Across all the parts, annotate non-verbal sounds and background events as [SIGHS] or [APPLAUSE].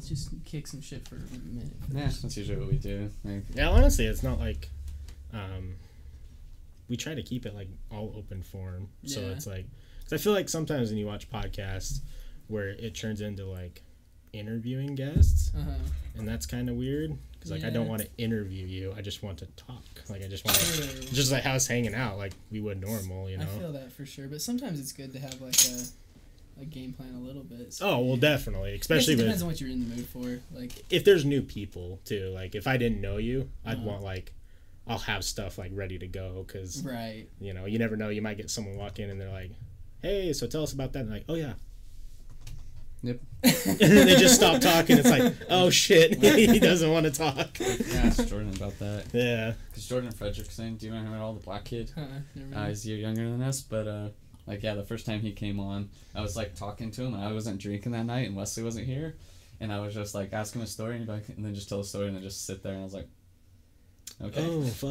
let's just kick some shit for a minute. Yeah, that's usually what we do. Like, Yeah, honestly, it's not like, um, we try to keep it like all open form. So Yeah. it's like, because I feel like sometimes when you watch podcasts where it turns into like interviewing guests, Uh huh. and that's kind of weird. Because like I don't want to interview you, I just want to talk. Like I just want to, just like how us hanging out like we would normal, you know. I feel that for sure, but sometimes it's good to have like a, a game plan a little bit. So Oh well, definitely, I guess especially it with depends on what you're in the mood for. Like, if there's new people too. Like if I didn't know you, I'd Uh-huh. want like. I'll have stuff like ready to go because right? you know you never know you might get someone walk in and they're like hey so tell us about that and like oh yeah Yep. [LAUGHS] and then they just stop talking it's like [LAUGHS] oh shit [LAUGHS] he doesn't want to talk yeah, ask Jordan about that. yeah Because Jordan Fredrickson, do you remember him at all, the black kid? Huh, never Uh, he's a year younger than us, but uh, like yeah, the first time he came on, I was like talking to him, and I wasn't drinking that night, and Wesley wasn't here, and I was just like asking him a story, and, like, and then just tell a story, and then just sit there, and I was like, okay, oh [LAUGHS] fuck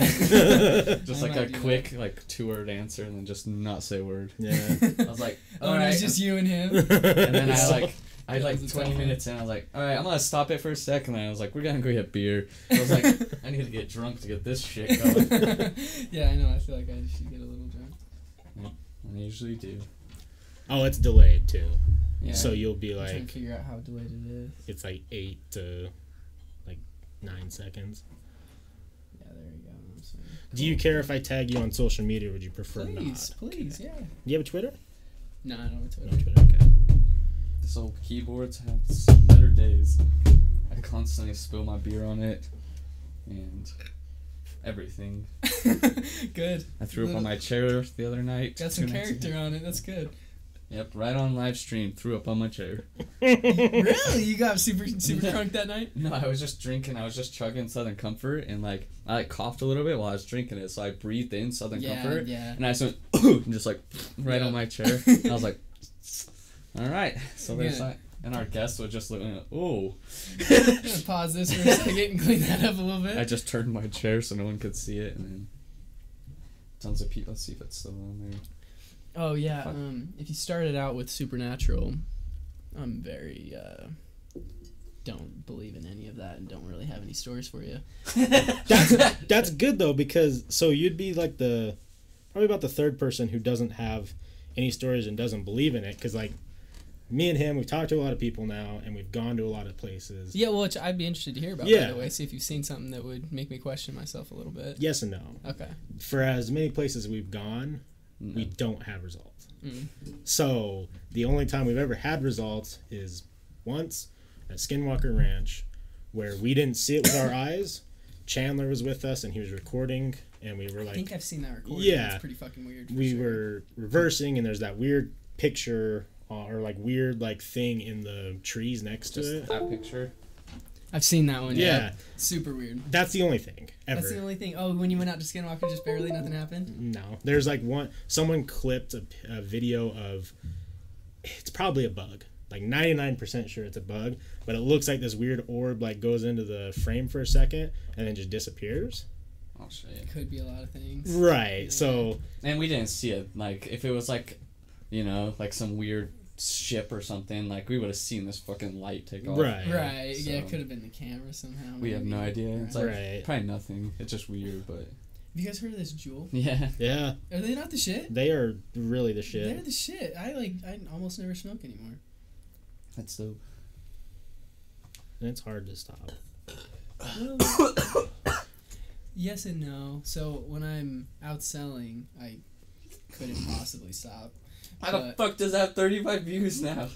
just I like a do quick like two word answer, and then just not say a word. yeah [LAUGHS] I was like, oh, all and it right, was just you and him. and then I [LAUGHS] like. I had like 20 minutes in, I was like, alright, I'm gonna stop it for a second. And I was like, we're gonna go get beer. I was like, I need to get drunk to get this shit going. yeah, I know. I feel like I should get a little drunk. I usually do. oh it's delayed too Yeah. so you'll be I'm trying like to figure out how delayed it is. it's like eight to like nine seconds Yeah, there you go. I'm do you care if i tag you on social media would you prefer Please, not please, yeah. do you have a twitter No, I don't no Twitter. twitter okay This old keyboard's had some better days. I constantly spill my beer on it, and everything. [LAUGHS] good. I threw up on my chair the other night. Got [LAUGHS] some two ago. character on it. That's good. Yep, right on live stream. Threw up on my chair. [LAUGHS] really? You got super super Yeah. drunk that night? No, I was just drinking. I was just chugging Southern Comfort, and like I like coughed a little bit while I was drinking it. So I breathed in Southern Yeah, Comfort, yeah. and I just went [COUGHS] and just like [SNIFFS] right Yeah. on my chair. And I was like, all right. So there's Yeah. that. And our guests was just looking. Oh, I'm gonna pause this for a second and clean that up a little bit. I just turned my chair so no one could see it, and then tons of people. Let's see if it's still on there. Oh yeah. Fuck. Um, if you started out with Supernatural, I'm very uh, don't believe in any of that and don't really have any stories for you. that's [LAUGHS] that's good though because so you'd be like the probably about the third person who doesn't have any stories and doesn't believe in it because like me and him we've talked to a lot of people now and we've gone to a lot of places Yeah, well, which I'd be interested to hear about. Yeah. By the way, see if you've seen something that would make me question myself a little bit. yes and no Okay. for as many places we've gone we don't have results Mm. so the only time we've ever had results is once at skinwalker ranch where we didn't see it with our [COUGHS] eyes chandler was with us and he was recording and we were like, I think I've seen that recording. Yeah. It's pretty fucking weird. we sure. were reversing and there's that weird picture uh, or like weird like thing in the trees next to it that picture. I've seen that one. yeah, Yeah. Super weird. that's the only thing ever That's the only thing. Oh, when you went out to Skinwalker, just barely nothing happened. no there's like one someone clipped a, a video of it's probably a bug like 99% sure it's a bug but it looks like this weird orb like goes into the frame for a second and then just disappears I'll show you. Could be a lot of things. right so And we didn't see it. Like if it was like, you know, like some weird ship or something, like we would have seen this fucking light take off. right Right. yeah, it could have been the camera somehow. We have no idea. It's like Right. probably nothing. It's just weird, but Have you guys heard of this Juul? [LAUGHS] yeah. yeah Are they not the shit? they are really the shit. They're shit the shit. I like. I almost never smoke anymore. That's dope. and it's hard to stop [COUGHS] Yes and no. So when I'm out selling, I couldn't possibly stop. How the fuck does that have 35 views now?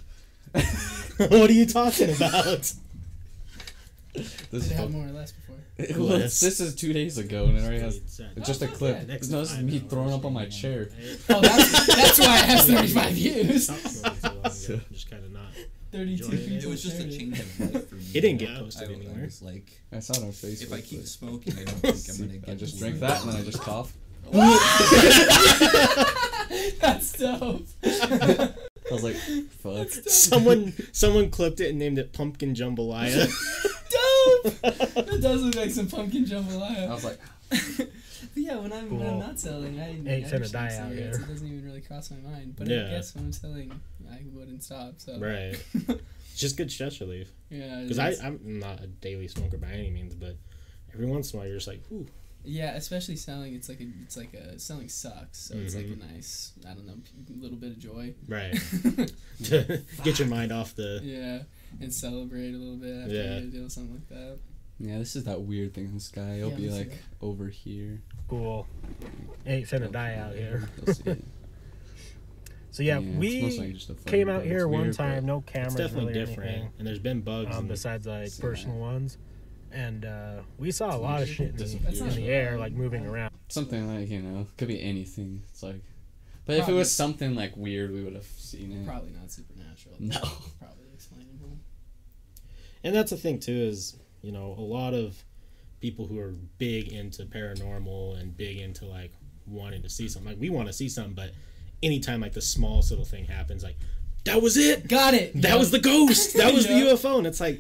[LAUGHS] what are you talking about [LAUGHS] This Did is it have more or less before? It Well, was- this is two days ago and it already has. It's It's just a clip. yeah. next No, this is five me hours, throwing up on my chair. [LAUGHS] Oh, that's that's why it has 35 views. Stop smoking too long ago. Just kind of not. 32 Enjoy it. people. It was just a change of life for me. It didn't get I- posted I, anywhere. Was like, I saw it on Facebook. if I keep but- smoking, I don't think I'm gonna get. I just the drink that and then I just cough. [LAUGHS] That's dope. I was like, fuck. Someone someone clipped it and named it Pumpkin Jambalaya. [LAUGHS] dope. That does look like some pumpkin jambalaya. I was like, But [LAUGHS] yeah, when I'm when I'm not selling, I, I Ain't never finna smoke die out cigarettes. here. It doesn't even really cross my mind. But Yeah. I guess when I'm selling, I wouldn't stop. So right. It's just good stress relief. Yeah. Because I I'm not a daily smoker by any means, but every once in a while you're just like, ooh, Yeah, especially selling. It's like a. It's like a selling sucks. So it's like a Mhm. nice. I don't know. p- Little bit of joy. right, to [LAUGHS] [LAUGHS] get your mind off the. yeah, and celebrate a little bit after Yeah. you do something like that. Yeah, this is that weird thing in the sky. It'll Yeah, be let's like over here. Cool. Ain't finna die out here. [LAUGHS] You'll see it. So yeah, it's most we likely just a came out here one weird, time, no cameras, It's definitely really different, anything, and there's been bugs. um, besides like See personal ones, and uh, we saw a lot of shit in, the- in the air, like moving around. Something like you know, could be anything. It's like, but if it was something like weird, we would have seen it. Probably not supernatural. No. Probably explainable. and that's the thing too is you know a lot of people who are big into paranormal and big into like wanting to see something like we want to see something but anytime like the smallest little thing happens like that was it Got it. that Yeah. was the ghost that was Yeah. the [LAUGHS] ufo and it's like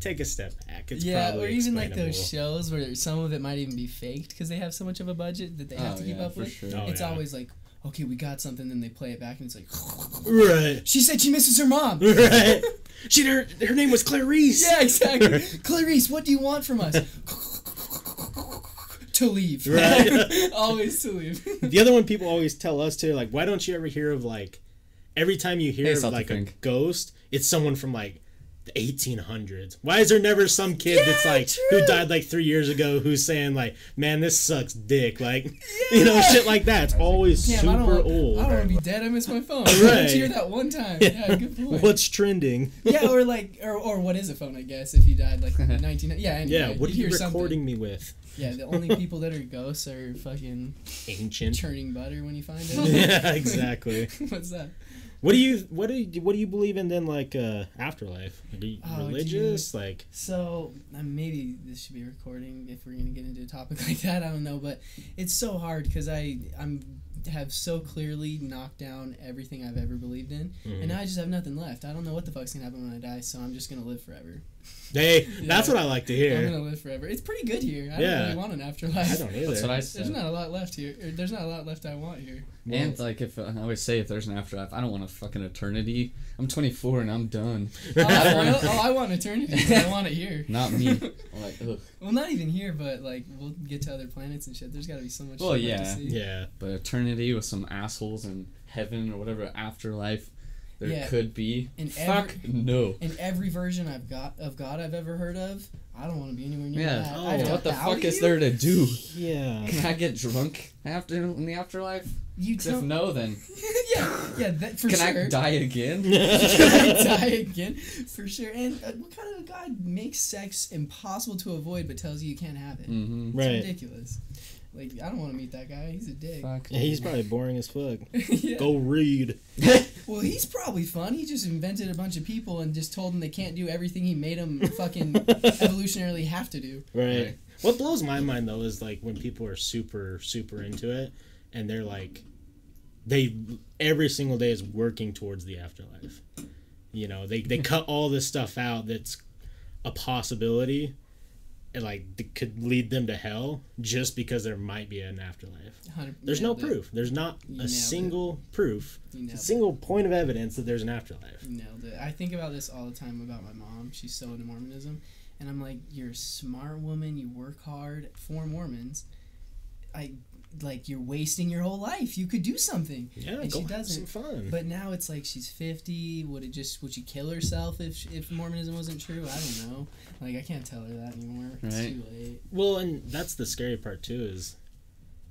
take a step back it's yeah, probably or even like those shows where some of it might even be faked because they have so much of a budget that they have Oh, to keep yeah, up for with. sure. Oh, it's yeah. always like, okay, we got something, then they play it back and it's like, right [LAUGHS] she said she misses her mom. [LAUGHS] right she her, her name was clarice yeah, exactly. [LAUGHS] Clarice, what do you want from us? to leave. Right. always to leave. the other one people always tell us too like why don't you ever hear of like every time you hear Hey, of like a ghost it's someone from like the 1800s why is there never some kid that's like true. who died like three years ago who's saying like man this sucks dick like [LAUGHS] you know shit like that it's always Damn, I don't super want, old I don't want to be dead. I miss my phone. Right. Right. Did you hear that one time? Yeah, good point. what's trending yeah, or like, or, or what is a phone? I guess if you died like in [LAUGHS] 19. Yeah, anyway, yeah what are you hear something. recording me with Yeah, the only people that are ghosts are fucking ancient churning butter when you find [LAUGHS] it. yeah exactly What's that? What do you what do you what do you believe in then like uh afterlife like, are you Oh, religious like So uh, maybe this should be recording if we're gonna get into a topic [LAUGHS] like that. I don't know, but it's so hard because I I'm have so clearly knocked down everything I've ever believed in, Mhm. and now I just have nothing left. I don't know what the fuck's gonna happen when I die, so I'm just gonna live forever. Hey that's what i like to hear. I'm gonna live forever. It's pretty good here. I Yeah. don't really want an afterlife. i don't either That's what I There's not a lot left here. Er, there's not a lot left I want here. And like if I always say if there's an afterlife, I don't want a fucking eternity. I'm 24 and I'm done. [LAUGHS] Oh, I for don't real? want- oh, I want eternity. but I want it here. [LAUGHS] Not me. [LAUGHS] I'm like ugh. Well, not even here, but like we'll get to other planets and shit. There's got to be so much. Well, shit left to yeah. see. yeah But eternity with some assholes and heaven or whatever afterlife there Yeah. could be. And Fuck every- no. In every version I've got of God I've ever heard of, I don't want to be anywhere near Yeah. that. Oh, I what the fuck to is you? there to do? yeah Can I get drunk after in the afterlife? You If no, then [LAUGHS] yeah, yeah, that for can sure. Can I die again? [LAUGHS] Can I die again? For sure. And uh, what kind of God makes sex impossible to avoid but tells you you can't have it? mm-hmm. It's right ridiculous. Like I don't want to meet that guy. He's a dick. Fuck. Yeah, he's probably boring as fuck. [LAUGHS] yeah. Go read. Well, he's probably fun. He just invented a bunch of people and just told them they can't do everything he made them [LAUGHS] fucking evolutionarily have to do. Right. Right. What blows my mind though is like when people are super super into it and they're like they every single day is working towards the afterlife. You know, they they [LAUGHS] cut all this stuff out that's a possibility and like could lead them to hell just because there might be an afterlife. There's no it. proof. There's not You a nailed it. single proof, a nailed it. single point of evidence that there's an afterlife. You nailed it. I think about this all the time about my mom. She's so into Mormonism, and I'm like, "You're a smart woman. You work hard for Mormons. I like you're wasting your whole life. You could do something." Yeah, And go she have doesn't. some fun. But now it's like she's 50. Would it just would she kill herself if if Mormonism wasn't true? I don't know. Like I can't tell her that anymore. It's Right. too late. Well, and that's the scary part too is,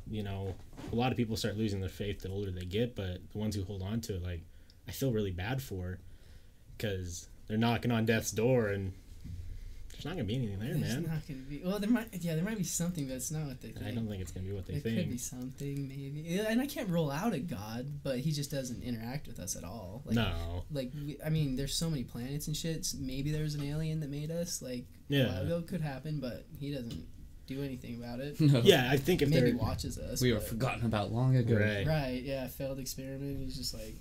you know, a lot of people start losing their faith the older they get, but the ones who hold on to it, like, I feel really bad for, because they're knocking on death's door and there's not gonna be anything there, There's man. not gonna be. Well, there might. Yeah, there might be something, but it's not what they think. I don't think it's gonna be what they think. It could be something, maybe. And I can't rule out a god, but he just doesn't interact with us at all. Like, no. like we, I mean, there's so many planets and shits. Maybe there's an alien that made us. Like, a while Yeah. ago could happen, but he doesn't do anything about it. [LAUGHS] No. Yeah, I think if Maybe watches us. We were forgotten about long ago. right, Right? Yeah, failed experiment. He's just like,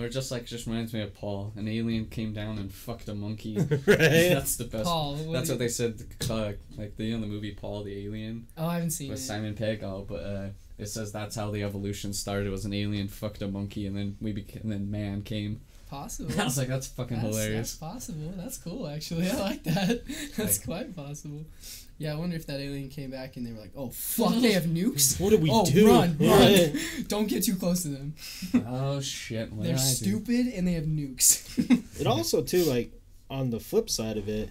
Or just like just reminds me of Paul. An alien came down and fucked a monkey. [LAUGHS] right. That's the best. Paul. What That's do what they said. Uh, like the you know the movie Paul the Alien Oh, I haven't seen with it. Simon Pegg. Oh, but uh, it says that's how the evolution started. Was an alien fucked a monkey and then we became and then man came. possible. [LAUGHS] I was like, that's fucking That's, hilarious. that's possible. That's cool, actually. I like that. [LAUGHS] That's quite possible. Yeah, I wonder if that alien came back and they were like, "Oh fuck, they have nukes. [LAUGHS] What did we oh, do? run, [LAUGHS] run! Don't get too close to them. [LAUGHS] oh shit! What They're did I do? stupid and they have nukes." It also too like on the flip side of it,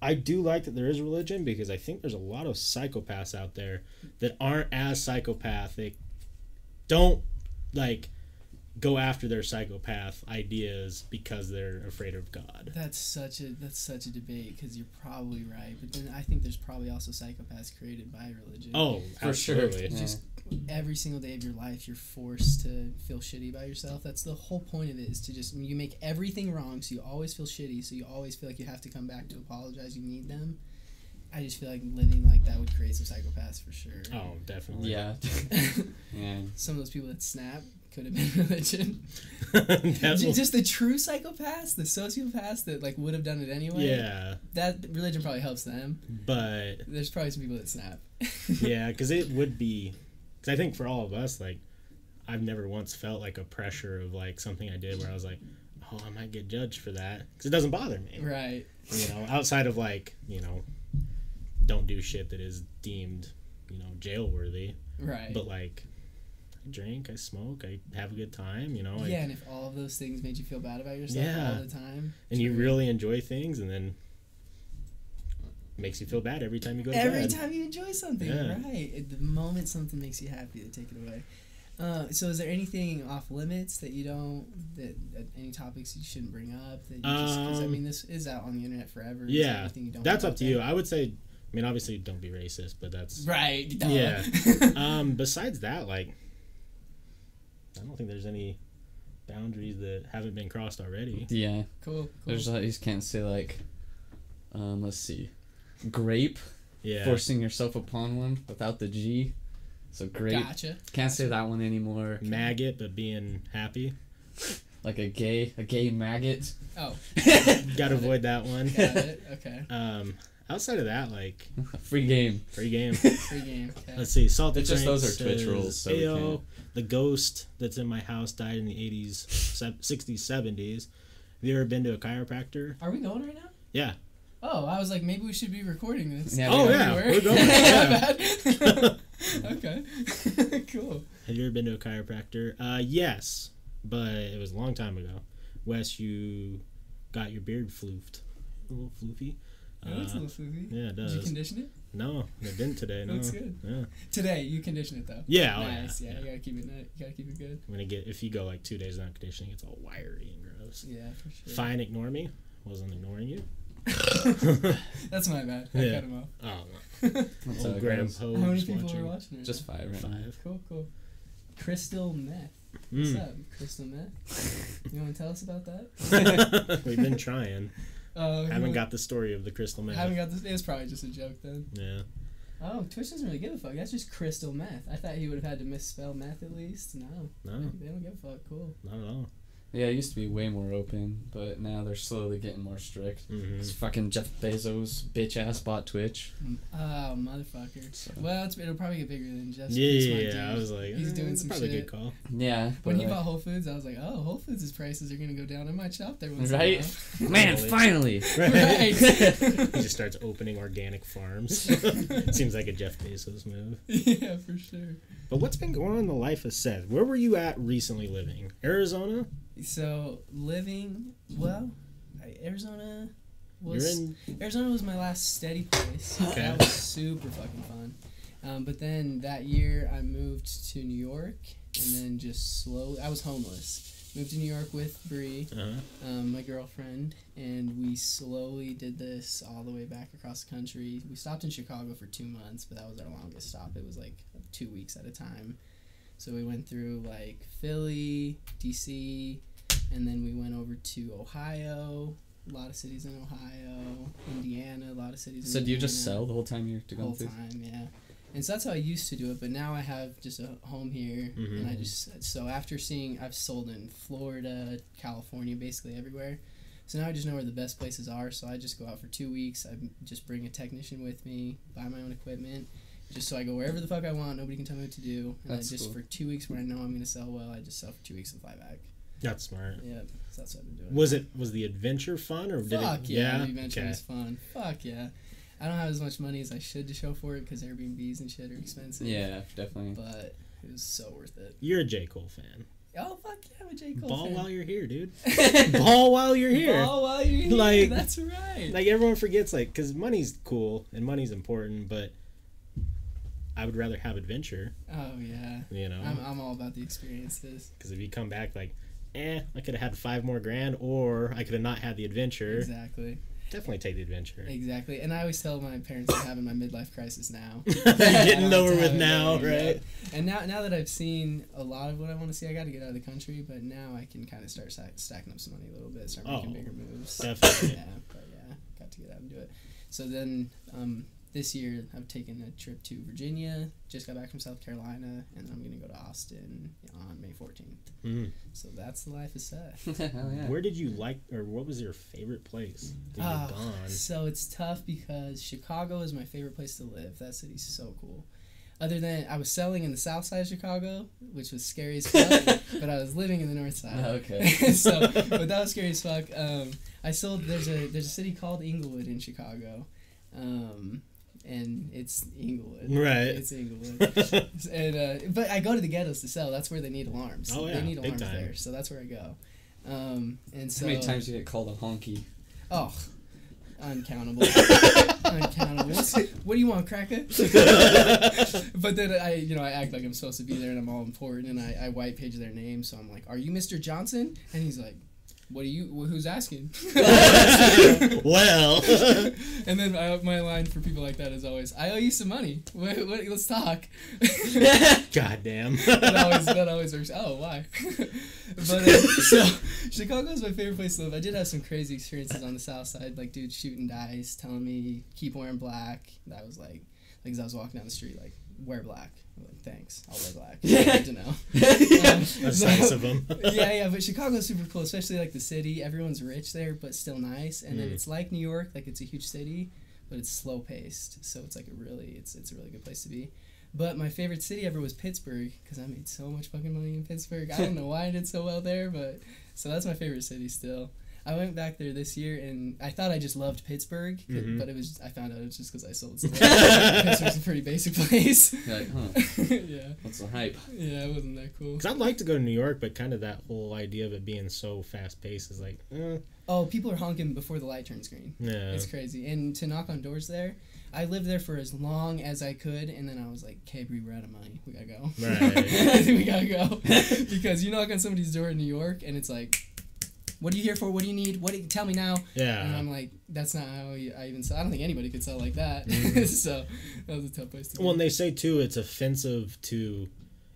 I do like that there is religion because I think there's a lot of psychopaths out there that aren't as psychopathic, don't like go after their psychopath ideas because they're afraid of God. That's such a that's such a debate because you're probably right, but then I think there's probably also psychopaths created by religion. Oh, For sure. Yeah. just every single day of your life you're forced to feel shitty about yourself that's the whole point of it is to just you make everything wrong so you always feel shitty so you always feel like you have to come back to apologize you need them i just feel like living like that would create some psychopaths for sure Oh, definitely. Yeah. [LAUGHS] [LAUGHS] yeah. some of those people that snap could have been [LAUGHS] religion. That J- will- just the true psychopaths the sociopaths that like would have done it anyway. Yeah, that religion probably helps them. But there's probably some people that snap. [LAUGHS] Yeah, because it would be. Because I think for all of us, like, I've never once felt like a pressure of like something I did where I was like, oh, I might get judged for that because it doesn't bother me. right. You know, outside of like, you know, don't do shit that is deemed, you know, jail worthy. right. But like, I drink, I smoke, I have a good time. You know, I, yeah, and if all of those things made you feel bad about yourself Yeah. all the time, and you really enjoy things, and then makes you feel bad every time you go to every bed. time you enjoy something, Yeah. right? The moment something makes you happy, they take it away. Uh, so, is there anything off limits that you don't that uh, any topics you shouldn't bring up that you just because I Um, mean this is out on the internet forever. Yeah, anything you don't that's up to you. I would say, I mean, obviously, don't be racist, but that's Right. duh. Yeah. [LAUGHS] um, besides that, like, I don't think there's any boundaries that haven't been crossed already. Yeah. cool. Cool. There's like, you just can't say like, um, let's see, grape. Yeah. Forcing yourself upon one without the G. So grape. Gotcha. Can't say that one anymore. Maggot, but being happy. Like a gay, a gay maggot. Oh, [LAUGHS] Gotta avoid that one. got it. Okay. [LAUGHS] Um, outside of that, like, Free game. free game. Free game. Okay. Let's see. Salty It's just Frank those are Twitch rules, so we can't." The ghost that's in my house died in the 80s, 60s, 70s. Have you ever been to a chiropractor? Are we going right now? Yeah. Oh, I was like, maybe we should be recording this. Yeah, Oh, yeah, Everywhere. we're [LAUGHS] going, yeah. My bad. [LAUGHS] okay. [LAUGHS] cool. Have you ever been to a chiropractor? Uh, yes, but it was a long time ago. Wes, you got your beard floofed. A little floofy. That looks a Uh, little fluky. yeah, it does. Did you condition it? No, it didn't today. No. Looks good. Yeah. Today, you condition it though. Yeah. Oh, nice. yeah. Yeah, you gotta keep it. nut- You gotta keep it good. I'm gonna get if you go like two days without conditioning, it's all wiry and gross. Yeah, for sure. Fine, ignore me. Wasn't ignoring you. [LAUGHS] That's my bad. I Yeah. got him off. Oh, What's old up, Graham. How many people are watching right Just five right now. Five. Cool, cool. Crystal meth. What's Mm. up, crystal meth? [LAUGHS] You want to tell us about that? [LAUGHS] We've been trying. Uh, Haven't got the story of the crystal meth. Haven't got this. It was probably just a joke then. Yeah. Oh, Twitch doesn't really give a fuck. That's just crystal meth. I thought he would have had to misspell meth at least. No, No, they don't give a fuck. Cool. not at all. Yeah, it used to be way more open, but now they're slowly getting more strict. hmm This fucking Jeff Bezos bitch ass bought Twitch. Oh, motherfucker. So. Well, it's, it'll probably get bigger than Jeff's. Yeah, He's yeah, yeah. I was like, he's eh, doing it's some probably a shit. good call. Yeah. When he like- bought Whole Foods, I was like, oh, Whole Foods' prices are gonna go down. I might shop there once Right? in a while. Man, finally. [LAUGHS] right. he just starts opening organic farms. [LAUGHS] Seems like a Jeff Bezos move. [LAUGHS] yeah, for sure. But what's been going on in the life of Seth? Where were you at recently living? Arizona? So living well, Arizona was. Arizona was my last steady place. Okay. That was super fucking fun. Um, but then that year I moved to New York and then just slowly I was homeless. Moved to New York with Bree, Uh-huh. um, my girlfriend, and we slowly did this all the way back across the country. We stopped in Chicago for two months, but that was our longest stop. It was like two weeks at a time. So we went through like Philly, DC, and then we went over to Ohio. A lot of cities in Ohio, Indiana, a lot of cities. in So do you just sell the whole time you're to go through? time, yeah. And so that's how I used to do it, but now I have just a home here, and I Mhm. just so after seeing I've sold in Florida, California, basically everywhere. So now I just know where the best places are. So I just go out for two weeks. I just bring a technician with me, buy my own equipment, just so I go wherever the fuck I want. Nobody can tell me what to do. And That's I just cool. for two weeks when I know I'm gonna sell well, I just sell for two weeks and fly back. That's smart. Yep, so that's what I've been doing. Was it was the adventure fun or did Fuck it? yeah, the adventure Okay. was fun. Fuck yeah. I don't have as much money as I should to show for it because Airbnbs and shit are expensive. Yeah, definitely. But it was so worth it. You're a J Cole fan. Oh fuck yeah, I'm a J Cole Ball fan. while you're here, dude. [LAUGHS] Ball while you're here. Ball while you're here. Like- that's right. Like everyone forgets, like, because money's cool and money's important, but I would rather have adventure. oh yeah, You know, I'm, I'm all about the experiences. [LAUGHS] because if you come back like, eh, I could have had five more grand, or I could have not had the adventure. Exactly, Definitely take the adventure. exactly. And I always tell my parents I'm having my midlife crisis now. [LAUGHS] Getting over with now, right? And now, now that I've seen a lot of what I want to see, I got to get out of the country. But now I can kind of start stack, stacking up some money a little bit, start making Oh, bigger moves. Definitely. yeah, but yeah, got to get out and do it. So then, um, this year I've taken a trip to Virginia. Just got back from South Carolina, and then I'm gonna go to Austin on May 14th. Mm. So that's the life is set. [LAUGHS] Hell yeah. Where did you like, or what was your favorite place that gone? So it's tough because Chicago is my favorite place to live. That city's so cool. Other than I was selling in the south side of Chicago, which was scary as fuck, [LAUGHS] but I was living in the north side. Okay. [LAUGHS] so, but that was scary as fuck. Um, I sold. There's a there's a city called Englewood in Chicago, um, and it's Englewood. Right. It's Englewood. [LAUGHS] and uh, but I go to the ghettos to sell. That's where they need alarms. Oh, they yeah, need big alarms time. there. So that's where I go. Um, and so How many times you get called a honky? Oh, uncountable. [LAUGHS] uncountable. [LAUGHS] What do you want, cracker? but then I, you know, I act like I'm supposed to be there and I'm all important and I, I white page their name. So I'm like, "Are you Mr. Johnson?" And he's like, "What are you? Who's asking?" [LAUGHS] [LAUGHS] well, [LAUGHS] and then I, my line for people like that is always, "I owe you some money. What, what, let's talk." goddamn. that always that always works. Oh, why? but uh, so Chicago's my favorite place to live. I did have some crazy experiences on the south side, like dudes shooting dice, telling me keep wearing black. That was like, like as I was walking down the street, like wear black. I'm like, thanks, I'll wear black. [LAUGHS] Good to know. [LAUGHS] Um, That's so- nice of them. [LAUGHS] yeah, yeah, but Chicago's super cool, especially like the city. Everyone's rich there, but still nice. And then Mm. it's like New York, like it's a huge city, but it's slow paced. So it's like a really, it's it's a really good place to be. But my favorite city ever was Pittsburgh because I made so much fucking money in Pittsburgh. I don't know why I did so well there, but so that's my favorite city still. I went back there this year and I thought I just loved Pittsburgh, 'cause- Mhm. but it was I found out it was just because I sold [LAUGHS] stuff. Pittsburgh's a pretty basic place. [LAUGHS] You're like, huh? [LAUGHS] yeah, What's the hype? yeah, it wasn't that cool. Because I'd like to go to New York, but kind of that whole idea of it being so fast paced is like, eh, Oh, people are honking before the light turns green. yeah. It's crazy. And to knock on doors there, I lived there for as long as I could, and then I was like, "Okay, Bree, we're out of money. We gotta go. Right. we gotta go." because you knock on somebody's door in New York, and it's like, "What are you here for? What do you need? What? Do you, tell me now." Yeah. And. I'm like, "That's not how I even sell. I don't think anybody could sell like that." Mhm. [LAUGHS] so that was a tough place to be. Well, and they say too, it's offensive to,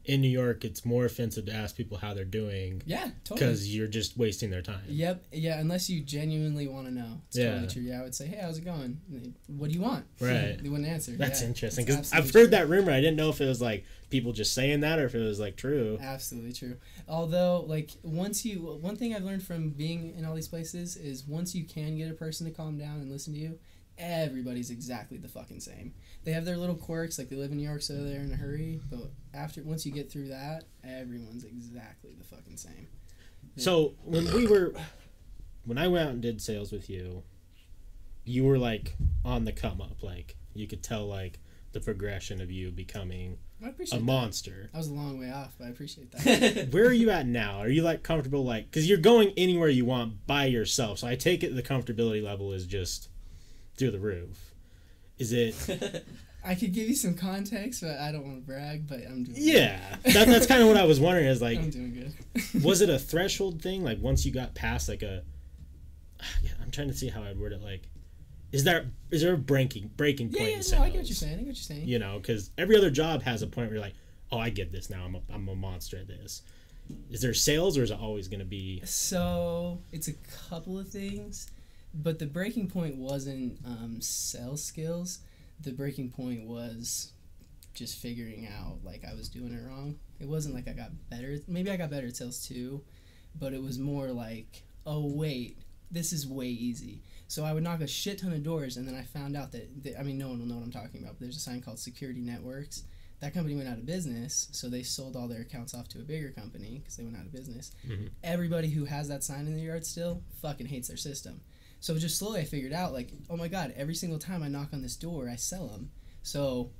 in New York, it's more offensive to ask people how they're doing yeah, totally. because you're just wasting their time. Yep. Yeah. Unless you genuinely want to know, it's Yeah. totally true. Yeah, I would say, "Hey, how's it going? What do you want?" [LAUGHS] Right. they wouldn't answer. That's Yeah, interesting because I've heard true. that rumor. I didn't know if it was like people just saying that or if it was like true. Absolutely true. Although, like, once you, one thing I've learned from being in all these places is once you can get a person to calm down and listen to you, everybody's exactly the fucking same. They have their little quirks, like they live in New York, so they're in a hurry. But after, once you get through that, everyone's exactly the fucking same. So when we were, when I went out and did sales with you, you were like on the come up. Like you could tell like the progression of you becoming I a appreciate that. monster. I was a long way off, but I appreciate that. [LAUGHS] Where are you at now? Are you like comfortable like because you're going anywhere you want by yourself? So I take it the comfortability level is just through the roof. Is it? [LAUGHS] I could give you some context, but I don't want to brag. But I'm doing. Yeah, that, that's kind of what I was wondering. Is like, I'm doing good. [LAUGHS] was it a threshold thing? Like once you got past like a, [SIGHS] yeah, I'm trying to see how I'd word it. Like, is there is there a breaking breaking point? yeah. in No, I get what you're saying. I get what you're saying. You know, because every other job has a point where you're like, oh, I get this now. I'm a, I'm a monster at this. Is there sales or is it always going to be? So it's a couple of things, but the breaking point wasn't um, sales skills. The breaking point was just figuring out like I was doing it wrong. It wasn't like I got better. Maybe I got better at sales too, but it was more like, oh wait, this is way easy. So I would knock a shit ton of doors, and then I found out that, I mean, no one will know what I'm talking about. But there's a sign called Security Networks that company went out of business, so they sold all their accounts off to a bigger company because they went out of business. Mhm. Everybody who has that sign in their yard still fucking hates their system. So just slowly I figured out like, oh my god, every single time I knock on this door, I sell them. So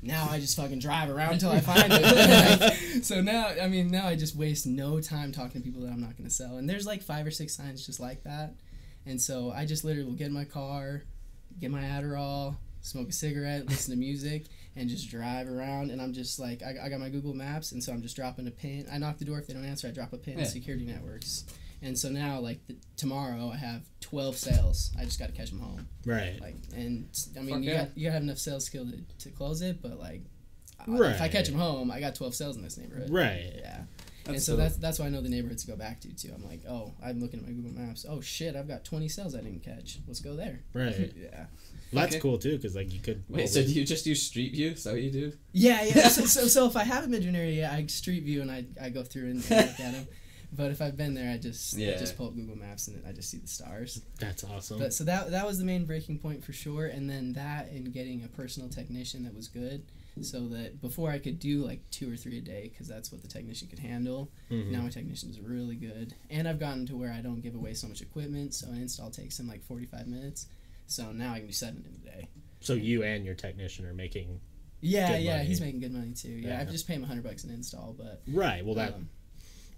now I just fucking drive around until I find it. [LAUGHS] so now, I mean, now I just waste no time talking to people that I'm not going to sell. And there's like five or six signs just like that. And so I just literally will get in my car, get my Adderall, smoke a cigarette, listen to music, and just drive around. And I'm just like, I, I got my Google Maps, and so I'm just dropping a pin. I knock the door. If they don't answer, I drop a pin Yeah. security networks. And so now, like the, tomorrow, I have 12 sales. I just got to catch them home. Right. Like, and I mean, Fuck you yeah. got you got to have enough sales skill to, to close it, but like, I- if I catch them home, I got 12 sales in this neighborhood. Right. Yeah. and so dope. that's that's why I know the neighborhoods to go back to too. I'm like, oh, I'm looking at my Google Maps. Oh shit, I've got 20 sales I didn't catch. Let's go there. Right. [LAUGHS] yeah. Well, that's Okay. cool too, because like you could. Wait, so do you just use Street View? Is that what you do? Yeah, yeah. [LAUGHS] so, so, so if I have a been to an area, I street view and I, I go through and look at them. But if I've been there, I just I Yeah. just pull up Google Maps and I just see the stars. That's awesome. But so that that was the main breaking point for sure, and then that and getting a personal technician that was good, so that before I could do like two or three a day, because that's what the technician could handle. Mhm. Now my technician is really good, and I've gotten to where I don't give away so much equipment, so an install takes him like forty five minutes. So now I can do seven in a day. So you and your technician are making Yeah, Good yeah, money. he's making good money too. Yeah, I Yeah. just pay him a hundred bucks an install, but right. Well, that um, if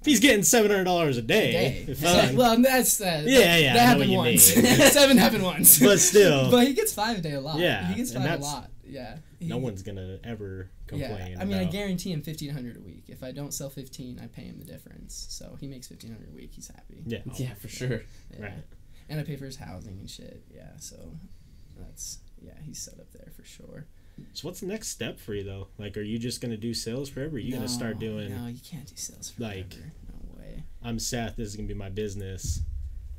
he's getting seven hundred dollars a a day, day. if [LAUGHS] well, that's uh, Yeah, yeah, I That happened once. [LAUGHS] Seven happened once. but still, [LAUGHS] but he gets five a day a lot. Yeah, he gets five a lot. Yeah, no one's gonna ever complain. Yeah, I mean, I guarantee him fifteen hundred a week. If I don't sell fifteen, I pay him the difference. So he makes fifteen hundred a week. He's happy. Yeah. Yeah, for sure. Yeah. Right. And I pay for his housing and shit. Yeah, so that's yeah, he's set up there for sure. So what's the next step for you though? Like, are you just gonna do sales forever? Are you gonna start doing? No, you can't do sales forever. like- no way. I'm Seth. This is gonna be my business.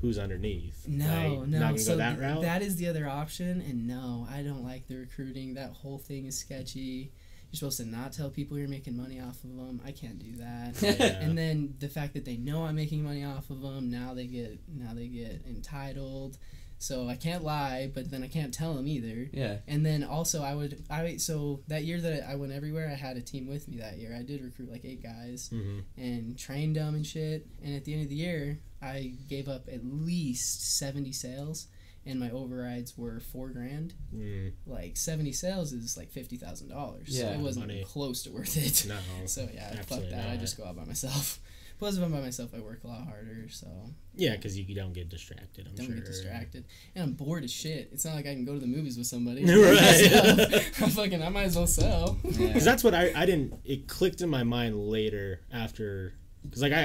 Who's underneath? No, Like, no. So go that th- route. that is the other option, and no, I don't like the recruiting. That whole thing is sketchy. You're supposed to not tell people you're making money off of them. I can't do that. [LAUGHS] Yeah. and then the fact that they know I'm making money off of them, now they get now they get entitled. So I can't lie, but then I can't tell them either. Yeah. And then also I would I so that year that I went everywhere, I had a team with me that year. I did recruit like eight guys hmm and trained them and shit. And at the end of the year, I gave up at least seventy sales, and my overrides were four grand. Mm, Like seventy sales is like fifty thousand dollars. Yeah, it wasn't money. close to worth it. no. [LAUGHS] So yeah, fuck Absolutely that. I just go out by myself. Plus, if I'm by myself, I work a lot harder, so Yeah, because you don't get distracted. I'm don't sure. get distracted. And I'm bored as shit. It's not like I can go to the movies with somebody. [LAUGHS] [LAUGHS] Right. [LAUGHS] I'm fucking. I might as well sell. Yeah. Because that's what I I didn't. It clicked in my mind later after. Because like I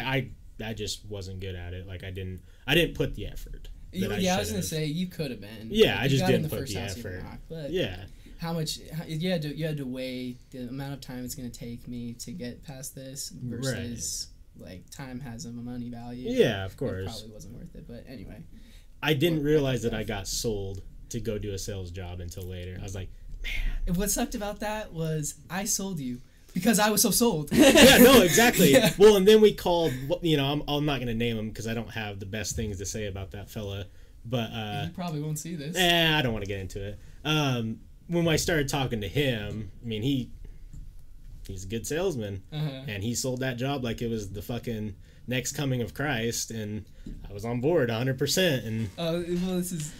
I I just wasn't good at it. Like I didn't I didn't put the effort. You- I yeah, I was gonna should've. say you could have been. Yeah, I just didn't the put first the effort. but Yeah. how much how, you had to you had to weigh the amount of time it's going to take me to get past this versus like time has a money value. Yeah, of It course. probably wasn't worth it, but anyway. I didn't realize that I got sold to go do a sales job until later. I was like, man. What sucked about that was I sold you because I was so sold. yeah, no, [LAUGHS] exactly. Yeah. Well, and then we called. You know, I'm, I'm not gonna name him because I don't have the best things to say about that fella. But uh, you probably won't see this. eh, I don't want to get into it. Um, when I started talking to him, I mean, he he's a good salesman, Uh-huh. and he sold that job like it was the fucking next coming of Christ, and I was on board 100. percent And Oh well, this is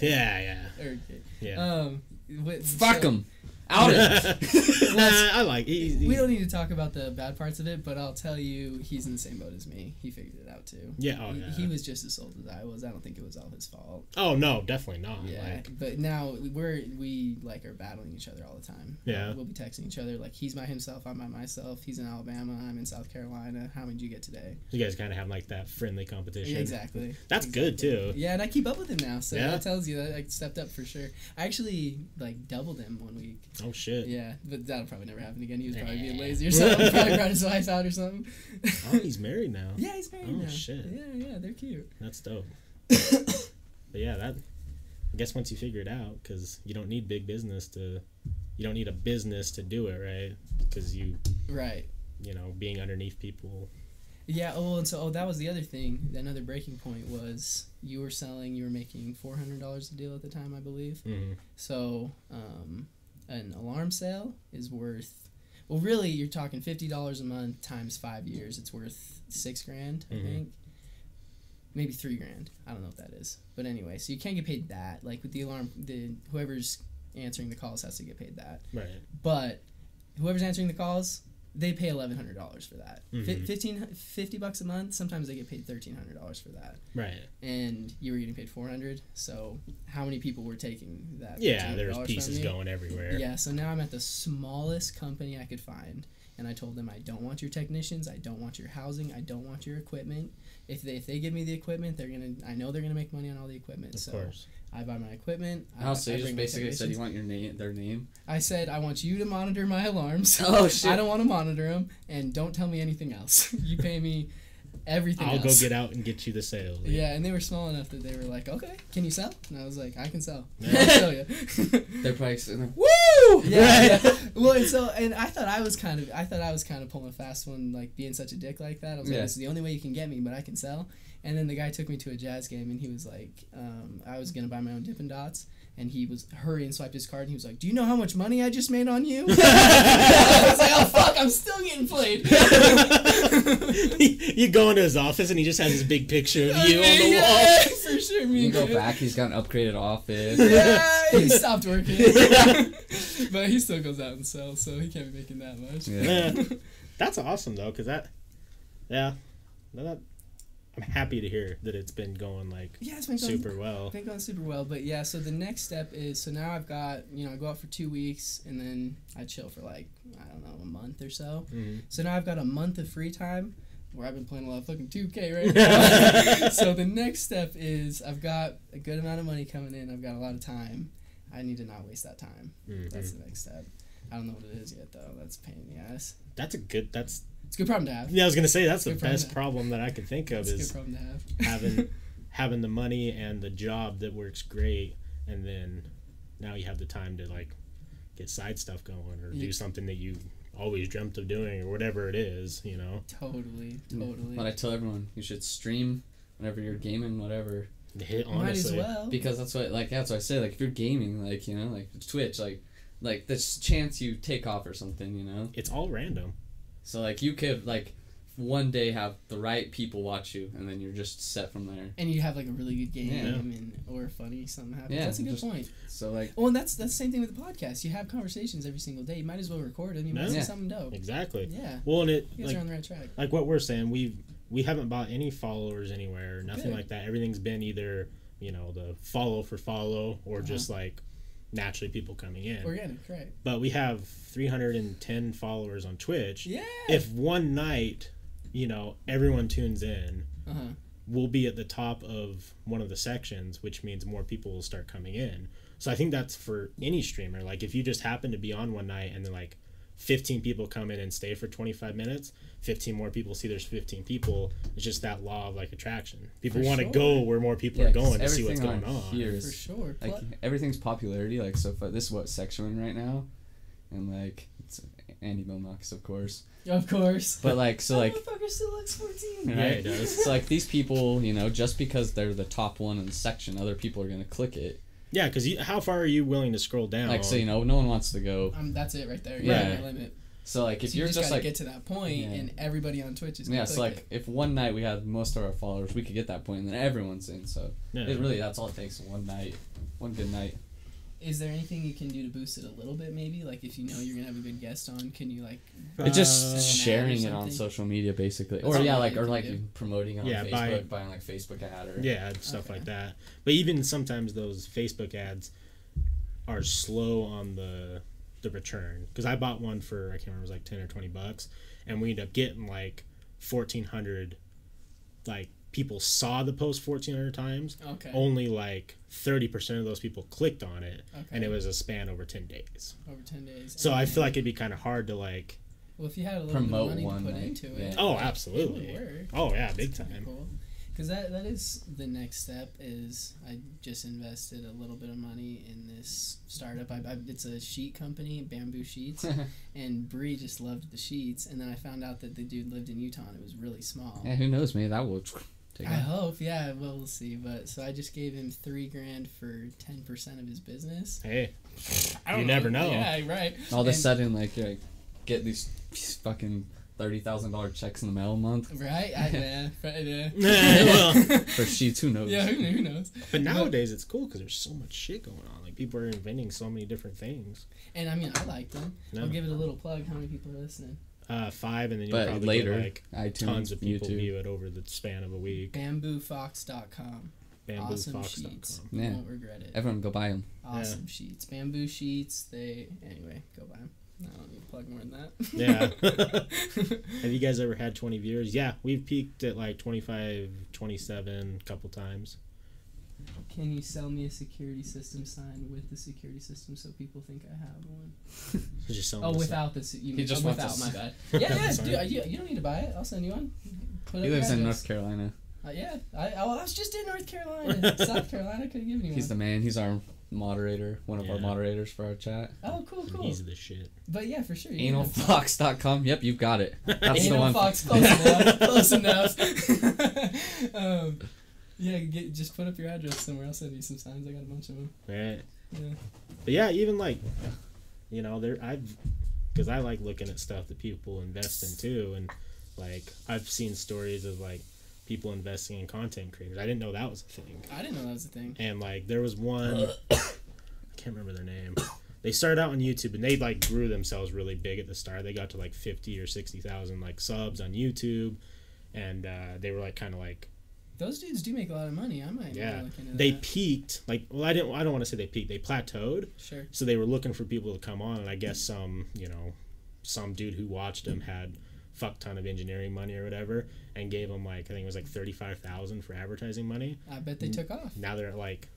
yeah, yeah, okay. yeah. Um, what, Fuck so- him. Out it. [LAUGHS] nah, I like. He, he- We don't need to talk about the bad parts of it, but I'll tell you, he's in the same boat as me. He figured it out too. yeah, oh, he, yeah. he was just as sold as I was. I don't think it was all his fault. oh no, definitely not. Yeah, Like, but now we're we like are battling each other all the time. Yeah. we'll be texting each other like he's by himself, I'm by myself. He's in Alabama, I'm in South Carolina. How many did you get today? you guys kind of have like that friendly competition. Yeah, exactly. That's good too. Yeah, and I keep up with him now, so Yeah? that tells you that I stepped up for sure. I actually like doubled him one week. Oh shit. Yeah, but that'll probably never happen again. He was probably being lazy or something. probably [LAUGHS] brought his wife out or something. Oh, he's married now. [LAUGHS] yeah, he's married Oh, now. shit. Yeah, yeah, they're cute. That's dope. [COUGHS] but yeah, that. I guess once you figure it out, because you don't need big business to, you don't need a business to do it, right? Because you, Right. you know, being underneath people. Yeah. Oh, and so oh, that was the other thing. Another breaking point was you were selling. You were making four hundred dollars a deal at the time, I believe. hmm So, um, an alarm sale is worth. Well, really, you're talking fifty dollars a month times five years. It's worth six grand, I Mhm. think. Maybe three grand. I don't know what that is. But anyway, so you can't get paid that. Like with the alarm, the whoever's answering the calls has to get paid that. Right. But whoever's answering the calls, they pay eleven hundred dollars for that. Fi Mhm. 15, 50 bucks a month. Sometimes they get paid thirteen hundred dollars for that. Right. And you were getting paid four hundred. So how many people were taking that? Yeah, there's pieces going everywhere. Yeah, so now I'm at the smallest company I could find, and I told them I don't want your technicians, I don't want your housing, I don't want your equipment. If they if they give me the equipment, they're gonna I know they're gonna make money on all the equipment. Of so course. I buy my equipment. I, Oh, so I you just basically said you want your name, their name. I said I want you to monitor my alarms. [LAUGHS] Oh [LAUGHS] shit! I don't want to monitor them, and don't tell me anything else. [LAUGHS] you pay me everything. I'll go get out and get you the sale. lead. Yeah, and they were small enough that they were like, "Okay, can you sell?" And I was like, "I can sell. Yeah. I'll show you." They're probably sitting there. Woo! Yeah, yeah. [LAUGHS] Well, and so and I thought I was kind of I thought I was kind of pulling a fast one, like being such a dick like that. I was like, this is the only way you can get me, but I can sell. And then the guy took me to a jazz game, and he was like, um, I was gonna buy my own Dippin' Dots, and he was hurry and swiped his card, and he was like, Do you know how much money I just made on you? [LAUGHS] [LAUGHS] I was like, Oh fuck, I'm still getting played. [LAUGHS] you go into his office and he just has this big picture of you on the yeah, wall. for sure. Me You go back. He's got an upgraded office. Yeah, he stopped working, but he still goes out and sells, so he can't be making that much. Yeah. Yeah. That's awesome though, cause that, yeah, that, I'm happy to hear that it's been going like Yeah, it's been going super well. been going super well. But yeah, so the next step is so now I've got you know I go out for two weeks and then I chill for like I don't know a month or so. Mhm. So now I've got a month of free time where I've been playing a lot of fucking 2K right now. [LAUGHS] [LAUGHS] so the next step is I've got a good amount of money coming in. I've got a lot of time. I need to not waste that time. Mhm. That's the next step. I don't know what it is yet though. That's a pain in the ass. That's a good. That's It's a good problem to have. yeah. I was gonna say that's the problem best problem that I could think of It's a good is problem to have. [LAUGHS] having having the money and the job that works great, and then now you have the time to like get side stuff going or Yeah. do something that you always dreamt of doing or whatever it is. You know, totally, mm. totally. But I tell everyone you should stream whenever you're gaming, whatever. hit honestly, Might as well. Because that's what like that's what I say. Like if you're gaming, like you know, like Twitch, like like this chance you take off or something, you know. It's all random. So like you could like one day have the right people watch you, and then you're just set from there. and you have like a really good game Yeah. and or funny something happens. Yeah, that's a good just- point. So like Well, and that's that's the same thing with the podcast. You have conversations every single day. You might as well record it. and You might Yeah. say Yeah. something dope. Exactly. Yeah, Well, and it you guys like are on the right track. like what we're saying, we've we haven't bought any followers anywhere, nothing Good. like that. Everything's been either you know the follow for follow or Uh-huh. just like naturally people coming in. Organic, right? But we have 310 followers on Twitch. Yeah. If one night, you know, everyone tunes in, uh huh. we'll be at the top of one of the sections, which means more people will start coming in. So I think that's for any streamer. Like if you just happen to be on one night and then like 15 people come in and stay for 25 minutes, 15 more people see there's 15 people. It's just that law of like attraction. People want to sure. go where more people yeah, are 'cause going to see what's everything going on. Here For sure. like Pl- everything's popularity. Like so, far, this is what section we're in right now, and like it's Andy Milonakis, of course. of course. But like so like That motherfucker still looks fourteen. Yeah, right? it does. So like these people, you know, just because they're the top one in the section, other people are gonna click it. Yeah, because how far are you willing to scroll down? Like so, you know, no one wants to go. Um, that's it right there. Yeah, my limit. So like if so you you're just, just gotta like get to that point, Yeah. and everybody on Twitch is. yeah, gonna so click like if one night we had most of our followers, we could get that point, and then everyone's in. So Yeah. it really that's all it takes. One night, one good night. It. Is there anything you can do to boost it a little bit? Maybe like if you know you're gonna have a good guest on, can you like? It's just An ad or sharing it on social media, basically, That's or yeah, like or like do. promoting on Yeah, Facebook, buy- buying like Facebook ad or Yeah, stuff Okay. like that. But even sometimes those Facebook ads are slow on the the return because I bought one for I can't remember it was like ten or twenty bucks, and we ended up getting like fourteen hundred. Like people saw the post fourteen hundred times. Okay. Only like thirty percent of those people clicked on it, okay. and it was a span over ten days. over ten days. So And I feel like it'd be kind of hard to like. well, if you had a little promote bit of money one to put night, into it. yeah. Oh, absolutely. It would work. Oh yeah, big That's pretty time. Cool. Because that, that is the next step is I just invested a little bit of money in this startup. I, I, it's a sheet company, Bamboo Sheets, [LAUGHS] and Bree just loved the sheets. And then I found out that the dude lived in Utah and it was really small. yeah, who knows? Maybe that will take I off. hope, yeah. Well, we'll see. But so I just gave him three grand for ten percent of his business. Hey, I You don't never know. Yeah, right. All of a sudden, like you're like get these fucking thirty thousand dollar checks in the mail a month Right? I, yeah. Right, yeah. well, for sheets. Who knows? yeah. Who, who knows? but nowadays it's cool because there's so much shit going on. Like people are inventing so many different things. And I mean, I like them. No. I'll give it a little plug. How many people are listening? Uh, five, and then you'll But probably later, get like iTunes, tons of people YouTube. view it over the span of a week. BambooFox.com. Awesome sheets. Bamboofox.com. You Yeah. won't regret it. Everyone go buy them. Awesome sheets. Bamboo sheets. They anyway. Go buy them. I don't need to plug more than that. Yeah. [LAUGHS] Have you guys ever had 20 viewers? Yeah, we've peaked at like 25, 27 a couple times. Can you sell me a security system sign with the security system so people think I have one? [LAUGHS] Just selling Oh, without the se- you mean, just oh, without a my s- bad. Yeah, [LAUGHS] yeah, Sign. dude, you, you don't need to buy it. I'll send you one. Put He up lives in address. North Carolina. Uh, yeah, I, I, well, I was just in North Carolina. [LAUGHS] South Carolina could have given you He's the one. man. He's our moderator. One of our Yeah. moderators for our chat. oh, cool, cool. He's the shit. But yeah, for sure. you can have- Analfox.com. Yep, you've got it. That's the Anal one. Fox, close enough. Close enough. um, yeah, get, just put up your address somewhere. I'll send you some signs. I got a bunch of them. Right. Yeah. But yeah, even like, you know, there I've, because I like looking at stuff that people invest in too, and like I've seen stories of like people investing in content creators. I didn't know that was a thing. I didn't know that was a thing. And like there was one, [COUGHS] I can't remember their name. They started out on YouTube and they like grew themselves really big at the start. They got to like fifty or sixty thousand like subs on YouTube, and uh, they were like kind of like Those dudes do make a lot of money. I might yeah. yeah. look into They that. peaked like well I didn't I don't want to say they peaked. They plateaued. Sure. So they were looking for people to come on, and I guess some, you know, some dude who watched them had fuck ton of engineering money or whatever, and gave them like I think it was like thirty five thousand for advertising money. I bet they took off. Now they're at like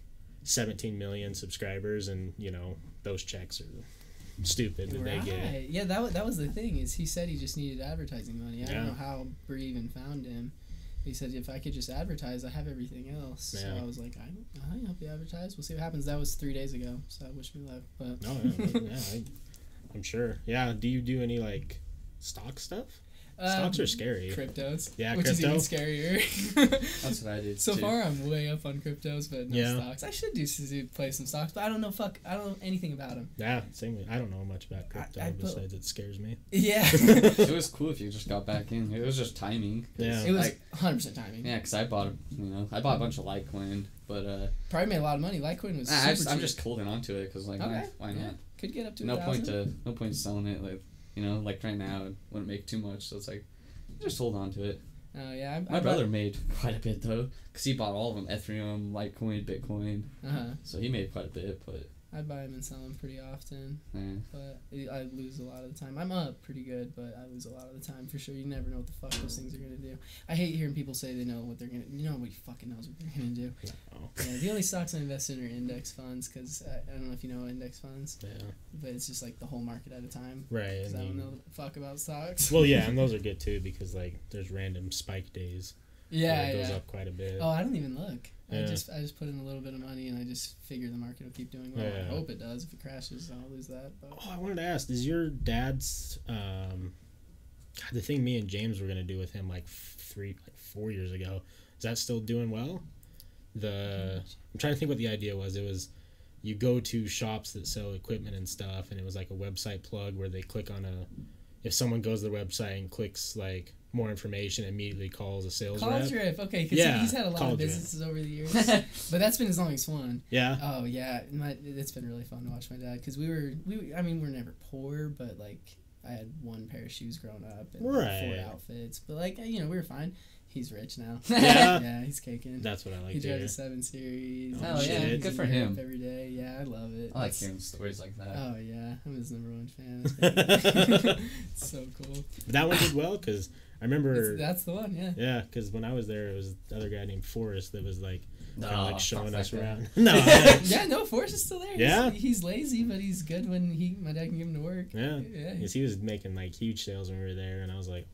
seventeen million subscribers, and you know those checks are stupid that they get. Right. Yeah, that was, that was the thing is he said he just needed advertising money. I Yeah. don't know how Bree even found him. He said if I could just advertise, I have everything else. So I was like, I I help you advertise. We'll see what happens. That was three days ago, so I wish me luck. But Oh yeah, yeah I, I'm sure. Yeah. Do you do any like stock stuff? Stocks Um, are scary. cryptos. Yeah, which is even scarier. [LAUGHS] That's what I did. so too. far, I'm way up on cryptos, but no Yeah. stocks. I should do do play some stocks, but I don't know. Fuck, I don't know anything about them. Yeah, same. with- I don't know much about crypto I put- besides it scares me. Yeah, [LAUGHS] it was cool if you just got back in. It was just timing. Yeah. it was Like, 100 percent timing. yeah, because I bought, you know, I bought a bunch of Litecoin, but uh, Probably made a lot of money. Litecoin was. nah, I super just, I'm just holding on to it because like, Okay. why, why yeah. not? Could get up to No a point thousand. to no point selling it. Like, you know, like right now, it wouldn't make too much. So it's like, just hold on to it. Oh yeah, I, My I brother made quite a bit though, because he bought all of them: Ethereum, Litecoin, Bitcoin. Uh huh. So he made quite a bit, but I buy them and sell them pretty often, but I lose a lot of the time. I'm up pretty good, but I lose a lot of the time for sure. You never know what the fuck those things are gonna do. I hate hearing people say they know what they're gonna. You know, nobody fucking knows what they're gonna do. No. Yeah, the only stocks I invest in are index funds because I, I don't know if you know index funds, Yeah. but it's just like the whole market at a time. Right. 'cause I, don't know the fuck about stocks. well, yeah, and those are [LAUGHS] good too because like there's random spike days. yeah, it goes yeah. up quite a bit. Oh, I don't even look. I just I just put in a little bit of money and I just figure the market will keep doing well. I hope it does. If it crashes, I'll lose that. But Oh, I wanted to ask: Is your dad's um, the thing me and James were gonna do with him like three, like four years ago? Is that still doing well? The I'm trying to think what the idea was. It was you go to shops that sell equipment and stuff, and it was like a website plug where they click on a. If someone goes to the website and clicks like more information, immediately calls a sales College rep. Drip, okay, because Yeah, he's had a lot of College Drip. businesses over the years, [LAUGHS] but that's been as long as one. Yeah. Oh yeah, my, it's been really fun to watch my dad because we were we I mean we are never poor, but like I had one pair of shoes growing up and like, four outfits, but like you know we were fine. He's rich now. [LAUGHS] Yeah. [LAUGHS] yeah, he's caking. That's what I like he to drives a seven series. Oh, and yeah, good for him. Every day, yeah, I love it. I like It's- hearing stories like that. Oh yeah, I'm his number one fan. It's great. it's so cool. But that one did well because I remember. It's, that's the one, yeah. Yeah, because when I was there, it was the other guy named Forrest that was like kind of like showing us that around. [LAUGHS] [LAUGHS] no, [LAUGHS] yeah, no, Forrest is still there. Yeah? he's, lazy, but he's good when he my dad can give him to work. yeah, Yeah. because he was making like huge sales when we were there, and I was like,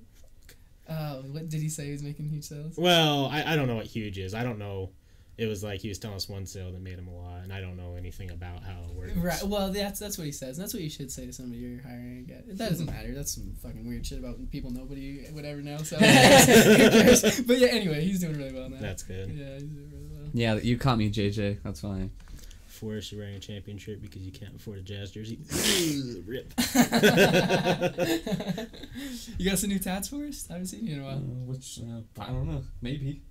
Oh, what did he say? He was making huge sales. well, I, I don't know what huge is. I don't know. It was like he was telling us one sale that made him a lot, and I don't know anything about how it works. Right. Well, that's that's what he says. And that's what you should say to somebody you're hiring. That doesn't matter. That's some fucking weird shit about people nobody would ever know. So. [LAUGHS] [LAUGHS] But yeah, anyway, he's doing really well now. That's good. Yeah, he's doing really well. Yeah, you caught me, JJ. That's fine. Forrest, you're wearing a championship because you can't afford a Jazz jersey. [LAUGHS] Rip. you got some new tats for us? I haven't seen you in a Uh, while. which uh, I don't know. Maybe.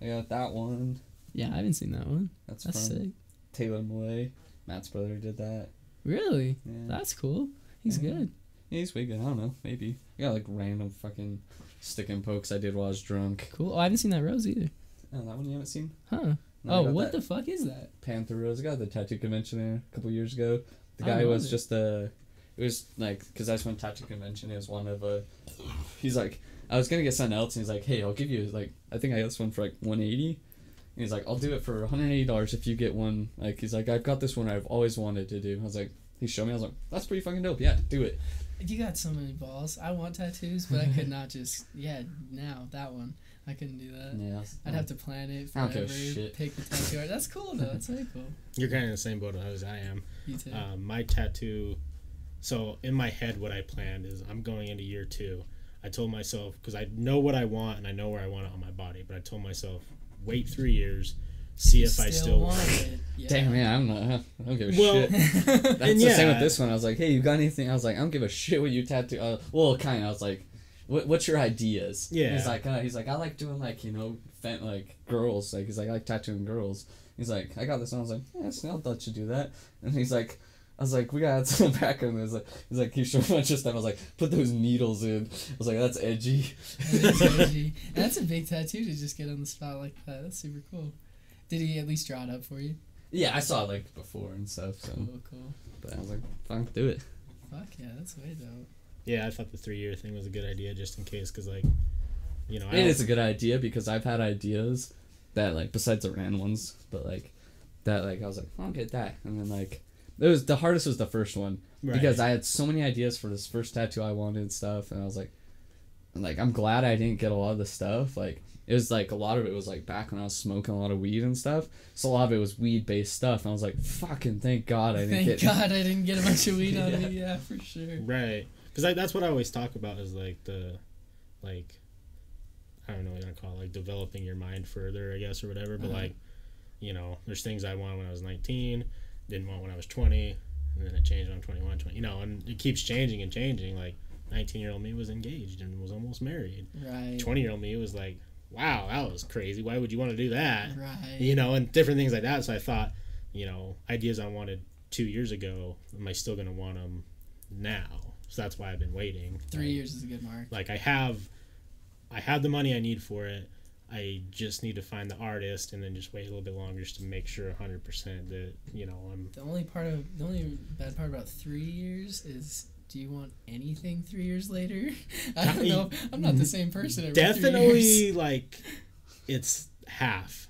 I got that one. Yeah, I haven't seen that one. That's, That's from sick. Taylor Malay. Matt's brother did that. Really? Yeah. That's cool. He's Yeah. good. Yeah, he's way good. I don't know. Maybe. I got like random fucking stick and pokes I did while I was drunk. Cool. Oh, I haven't seen that rose either. Oh, that one you haven't seen? Huh. No, oh, what the fuck is that? Panther Rose. I got the tattoo convention there a couple years ago. The guy was it. just a. It was like because I just went to tattoo convention. It was one of a. He's like, I was gonna get something else, and he's like, hey, I'll give you like I think I got this one for like one eighty. And he's like, I'll do it for one hundred eighty dollars if you get one. Like he's like, I've got this one I've always wanted to do. I was like, he showed me. I was like, that's pretty fucking dope. Yeah, do it. You got so many balls. I want tattoos, but I could not just. Yeah, now that one. I couldn't do that. Yeah. I'd have to plan it I don't forever. give a shit. Pick the tattoo art. That's cool though. That's very cool. [LAUGHS] You're kind of in the same boat as I am. You too. Um, my tattoo. So in my head, what I planned is I'm going into year two. I told myself because I know what I want and I know where I want it on my body, but I told myself wait three years, see if I still want it. Yeah. Damn, yeah, I'm not. I don't give a Well, shit. [LAUGHS] That's And the same with this one. I was like, hey, you got anything? I was like, I don't give a shit what you tattoo. Uh, well, kind of. I was like, what, what's your ideas? Yeah. He's like, uh, he's like, I like doing like you know, fan, like girls. Like he's like, I like tattooing girls. He's like, I got this. one. I was like, yes, I'll let you do that. And he's like. I was like, we gotta add some [LAUGHS] background. It was like, he's like, he showed a bunch of stuff. I was like, put those needles in. I was like, that's edgy. That's edgy. And [LAUGHS] that's a big tattoo to just get on the spot like that. That's super cool. Did he at least draw it up for you? Yeah, I saw it like before and stuff. So, Cool, cool. but I was like, fuck, do it. Fuck yeah, that's way dope. Yeah, I thought the three year thing was a good idea just in case, because like, you know, I It don't- a good idea because I've had ideas that like besides the random ones, but like that like I was like I'll get that, and then like it was the hardest was the first one Right. because I had so many ideas for this first tattoo I wanted and stuff, and I was like, like I'm glad I didn't get a lot of the stuff like. It was like a lot of it was like back when I was smoking a lot of weed and stuff. So a lot of it was weed based stuff. And I was like, fucking thank God I didn't Thank get God I didn't get a bunch of [LAUGHS] weed on me. Yeah, for sure. Right. Because like, that's what I always talk about is like the, like, I don't know what you want to call it, like developing your mind further, I guess, or whatever. But Uh-huh. like, you know, there's things I wanted when I was 19, didn't want when I was 20, and then it changed when I'm 21, 20. You know, and it keeps changing and changing. Like, 19 year old me was engaged and was almost married. Right. 20 year old me was like, wow, that was crazy. Why would you want to do that? Right. you know, and different things like that. So I thought, you know, ideas I wanted two years ago, am I still going to want them now? So that's why I've been waiting. Three Like- years is a good mark. Like I have, I have the money I need for it. I just need to find the artist and then just wait a little bit longer just to make sure 100% that, you know, I'm. The only part of the only bad part about three years is do you want anything three years later? [LAUGHS] I don't know. I'm not the same person. Every three years. Definitely, [LAUGHS] like, it's half.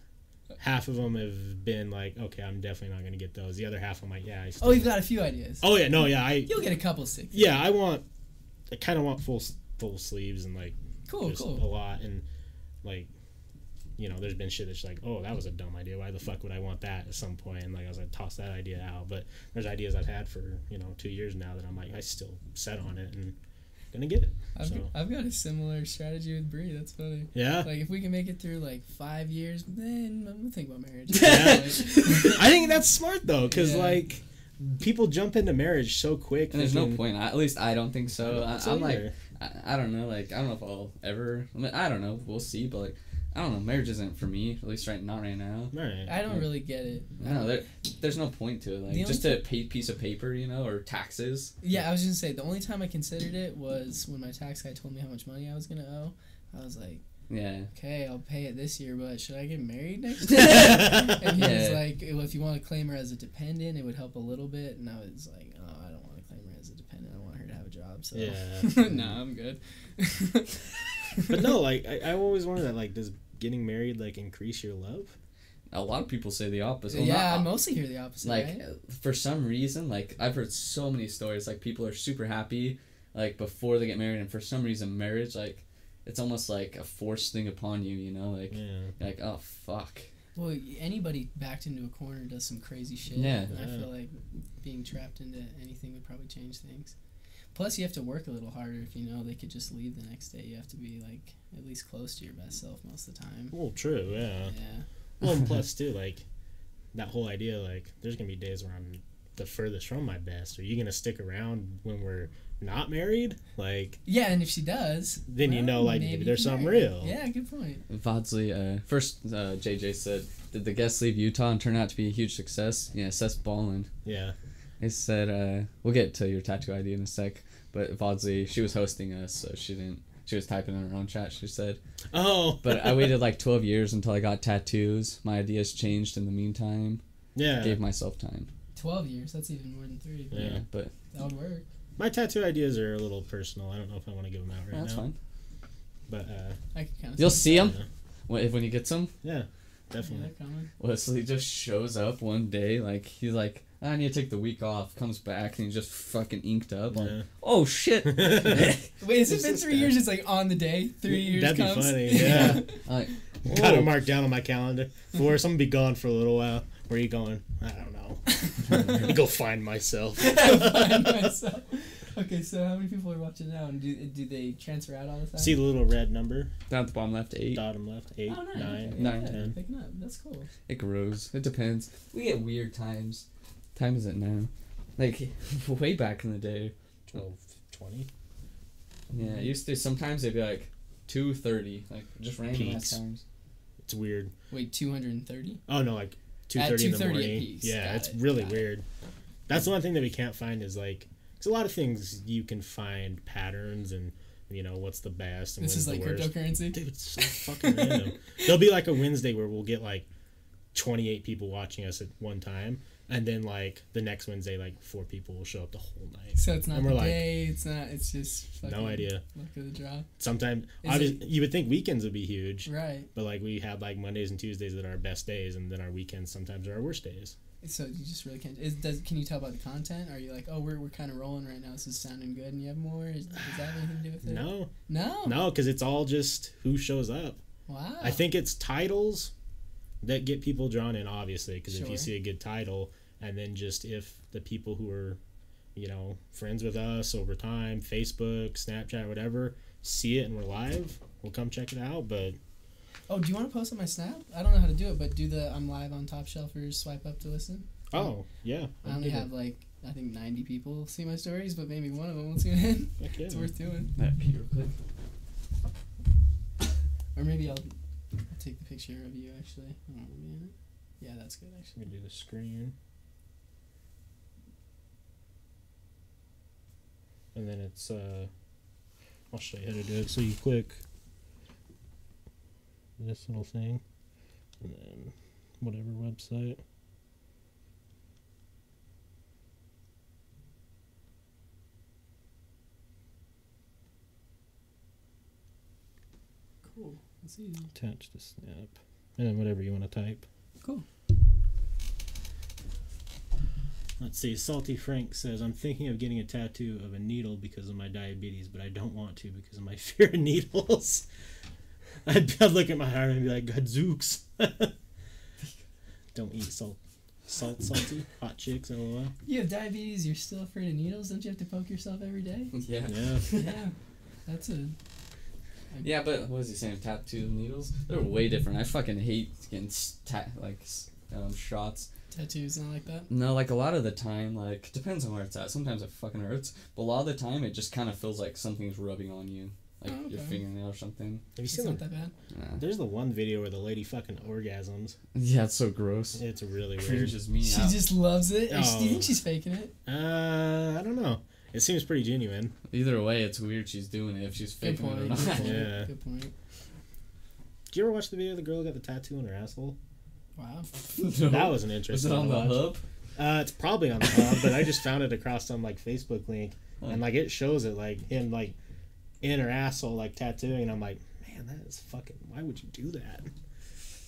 Half of them have been like, okay, I'm definitely not going to get those. The other half, I'm like, yeah, I oh, still Oh, you've got a few ideas. Oh yeah, no, yeah, I You'll get a couple sick. yeah, I want, I kind of want full full sleeves and like Cool, just cool. a lot and like, you know, there's been shit that's like, oh, that was a dumb idea. Why the fuck would I want that at some point? And like I was like, toss that idea out. But there's ideas I've had for you know two years now that I'm like, I still set on it and gonna get it. I've, So I've got a similar strategy with Brie. That's funny. yeah, Like if we can make it through like five years, then I'm gonna think about marriage. Yeah. [LAUGHS] [LAUGHS] I think that's smart though, because Yeah. like people jump into marriage so quick. And there's no point. I, at least I don't think so. I, So I'm like. I, I don't know. Like, I don't know if I'll ever. I, mean, I don't know. We'll see. But like, I don't know. Marriage isn't for me. At least right not right now. Right. I don't really get it. No, there, there's no point to it. Like, The just a pay, piece of paper, you know, or taxes. Yeah, I was just gonna say the only time I considered it was when my tax guy told me how much money I was gonna owe. I was like, Yeah. okay, I'll pay it this year, but should I get married next [LAUGHS] year? and he was like, well, if you want to claim her as a dependent, it would help a little bit. And I was like, oh, I don't want to claim her as a dependent. I want her to have a job. So Yeah. [LAUGHS] no, I'm good. [LAUGHS] but no, like I, I always wondered that. Like, does getting married like increase your love? A lot of people say the opposite. Well, yeah, I mostly hear the opposite. like right? for some reason like i've heard so many stories like people are super happy like before they get married and for some reason marriage like it's almost like a forced thing upon you you know like Yeah. like oh fuck Well, anybody backed into a corner does some crazy shit. Yeah. And I feel like being trapped into anything would probably change things. Plus, you have to work a little harder if you know they could just leave the next day. You have to be like at least close to your best self most of the time. Well, true. Yeah. Yeah. Well, and plus [LAUGHS] too, like that whole idea like there's gonna be days where I'm the furthest from my best. Are you gonna stick around when we're not married? Like Yeah, and if she does, Then you know, like, maybe there's something marry. real. Yeah, good point. Vodsley, uh, first uh, JJ said, "Did the guests leave Utah and turn out to be a huge success?" Yeah, Seth's balling. yeah, He said, uh, "We'll get to your tattoo idea in a sec." But Vodsley, she was hosting us, so she didn't. She was typing in her own chat. She said, oh, [LAUGHS] "But I waited like 12 years until I got tattoos. My ideas changed in the meantime. yeah. Gave myself time. Twelve years. That's even more than three. Yeah, Yeah. but That would work. My tattoo ideas are a little personal. I don't know if I want to give them out right that's now. That's fine. But uh, I could kind of. You'll see them when, when he gets them. yeah, Yeah, definitely. coming. Wesley just shows up one day, like he's like, Ah, I need to take the week off. Comes back and he's just fucking inked up. Like, oh shit. [LAUGHS] Wait, has it been three guy. years? It's like on the day. Three years That'd be funny, [LAUGHS] yeah. [LAUGHS] like, Got it marked down on my calendar. For I'm gonna be gone for a little while. Where are you going? I don't know. Go find myself. Find myself. Okay, so how many people are watching now, and do do they transfer out all the time? See the little red number? Down at the bottom left, eight. Bottom left. Eight, oh, nice. nine, okay. nine, yeah, ten. Picking up. That's cool. It grows. It depends. We get weird times. Time is it now? Like [LAUGHS] way back in the day. 12, 20. Yeah, it used to. Sometimes it'd be like two thirty, like just random ass times. It's weird. Wait, two hundred and thirty. Oh no, like two At thirty in the 2:30 at morning. peaks. Yeah, Got it's it, really got it. weird. That's the one thing that we can't find is like, because a lot of things you can find patterns and you know what's the best and what's the worst. This when's is like the worst. cryptocurrency. Dude, it's so fucking random. [LAUGHS] There'll be like a Wednesday where we'll get like 28 people watching us at one time, and then like the next Wednesday, like four people will show up the whole night. So it's not And the we're like- day. It's not. It's just fucking No idea. Luck of the draw. Sometimes, obviously, you would think weekends would be huge, Right. but like we had like Mondays and Tuesdays that are our best days, and then our weekends sometimes are our worst days. So you just really can't. Is, does can you tell by the content? Are you like, oh, we're, we're kind of rolling right now. This is sounding good, and you have more? Is, does that have anything to do with it? [SIGHS] No, No. no, because it's all just who shows up. Wow. I think it's titles that get people drawn in, obviously, because if you see a good title, and then just if the people who are, you know, friends with us over time, Facebook, Snapchat, whatever, see it and we're live, we'll come check it out. But Oh, do you want to post on my snap? I don't know how to do it, but do the I'm live on Top Shelfers swipe up to listen. oh yeah, I I'll only do have like I think 90 people see my stories, but maybe one of them will tune in. yeah. It's worth doing. That pure click. Or maybe I'll, I'll take the picture of you actually. I don't want to be in it. Yeah, that's good actually. Let me do the screen. And then it's uh I'll show you how to do it. So you click this little thing and then whatever website. Cool. That's easy. Attach the snap. And then whatever you want to type. Cool. Let's see. Salty Frank says, I'm thinking of getting a tattoo of a needle because of my diabetes, but I don't want to because of my [LAUGHS] fear of needles. I'd, I'd look at my arm and be like, Gadzooks. [LAUGHS] don't eat salt. Salt, salty. Hot chicks, lol. You have diabetes. You're still afraid of needles. Don't you have to poke yourself every day? [LAUGHS] Yeah. Yeah. yeah. That's a. Yeah, but what was he saying? Tattoo needles? They're way different. I fucking hate getting s- ta- like um, shots. Tattoos and like that. No, like a lot of the time, like depends on where it's at. Sometimes it fucking hurts, but a lot of the time it just kind of feels like something's rubbing on you, like Oh, your fingernail or something. Have you It's seen not that bad. Nah. There's the one video where the lady fucking orgasms. Yeah, it's so gross. It's really weird. Cringes me She out. just loves it. Or she- Do you Oh. think she's faking it? Uh, I don't know. It seems pretty genuine. Either way, it's weird she's doing it if she's Good faking point. it or Good not. point. Yeah. Good point. Did you ever watch the video of the girl who got the tattoo on her asshole? Wow. [LAUGHS] No. That was an Was interesting it on one the hub? Uh, it's probably on the hub, but I just found it across some like Facebook link, Huh. and like it shows it like him like in her asshole like tattooing, and I'm like, man, that is fucking. Why would you do that?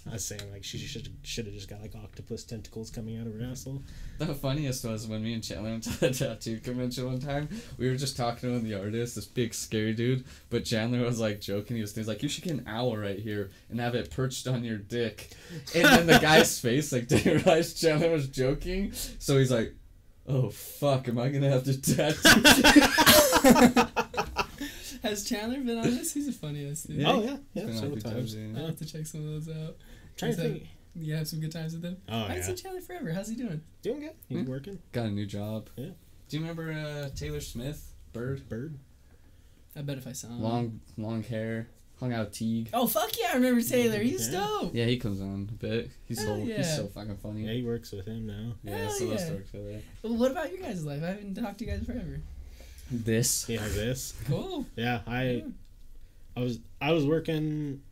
I was saying like she should should have just got like octopus tentacles coming out of her asshole. The funniest was when me and Chandler went to the [LAUGHS] tattoo convention one time. We were just talking to one of the artists, this big scary dude. But Chandler was like joking. He was, he was like, "You should get an owl right here and have it perched on your dick." And then the guy's [LAUGHS] face like didn't realize Chandler was joking, so he's like, "Oh fuck, am I gonna have to tattoo?" [LAUGHS] Has Chandler been on this? He's the funniest dude. Yeah. Oh yeah, yeah, several a few times. times, yeah. I'll have to check some of those out. Trying to think. You have some good times with him. Oh I haven't seen Chandler forever. How's he doing? doing good. He's Yeah. working. Got a new job. Yeah. Do you remember uh, Taylor Smith? Bird. Bird. I bet if I saw him. Long, long hair. Hung out with Teague. Oh fuck yeah! I remember Taylor. He's Yeah. dope. Yeah, he comes on a bit. He's Hell so yeah. he's so fucking funny. Yeah, he works with him now. Yeah, Hell so those yeah. stories are there. Well, what about your guys' life? I haven't talked to you guys forever. This. Yeah, this. Cool. Yeah, I Yeah. I was I was working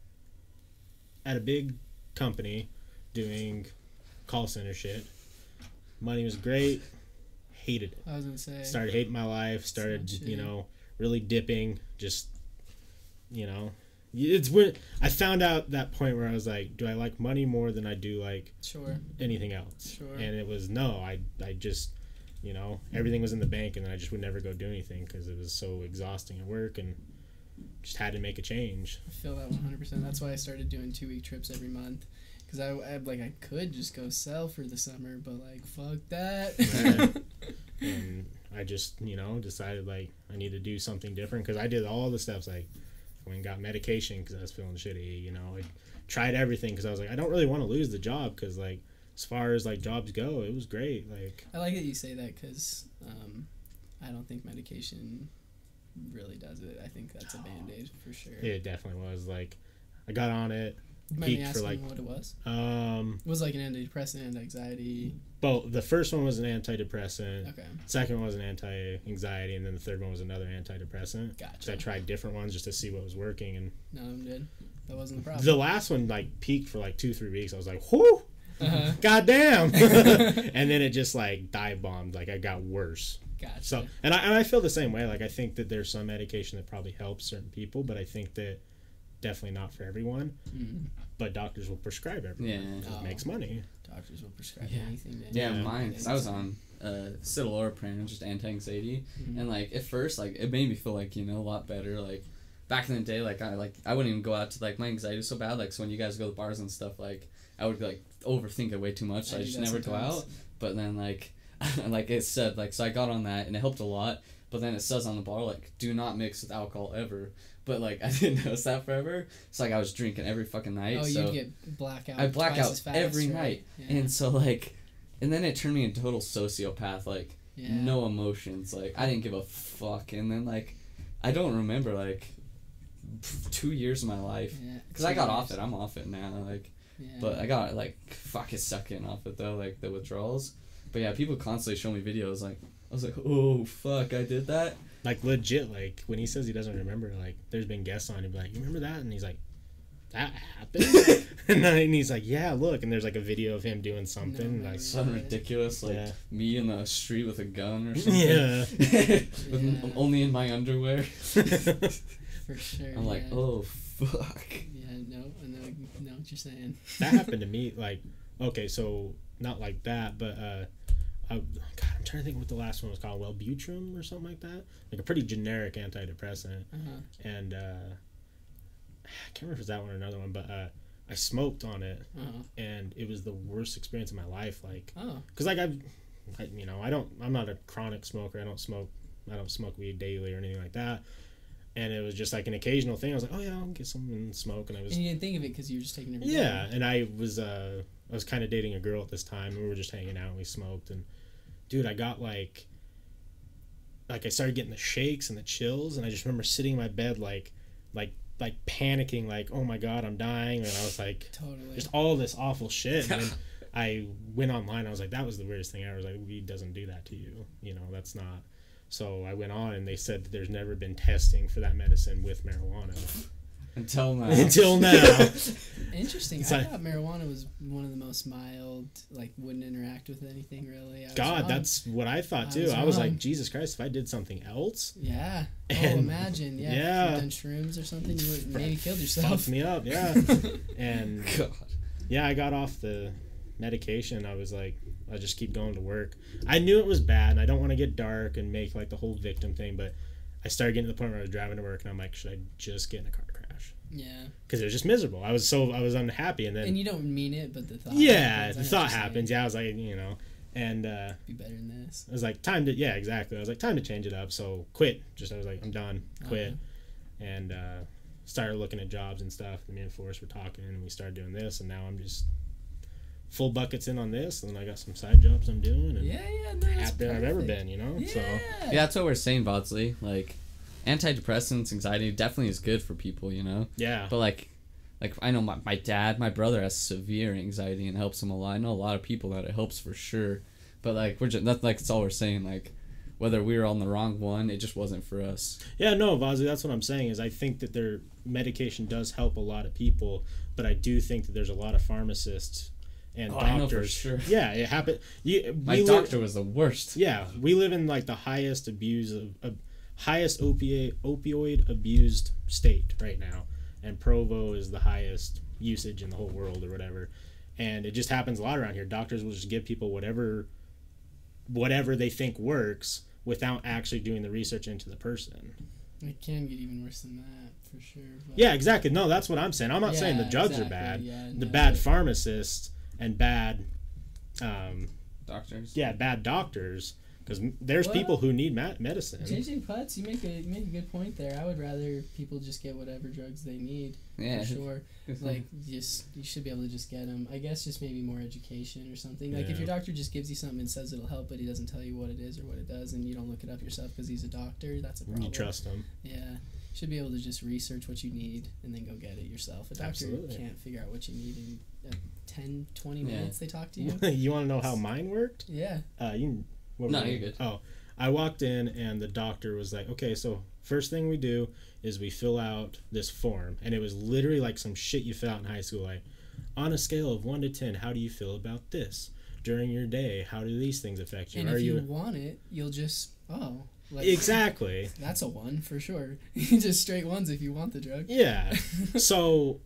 at a big company doing call center shit. Money was great. Hated it. I was gonna say. Started hating my life. Started you know really dipping. Just you know, it's when I found out that point where I was like, do I like money more than I do like Sure. anything else? Sure. And it was no. I I just you know everything was in the bank, and then I just would never go do anything because it was so exhausting at work and just had to make a change. I feel that 100%. That's why I started doing two week trips every month. Because I, I, like, I could just go sell for the summer, but, like, fuck that. [LAUGHS] and I just you know decided like I need to do something different because I did all the steps like I went and got medication because I was feeling shitty you know I tried everything because I was like I don't really want to lose the job because like as far as like jobs go it was great like I like that you say that because um, I don't think medication really does it. I think that's a band aid for sure. it definitely was like I got on it You mind me peaked for, asking like- what it was? um It was like an antidepressant, and anxiety. but the first one was an antidepressant Okay, second one was an anti-anxiety and then the third one was another antidepressant gotcha. so I tried different ones just to see what was working and None of them did. That wasn't the problem. the last one like peaked for like two three weeks I was like whoo uh-huh. goddamn [LAUGHS] [LAUGHS] and then it just like dive bombed like i got worse Gotcha. so and I, and I feel the same way like i think that there's some medication that probably helps certain people but i think that definitely not for everyone Mm. but doctors will prescribe everyone Yeah. it makes money Doctors will prescribe Yeah. anything. To Yeah, Yeah. mine. 'cause I was on uh, citalopram, just anti-anxiety, Mhm. and like at first, like it made me feel like you know a lot better. Like back in the day, like I like I wouldn't even go out to like my anxiety was so bad. Like so when you guys go to bars and stuff, like I would like overthink it way too much. So I I, just that never go out. But then like [LAUGHS] like it said like so I got on that and it helped a lot. But then it says on the bar like do not mix with alcohol ever. But like [LAUGHS] I didn't notice that forever. It's like I was drinking every fucking night. Oh, so you get blackout. I black twice as fast, every right? night. Yeah. and so like and then it turned me into a total sociopath. Like yeah. no emotions. Like I didn't give a fuck. And then like I don't remember like two years of my life Yeah. because I got off it. I'm off it now. Like Yeah. but I got like fuck second off it though. Like the withdrawals. But yeah, people constantly show me videos like I was like oh fuck I did that. like legit like when he says he doesn't remember like there's been guests on he'd be like you remember that and he's like that happened [LAUGHS] [LAUGHS] and then he's like yeah look and there's like a video of him doing something No like way. Something ridiculous like Yeah. me in the street with a gun or [LAUGHS] something. yeah With- Yeah. only in my underwear. For sure. I'm like oh fuck. Yeah, no, I know, I what you're saying. that happened to me like okay so not like that but uh I, God, I'm trying to think what the last one was called Wellbutrin or something like that like a pretty generic antidepressant Uh-huh. and uh I can't remember if it was that one or another one but uh I smoked on it Uh-huh. and it was the worst experience of my life like Oh, because like I've I, you know I don't I'm not a chronic smoker I don't smoke I don't smoke weed daily or anything like that and it was just like an occasional thing I was like oh yeah I'll get some and smoke and I was and you didn't think of it because you were just taking it. every day. yeah, and I was uh I was kind of dating a girl at this time, and we were just hanging out and we smoked and dude, I got like like I started getting the shakes and the chills and I just remember sitting in my bed like like like panicking like, "Oh my god, I'm dying." And I was like Totally. just all this awful shit. And then [LAUGHS] I went online. I was like, "That was the weirdest thing ever." I was like, "Weed doesn't do that to you. You know, that's not." So I went on, and they said that there's never been testing for that medicine with marijuana Until now. until [LAUGHS] now. Interesting. It's I like- thought marijuana was one of the most mild, like wouldn't interact with anything really. I God, wrong. that's what I thought I too. was I was like, Jesus Christ, if I did something else, yeah. Oh, And- imagine. Yeah. yeah. If you'd done shrooms or something, you would maybe killed fucked yourself. me up. Yeah, [LAUGHS] and [LAUGHS] God. yeah, I got off the medication. I was like, I just keep going to work. I knew it was bad, and I don't want to get dark and make like the whole victim thing, but I started getting to the point where I was driving to work, and I'm like, should I just get in a car crash? Yeah. Because it was just miserable. I was so I was unhappy, and then And you don't mean it, but the thought. yeah, happens. The thought happens. saying. Yeah, I was like, you know, and uh, Be better than this. I was like, time to yeah, exactly. I was like, time to change it up. So quit. Just I was like, I'm done. Quit. Uh-huh. and uh, started looking at jobs and stuff. And me and Forrest were talking, and we started doing this, and now I'm just full buckets in on this, and then I got some side jobs I'm doing, and Yeah, yeah, no, that's happier I've ever been. You know, Yeah. so Yeah, that's what we're saying, Bodsley. Like, antidepressants, anxiety definitely is good for people, you know. yeah, But like, like I know my, my dad, my brother has severe anxiety and helps him a lot. I know a lot of people that it helps for sure. But like we're just that's like it's all we're saying. Like, whether we were on the wrong one, it just wasn't for us. yeah. No, Vazi, that's what I'm saying. Is I think that their medication does help a lot of people, but I do think that there's a lot of pharmacists and Oh, doctors. sure. [LAUGHS] Yeah, it happened. You, My doctor was the worst. Yeah, we live in like the highest abuse of, of highest opioid opioid abused state right now, and Provo is the highest usage in the whole world or whatever. And it just happens a lot around here. Doctors will just give people whatever, whatever they think works without actually doing the research into the person. It can get even worse than that for sure. But Yeah, exactly. No, that's what I'm saying. I'm not saying the Yeah, drugs are bad. yeah, the no, bad but- pharmacists and bad, um, Doctors. yeah, bad doctors. Because there's Well- people who need ma- medicine. JJ Putz, you make a you make a good point there. I would rather people just get whatever drugs they need Yeah. for sure. [LAUGHS] Like just you should be able to just get them. I guess just maybe more education or something. Like if your doctor just gives you something and says it'll help, but he doesn't tell you what it is or what it does, and you don't look it up yourself because he's a doctor, that's a problem. you trust him. Yeah. Should be able to just research what you need and then go get it yourself. A doctor Absolutely. can't figure out what you need in uh, 10, 20 Yeah. minutes they talk to you. [LAUGHS] you want to know how mine worked? yeah. Uh, you. What No, you're good. Oh, I walked in and the doctor was like, "Okay, so first thing we do is we fill out this form," and it was literally like some shit you fill out in high school, like, on a scale of one to ten, how do you feel about this during your day? How do these things affect you? And Are if you, you want it, you'll just oh like exactly? [LAUGHS] That's a one for sure. [LAUGHS] just straight ones if you want the drug. Yeah. [LAUGHS] so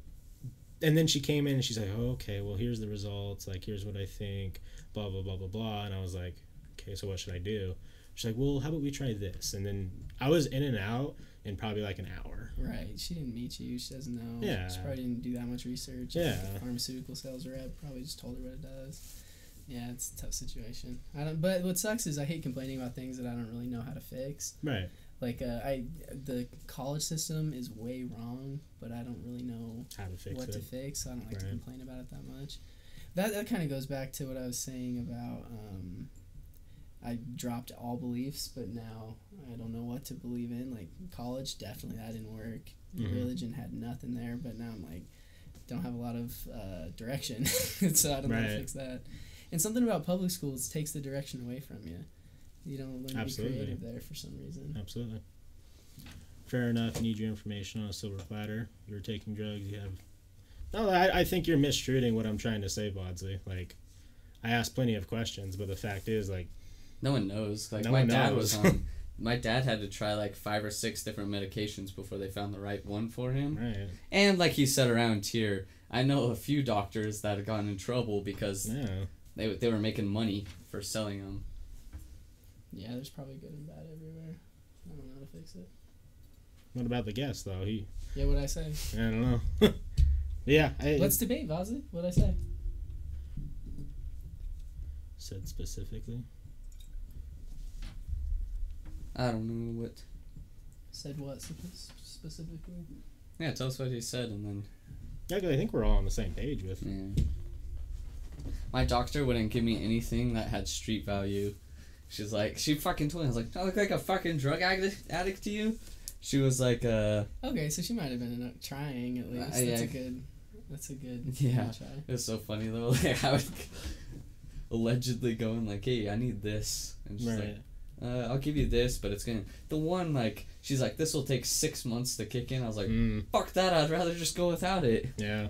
and then she came in and she's like oh, okay well here's the results like here's what i think blah blah blah blah blah and i was like okay so what should i do she's like well how about we try this and then i was in and out in probably like an hour Right. She didn't meet you. She doesn't know. Yeah. She probably didn't do that much research. Yeah. Pharmaceutical sales rep probably just told her what it does. Yeah, it's a tough situation. I don't. But what sucks is I hate complaining about things that I don't really know how to fix. right Like uh, I, the college system is way wrong, but I don't really know how to fix what it to fix. So I don't like to complain about it that much. That that kind of goes back to what I was saying about. Um, I dropped all beliefs, but now I don't know what to believe in. Like college, definitely that didn't work. Mhm. Religion had nothing there, but now I'm like, don't have a lot of uh, direction, [LAUGHS] so I don't know how to fix that. And something about public schools takes the direction away from you. You don't learn Absolutely. to be creative there for some reason. absolutely fair enough you need your information on a silver platter you're taking drugs you have no I, I think you're mistreating what i'm trying to say bodsley like i asked plenty of questions but the fact is like No one knows. Like No my one dad knows. was on. [LAUGHS] My dad had to try like five or six different medications before they found the right one for him. right And like he said around here, I know a few doctors that have gotten in trouble because yeah they they were making money for selling them. Yeah, there's probably good and bad everywhere. I don't know how to fix it. What about the guest though? He, Yeah, what I say? I don't know. [LAUGHS] yeah, I Let's debate, Vosley. What I say? said specifically. I don't know what. Said what specifically? Yeah, tell us what he said, and then Yeah, 'cause I think we're all on the same page with. yeah. My doctor wouldn't give me anything that had street value. She's like, she fucking told me, I was like, I look like a fucking drug addict, addict to you? She was like, uh, Okay, so she might have been uh, trying at least. Uh, that's yeah. a good. That's a good. [LAUGHS] Yeah. Try. it was so funny though. [LAUGHS] Like, I would [LAUGHS] allegedly going like, hey, I need this, and she's Right. like, uh, I'll give you this, but it's gonna the one like she's like, this will take six months to kick in. I was like, Mm, fuck that, I'd rather just go without it. yeah.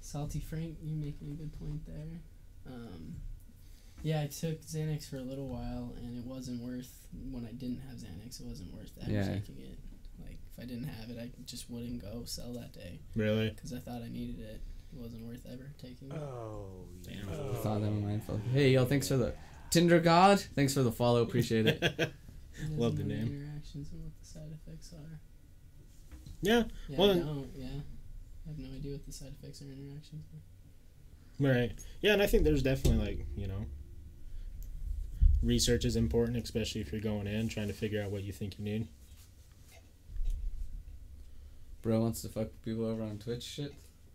Salty Frank, you're making a good point there. Um, yeah, I took Xanax for a little while, and it wasn't worth when I didn't have Xanax. It wasn't worth ever Yeah. taking it. Like if I didn't have it, I just wouldn't go sell that day Really? because I thought I needed it. It wasn't worth ever taking. it. Oh, damn. I thought that was mindful. Hey, yo, thanks for the Tinder God. Thanks for the follow. Appreciate it. It [LAUGHS] Love the name. Interactions and what the side effects are. yeah, Yeah, Well, I don't. Yeah, I have no idea what the side effects or interactions are. right. Yeah, and I think there's definitely like you know, research is important, especially if you're going in trying to figure out what you think you need. Bro wants to fuck people over on Twitch. Shit.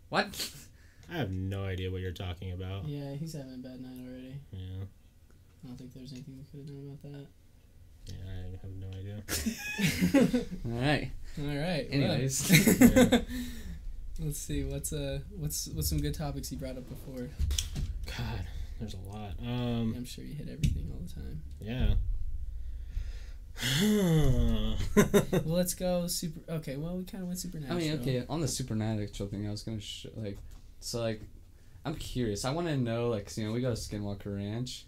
What? I have no idea what you're talking about. Yeah, he's having a bad night already. Yeah, I don't think there's anything we could have done about that. yeah, I have no idea. [LAUGHS] that. All right. All right. well. Anyways. [LAUGHS] Yeah. Let's see. What's uh what's what's some good topics you brought up before? God, there's a lot. Um, I'm sure you hit everything all the time. yeah. [SIGHS] Well, let's go super. Okay, well we kind of went supernatural. I supernatural. mean, okay, on the supernatural thing, I was gonna sh- like, so like, I'm curious. I want to know, like, 'cause, you know, we go to Skinwalker Ranch.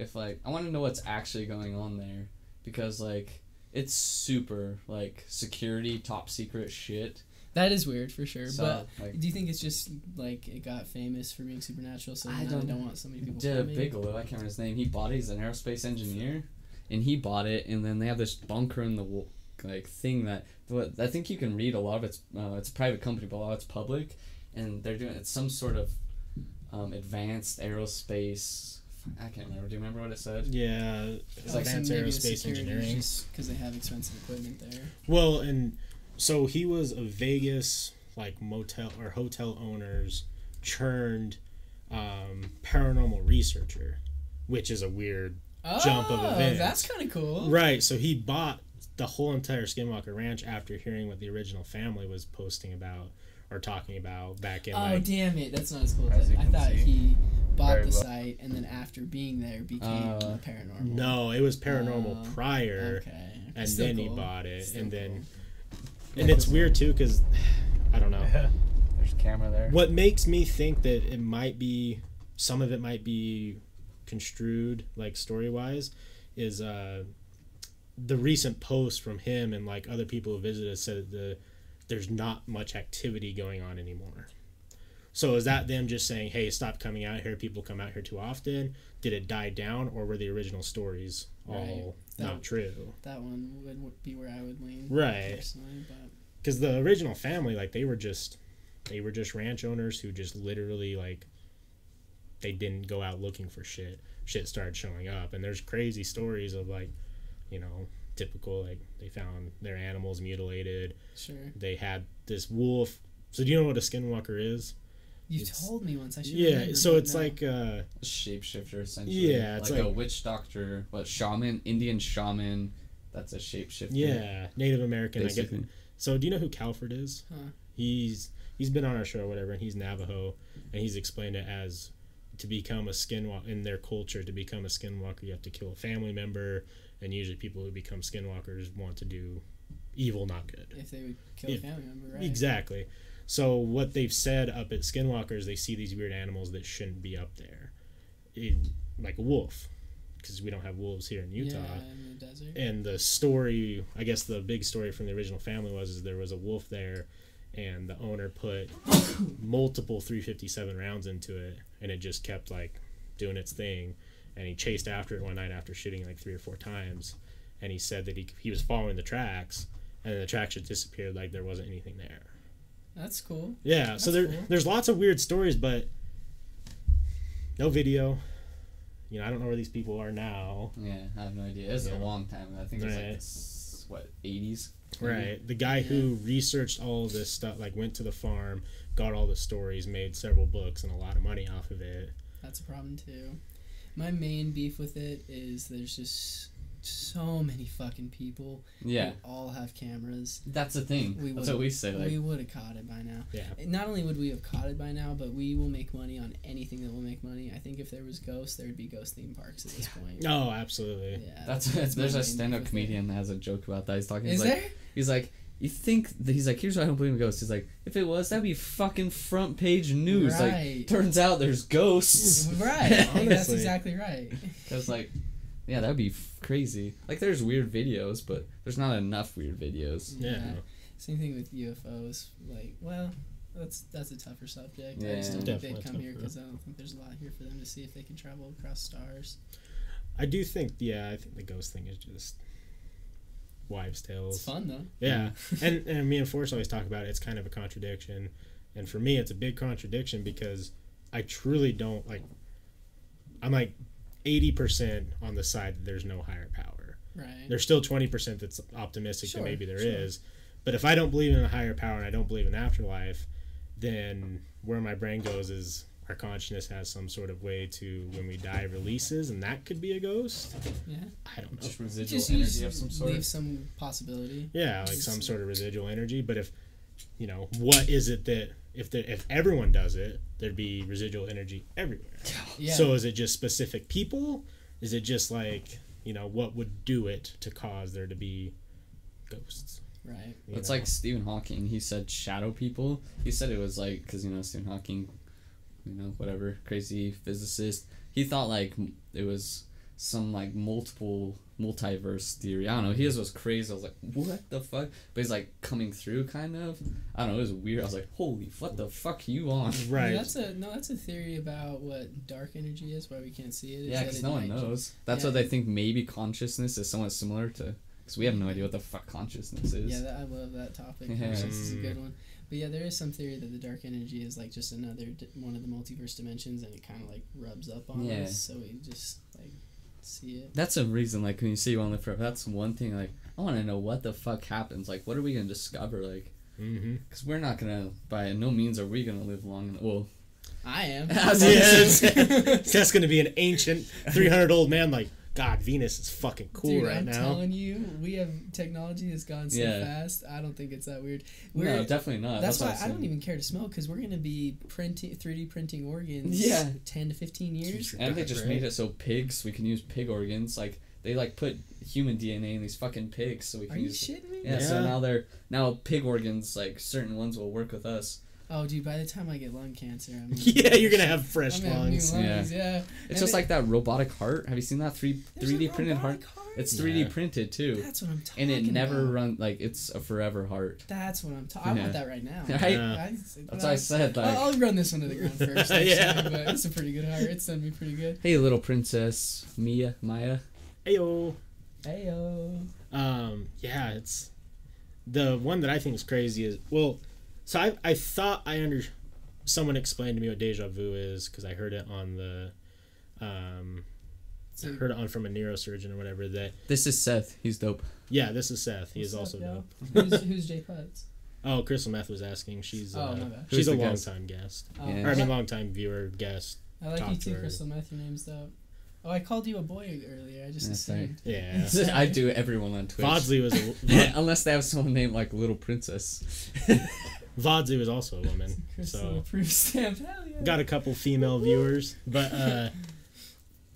If like, I want to know what's actually going on there, because like, it's super like security, top secret shit. That is weird for sure. So but like, do you think it's just like it got famous for being supernatural, so I don't don't want so many people did? Bigelow, I can't remember his name. He bought it. He's an aerospace engineer, and he bought it. And then they have this bunker in the w- like thing that what I think you can read a lot of it's uh, it's a private company, but a lot of it's public, and they're doing it's some sort of um, advanced aerospace. I can't remember. Do you remember what it said? yeah, it's like so advanced aerospace engineering. because they have expensive equipment there. Well, and so he was a Vegas like motel or hotel owners churned um, paranormal researcher, which is a weird Jump of Oh, events. That's kind of cool. right. So he bought the whole entire Skinwalker Ranch after hearing what the original family was posting about or talking about back in Oh like damn it! That's not as cool As as I, I thought. see. He bought Very the well. site and then after being there became Uh, paranormal. no, it was paranormal Oh, prior, Okay. and Still then he bought it, Still and then cool. and it's weird too because [SIGHS] I don't know. [LAUGHS] There's a camera there. What makes me think that it might be some of it might be construed like story wise is uh the recent post from him and like other people who visited said that the there's not much activity going on anymore. So is that them just saying, "Hey, stop coming out here. People come out here too often." Did it die down, or were the original stories all Right. That- not true? That one would would be where I would lean. Right. Because the original family like they were just they were just ranch owners who just literally like they didn't go out looking for shit shit started showing up and there's crazy stories of like you know typical like they found their animals mutilated sure. they had this wolf so do you know what a skinwalker is You It's- told me once. I should. yeah so it's no. like uh, a shapeshifter essentially. Yeah, it's like, a witch doctor, what shaman, Indian shaman. That's a shapeshifter. yeah native american i get basically. so do you know who calford is Huh. he's he's been on our show or whatever and he's navajo and he's explained it as to become a skinwalker in their culture to become a skinwalker you have to kill a family member and usually people who become skinwalkers want to do evil not good if they would kill Yeah. a family member, right? exactly so what they've said up at skinwalkers they see these weird animals that shouldn't be up there. In, like a wolf because we don't have wolves here in utah. Yeah, in the desert. and the story i guess the big story from the original family was is there was a wolf there and the owner put multiple 357 rounds into it and it just kept like doing its thing. And he chased after it one night after shooting like three or four times. And he said that he, he was following the tracks and the tracks just disappeared like there wasn't anything there That's cool. yeah so there, cool. there's lots of weird stories but no video you know i don't know where these people are now Yeah, I have no idea. It's Yeah. a long time. I think it's Right. like s- what eighties. Right. The guy who researched all of this stuff, like went to the farm, got all the stories, made several books and a lot of money off of it. That's a problem too. My main beef with it is there's just so many fucking people Yeah, who all have cameras. that's the thing. We that's would've- what we say. Like, we would have caught it by now. Yeah. Not only would we have caught it by now, but we will make money on anything that will make money. I think if there was ghosts, there would be ghost theme parks at this point. Oh, absolutely. Yeah, that's, [LAUGHS] my there's a main stand-up beef with it. comedian that has a joke about that. He's talking. He's Is like, there? he's like, you think that he's like, here's why I don't believe in ghosts. He's like, if it was, that'd be fucking front page news. Right. Like, turns out there's ghosts. Right. Like, that's exactly right. Cause like, yeah, that'd be f- crazy. Like, there's weird videos, but there's not enough weird videos. Yeah. Same thing with UFOs. Like, well, that's that's a tougher subject. I Yeah. just don't think they'd come here because I don't think there's a lot here for them to see if they can travel across stars. I do think, yeah, I think the ghost thing is just wives' tales. It's tales. fun though. Yeah. [LAUGHS] and, and me and Forrest always talk about it. It's kind of a contradiction. And for me, it's a big contradiction because I truly don't like, I'm like 80% on the side that there's no higher power. Right. there's still 20% that's optimistic Sure, that maybe there sure. is but if i don't believe in a higher power and i don't believe in afterlife then where my brain goes is our consciousness has some sort of way to when we die releases, and that could be a ghost. Yeah. I don't know. Just residual Just energy use, of some sort. leave some possibility. Yeah, like some sort of residual energy. But if you know, what is it that if the, if everyone does it, there'd be residual energy everywhere. [LAUGHS] Yeah. So is it just specific people? Is it just like you know what would do it to cause there to be ghosts? right. you It's know? like Stephen Hawking. He said shadow people. He said it was like because you know Stephen Hawking, you know whatever crazy physicist. He thought like it was some like multiple multiverse theory. I don't know. His was crazy. I was like, what the fuck? But he's like coming through kind of. I don't know. It was weird. I was like, holy, what the fuck you on? right. No, that's a no. That's a theory about what dark energy is. Why we can't see it. is Yeah, that because no one knows. That's Yeah. what they think. Maybe consciousness is somewhat similar to. Because we have no idea what the fuck consciousness is. Yeah, that, I love that topic. Yeah. This is a Mm. good one. But yeah, there is some theory that the dark energy is like just another di- one of the multiverse dimensions, and it kind of like rubs up on Yeah. us, so we just like see it. That's a reason, like when you see you want to live forever, that's one thing. Like I want to know what the fuck happens. Like what are we gonna discover? Like mm-hmm. because we're not gonna by no means are we gonna live long. Well, I am. I was Yes. gonna that's gonna be an ancient 300 old man like God. Venus is fucking cool Dude, right I'm now. telling you, we have technology that's gone so Yeah. fast. I don't think it's that weird. We're, no, definitely not. that's, what why I'm I don't even care to smoke because we're gonna be printing 3D printing organs. Yeah. ten to fifteen years. And they just Right. made it so pigs we can use pig organs. Like they like put human DNA in these fucking pigs so we can Are you use. shitting me? yeah, so now they're now pig organs like certain ones will work with us. Oh, dude, by the time I get lung cancer, I'm [LAUGHS] Yeah, you're gonna have fresh I'm gonna have new lungs. lungs. Yeah. It's And just they- like that robotic heart. Have you seen that three three D printed heart? heart? It's 3D Yeah. printed too, That's what I'm talking and it never about. run like it's a forever heart. That's what I'm talking. I want that right now. [LAUGHS] Right? Yeah. I, That's what I said like, I'll, I'll run this one to the ground [LAUGHS] first. Actually, Yeah. but it's a pretty good heart. It's done me pretty good. hey, little princess Mia, Maya. Ayo. Heyo. Um, yeah, it's the one that I think is crazy is well, so I I thought I under someone explained to me what deja vu is because I heard it on the um I So, heard it on from a neurosurgeon or whatever that This is Seth. He's dope. yeah this is Seth he is also up, dope. who's, [LAUGHS] who's Jay Putz? Oh, Crystal Meth was asking. She's Oh, uh, my bad. she's Who's a the long guest? time guest. Oh, Yeah. Or, I mean, long time viewer guest. I like you talk to too, her. Crystal Meth. Your name's dope. Oh, I called you a boy earlier. I just Yeah, sorry. assumed. Yeah, [LAUGHS] [LAUGHS] I do everyone on Twitch. Vodsley was a, Unless they have someone named like Little Princess. Vodsley was also a woman. [LAUGHS] So stamp. Hell yeah. got a couple female [LAUGHS] viewers, but uh,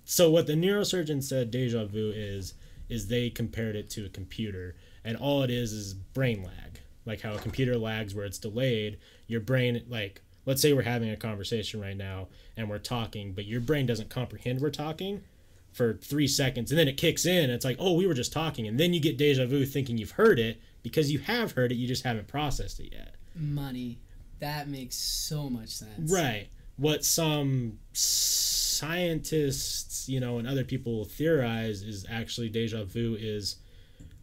so what the neurosurgeon said deja vu is is they compared it to a computer, and all it is is brain lag, like how a computer lags where it's delayed. Your brain, like let's say we're having a conversation right now and we're talking, but your brain doesn't comprehend we're talking for three seconds, and then it kicks in. It's like, oh, we were just talking, and then you get deja vu thinking you've heard it because you have heard it, you just haven't processed it yet. Money. That makes so much sense. Right. What some scientists, you know, and other people theorize is actually deja vu is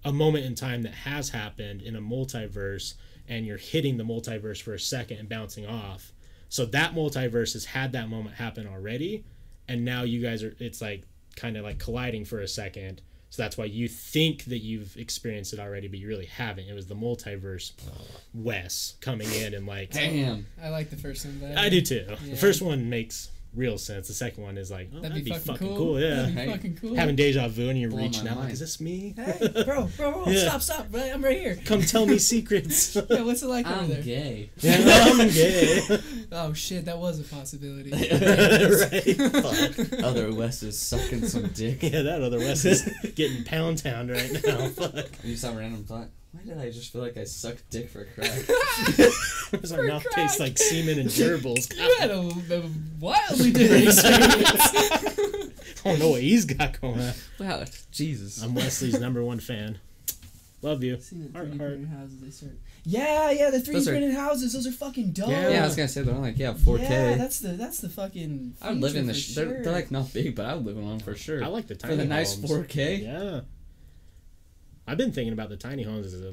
a moment in time that has happened in a multiverse and you're hitting the multiverse for a second and bouncing off. So that multiverse has had that moment happen already and now you guys are it's like kind of like colliding for a second. So that's why you think that you've experienced it already, but you really haven't. It was the multiverse Wes coming in and like Damn. I like the first one better. I do too. Yeah. The first one makes real sense. The second one is like, oh, That'd, be, fucking, cool. Yeah. That'd be Hey. fucking cool. Having deja vu and you're Blowing reaching out like, is this me? hey, [LAUGHS] bro, bro, bro, Yeah. stop, stop. Right, I'm right here. Come tell me [LAUGHS] secrets. Yeah, what's it like over I'm there? gay. [LAUGHS] yeah, I'm gay. Oh shit, that was a possibility. right. Fuck. Other Wes is sucking some dick. Yeah, that other Wes is getting pound town right now. Fuck. You saw a random thought. Why did I just feel like I sucked dick for crack? [LAUGHS] Does our mouth crack. taste like semen and gerbils? [LAUGHS] you had a, a wildly [LAUGHS] different experience. I don't know what he's got going on. wow, Jesus. I'm Wesley's number one fan. Love you. Seen the Heart, 3D heart. printed houses they start. Yeah, yeah, the 3D are- printed houses. Those are fucking dope. Yeah. yeah, I was gonna say they're only like yeah, 4K. Yeah, that's the that's the fucking. I would live in the. for Sh- they're, they're like not big, but I would live in one for sure. I like the for tiny the nice 4K. Yeah. I've been thinking about the tiny homes as a,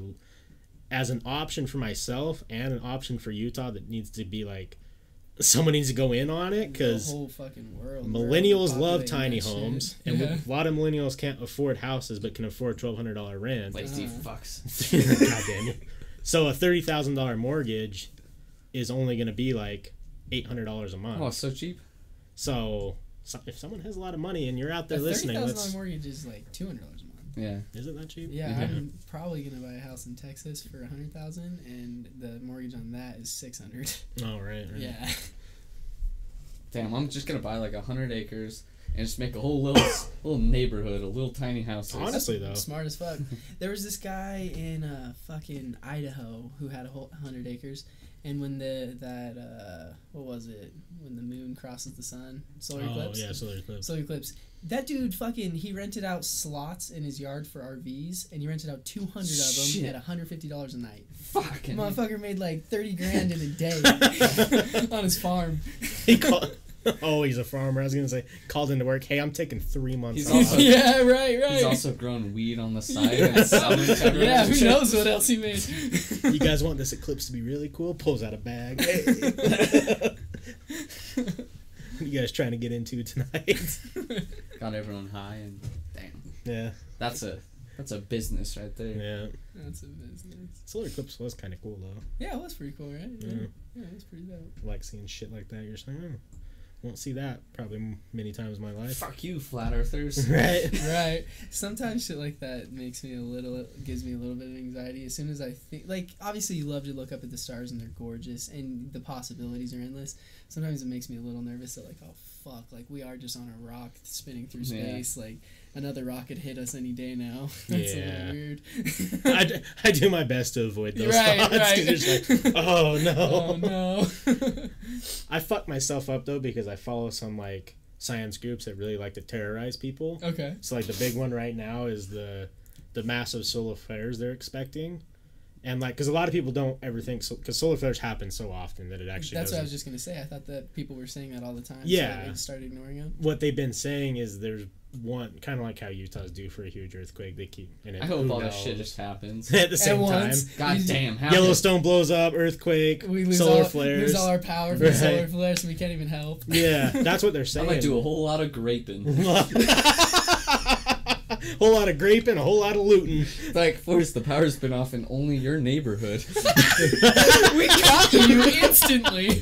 as an option for myself and an option for Utah that needs to be like someone needs to go in on it because whole fucking world. Millennials love tiny that shit. homes [LAUGHS] and Yeah. a lot of millennials can't afford houses but can afford twelve hundred dollar rent. Lazy Uh. fucks. [LAUGHS] God damn you. So a thirty thousand dollar mortgage is only going to be like eight hundred dollars a month. Oh, so cheap. So, so if someone has a lot of money and you're out there A listening, thousand let's, mortgage is like two hundred dollars a month. Yeah. is it that cheap? Yeah, Yeah. I'm probably gonna buy a house in Texas for a hundred thousand, and the mortgage on that is six hundred. Oh right. right. [LAUGHS] Yeah, Damn, I'm just gonna buy like a hundred acres and just make a whole little [COUGHS] little neighborhood, a little tiny house. Honestly though, smart as fuck. there was this guy in uh, fucking Idaho who had a whole hundred acres, and when the that uh, what was it? When the moon crosses the sun, solar oh eclipse. Oh yeah, solar eclipse. Solar eclipse. That dude fucking he rented out slots in his yard for RVs, and he rented out two hundred of them Shit. at hundred fifty dollars a night. Fucking. Motherfucker made like thirty grand in a day [LAUGHS] on his farm. he called. Oh, he's a farmer. I was gonna say called into work. Hey, I'm taking three months He's off. also- [LAUGHS] yeah, right, right. He's also grown weed on the side and selling to everyone. yeah, who [LAUGHS] knows what else he made? you guys want this eclipse to be really cool? Pulls out a bag. [LAUGHS] you guys trying to get into tonight? [LAUGHS] Got everyone high and damn. yeah, That's a that's a business right there. yeah. That's a business. Solar eclipse was kind of cool though. Yeah, it was pretty cool, right? Yeah, Yeah. yeah, it was pretty dope. Like seeing shit like that. You're just like, oh, won't see that probably m- many times in my life. Fuck you, flat earthers. [LAUGHS] right. [LAUGHS] right. Sometimes shit like that makes me a little, gives me a little bit of anxiety. As soon as I think, like, obviously you love to look up at the stars and they're gorgeous and the possibilities are endless. Sometimes it makes me a little nervous that, like, oh fuck, like we are just on a rock spinning through Yeah. space. Like another rocket hit us any day now. [LAUGHS] That's Yeah. a little weird. [LAUGHS] I, d- I do my best to avoid those Right, thoughts. right. like, oh [LAUGHS] no. oh no. I fuck myself up though because I follow some like science groups that really like to terrorize people. okay. So like the big one right now is the the massive solar flares they're expecting, and like because a lot of people don't ever think so because solar flares happen so often that it actually That's what I was just gonna say. I thought that people were saying that all the time. Yeah. So they started ignoring them. what they've been saying is there's one kind of like how Utah's due for a huge earthquake. They keep and it, I hope all this shit just happens. [LAUGHS] at the same time. once. [LAUGHS] God damn, how did- Yellowstone blows up, earthquake, We lose solar all, flares. lose all our power from Right. solar flares, so we can't even help. yeah, that's what they're saying. I saying. might do a whole lot of graping. [LAUGHS] whole lot of graping, a whole lot of looting. like, Forrest, the power's been off in only your neighborhood. [LAUGHS] we got you instantly.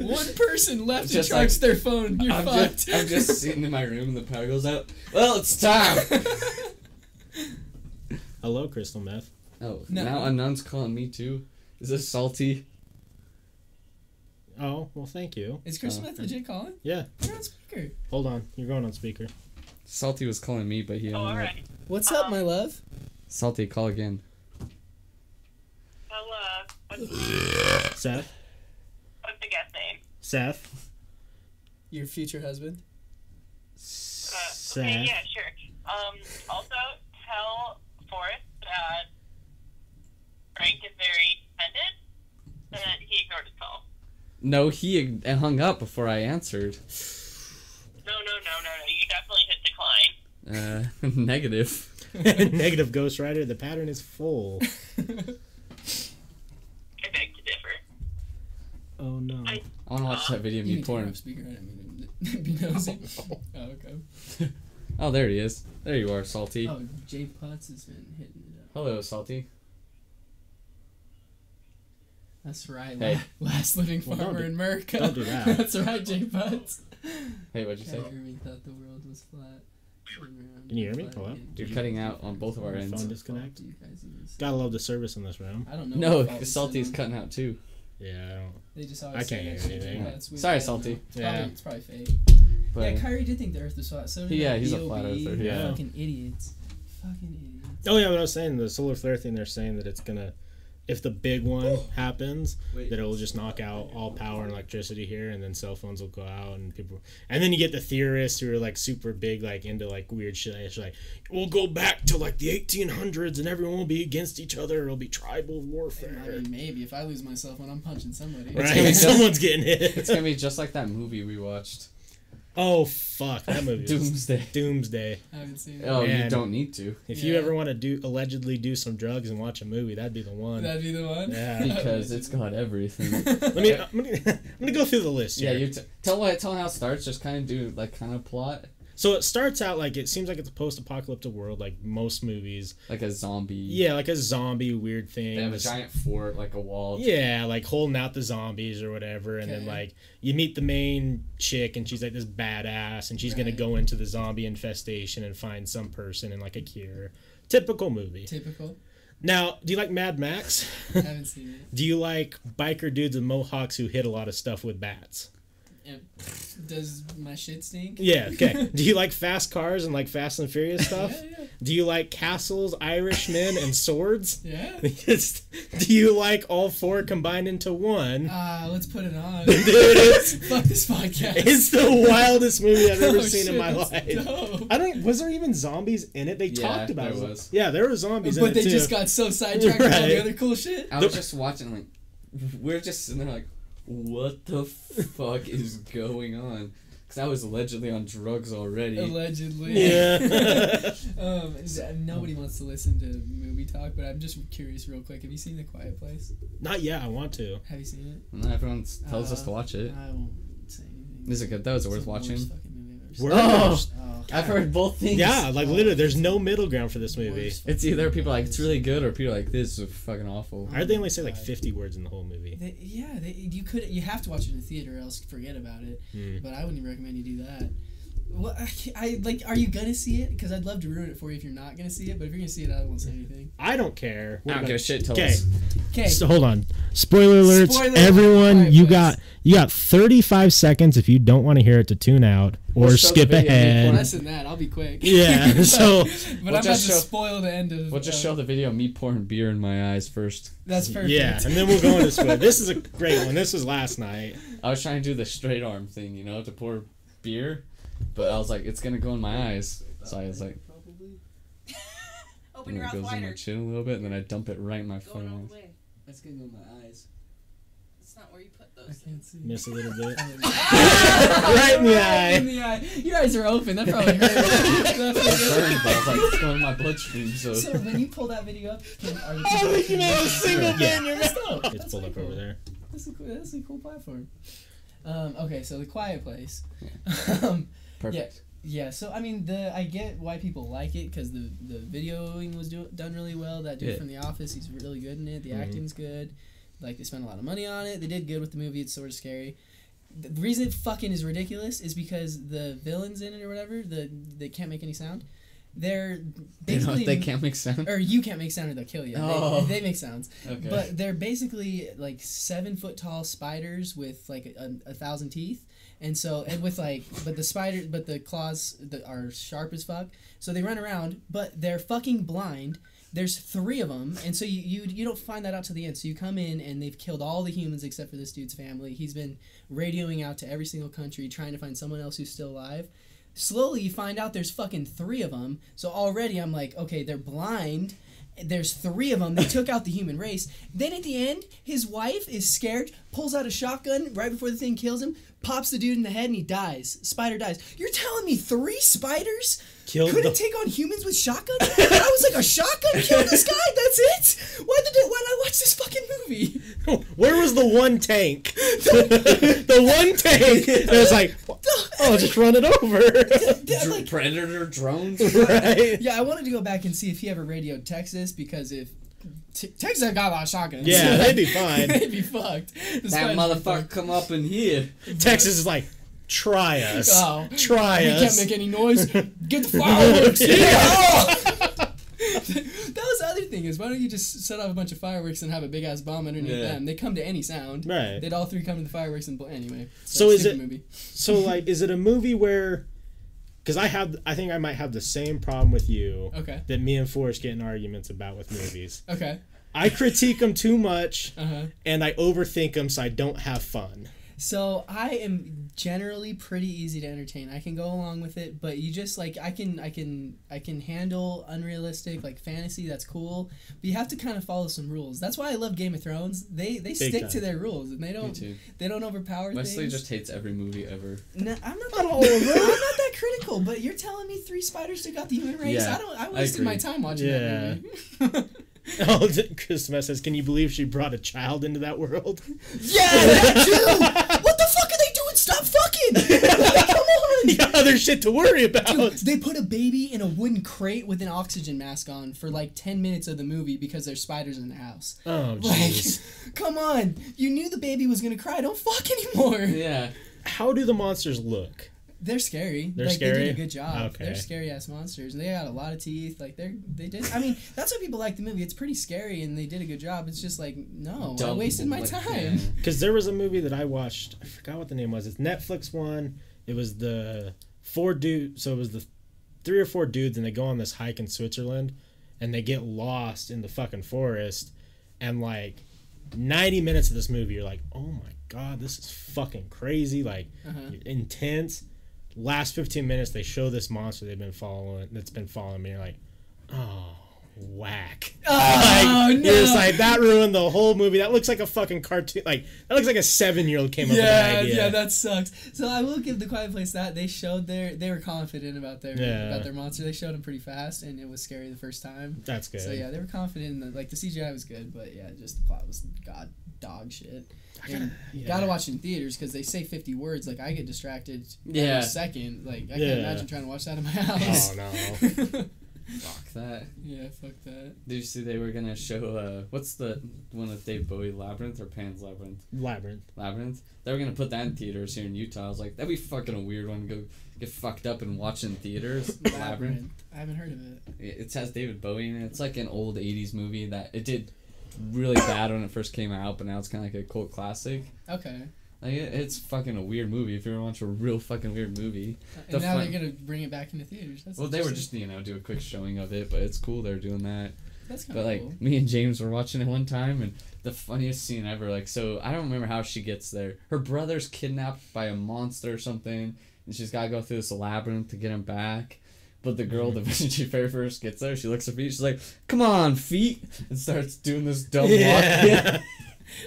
One person left Just to charge like- their phone. You're I'm fucked. just, I'm just sitting in my room and the power goes out. Well, it's time. [LAUGHS] Hello, crystal meth. Oh, No. now a nun's calling me too. Is this salty? Oh, well, thank you. Is Chris Oh. Smith legit calling? Yeah, Put her on speaker. hold on. You're going on speaker. Salty was calling me, but he. Oh, hung all up. right. What's up, my love? Salty, call again. Well, uh, what's, [LAUGHS] Seth? what's the guest name? Seth? Your future husband. Uh, okay, Seth? yeah, sure. Um, also, tell Forrest that Frank is very offended and that he ignored his call. No, he hung up before I answered. No, no, no, no, no. You definitely hit decline. Uh, [LAUGHS] negative. [LAUGHS] Negative Ghost Rider. The pattern is full. [LAUGHS] I beg to differ. Oh no. I- I want to watch that video of You me need to turn porn. speaker. I didn't mean be nosy. oh, okay. Oh, there he is. There you are, Salty. Oh, Jay Putz has been hitting it up. Hello, Salty. That's right. Hey. Last living Well, farmer don't in America. don't do that. That's right, Jay Putz. Hey, what'd you say? Kyrie Irving thought the world was flat. Can you hear me? Hello? You're cutting out on both of our My ends. phone disconnect. Do you guys even Gotta love the service in this room. I don't know. No, what fault it's Salty's cutting out too. Yeah, I don't. They just I can't say hear that anything. Yeah, it's weird. Sorry, Salty. know. It's Yeah. Probably, it's probably fake. But yeah, Kyrie did think the Earth was flat. So did Yeah, he's a flat earther, yeah. Fucking idiots. Fucking idiots. Oh yeah, what I was saying, the solar flare thing. They're saying that it's gonna, if the big one happens, that it will just knock out all power and electricity here, and then cell phones will go out, and people, and then you get the theorists who are like super big, like into like weird shit. It's like we'll go back to like the 1800s, and everyone will be against each other. It'll be tribal warfare. I mean, maybe if I lose myself when I'm punching somebody. Right, gonna be [LAUGHS] just- someone's getting hit. [LAUGHS] it's gonna be just like that movie we watched, oh fuck, that movie. is Doomsday. Doomsday. I haven't seen it. Oh, you Man. don't need to If you Yeah. ever want to do allegedly do some drugs and watch a movie, that'd be the one. That'd be the one. Yeah. [LAUGHS] because it's got everything. [LAUGHS] Let me. I'm gonna, I'm gonna go through the list. Yeah, here. you t- tell what tell how it starts. Just kind of do like kind of plot. So it starts out like it seems like it's a post-apocalyptic world, like most movies. Like a zombie. Yeah, like a zombie weird thing. They have a giant fort, like a wall. Yeah, like holding out the zombies or whatever, and then like you meet the main chick, and she's like this badass, and she's gonna go into the zombie infestation and find some person and like a cure. Typical movie. Typical. Now, do you like Mad Max? I haven't seen it. [LAUGHS] do you like biker dudes and mohawks who hit a lot of stuff with bats? Yeah. Does my shit stink? Yeah. Okay. [LAUGHS] do you like fast cars and like Fast and Furious stuff? Yeah, yeah. Do you like castles, Irishmen, and swords? [LAUGHS] Yeah. [LAUGHS] Do you like all four combined into one? Ah, let's put it on. Dude, it's, Fuck this podcast. it's the wildest movie I've ever Oh, seen in my life. dope. I don't. Was there even zombies in it? They Yeah, talked about there it. was. Yeah, there were zombies But in they it too. just got so sidetracked with all the other cool shit. I was just watching, like, we're just sitting there, like, what the fuck is going on? Because I was allegedly on drugs already. Allegedly. yeah. [LAUGHS] [LAUGHS] um, nobody wants to listen to movie talk, but I'm just curious, real quick. Have you seen The Quiet Place? Not yet. I want to. Have you seen it? And everyone s- tells us Uh, to watch it. I won't say anything. Is it good? That was It's worth the worst watching. fucking I've ever seen. Word? Oh! Oh, I've heard both things. Yeah, like literally, there's no middle ground for this movie. It's either people like it's really good, or people like this is fucking awful. I heard they only say like 50 words in the whole movie. They, yeah, they, you could you have to watch it in the theater, or else forget about it. Hmm. But I wouldn't recommend you do that. Well, I, I like. Are you gonna see it? Because I'd love to ruin it for you if you're not gonna see it. But if you're gonna see it, I won't say anything. I don't care. I don't give a shit. Tell Okay. us. Okay. So hold on. Spoiler alerts. Spoiler alert, Everyone, Quiet you Place. got you got 35 seconds if you don't want to hear it to tune out or We'll show skip the video ahead. Less than that, I'll be quick. Yeah, [LAUGHS] so- but I'm We'll about to just show- spoil the end of. We'll just uh, show the video of me pouring beer in my eyes first. That's perfect. Yeah, and then we'll go into spoiler. This is a great one. This was last night. I was trying to do the straight arm thing, you know, to pour beer, but I was like, it's gonna go in my eyes. So I was like, [LAUGHS] Open and your it mouth goes in my wider. chin a little bit, and then I dump it right in my Go all the eyes. way. That's gonna go in my eyes. That's not where you put I those. can't see. Miss a little bit. right [LAUGHS] [LAUGHS] right in the eye. in the eye. Your eyes are open. That probably hurt. That It probably burned, but I was like, it's going in my bloodstream, so. So when you pull that video up, can, are the Oh, people- we a single Yeah. in your mouth. It's pulled up over there. That's a cool. That's a cool platform. Um, okay, so the Quiet Place. um, Perfect. yeah, so I mean, the I get why people like it because the the videoing was do, done really well. That dude Yeah. from The Office, he's really good in it. The Mhm. acting's good. Like they spent a lot of money on it. They did good with the movie. It's sort of scary. The reason it fucking is ridiculous is because the villains in it or whatever, the they can't make any sound. They're [LAUGHS] You know, basically they can't make sound. or you can't make sound or they'll kill you. Oh. They, they make sounds. Okay. But they're basically like seven foot tall spiders with like a, a, thousand teeth, and so and with like but the spider but the claws that are sharp as fuck. So they run around, but they're fucking blind. There's three of them, and so you, you you don't find that out to the end. So you come in and they've killed all the humans except for this dude's family. He's been radioing out to every single country trying to find someone else who's still alive. Slowly you find out there's fucking three of them. So already I'm like, okay, they're blind. There's three of them. They took out the human race. Then at the end, his wife is scared, pulls out a shotgun right before the thing kills him, pops the dude in the head, and he dies. Spider dies. You're telling me three spiders Killed couldn't the- take on humans with shotgun? I was like, a shotgun killed this guy. That's it. Why did it, why did I watch this fucking movie? [LAUGHS] Where was the one tank? [LAUGHS] the one tank that was like, oh, just run it over. Yeah, [LAUGHS] Dr- like- Predator drones. right? yeah, I wanted to go back and see if he ever radioed Texas because if t- Texas got a lot of shotguns, Yeah, they'd be fine. they'd be fucked. The that spiders would be motherfucker fucked. come up in here. Texas is like, try us. [LAUGHS] Oh. Try We us. We can't make any noise. [LAUGHS] Get the fireworks. [LAUGHS] Yeah. that was the other thing is why don't you just set off a bunch of fireworks and have a big ass bomb underneath Yeah. them? They come to any sound. Right. They'd all three come to the fireworks and bl- anyway. So is it- Movie. So like, is it a movie where? Because I have, I think I might have the same problem with you Okay. that me and Forrest get in arguments about with movies. Okay. I critique them too much, Uh huh. and I overthink them, so I don't have fun. So I am generally pretty easy to entertain. I can go along with it, but you just like I can I can I can handle unrealistic like fantasy. That's cool, but you have to kind of follow some rules. That's why I love Game of Thrones. They they stick time. to their rules and they don't too. they don't overpower Wesley things. just hates every movie ever. No, I'm not Not that, all of them. I'm not that critical, but you're telling me three spiders took out the human race. Yeah, I don't. I I wasted my time watching Yeah. that movie. [LAUGHS] Oh, [LAUGHS] Christmas says, "Can you believe she brought a child into that world?" [LAUGHS] yeah, that too. What the fuck are they doing? Stop fucking! Come on. you got other shit to worry about. Dude, they put a baby in a wooden crate with an oxygen mask on for like 10 minutes of the movie because there's spiders in the house. Oh Like, jeez. [LAUGHS] come on. You knew the baby was going to cry. Don't fuck anymore. Yeah. How do the monsters look? They're scary. They're like, They did a good job. Okay. They're scary ass monsters. And they got a lot of teeth. Like, they're, they did. I mean, that's why people like the movie. It's pretty scary and they did a good job. It's just like, no, I wasted my like, time. yeah. Because there was a movie that I watched. I forgot what the name was. It's Netflix one. It was the four dude. So it was the three or four dudes, and they go on this hike in Switzerland, and they get lost in the fucking forest, and like ninety minutes of this movie, you're like, oh my god, this is fucking crazy, like Uh-huh. intense. Last fifteen minutes, they show this monster they've been following. That's been following me. You're like, oh. Whack! Oh, like, no. You're like that ruined the whole movie. That looks like a fucking cartoon. Like that looks like a seven year old came up with yeah, that idea. yeah, that sucks. So I will give the Quiet Place that they showed their they were confident about their Yeah. about their monster. They showed them pretty fast, and it was scary the first time. That's good. So yeah, they were confident. In the, like the CGI was good, but yeah, just the plot was god dog shit. And you yeah. gotta watch it in theaters because they say fifty words. Like I get distracted Yeah. every second. Like I Yeah. can't imagine trying to watch that in my [LAUGHS] house. Oh no. [LAUGHS] Fuck that. yeah, fuck that. Did you see they were gonna show uh what's the one with Dave Bowie Labyrinth or Pan's Labyrinth? Labyrinth. Labyrinth. They were gonna put that in theaters here in Utah. I was like, that'd be fucking a weird one to go get fucked up and watch in theaters. [LAUGHS] Labyrinth. Labyrinth. I haven't heard of it. It it has David Bowie in it. It's like an old '80s movie that it did really bad when it first came out, but now it's kind of like a cult classic. Okay. Like it, it's fucking a weird movie. If you ever watch a real fucking weird movie. And The now fun- they're gonna bring it back into theaters. That's Well, they were interesting. just you know do a quick showing of it, but it's cool they're doing that. That's kind of But like cool. me and James were watching it one time, and the funniest scene ever. Like so, I don't remember how she gets there. Her brother's kidnapped by a monster or something, and she's got to go through this labyrinth to get him back. But the girl, the when she very first gets there, she looks at feet. She's like, "Come on, feet!" and starts doing this dumb walk. Yeah. [LAUGHS] [LAUGHS]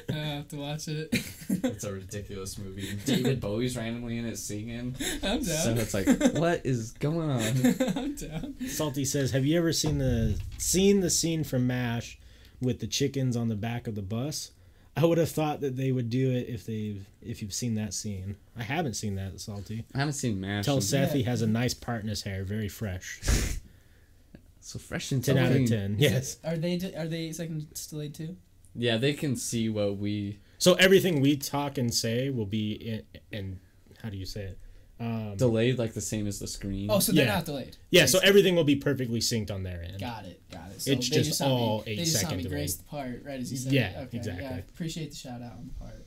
I have to watch it. It's a ridiculous movie. David Bowie's randomly in it singing. I'm down. So it's like, what is going on? [LAUGHS] I'm down. Salty says, "Have you ever seen the seen the scene from Mash with the chickens on the back of the bus? I would have thought that they would do it if they've if you've seen that scene. I haven't seen that, Salty. I haven't seen Mash. Tell in- Seth he has a nice part in his hair, very fresh. [LAUGHS] so fresh and Ten out of ten. Yes. Are they are they second delayed too? Yeah, they can see what we So everything we talk and say will be in, in how do you say it? Um, delayed, like the same as the screen. Oh, so they're Yeah. not delayed. yeah, so everything will be perfectly synced on their end. Got it. Got it. So It's they just saw me- all they just saw second me grace the part right as you said. Yeah, it. okay, exactly. Yeah, appreciate the shout out on the part.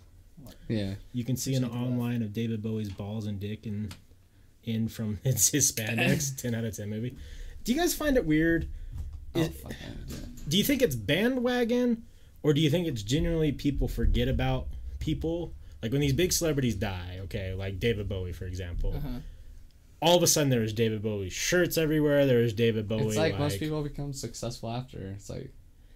yeah. You can see an Appreciate the love. online of David Bowie's balls and dick and in from [LAUGHS] his Hispanics. [LAUGHS] ten out of ten movie. Do you guys find it weird? Oh, fuck, I would do it. Do you think it's bandwagon, or do you think it's genuinely people forget about people? Like when these big celebrities die, okay, like David Bowie for example. Uh-huh. All of a sudden, there was David Bowie shirts everywhere. There was David Bowie. It's like, most people become successful after. It's like,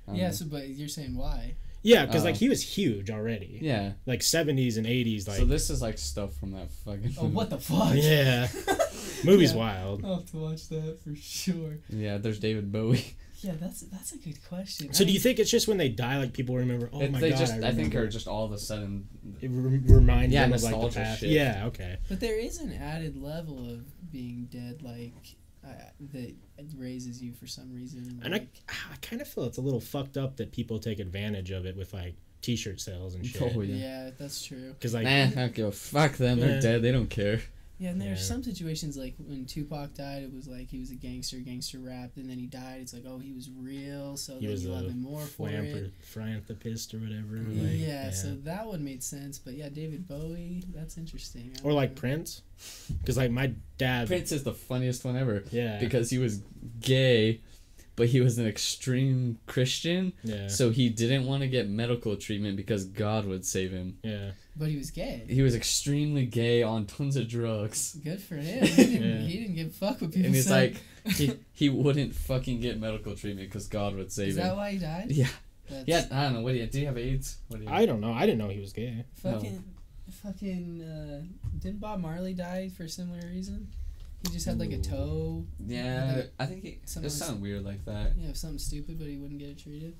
I don't Yeah. know. So, but you're saying why? Yeah, because like he was huge already. yeah. Like seventies and eighties, like so this is like stuff from that fucking. Oh, what the fuck? [LAUGHS] yeah, [LAUGHS] movie's Yeah. wild. I'll have to watch that for sure. Yeah, there's David Bowie. Yeah, that's that's a good question. So I do you think it's just when they die, like people remember? Oh It- my they god, just, I, I, think, are just all of a sudden. it re- reminds Yeah, them of like the nostalgia past. shit. Yeah, okay. But there is an added level of being dead, like uh, that raises you for some reason. And I, like, I kind of feel it's a little fucked up that people take advantage of it with like t-shirt sales and shit. Oh, yeah. yeah. that's true. Because like, Nah, I don't give a fuck them. They're dead. They don't care. Yeah, and there's Yeah. some situations like when Tupac died, it was like he was a gangster, gangster rap, and then he died. It's like, oh, he was real, so He then was you love him more for it. Flamper, philanthropist or whatever. Yeah, Like, yeah, so that one made sense. But yeah, David Bowie, that's interesting. Or like know. Prince, because like my dad. Prince is the funniest one ever Yeah. because he was gay, but he was an extreme Christian. yeah. So he didn't want to get medical treatment because God would save him. yeah. But he was gay. He was extremely gay on tons of drugs. Good for him. [LAUGHS] He didn't, Yeah. he didn't give a fuck what people And it's said. like he, [LAUGHS] he wouldn't fucking get medical treatment because God would save Is him. Is that why he died? Yeah. That's Yeah, I don't know. What do you? Do you have AIDS? What do you? I don't know. I didn't know he was gay. Fucking, fucking. Uh, didn't Bob Marley die for a similar reason? He just had like a toe. yeah, I think it, it Someone- sounded weird like that. Yeah, something stupid, but he wouldn't get it treated.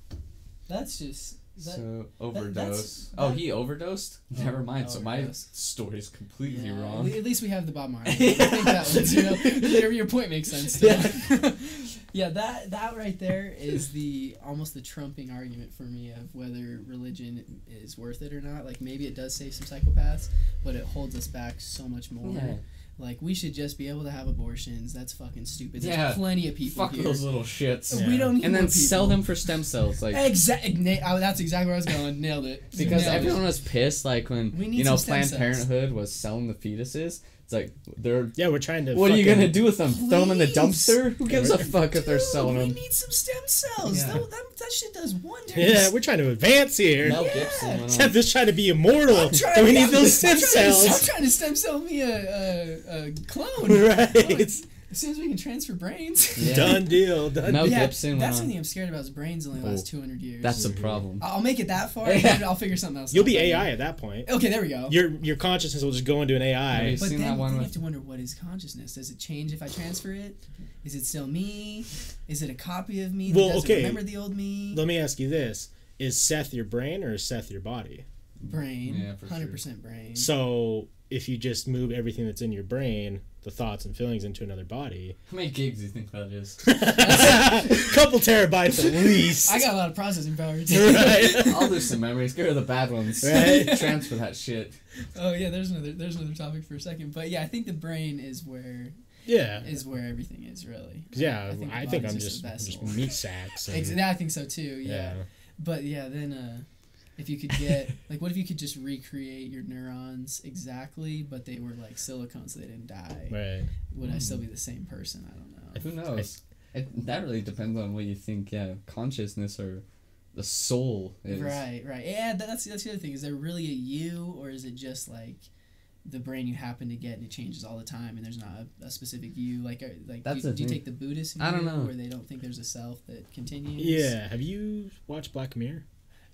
That's just That- so overdose. oh, that- he overdosed. Oh, Never mind. So my overdosed. story's completely Yeah, wrong. At least we have the Bob Marley. [LAUGHS] I think that one's, you know, your, your point makes sense. Still. [LAUGHS] yeah, that that right there is the almost the trumping argument for me of whether religion is worth it or not. Like maybe it does save some psychopaths, but it holds us back so much more. Yeah. Like we should just be able to have abortions. That's fucking stupid. There's Yeah. plenty of people Fuck here. those little shits. Yeah. We don't need And then more sell them for stem cells, like Exactly. Oh, that's exactly where I was going. Nailed it. because Nailed it. everyone was pissed, like when We need you know Planned cells. Parenthood was selling the fetuses. It's like they're. Yeah, we're trying to. What are you gonna do with them? Throw them in the dumpster? Who gives a fuck if they're Dude, selling we need some stem cells. Yeah. That, that, that shit does wonders. Yeah, we're trying to advance here. Mel Yeah. Gibson. Except this trying to be immortal. I'm trying So we need I'm those stem trying to- cells. I'm trying to stem cell me a, a, a clone. [LAUGHS] Right. As soon as we can transfer brains. Yeah. Done deal. Done. Mel deal. yeah, Gibson went that's something I'm scared about. Is brains only last 200 years. That's a problem. I'll make it that far. [LAUGHS] Yeah. I'll figure something else. You'll be AI then. at that point. Okay, there we go. Your your consciousness will just go into an AI. Nice. but seen then, that one then you have to wonder what is consciousness. Does it change if I transfer it? Is it still me? Is it a copy of me? that Well, doesn't okay. Remember the old me? Let me ask you this: Is Seth your brain or is Seth your body? Brain. Yeah, for Hundred percent brain. So if you just move everything that's in your brain, the thoughts and feelings into another body, How many gigs do you think that is? [LAUGHS] couple terabytes at least. I got a lot of processing power too. right. [LAUGHS] I'll lose some memories. Get rid of the bad ones. Right. [LAUGHS] Transfer that shit. Oh yeah, there's another there's another topic for a second, but yeah, I think the brain is where Yeah. is where everything is really. Yeah, I think I think body's I'm just just, a I'm just meat sacks. and- I think so too. Yeah. yeah. But yeah, then uh, if you could get [LAUGHS] like, what if you could just recreate your neurons exactly, but they were like silicone, so they didn't die? Right. Would I still hmm. be the same person? I don't know. Who knows? It, that really depends on what you think. Yeah, consciousness or the soul is. Right, right. Yeah, that, that's that's the other thing. Is there really a you, or is it just like the brain you happen to get and it changes all the time, and there's not a, a specific you? Like, are, like That's do, do you take the Buddhist view, I don't know. where they don't think there's a self that continues? Yeah. Have you watched Black Mirror?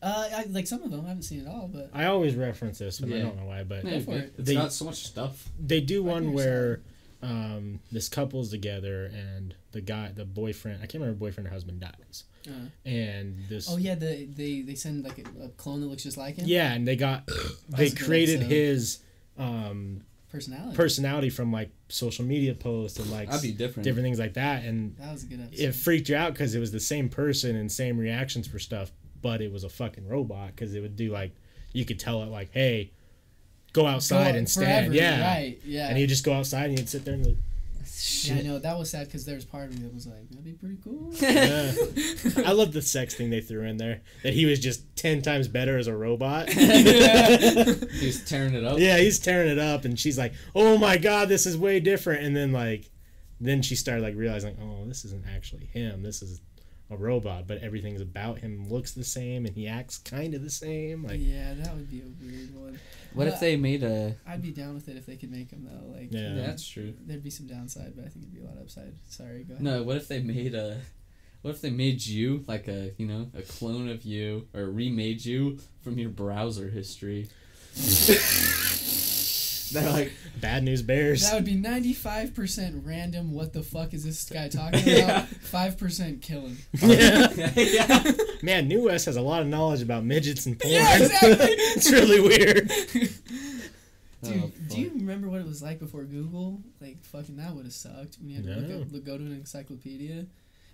Uh, I, like some of them, I haven't seen it all, but I always reference this, but I don't know why. But Yeah, for it- it. It's They- got so much stuff. they do I one where um, this couple's together and the guy, the boyfriend, I can't remember boyfriend or husband dies, uh, and this. oh yeah, the they they send like a, a clone that looks just like him. Yeah, and they got [COUGHS] they a good created his um, personality. personality from like social media posts and like That'd be different. different things like that, and that was a good episode. it freaked you out because it was the same person and same reactions for stuff, but it was a fucking robot because it would do like you could tell it like, hey, go outside Go and stand, forever, yeah, right, yeah. and he'd just go outside and he'd sit there and like, yeah, I know that was sad because there was part of me that was like, that'd be pretty cool. [LAUGHS] yeah. I love the sex thing they threw in there that he was just ten times better as a robot. [LAUGHS] [LAUGHS] He's tearing it up. Yeah, he's tearing it up, and she's like, "Oh my god, this is way different." And then like, then she started like realizing, "Oh, this isn't actually him. This is a robot." But everything's about him looks the same, and he acts kind of the same. Like, yeah, that would be a weird one. What if uh, they made a? I'd be down with it if they could make them though. Like, Yeah. Yeah, that's true. there'd be some downside, but I think it'd be a lot of upside. Sorry, go ahead. No, what if they made a? What if they made you like a you know a clone of you or remade you from your browser history? [LAUGHS] [LAUGHS] They're like, bad news bears. That would be ninety-five percent random. What the fuck is this guy talking [LAUGHS] about? Five percent killing. [LAUGHS] yeah. yeah. Man, New Wes has a lot of knowledge about midgets and porn. Yeah, exactly. [LAUGHS] it's really weird. Dude, Oh, do you remember what it was like before Google? Like, fucking, that would have sucked when you had to No. look up, look, go to an encyclopedia.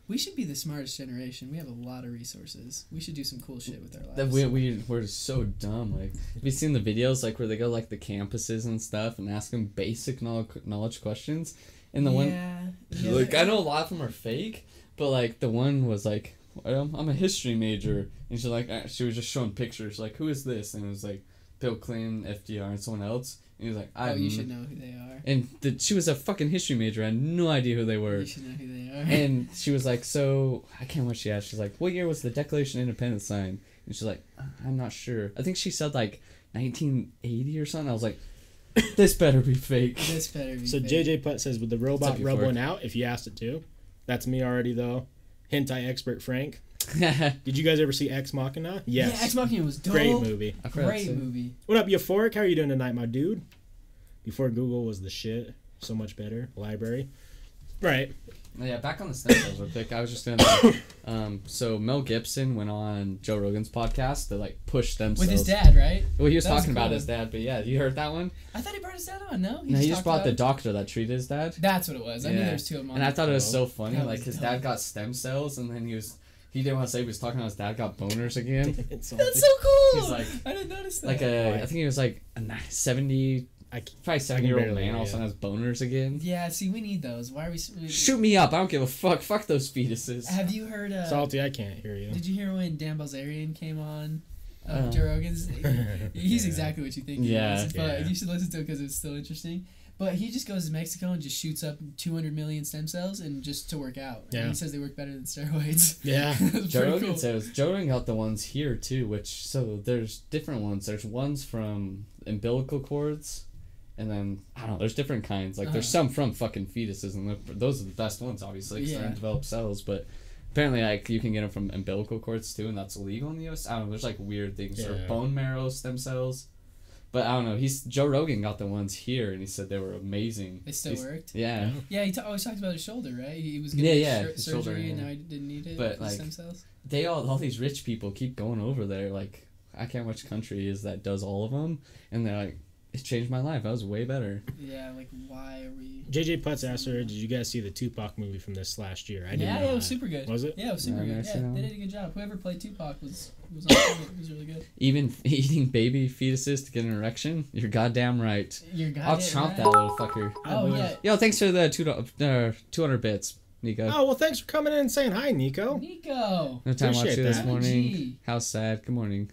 We should be the smartest generation. We have a lot of resources. We should do some cool shit with our lives. That we, we we're so dumb. Like, have you seen the videos like where they go like the campuses and stuff and ask them basic knowledge, questions? And the one yeah, [LAUGHS] yeah, like I know a lot of them are fake, but like the one was like, I'm, I'm a history major, and she like uh, she was just showing pictures like who is this, and it was like Bill Clinton, FDR, and someone else. And he was like, I Oh, you should know who they are. And the, she was a fucking history major. I had no idea who they were. You should know who they are. And [LAUGHS] she was like, so I can't remember what she asked. She's like, what year was the Declaration of Independence signed? And she's like, "Uh, I'm not sure. I think she said like 1980 or something. I was like, [COUGHS] this better be fake. this better be. So fake. JJ Putt says, "Would the robot rub one out if you asked it to?" That's me already though. Hentai expert Frank. [LAUGHS] Did you guys ever see Ex Machina? Yes. Yeah, Ex Machina was dope. Great movie. I've Great movie. What up, Euphoric? How are you doing tonight, my dude? Before Google was the shit, so much better. Library. Right. Yeah, back on the stem cells real quick. I was just gonna. [COUGHS] Um, so Mel Gibson went on Joe Rogan's podcast to like push stem With his dad, right? Well, he was That was talking about his dad, but yeah, you heard that one? I thought he brought his dad on. No, no, he just talked brought the doctor that treated his dad. That's what it was. I knew Yeah. there was two of them. on And I thought it was so funny. That Like was his dope. dad got stem cells, and then he was he didn't want to say, he was talking about his dad got boners again. It's [LAUGHS] That's so cool. He's like- I didn't notice that. like a, I think he was like a seventy, I, probably seventy year old man. hear All of a sudden has boners again. yeah. See, we need those. Why are we? we- Shoot me up! I don't give a fuck. Fuck those fetuses. Have you heard? Uh, salty. I can't hear you. Did you hear when Dan Bilzerian came on? Uh, Uh, Joe Rogan's. [LAUGHS] He's Yeah. exactly what you think. He Yeah. is, but Yeah. you should listen to it because it's still interesting. But he just goes to Mexico and just shoots up 200 million stem cells and just to work out. And Yeah. he says they work better than steroids. [LAUGHS] Yeah. It's Joe pretty Rogan cool. says Joe Rogan got the ones here too, which so there's different ones. There's ones from umbilical cords, and then I don't know. There's different kinds. Like there's Uh-huh. some from fucking fetuses, and those are the best ones, obviously, because Yeah. they're developed cells. But apparently, like you can get them from umbilical cords too, and that's illegal in the U.S. I don't know. There's like weird things or Yeah. bone marrow stem cells. But I don't know. He's Joe Rogan got the ones here, and he said they were amazing. It still He's- worked. Yeah. Yeah, he ta- always talks about his shoulder, right? He was Yeah, getting yeah, sur- his shoulder, surgery and now he didn't need it. But, like, stem cells. they all all these rich people keep going over there. Like I can't which country is that does all of them, and they're like, it changed my life. I was way better. Yeah, like why are we? JJ Putz asked her, "Did you guys see the Tupac movie from this last year?" I did yeah, not. it was super good. Was it? Yeah, it was super Yeah, good. Yeah, they did a good job. Whoever played Tupac was was on point. It was really good. Even [LAUGHS] eating baby fetuses to get an erection, you're goddamn right. You're I'll chomp right. that little fucker. Oh yeah, Yo, thanks for the two do- uh, two hundred bits, Nico. Oh well, thanks for coming in and saying hi, Nico. Nico. no time to watch appreciate you this morning. Gee. How sad. Good morning.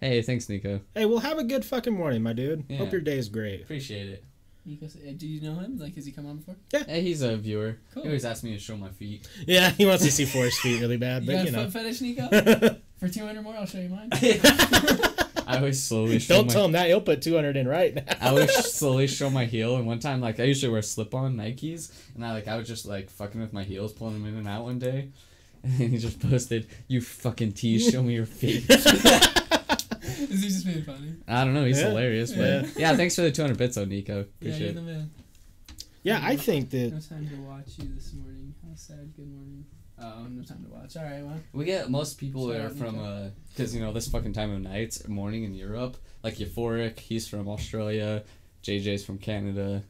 Hey, thanks, Nico. Hey, well, have a good fucking morning, my dude. Yeah. Hope your day is great. Appreciate it. Nico, uh, do you know him? Like, has he come on before? Yeah. Hey, he's a viewer. Cool. He always asks me to show my feet. Yeah, he wants to see Forrest feet really bad, You but got you know. foot fetish, Nico? [LAUGHS] For two hundred more, I'll show you mine. [LAUGHS] I always slowly show Don't my tell him that. He'll put 200 in right now. I would [LAUGHS] slowly show my heel, and one time, like I usually wear slip-on Nikes, and I like I was just like fucking with my heels, pulling them in and out one day, and he just posted, "You fucking tease, show me your feet." [LAUGHS] Is he just being funny? I don't know, he's Yeah. hilarious, but Yeah. yeah. thanks for the two hundred bits, on Nico. Yeah, you're the man. yeah, I think that. No that. time to watch you this morning. How sad. Good morning. Oh, no time to watch. All right, well. We get most people Shout that are from Nico. uh, because you know this fucking time of night, morning in Europe, like euphoric. He's from Australia. JJ's from Canada.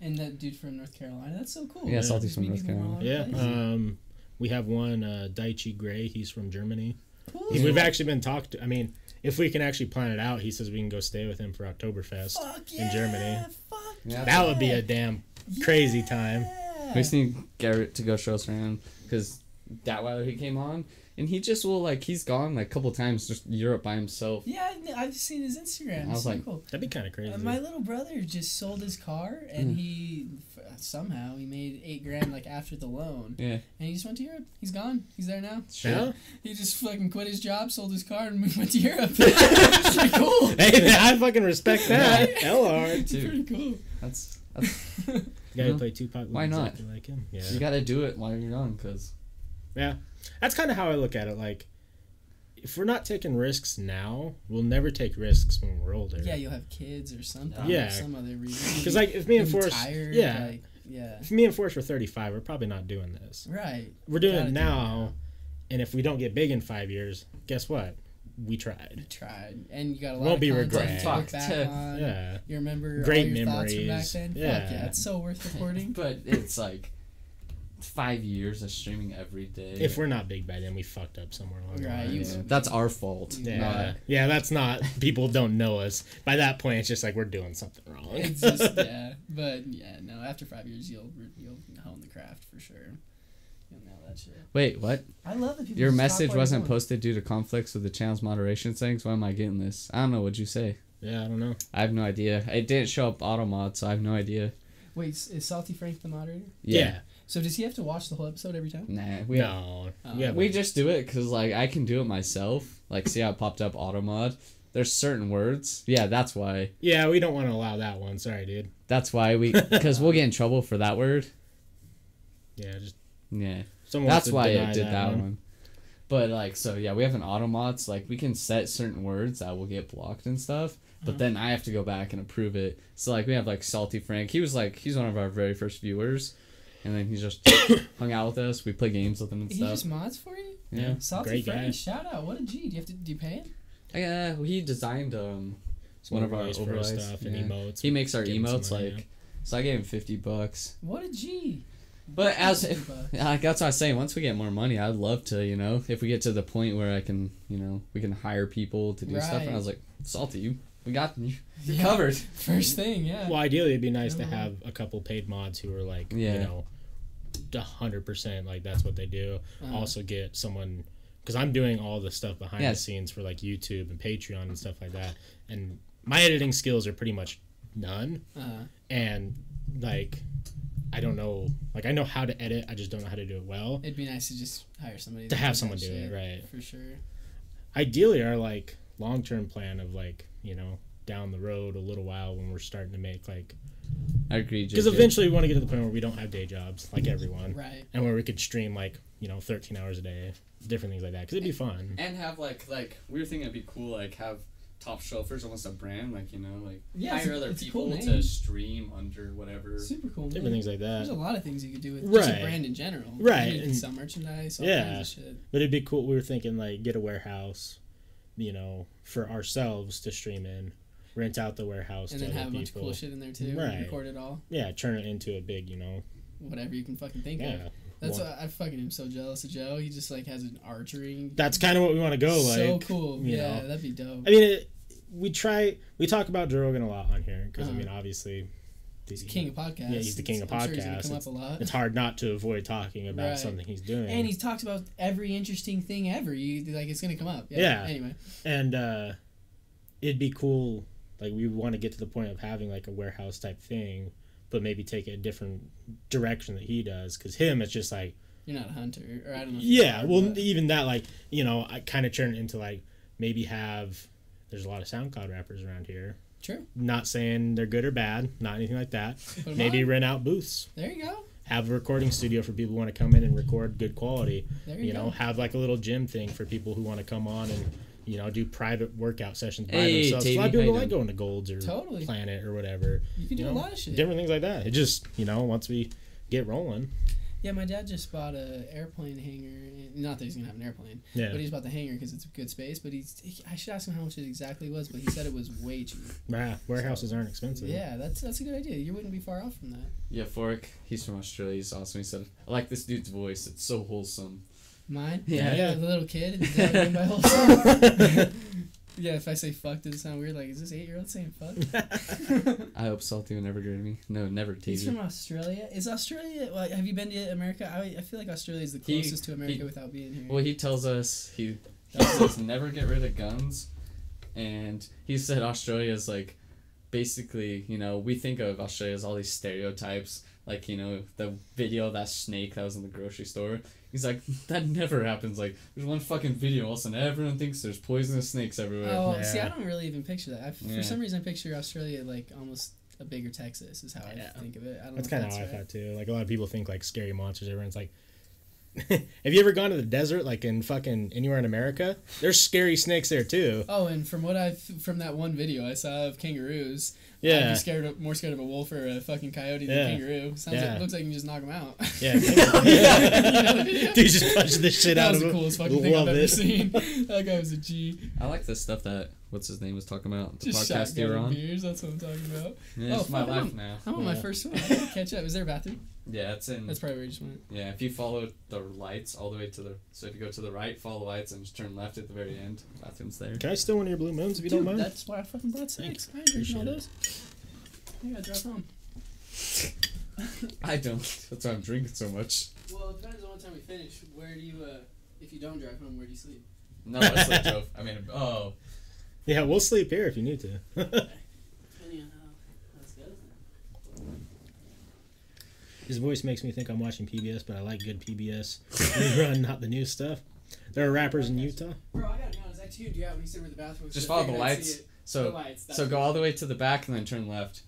And that dude from North Carolina. That's so cool. Yeah, Yeah. Salty's from North people from all Carolina. Yeah, um, we have one, uh, Daichi Gray. He's from Germany. Cool. We've actually been talked. To I mean, if we can actually plan it out, he says we can go stay with him for Oktoberfest. Fuck in Germany. Fuck Yeah. That would be a damn crazy time. We just need Garrett to go show us around because Datweiler he came on and he just will like he's gone like a couple times just Europe by himself. Yeah, I've- I've seen his Instagram. I was It's like, cool. That'd be kind of crazy. Uh, my little brother just sold his car, and Mm. he f- somehow he made eight grand like after the loan, Yeah, and he just went to Europe. He's gone. He's there now. Yeah? He just fucking quit his job, sold his car, and [LAUGHS] went to Europe. [LAUGHS] it's pretty cool. [LAUGHS] Hey, man, I fucking respect that. LR too. Pretty cool. that's, that's You gotta Yeah. play Tupac. Why not? Exactly like him. Yeah. you got to do it while you're young because That's kind of how I look at it. Like, if we're not taking risks now, we'll never take risks when we're older. Yeah, you'll have kids or something. Yeah. or some other reason. Because like, if me and You'll Forrest, tired, yeah, like, yeah, if me and Forrest were 35, we're probably not doing this. right. We're doing Gotta it do it now, now. and if we don't get big in five years, guess what? We tried. Tried, and you got a lot Won't of be content regret. to look back to- on. Yeah. You remember Great all your thoughts from back memories. then? Fuck Yeah. yeah, it's so worth [LAUGHS] recording. but it's like five years of streaming every day. If we're not big by then, we fucked up somewhere along the Right, line. Yeah, that's our fault. Yeah, not- yeah, that's not. [LAUGHS] People don't know us. By that point, it's just like we're doing something wrong. It's [LAUGHS] just yeah, but yeah, no. After five years, you'll you'll hone the craft for sure. You'll nail that shit. Wait, what? I love that people. Your message wasn't going. posted due to conflicts with the channel's moderation settings. Why am I getting this? I don't know. What'd you say? yeah, I don't know. I have no idea. It didn't show up auto mod, so I have no idea. Wait, is is Salty Frank the moderator? Yeah, So does he have to watch the whole episode every time? Nah, we no, Uh, we, we just do it because like I can do it myself. Like, see how it popped up auto mod. There's certain words. Yeah, that's why. yeah, we don't want to allow that one. Sorry, dude. That's why we [LAUGHS] because we'll get in trouble for that word. Yeah, just Yeah, someone. that's why deny it did that, one. But like, so yeah, we have an auto mod. So, like, we can set certain words that will get blocked and stuff. But Uh-huh. then I have to go back and approve it. So like, we have like Salty Frank. He was like, he's one of our very first viewers. And then he just [COUGHS] hung out with us. We play games with him and He stuff. He just mods for you. Yeah. Salty Great Freddy, guy. shout out. What a G. Do you have to do you pay him? Yeah, he designed um Some one of our overlays for his stuff and emotes. he makes our Give him some emotes money, like yeah. so I gave him fifty bucks. What a G. But as if, like that's what I say. Once we get more money, I'd love to, you know, if we get to the point where I can, you know, we can hire people to do stuff. And I was like, Salty, you, we got you, you're Yeah. covered. First thing, yeah. Well, ideally, it'd be nice to have a couple paid mods who are like, Yeah. you know, a hundred percent like that's what they do. Uh-huh. Also, get someone because I'm doing all the stuff behind Yeah. the scenes for like YouTube and Patreon and stuff like that, and my editing skills are pretty much none. Uh, And like, I don't know, like I know how to edit, I just don't know how to do it well. it'd be nice to just hire somebody To have someone do it, right? For sure. Ideally, our like long term plan of like you know down the road a little while when we're starting to make like I agree, because eventually we want to get to the point where we don't have day jobs like everyone Right. and where we could stream like you know 13 hours a day different things like that because it'd be fun and have like like we were thinking it'd be cool like have top shelfers almost a brand like you know like Yeah, hire other people cool to stream under whatever. Super cool. different man. things like that. There's a lot of things you could do with just a brand in general. Right, You and- sell merchandise, all Yeah. kinds of shit. but it'd be cool we were thinking like get a warehouse you know for ourselves to stream in rent out the warehouse And to then have a bunch of people cool shit in there too. Right. Record it all. yeah turn it into a big you know Whatever you can fucking think of. That's Well- why I fucking am so jealous of Joe. He just like has an archery. that's kind of what we want to go like so cool. Yeah, know. that'd be dope. I mean, it, we try. We talk about Joe Rogan a lot on here because Uh-huh. I mean, obviously, He's the king of podcasts. Yeah, he's the king of I'm sure he's podcasts. come It's- up a lot. It's hard not to avoid talking about Right. something he's doing. And he talks about every interesting thing ever. You like it's gonna come up. Yeah. Yeah. Anyway. and uh, it'd be cool. Like we want to get to the point of having like a warehouse type thing, but maybe take a different direction that he does. Because him, it's just like You're not a hunter, or I don't know. yeah. are, Well, but- even that, like you know, I kind of turn it into like maybe have. There's a lot of SoundCloud rappers around here. True. Not saying they're good or bad, not anything like that. Maybe on. rent out booths. There you go. have a recording studio for people who want to come in and record good quality. There You, you, know, go. have like a little gym thing for people who want to come on and you know do private workout sessions by Hey, themselves. A lot of people how you like going to Golds or Totally. Planet or whatever. You can do you a lot of shit. Different things like that. It just you know once we get rolling. Yeah, my dad just bought a airplane hangar. Not that he's gonna have an airplane, Yeah. but he's bought the hangar because it's a good space. But he's he, I should ask him how much it exactly was, but he said it was way cheap. Nah, warehouses aren't expensive. Yeah, that's that's a good idea. You wouldn't be far off from that. Yeah, Fork. He's from Australia. He's awesome. He said, "I like this dude's voice. It's so wholesome." Mine. Yeah. yeah, the little kid. Is that what I mean by wholesome? yeah, if I say fuck, does it sound weird? Like, is this eight year old saying fuck? [LAUGHS] I hope Salty will never grade me. No, never He's Tavy. from Australia. Is Australia? Well, have you been to America? I, I feel like Australia is the He- closest to America he- without being here. Well, he tells us he [LAUGHS] tells us never get rid of guns, and he said Australia is like, basically, you know, we think of Australia as all these stereotypes, like you know the video of that snake that was in the grocery store. He's like, that never happens. Like, there's one fucking video, all of a sudden everyone thinks there's poisonous snakes everywhere. Oh, see, I don't really even picture that. I, Yeah. For some reason, I picture Australia like almost a bigger Texas. Is how Yeah. I think of it. I don't That's know kind of how I thought too. Like a lot of people think like scary monsters. Everyone's like, [LAUGHS] have you ever gone to the desert, like in fucking anywhere in America? There's scary snakes there too. Oh, and from what I've from that one video I saw of kangaroos, I'd Yeah, be scared of, more scared of a wolf or a fucking coyote than Yeah. a kangaroo. Sounds Yeah. like looks like you can just knock them out. yeah. [LAUGHS] You know? Dude just punched the shit that out was of the him. coolest fucking thing I've Love ever it. seen. [LAUGHS] that guy was a G. I like the stuff that what's his name was talking about. The Just podcast you were shotgunning on. beers. That's what I'm talking about. Yeah, Oh, it's my life I'm- now. I'm on my first one. Catch up. Is there a bathroom? Yeah, it's in. That's probably where you just went. Yeah, if you follow the lights all the way to the so if you go to the right, follow the lights and just turn left at the very end. Bathroom's there. Can I steal one of your blue moons if you Dude, don't mind? that's why I fucking brought six. I ain't drinking all Appreciate those. I gotta drive home. [LAUGHS] I don't. That's why I'm drinking so much. Well, it depends on what time we finish. Where do you, uh, if you don't drive home, where do you sleep? No, I sleep, drove. I mean, oh, [LAUGHS] Yeah, we'll sleep here if you need to. [LAUGHS] Depending on how this goes. His voice makes me think I'm watching PBS, but I like good PBS rerun, not the new stuff. There are rappers in Utah. Bro, I gotta be honest. I tuned you out when you said where the bathroom was. just 'cause I follow the figured I'd see lights. it. The So lights. that's so go all the way to the back and then turn left.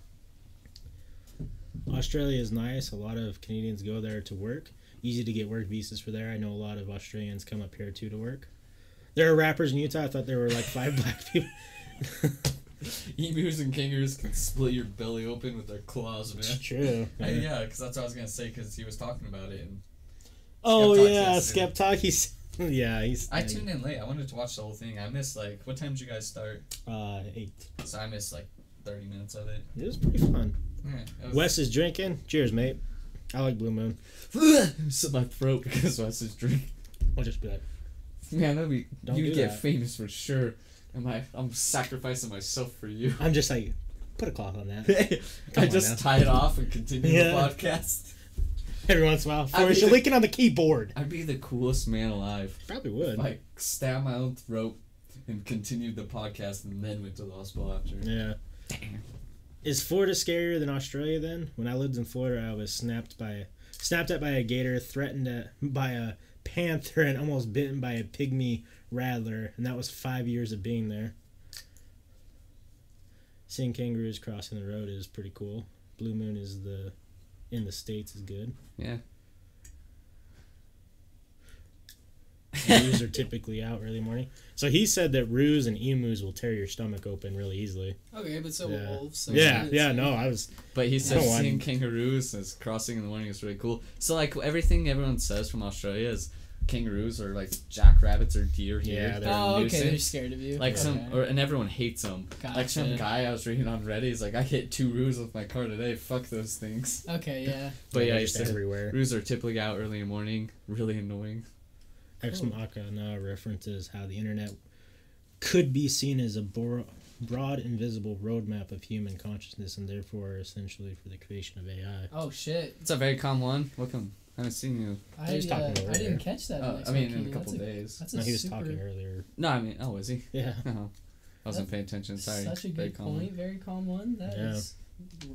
Australia is nice. A lot of Canadians go there to work. Easy to get work visas for there. I know a lot of Australians come up here too to work. There are rappers in Utah. I thought there were like five [LAUGHS] black people. [LAUGHS] [LAUGHS] Emus and kangaroos can split your belly open with their claws, man. It's true. Yeah, because that's what I was gonna say. Because he was talking about it, and Oh yeah, it. He's [LAUGHS] yeah, he's. I tuned in late. I wanted to watch the whole thing. I missed like what time did you guys start? Uh, eight. So I missed like thirty minutes of it. It was pretty fun. Yeah, was- Wes is drinking. Cheers, mate. I like Blue Moon. [LAUGHS] It's my throat because Wes is drinking. I'll just be like, Man, that'd be Don't you'd get that. famous for sure. Am I? I'm sacrificing myself for you. I'm just like, put a cloth on that. [LAUGHS] I on just now. tie it off and continue Yeah. the podcast. Every once in a while, Forrest, you're leaking on the keyboard. I'd be the coolest man alive. Probably would. If I stabbed my own throat and continued the podcast and then went to the hospital after. Yeah. Damn. Is Florida scarier than Australia? Then, when I lived in Florida, I was snapped by, snapped at by a gator, threatened at, by a panther, and almost bitten by a pygmy rattler, and that was five years of being there. Seeing kangaroos crossing the road is pretty cool. Blue Moon is the, in the states is good. Yeah. Roos are [LAUGHS] typically out early morning. So he said that roos and emus will tear your stomach open really easily. Okay, but so Yeah. wolves. So yeah, it's- yeah, no, I was. But he said seeing kangaroos as crossing in the morning is really cool. So like everything everyone says from Australia is kangaroos or like jackrabbits or deer here. Yeah, they're Oh, okay. They're scared of you. Like some, or, and everyone hates them. Like some guy I was reading on Reddit, is like, I hit two roos with my car today. Fuck those things. [LAUGHS] Okay, yeah. But yeah, they're he just said everywhere. roos are typically out early in the morning. Really annoying. Ex Machina references how the internet could be seen as a bor- broad, invisible roadmap of human consciousness, and therefore essentially for the creation of AI. Oh shit. It's a very common one. Welcome. I haven't seen you. I, was talking uh, I didn't catch that. Ex I mean, in a couple that's days. That's a No, he was super, talking earlier. No, I mean, oh, is he? Yeah. [LAUGHS] I wasn't paying attention. Sorry. Such a Very good common. point. Very calm one. That Yeah. is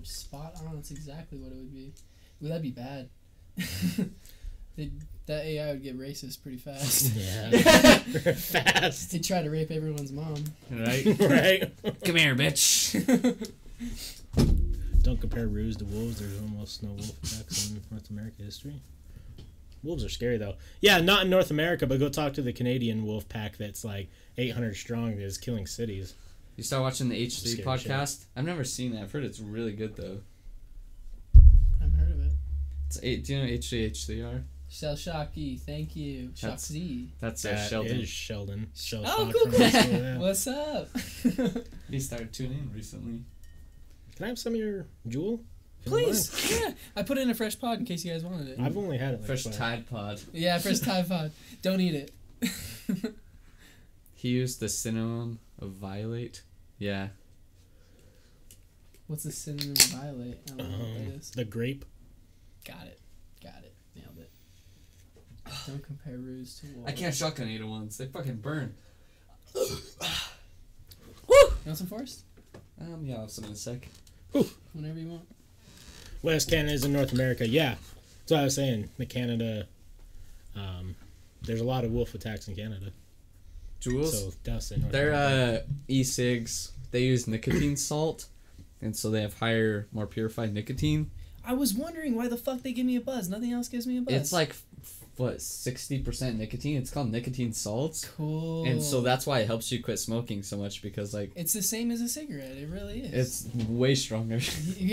spot on. That's exactly what it would be. Ooh, that'd be bad. [LAUGHS] They'd, that AI would get racist pretty fast. [LAUGHS] Yeah. Fast. They'd try to rape everyone's mom. Right? right? Come here, bitch. Don't compare roos to wolves. There's almost no wolf attacks in North America history. Wolves are scary though. Yeah, not in North America, but go talk to the Canadian wolf pack that's like 800 strong that is killing cities. You start watching the H3 Scary shit. podcast? I've never seen that. I've heard it's really good, though. I haven't heard of it. It's eight, do you know H3 H3R? Shell Shocky, thank you. That's- Shockzy. That's uh, That Sheldon. is Sheldon. Shell Oh, Shock cool, cool. high school, yeah. What's up? [LAUGHS] He started tuning in recently. Can I have some of your Juul? If you don't Please. Yeah. I put it in a fresh pod in case you guys wanted it. I've only had it like Fresh twice. Tide Pod. Yeah, fresh [LAUGHS] Tide pod. Don't eat it. He used the synonym of violate. Yeah. What's the synonym of violet? I don't know what Um, that is. the grape. Got it. Got it. Nailed it. Don't compare roos to wolves. I can't shotgun eight at once. They fucking burn. You want some forest? Um, yeah, I'll have some in a sec. Whenever you want. West Canada is in North America. Yeah, that's what I was saying. The Canada, um, there's a lot of wolf attacks in Canada. Juuls? So that's in North They're uh, e-cigs. They use nicotine salt, and so they have higher, more purified nicotine. I was wondering why the fuck they give me a buzz. Nothing else gives me a buzz. It's like f- what sixty percent nicotine. It's called nicotine salts, cool. and so that's why it helps you quit smoking so much because like it's the same as a cigarette. It really is. it's way stronger.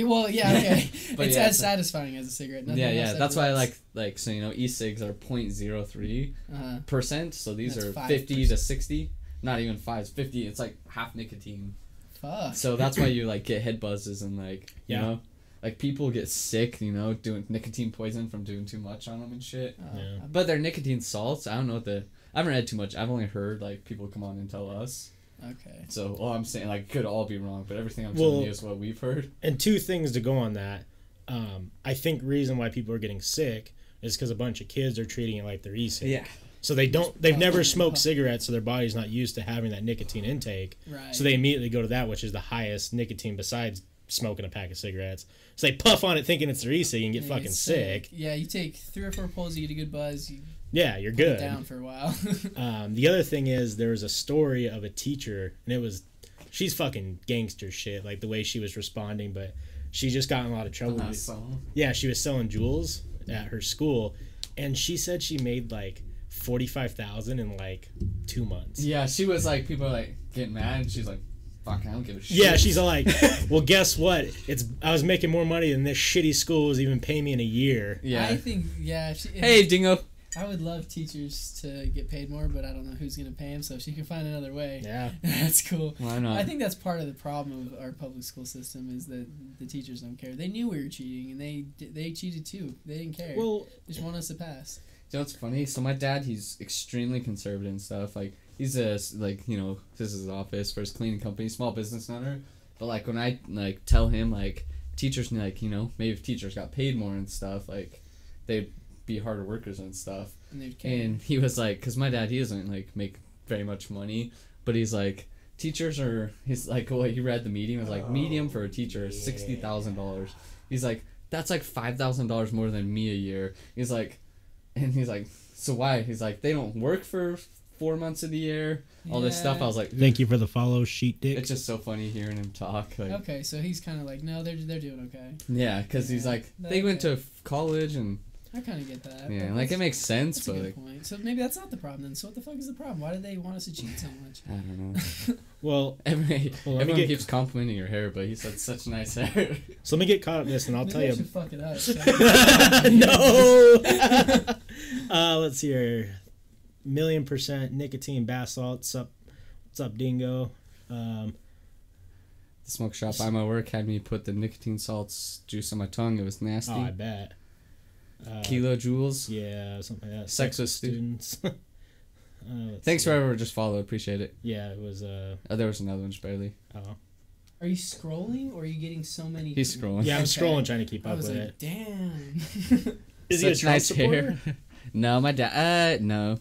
Well, [LAUGHS] yeah, okay. But it's yeah, as it's a- satisfying as a cigarette. Nothing yeah, yeah. ever That's why I like like so you know e-cigs are 0.03 Uh-huh. percent. So these That's are 5%. fifty to sixty. Not even five. It's fifty. It's like half nicotine. Fuck. So that's why you like get head buzzes and like you Yeah. know, like people get sick. You know, doing nicotine poison from doing too much on them and shit. Oh, Yeah. But they're nicotine salts. I don't know what the. I haven't read too much. I've only heard like people come on and tell us. okay. So all I'm saying like could all be wrong, but everything I'm Well- telling you is what we've heard. and two things to go on that. Um, I think reason why people are getting sick is because a bunch of kids are treating it like they're e-cig. So they don't. They've never smoked cigarettes, so their body's not used to having that nicotine intake. Right. So they immediately go to that, which is the highest nicotine besides smoking a pack of cigarettes. So they puff on it thinking it's their e-cig and get You fucking sick. Yeah, you take three or four pulls, you get a good buzz, you Yeah, you're put it good. down for a while. [LAUGHS] Um, the other thing is there was a story of a teacher, and it was she's fucking gangster shit, like the way she was responding, but she just got in a lot of trouble. That song. Yeah, she was selling Juuls at her school, and she said she made like forty five thousand in like two months. Yeah, she was like people are like getting mad, and she's like, fuck, I don't give a shit. Yeah, she's all like, [LAUGHS] well, guess what? It's I was making more money than this shitty school was even paying me in a year. yeah. I think yeah. She, hey, Dingo. I would love teachers to get paid more, but I don't know who's gonna pay them. So if she can find another way, Yeah. [LAUGHS] that's cool. Why not? I think that's part of the problem of our public school system is that the teachers don't care. They knew we were cheating, and they they cheated too. They didn't care. Well, they just want us to pass. You know what's funny? So my dad, he's extremely conservative and stuff. Like he's a like you know this is his office for his cleaning company, small business owner. But like when I like tell him like teachers like you know maybe if teachers got paid more and stuff like they'd be harder workers and stuff. And. And he was like, because my dad he doesn't like make very much money, but he's like teachers are he's like what he read the medium was like medium for a teacher is oh, sixty thousand dollars. He's like that's like five thousand dollars more than me a year. He's like, and he's like, so why? He's like they don't work for four months of the year. All this stuff. I was like, thank you for the follow, sheet dick. it's just so funny hearing him talk. Like, Okay, so he's kind of like, no, they're they're doing okay. yeah, because he's like that- they went to college and I kind of get that. yeah, like it makes sense, That's a but good like point. So maybe that's not the problem then. So what the fuck is the problem? Why do they want us to cheat so much? I don't know. [LAUGHS] well, [LAUGHS] Every, Well, everyone get- keeps complimenting your hair, but he said such nice hair. [LAUGHS] so let me get caught up in this, and I'll maybe tell I you. should fuck it up. no. uh, let's see here. Million percent nicotine bath salt. What's up? What's up, Dingo? Um, The smoke shop by my work had me put the nicotine salts juice on my tongue. It was nasty. oh, I bet. Uh, Kilojoules. Yeah, something like that. Sex with stu- students. [LAUGHS] uh, Thanks see. for ever just follow. Appreciate it. Yeah, it was. Uh, Oh, there was another one just barely. oh. Are you scrolling or are you getting so many? He's scrolling. Yeah, I'm scrolling trying to keep I up was with like, it. damn. [LAUGHS] Is he a Such Trump nice supporter? hair. [LAUGHS] no, my dad. Uh, no,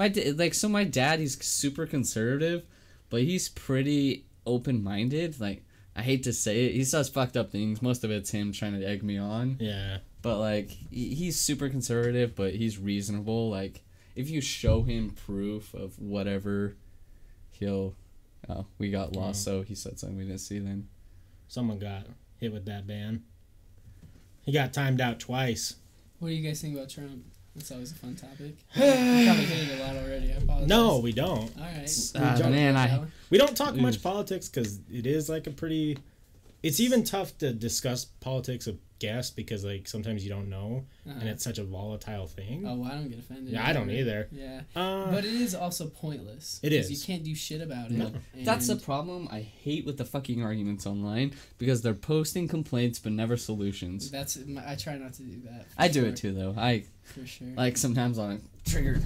my like so my dad. He's super conservative, but he's pretty open minded. Like I hate to say it, he says fucked up things. Most of it's him trying to egg me on. Yeah. But like he- he's super conservative, but he's reasonable. Like if you show him proof of whatever, he'll. Oh, we got mm. lost. So he said something we didn't see. Then Someone got hit with that ban. He got timed out twice. what do you guys think about Trump? That's always a fun topic. [SIGHS] We probably hit it a lot already. I apologize. No, we don't. All right. Don't- man, I We don't talk Oof. much politics because it is like a pretty. It's even tough to discuss politics with guests because like sometimes you don't know Uh-huh. and it's such a volatile thing. Oh, well, I don't get offended. yeah, I don't either. Yeah, Uh, but it is also pointless. It 'cause is. You can't do shit about it. No. [LAUGHS] That's the problem I hate with the fucking arguments online because they're posting complaints but never solutions. That's I try not to do that. for I do it too though. I For sure. like sometimes I'm triggered,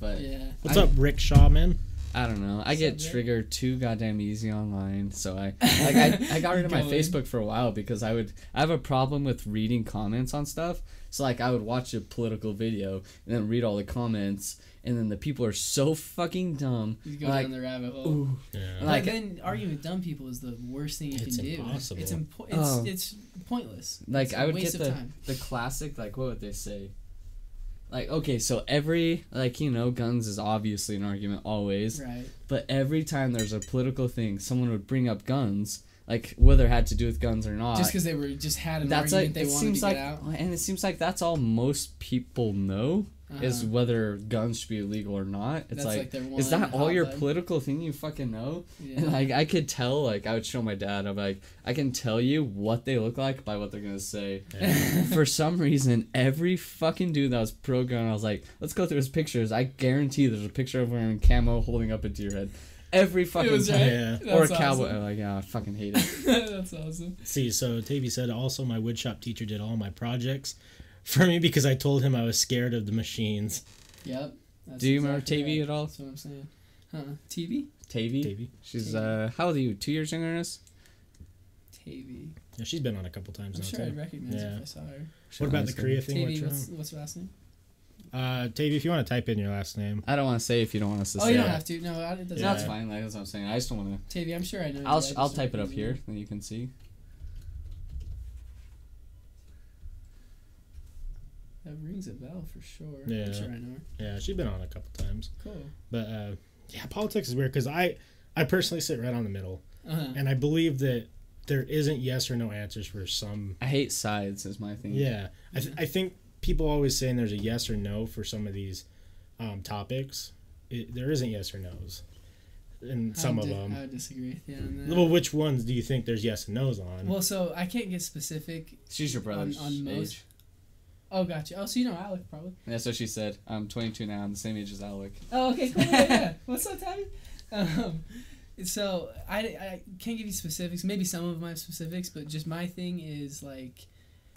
but yeah. What's I- up, Rick Shaw, man? I don't know. I get up, triggered too goddamn easy online, so I [LAUGHS] like I, I got rid of my Going. Facebook for a while because I would I have a problem with reading comments on stuff. So like I would watch a political video and then read all the comments, and then the people are so fucking dumb. You go like down the rabbit hole. ooh, Yeah. like like- then arguing with dumb people is the worst thing you It's can do. impossible. It's impo- it's, Oh. it's pointless. like It's I a would waste get the time. the classic like what would they say? Like okay, so every like you know guns is obviously an argument always, Right. but every time there's a political thing, someone would bring up guns, like whether it had to do with guns or not. Just because they were just had an that's argument like they it wanted seems to like, get out. and it seems like that's all most people know is Uh-huh. whether guns should be illegal or not. It's That's like, like is that all your hotline. political thing you fucking know? Yeah. And like I could tell, like I would show my dad. I'm like, I can tell you what they look like by what they're gonna say. Yeah. For some reason, every fucking dude that was pro gun, I was like, let's go through his pictures. I guarantee there's a picture of him in camo holding up a deer head. Every fucking was time. right. Yeah. Or a cowboy. awesome. Like, yeah, I fucking hate [LAUGHS] it. That's awesome. See, so Tavy said also my woodshop teacher did all my projects for me because I told him I was scared of the machines. Yep. That's Do you remember exactly Tavy right. at all? That's what I'm saying. Huh? TV? Tavy. Tavy. She's Tavy. uh, how old are you? Two years younger than us. Tavy. Yeah, she's been on a couple times I'm now sure too. I'd recognize Yeah. if I saw her. What about the Korea thing Tavy, with what's, what's your last name? Uh, Tavy, if you want to type in your last name. I don't want to say if you don't want us to Oh, say. you don't it. have to. No, I- it doesn't Yeah. That's fine. Like, that's what I'm saying. I just don't want to. Tavy, I'm sure I know. I'll I just I'll type it up here, you. then you can see. That rings a bell for sure. Yeah. I'm sure I know her. Yeah, she's been on a couple times. Cool. But uh, yeah, politics is weird because I I personally sit right on the middle, Uh-huh. and I believe that there isn't yes or no answers for some. I hate sides is my thing. Yeah, I, th- I think people always saying there's a yes or no for some of these um, topics. It, there isn't yes or no's. in some I of di- them. I would disagree with you on that. Well, which ones do you think there's yes and no's on? Well, so I can't get specific. She's your brother's on most- age. Oh, gotcha. Oh, so you know Alec probably. That's what she said. I'm 22 now. I'm the same age as Alec. Oh, okay, cool. yeah, yeah. [LAUGHS] What's up, Tabby? Um, so I, I can't give you specifics. Maybe some of my specifics, but just my thing is like,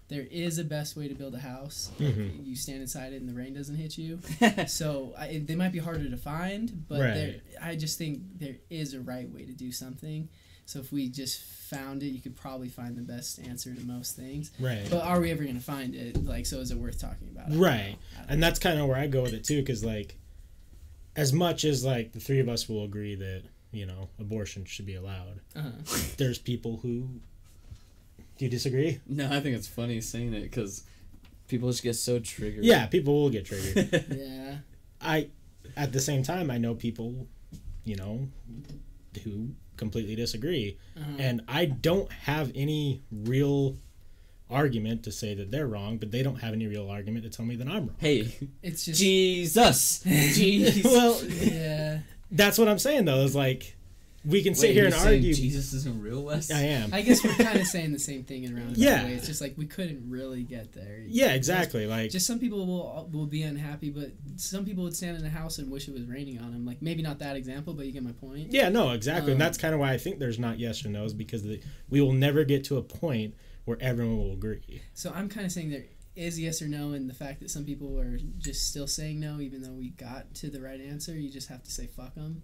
there is a best way to build a house. Mhm. You stand inside it and the rain doesn't hit you. [LAUGHS] so I, they might be harder to find, but Right. there, I just think there is a right way to do something. So if we just found it, you could probably find the best answer to most things. right. But are we ever going to find it? Like, so is it worth talking about? I don't Right. know. And that's kind of where I go with it too, because like, as much as like the three of us will agree that you know abortion should be allowed, Uh-huh. [LAUGHS] there's people who. Do you disagree? No, I think it's funny saying it because people just get so triggered. Yeah, people will get triggered. [LAUGHS] Yeah. I, at the same time, I know people, you know, who completely disagree, Uh-huh. and I don't have any real argument to say that they're wrong, but they don't have any real argument to tell me that I'm wrong. Hey, It's just Jesus. Jesus. [LAUGHS] well, [LAUGHS] yeah. that's what I'm saying though. Is like, we can sit Wait, here and saying argue. Jesus isn't real, Wes? I am. I guess we're kind of saying the same thing in a roundabout [LAUGHS] Yeah. way. It's just like we couldn't really get there. yeah, exactly. Like, Just some people will will be unhappy, but some people would stand in a house and wish it was raining on them. Like maybe not that example, but you get my point. yeah, no, exactly, and Um, that's kind of why I think there's not yes or no's because the, we will never get to a point where everyone will agree. So I'm kind of saying there is yes or no, and the fact that some people are just still saying no, even though we got to the right answer, you just have to say fuck them.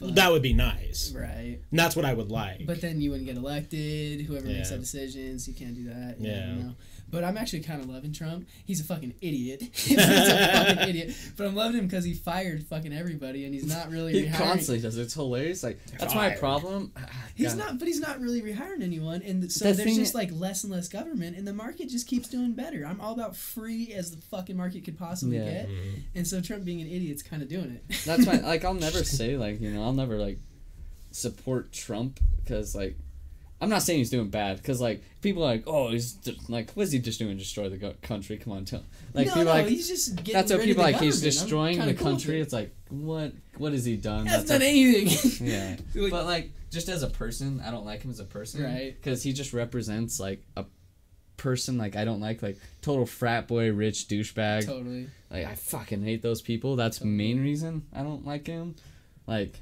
But, that would be nice. right. And that's what I would like. But then you wouldn't get elected. Whoever makes Yeah. that decisions, you can't do that. you Yeah. know. But I'm actually kind of loving Trump. He's a fucking idiot. [LAUGHS] he's a fucking idiot. But I'm loving him because he fired fucking everybody, and he's not really He rehiring. constantly does it. It's hilarious. Like that's my Fired. problem. He's not, but he's not really rehiring anyone, and so The there's just like less and less government, and the market just keeps doing better. I'm all about free as the fucking market could possibly Yeah. get, Mhm. and so Trump being an idiot's kind of doing it. That's why, [LAUGHS] like, I'll never say like you know I'll never like support Trump because like I'm not saying he's doing bad because like people are like oh he's just, like what's he just doing destroy the go- country come on tell like no, people no, like he's just getting that's what people like he's government. Destroying the cool country it. it's like what what has he done He hasn't That's done anything. [LAUGHS] [LAUGHS] yeah Like- but like just as a person I don't like him as a person Right. because he just represents like a person like I don't like like total frat boy rich douchebag totally. like I fucking hate those people. That's the main reason I don't like him. Like,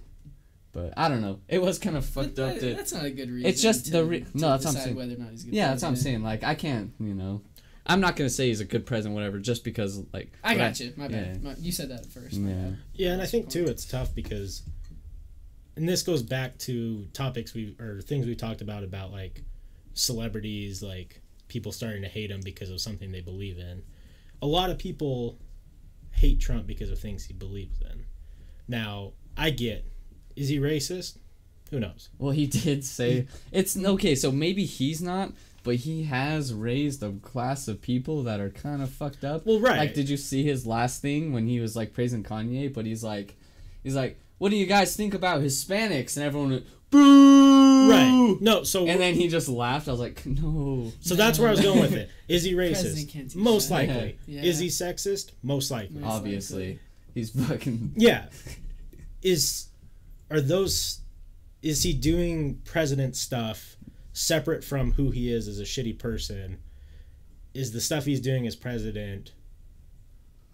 but I don't know. It was kind of fucked But up. that- that's not a good reason. It's just to, the re- to no, that's what I'm saying. Whether or not he's a good yeah, that's what I'm saying. Like, I can't. You know, I'm not gonna say he's a good president, whatever, just because like. I but got you. My bad. yeah. My, you said that at first. my Yeah. Yeah, and I think the too it's tough because and this goes back to topics we or things we talked about about like celebrities like people starting to hate him because of something they believe in. A lot of people hate Trump because of things he believes in. Now, I get is he racist? Who knows? Well, he [LAUGHS] did say it's okay. So maybe he's not, but he has raised a class of people that are kind of fucked up. Well, right. Like, did you see his last thing when he was like praising Kanye? But he's like, he's like, what do you guys think about Hispanics? And everyone went, boo. Right. No, so And then he just laughed. I was like, no. so that's where I was going with it. [LAUGHS] Is he racist? Most shit. likely. Yeah. Is he sexist? Most likely. Most Obviously, likely. he's fucking. Yeah. Is are those is he doing president stuff separate from who he is as a shitty person? Is the stuff he's doing as president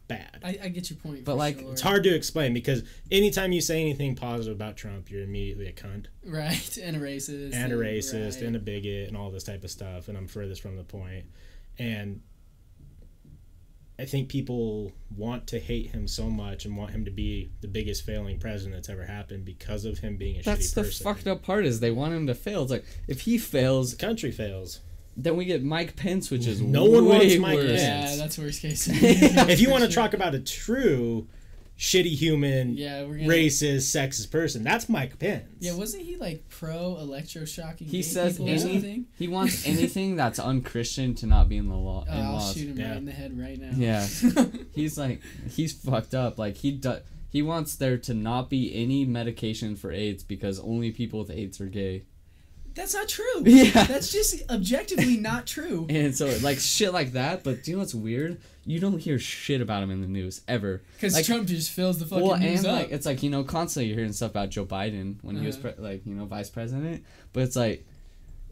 bad? I, I get your point. But, like, sure. It's hard to explain because anytime you say anything positive about Trump, you're immediately a cunt right? [LAUGHS] And a racist. and a racist right. and a bigot and all this type of stuff. And I'm furthest from the point. And I think people want to hate him so much and want him to be the biggest failing president that's ever happened because of him being a That's shitty the fucked up part is they want him to fail. It's like if he fails, The country fails. then we get Mike Pence, which is No one way wants Mike worse. Pence. Yeah, that's worst case. [LAUGHS] if you want to talk about a true shitty human, yeah, we're gonna, racist, sexist person, that's Mike Pence. Yeah, wasn't he like pro electroshocking? He gay says people or something? He wants [LAUGHS] anything that's unchristian to not be in the law. Oh, in I'll laws. shoot him Yeah. right in the head right now. Yeah. [LAUGHS] He's like he's fucked up. Like he do, he wants there to not be any medication for AIDS because only people with AIDS are gay. That's not true. [LAUGHS] Yeah. That's just objectively not true. [LAUGHS] And so like shit like that, but do you know what's weird? You don't hear shit about him in the news ever. Because Like- Trump just fills the fucking well, news and up. like it's like you know constantly you're hearing stuff about Joe Biden when he was Uh-huh. pre- like you know vice president, but it's like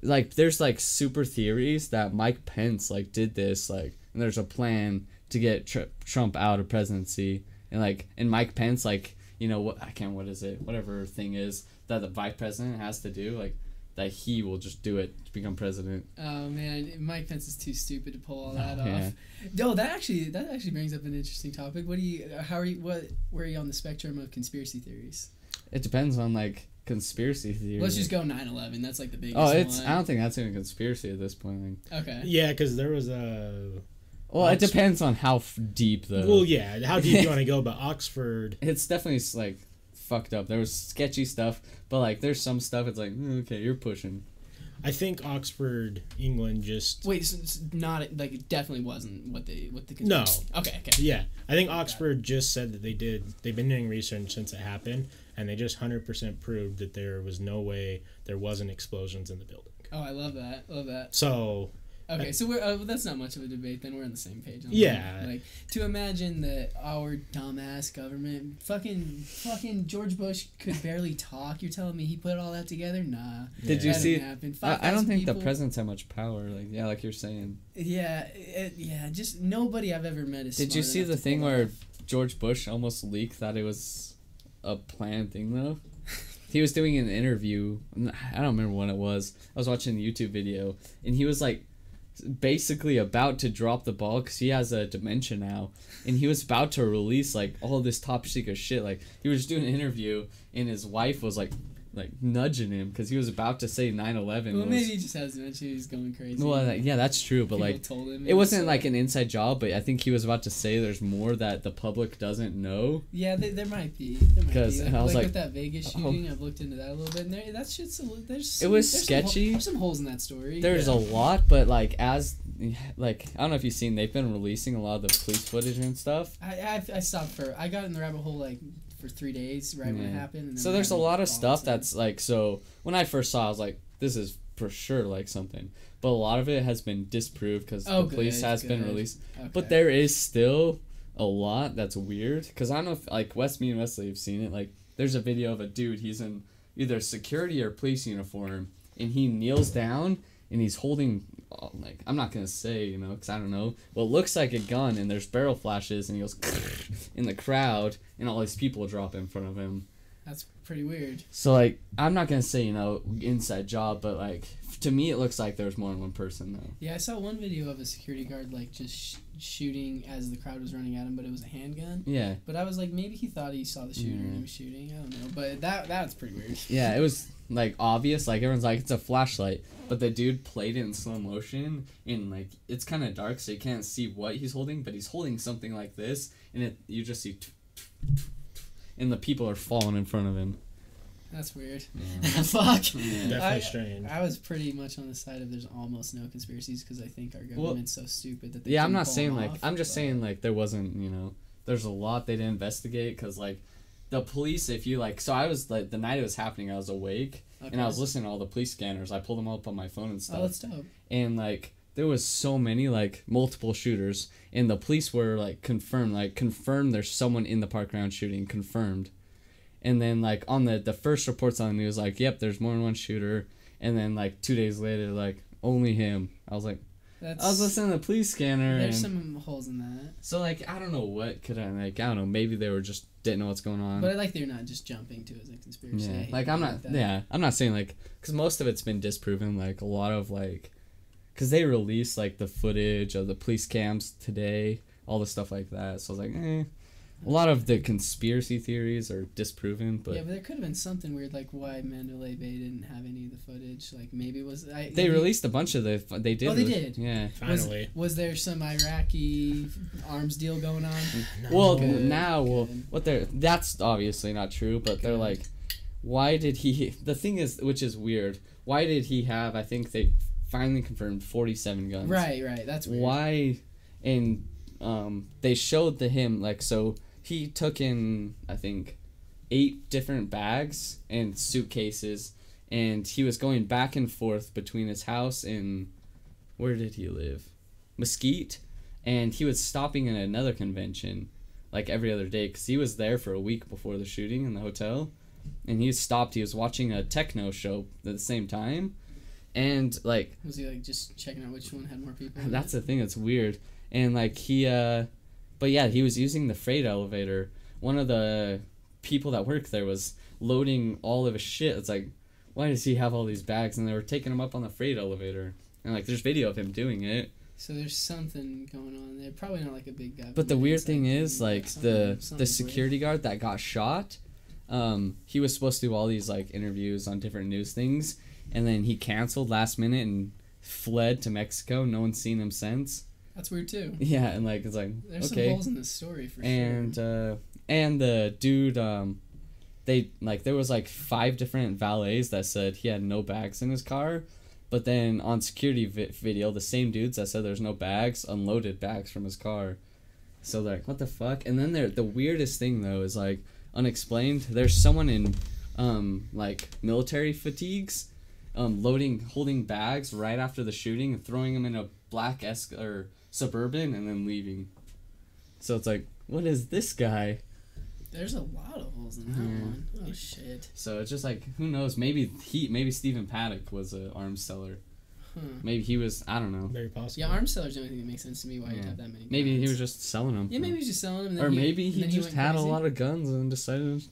like there's like super theories that Mike Pence like did this like and there's a plan to get tr- Trump out of presidency and like and Mike Pence like you know what I can't what is it whatever thing is that the vice president has to do like that he will just do it to become president. oh man, Mike Pence is too stupid to pull all oh, that Yeah. off. No, that actually that actually brings up an interesting topic. What do you? How are you? What? Where are you on the spectrum of conspiracy theories? It depends on like conspiracy theory. Let's just go 9/11. That's like the biggest. Oh, it's one. I don't think that's even a conspiracy at this point. Like, Okay. Yeah, because there was a. well, it depends on how f- deep the. Well, yeah. How deep do you [LAUGHS] want to go? But Oxford. It's definitely like fucked up. There was sketchy stuff, but like there's some stuff. It's like mm, okay, you're pushing. I think Oxford, England, just. Wait, so it's not like it definitely wasn't what they what the No. Okay. Okay. Yeah, I think Oxford just said that they did. They've been doing research since it happened, and they just hundred percent proved that there was no way there wasn't explosions in the building. Oh, I love that. Love that. So Okay, so we're uh, that's not much of a debate. Then we're on the same page. Yeah. Like to imagine that our dumbass government, fucking fucking George Bush could barely talk. You're telling me he put all that together? Nah. Did you see? happen. I, I don't 5,000 think the people- presidents have much power. Like yeah, like you're saying. Yeah, it, yeah. Just nobody I've ever met is. Did you see the thing where. George Bush almost leaked that it was a planned thing though? [LAUGHS] he was doing an interview. I don't remember when it was. I was watching a YouTube video, and he was like basically about to drop the ball because he has a dementia now, and he was about to release like all this top secret shit. Like he was doing an interview, and his wife was like like nudging him because he was about to say 9-11 Well, was maybe he just has dementia. He's going crazy. well like, yeah that's true but like told him it wasn't was, like an inside job, but I think he was about to say there's more that the public doesn't know. Yeah, there, there might be. There might 'Cause be. I was like, with that Vegas oh. shooting, I've looked into that a little bit, and there, that shit's a, there's. It was there's some sketchy. there's some holes in that story. There's yeah. a lot, but like as like I don't know if you've seen, they've been releasing a lot of the police footage and stuff. I, I I stopped for I got in the rabbit hole like for three days right when it happened. And then So there's a lot of stuff that's like so. When I first saw, it, I was like, this is for sure like something, but a lot of it has been disproved because Oh, the police good, has been released. Okay. But there is still a lot that's weird because I don't know if like West me and Wesley have seen it. Like there's a video of a dude. He's in either security or police uniform, and he kneels down and he's holding like I'm not gonna say you know because I don't know. Well, it looks like a gun, and there's barrel flashes, and he goes [LAUGHS] in the crowd, and all these people drop in front of him. That's pretty weird. So like I'm not gonna say you know inside job, but like to me it looks like there's more than one person though. Yeah, I saw one video of a security guard like just sh- shooting as the crowd was running at him, but it was a handgun. Yeah. But I was like, maybe he thought he saw the shooter and he mm-hmm. was shooting. I don't know, but that that's pretty weird. Yeah, it was like obvious. Like everyone's like, it's a flashlight, but the dude played it in slow motion, and like it's kind of dark, so you can't see what he's holding. But he's holding something like this, and it you just see, and the people are falling in front of him. That's weird. Yeah. [LAUGHS] Fuck. Yeah. definitely I- strange. I was pretty much on the side of there's almost no conspiracies because I think our government's so stupid that they yeah, I'm couldn't saying like off, I'm just but- saying like there wasn't you know there's a lot they didn't investigate because like the police if you like so I was like the night it was happening I was awake and I was listening to all the police scanners I pulled them up on my phone and stuff Oh, that's dope. and like there was so many like multiple shooters and the police were like confirmed like confirmed there's someone in the park ground shooting confirmed and then like on the the first reports on the news like yep there's more than one shooter and then like two days later like only him i was like That's i was listening to the police scanner There's and some holes in that, so like i don't know what could i like i don't know maybe they were just didn't know what's going on but I like they're not just jumping to it as a conspiracy. Yeah like i'm not that. yeah i'm not saying like because most of it's been disproven like a lot of like because they released like the footage of the police cams today all the stuff like that so i was like eh. A lot of the conspiracy theories are disproven but yeah, but there could have been something weird, like why Mandalay Bay didn't have any of the footage. Like maybe it was I, they have you- released a bunch of the they did Oh, they release- did? yeah Finally. was there some Iraqi arms deal going on? [SIGHS] well Good, now well what they're that's obviously not true but they're like why did he the thing is which is weird why did he have i think they finally confirmed 47 guns Right, right. That's weird. why and um they showed the him like so he took in i think eight different bags and suitcases and he was going back and forth between his house and where did he live? Mesquite, and he was stopping at another convention like every other day because he was there for a week before the shooting in the hotel, and he stopped. He was watching a techno show at the same time, and like Was he like just checking out which one had more people? that's the thing that's weird. And like he uh but yeah, he was using the freight elevator. One of the people that worked there was loading all of his shit. It's like why does he have all these bags and they were taking him up on the freight elevator. And like there's video of him doing it. So there's something going on there. Probably not like a big guy. But the weird thing is like the the something's weird. security guard that got shot, um, he was supposed to do all these like interviews on different news things and then he canceled last minute and fled to Mexico. No one's seen him since. That's weird too. Yeah, and like it's like There's okay. some holes in this story for and sure. uh and the dude um they like there was like five different valets that said he had no bags in his car but then on security vi- video the same dudes that said there's no bags unloaded bags from his car so they're like what the fuck and then there the weirdest thing though is like unexplained there's someone in um like military fatigues um loading holding bags right after the shooting and throwing them in a black es- or suburban and then leaving so it's like what is this guy There's a lot of holes in that Yeah. one. Oh shit. So it's just like who knows? Maybe he, maybe Stephen Paddock was an arms seller. Huh. Maybe he was. I don't know. Very possible. Yeah, arms seller's the only thing that makes sense to me. Why you'd have that many. Maybe he was just selling them. Yeah, maybe he was just selling them. And then Or he, maybe and he just went had crazy. a lot of guns and decided.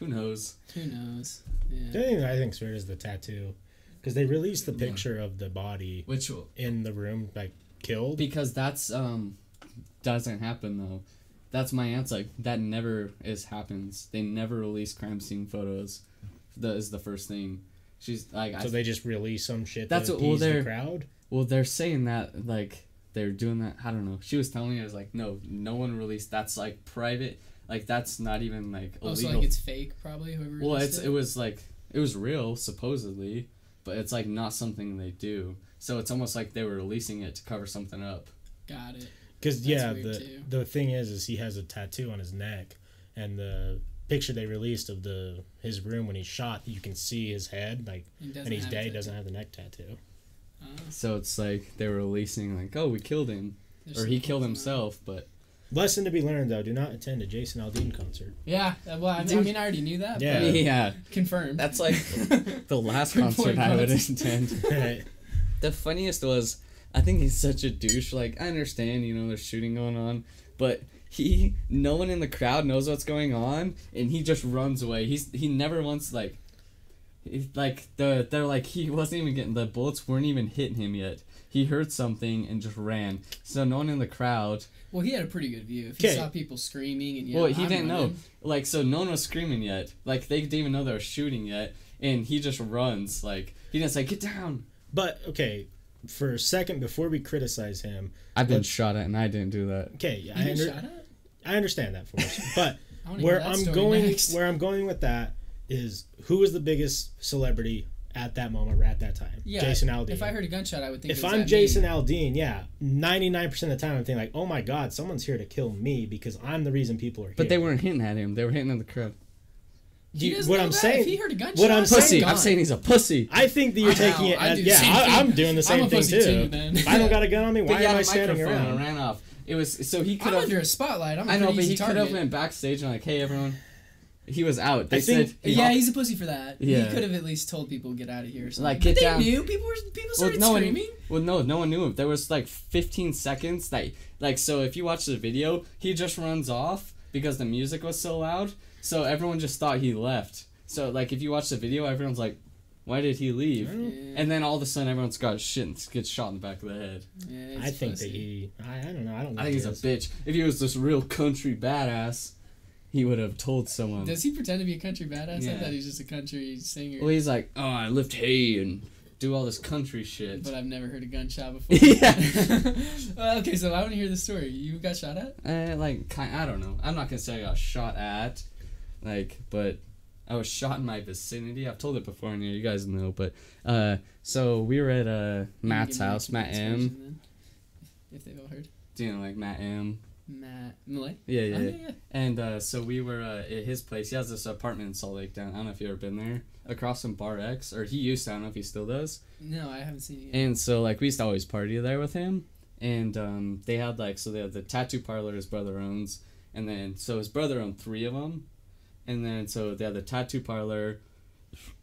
Who knows? Who knows? The Yeah. only thing I think's weird is the tattoo, because they released the picture of the body Which in the room, like killed. because that's um doesn't happen though. That's my answer. Like that never is happens. They never release crime scene photos. That is the first thing. She's like, I so they just release some shit. That's to what- well, the they're- crowd. Well, they're saying that like they're doing that. I don't know. She was telling me I was like, no, no one released. That's like private. Like that's not even like Oh, illegal. so like it's fake, probably. Whoever. well, released it's it was like it was real supposedly, but it's like not something they do. So it's almost like they were releasing it to cover something up. Got it. Because yeah, the too. the thing is, is he has a tattoo on his neck, and the picture they released of the his room when he shot, you can see his head, like, He and he's have dead. He doesn't have the neck tattoo. Oh, So it's like they were releasing like, oh, we killed him, there's or he killed holes in himself. But Lesson to be learned though: do not attend a Jason Aldean concert. Yeah. uh, Well, I mean, I, mean, I already knew that. Yeah. but [LAUGHS] yeah, Confirmed. that's like [LAUGHS] the last concert I would Alex. attend. [LAUGHS] The funniest was, I think he's such a douche. Like, I understand, you know, there's shooting going on, but he, no one in the crowd knows what's going on, and he just runs away. He's he never once like, he, like the they're like he wasn't even getting the bullets weren't even hitting him yet. He heard something and just ran. So no one in the crowd. well, he had a pretty good view. If he saw people screaming and yeah, well, he "I'm didn't know. Like, so no one was screaming yet. Like they didn't even know they were shooting yet, and he just runs. Like he didn't say get down. But okay, for a second before we criticize him, I've been shot at and I didn't do that. okay, You I, under. I understand that for us, [LAUGHS] but where I'm going, next. where I'm going with that is who was the biggest celebrity at that moment or at that time? Yeah, Jason Aldean. If I heard a gunshot, I would think. if it was I'm at Jason me. Aldean, yeah, 99% of the time I'm thinking like, oh my god, someone's here to kill me because I'm the reason people are here. But they weren't hitting at him. They were hitting at the crowd. He You- doesn't what know I'm that. saying- if he heard a gunshot, what I'm he's Pussy. gone. I'm saying he's a pussy. I think that you're I taking know, it I as do yeah. I, [LAUGHS] I'm doing the [LAUGHS] I'm same a thing pussy too. too, if I don't got a gun on me, [LAUGHS] why am I I a standing microphone and ran off. It was so he could I'm have. under a spotlight. I'm a I know, but he could have target. went backstage and like, hey everyone. He was out. They I think- said. he yeah, hopped- he's a pussy for that. Yeah. He could have at least told people get out of here. Or something. Like, But get they down. knew people were people Well, started no one, screaming. well, no, no one knew him. There was like 15 seconds that, like, so if you watch the video, he just runs off because the music was so loud. So everyone just thought he left. So like, if you watch the video, everyone's like, "Why did he leave?" Yeah, And then all of a sudden, everyone's got shit and gets shot in the back of the head. yeah, he's I think pussy. that he. I, I don't know. I don't. I think he's a bitch. If he was this real country badass, he would have told someone. Does he pretend to be a country badass? I Yeah. thought he's just a country singer. Well, he's like, "Oh, I lift hay and do all this country shit." but I've never heard a gunshot [LAUGHS] before. Yeah. [LAUGHS] Uh, okay, so I want to hear the story. You got shot at? Uh, like, kind, I don't know. I'm not gonna say I got shot at, like, but I was shot in my vicinity. I've told it before, and you guys know. But uh, so we were at uh Matt's house, Matt M. If they've all heard. Do you know like Matt M? Matt Malay. Yeah, yeah. Oh, yeah. yeah. And uh, so we were uh, at his place. He has this apartment in Salt Lake down. I don't know if you've ever been there. Across from Bar X, or he used to. I don't know if he still does. No, I haven't seen it yet. And so like we used to always party there with him. And um, they had like so they had the tattoo parlor his brother owns, and then so his brother owned three of them, and then so they had the tattoo parlor,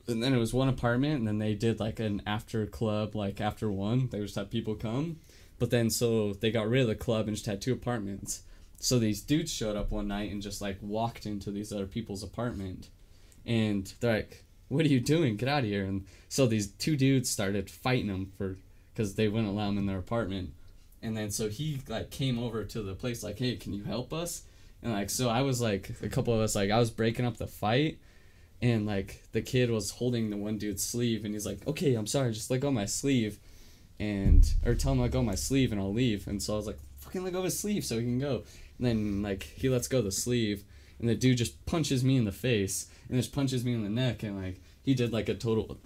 and then it was one apartment, and then they did like an after club like after one they just had people come, but then so they got rid of the club and just had two apartments. So these dudes showed up one night and just like walked into these other people's apartment, and they're like, "What are you doing? Get out of here!" And so these two dudes started fighting them for because they wouldn't allow them in their apartment. And then so he like came over to the place like, "Hey, can you help us?" And like so I was like a couple of us like I was breaking up the fight and like the kid was holding the one dude's sleeve and he's like, "Okay, I'm sorry, just let go of my sleeve." And or tell him let go my sleeve and I'll leave. And so I was like, "Fucking let go of his sleeve so he can go." And then like he lets go the sleeve and the dude just punches me in the face and just punches me in the neck and like he did like a total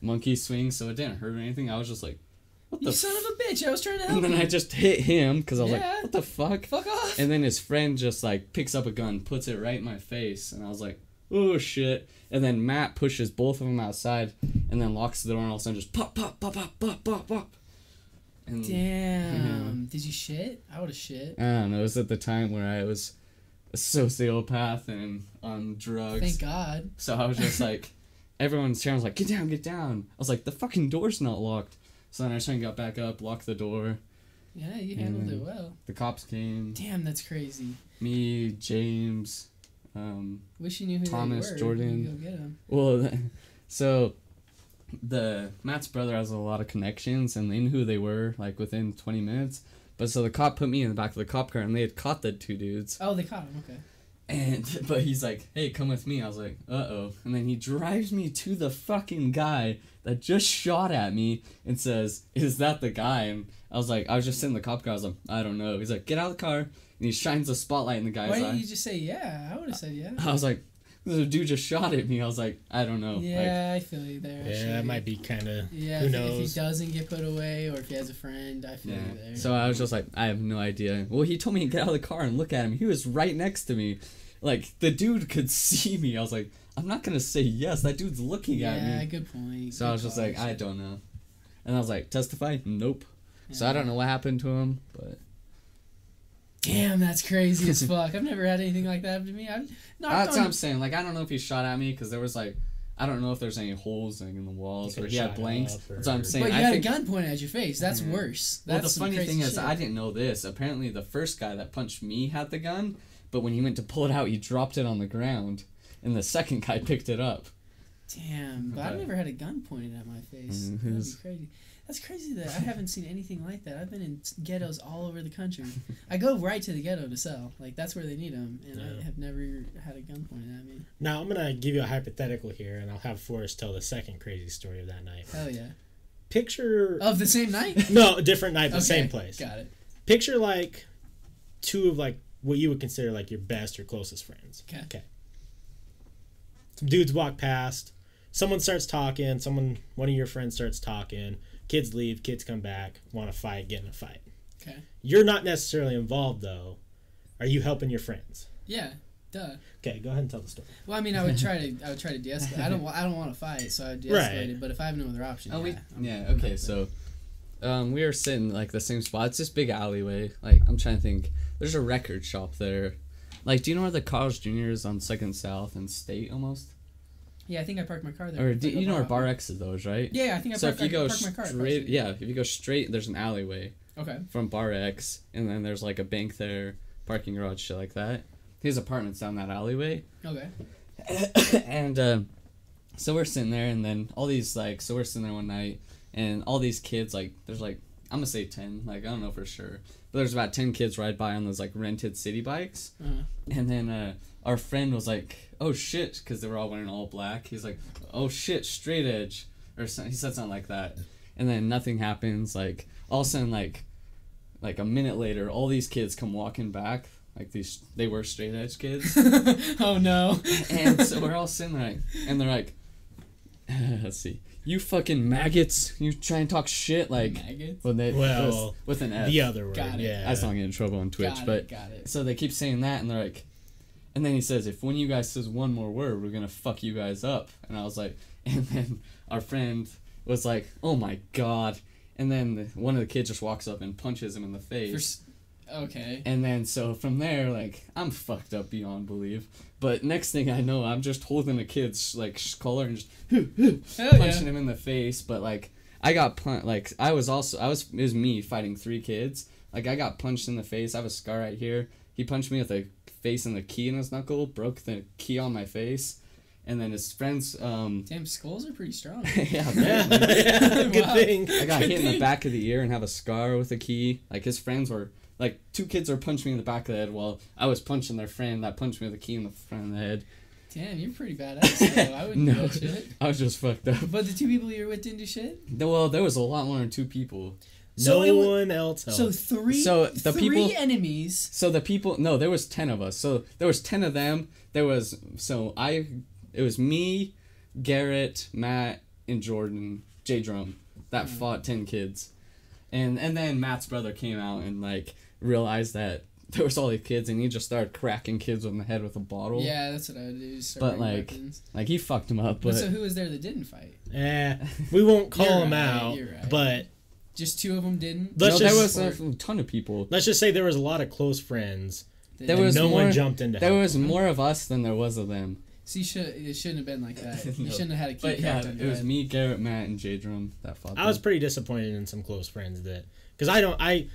monkey swing so it didn't hurt anything. I was just like, "What you the son of a bitch! I was trying to help and then you. I just hit him because I was Yeah. like, "What the fuck?" Fuck off. And then his friend just like picks up a gun, puts it right in my face, and I was like, "Oh shit!" And then Matt pushes both of them outside, and then locks the door, and all of a sudden just pop, pop, pop, pop, pop, pop, pop. And Damn. Did you shit? I would have shit. I don't know. It was at the time where I was a sociopath and on drugs. Thank God. So I was just like, [LAUGHS] everyone's trying was like, "Get down, get down." I was like, "The fucking door's not locked." So then I just got back up, locked the door. Yeah, you handled it well. The cops came. Damn, that's crazy. Me, James, um, Wish you knew who Thomas, they were. Jordan. You go get 'em. Well, [LAUGHS] so the Matt's brother has a lot of connections, and they knew who they were like within twenty minutes. But so the cop put me in the back of the cop car, and they had caught the two dudes. Oh, they caught him. Okay. And [LAUGHS] but he's like, "Hey, come with me." I was like, "Uh oh!" And then he drives me to the fucking guy that just shot at me and says, "Is that the guy?" And I was like, I was just sitting in the cop car. I was like, "I don't know." He's like, "Get out of the car," and he shines a spotlight in the guy's Why eye. didn't you just say yeah? I would have said yeah. I was like, "The dude just shot at me." I was like, "I don't know." Like, Yeah, I feel you there. Yeah, actually. that might be kind of. Yeah, Who if, knows? if he doesn't get put away, or if he has a friend, I feel Yeah. you there. So I was just like, I have no idea. Well, he told me to get out of the car and look at him. He was right next to me. Like, the dude could [LAUGHS] see me. I was like, I'm not going to say yes. That dude's looking at me. yeah, good point. So I was just like, I don't know. And I was like, testify? Nope. So I don't know what happened to him, but Damn, that's crazy as [LAUGHS] fuck. I've never had anything like that happen to me. I've not that's what I'm saying. Like, I don't know if he shot at me because there was like, I don't know if there's any holes like, in the walls He or he had blanks. or- That's what I'm saying. But you I had think, a gun pointed at your face. That's Yeah. worse. Well, the funny crazy thing is. I didn't know this. Apparently, the first guy that punched me had the gun, but when he went to pull it out, he dropped it on the ground, and the second guy [LAUGHS] picked it up. Damn, but I've never had a gun pointed at my face. Mm, That'd be crazy. That's crazy that I haven't seen anything like that. I've been in ghettos all over the country. I go right to the ghetto to sell. Like that's where they need them, and Yeah. I have never had a gun pointed at me. Now I'm gonna give you a hypothetical here, and I'll have Forrest tell the second crazy story of that night. Hell yeah! Picture Of the same night. [LAUGHS] no, a different night, the Okay, same place. Got it. Picture like two of like what you would consider like your best or closest friends. Okay. Okay. Some dudes walk past. Someone starts talking. Someone, one of your friends starts talking. Kids leave. Kids come back. Want to fight. Get in a fight. Okay. You're not necessarily involved though. Are you helping your friends? Yeah. Duh. Okay, go ahead and tell the story. Well, I mean, I would try to. [LAUGHS] I would try to de-escalate. I don't. I don't want to fight, so I would de-escalate Right. it. But if I have no other option, Oh, yeah, I'm- yeah, I'm okay, so um, we were sitting like the same spot. It's this big alleyway. Like I'm trying to think. There's a record shop there. Like, do you know where the Carl's Jr. is on Second South and State almost? Yeah, I think I parked my car there. Or do you know where Bar X is those, right? Yeah, I think I so parked, if you go my car. straight, yeah, if you go straight, there's an alleyway Okay. from Bar X, and then there's like a bank there, parking garage, shit like that. His apartment's down that alleyway. Okay. [COUGHS] and um, so we're sitting there, and then all these like, so we're sitting there one night, and all these kids like, there's like, I'm gonna say ten, like I don't know for sure, but there's about ten kids ride by on those like rented city bikes, Uh-huh. and then uh, our friend was like, "Oh shit," because they were all wearing all black. He's like, "Oh shit, straight edge," or so, he said something like that, and then nothing happens. Like all of a sudden, like, like a minute later, all these kids come walking back. Like these, they were straight edge kids. [LAUGHS] oh no. and so we're all sitting there, like, and they're like, [LAUGHS] let's see. You fucking maggots. You try and talk shit like Maggots? when they Well, with, with an F. the other word. Got it. Yeah. That's not getting in trouble on Twitch, got but it, got it. so they keep saying that, and they're like, and then he says, if one of you guys says one more word, we're gonna fuck you guys up. And I was like, [LAUGHS] and then our friend was like, oh my god. And then the, one of the kids just walks up and punches him in the face. s- okay. And then so from there, like I'm fucked up beyond belief. But next thing I know, I'm just holding a kid's like collar and just [LAUGHS] punching yeah. him in the face. But like I got punched. Like I was also I was it was me fighting three kids. Like I got punched in the face. I have a scar right here. He punched me with a face and the key in his knuckle. Broke the key on my face. And then his friends. Um, [LAUGHS] Damn, skulls are pretty strong. [LAUGHS] yeah, [LAUGHS] Yeah. Good Wow. thing. I got Good hit in the back of the ear and have a scar with a key. Like his friends were like two kids are punching me in the back of the head while I was punching their friend that punched me with a key in the front of the head. Damn, you're pretty badass. Though. I wouldn't No. do that shit. I was just fucked up. But the two people you were with didn't do shit. Well, there was a lot more than two people. So no it one else. So three, So the three people- enemies. So the people no, there was ten of us. So there was ten of them. There was so I it was me, Garrett, Matt, and Jordan, J Drum that fought ten kids. And and then Matt's brother came out and like realized that [LAUGHS] there was all these kids and he just started cracking kids on the head with a bottle. Yeah, that's what I would do. just But, like, weapons. Like he fucked him up, But, but so who was there that didn't fight? Eh, we won't [LAUGHS] call You're right, out, you're right. but Just two of them didn't. Let's no, there just- was a ton of people. let's just say there was a lot of close friends. There was no more- one jumped into. There help. was more of us than there was of them. See, should, it shouldn't have been like that. [LAUGHS] You No. shouldn't have had a key But yeah, cracked it was head. me, Garrett, Matt, and J Drum that fought. I was pretty disappointed in some close friends that because I don't I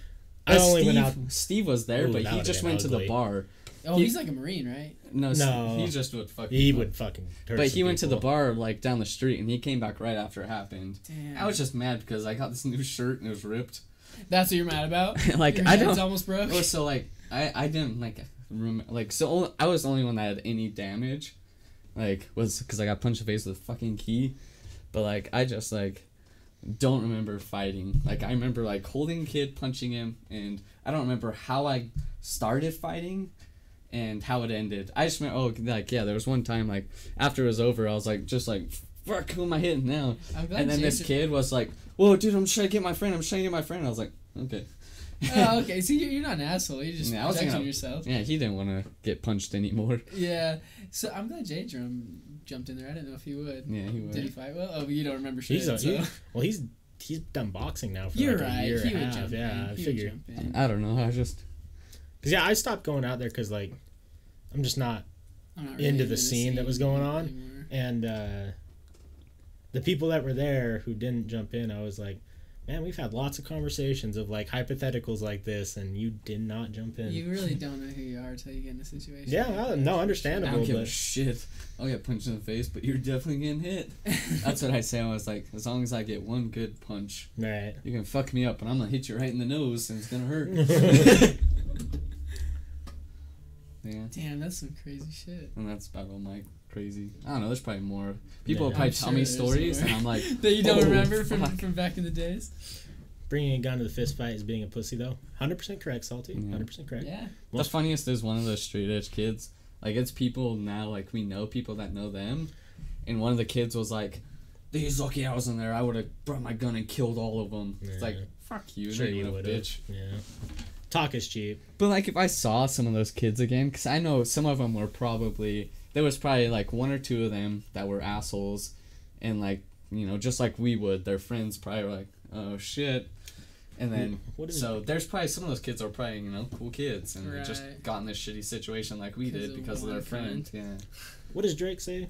I But only Steve, went out. Steve was there, Ooh, but he just been went to the bar. Oh, he- he's like a marine, right? No, s- No. he just would fucking. He would fucking. Hurt But he went to the bar like down the street, and he came back right after it happened. Damn. I was just mad because I got this new shirt and it was ripped. That's what you're mad about. [LAUGHS] like Your I head's don't. almost broke. Well, so like I I didn't like rem- like so only, I was the only one that had any damage, like was because I got punched in the face with a fucking key, but like I just like don't remember fighting. Like I remember like holding a kid, punching him, and I don't remember how I started fighting. And how it ended. I just remember, oh, like, yeah, there was one time, like, after it was over, I was like, just like, fuck, who am I hitting now? I'm glad And then this kid was like, whoa, dude, I'm trying to get my friend, I'm trying to get my friend. I was like, okay. oh, okay. [LAUGHS] See, you're, you're not an asshole. You're just Yeah, I was protecting thinking of- yourself. Yeah, he didn't want to get punched anymore. [LAUGHS] Yeah. So I'm glad J Drum jumped in there. I didn't know if he would. Yeah, he would. Did he fight well? Oh, you don't remember shit. He's a, so. he, well, he's he's done boxing now for You're like right. a year He and a would half. jump Yeah, in. I He would jump in. I don't know. I just Cause yeah, I stopped going out there because like I'm just not I'm not into the scene that was going on. anymore. and uh, the people that were there who didn't jump in, I was like, man, we've had lots of conversations of like hypotheticals like this, and you did not jump in. You really [LAUGHS] don't know who you are until you get in a situation. yeah, like well, that. no, I understandable, don't give a shit. I'll get punched in the face, but you're definitely getting hit. [LAUGHS] That's what I say. I was like, as long as I get one good punch, right. you can fuck me up, and I'm gonna hit you right in the nose, and it's gonna hurt. [LAUGHS] yeah, Damn, that's some crazy shit. and that's about all my crazy. I don't know. There's probably more. People Yeah. will probably I'm tell sure me stories, more. and I'm like, [LAUGHS] That you don't Oh, remember from, fuck. from back in the days? Bringing a gun to the fist fight is being a pussy, though. Hundred percent correct, salty. Yeah. Hundred percent correct. Yeah. the funniest is one of those straight edge kids. Like it's people now, like we know people that know them, and one of the kids was like, "These lucky I was in there. I would have brought my gun and killed all of them." It's like, fuck you, Sure, no, you you would bitch. Yeah. Talk is cheap. But like, if I saw some of those kids again, because I know some of them were probably there was probably like one or two of them that were assholes, and like you know, just like we would, their friends probably were like, "Oh shit." And then, What is so there's probably some of those kids are probably you know cool kids and they just got in this shitty situation like we did because of one their friend. Yeah. What does Drake say?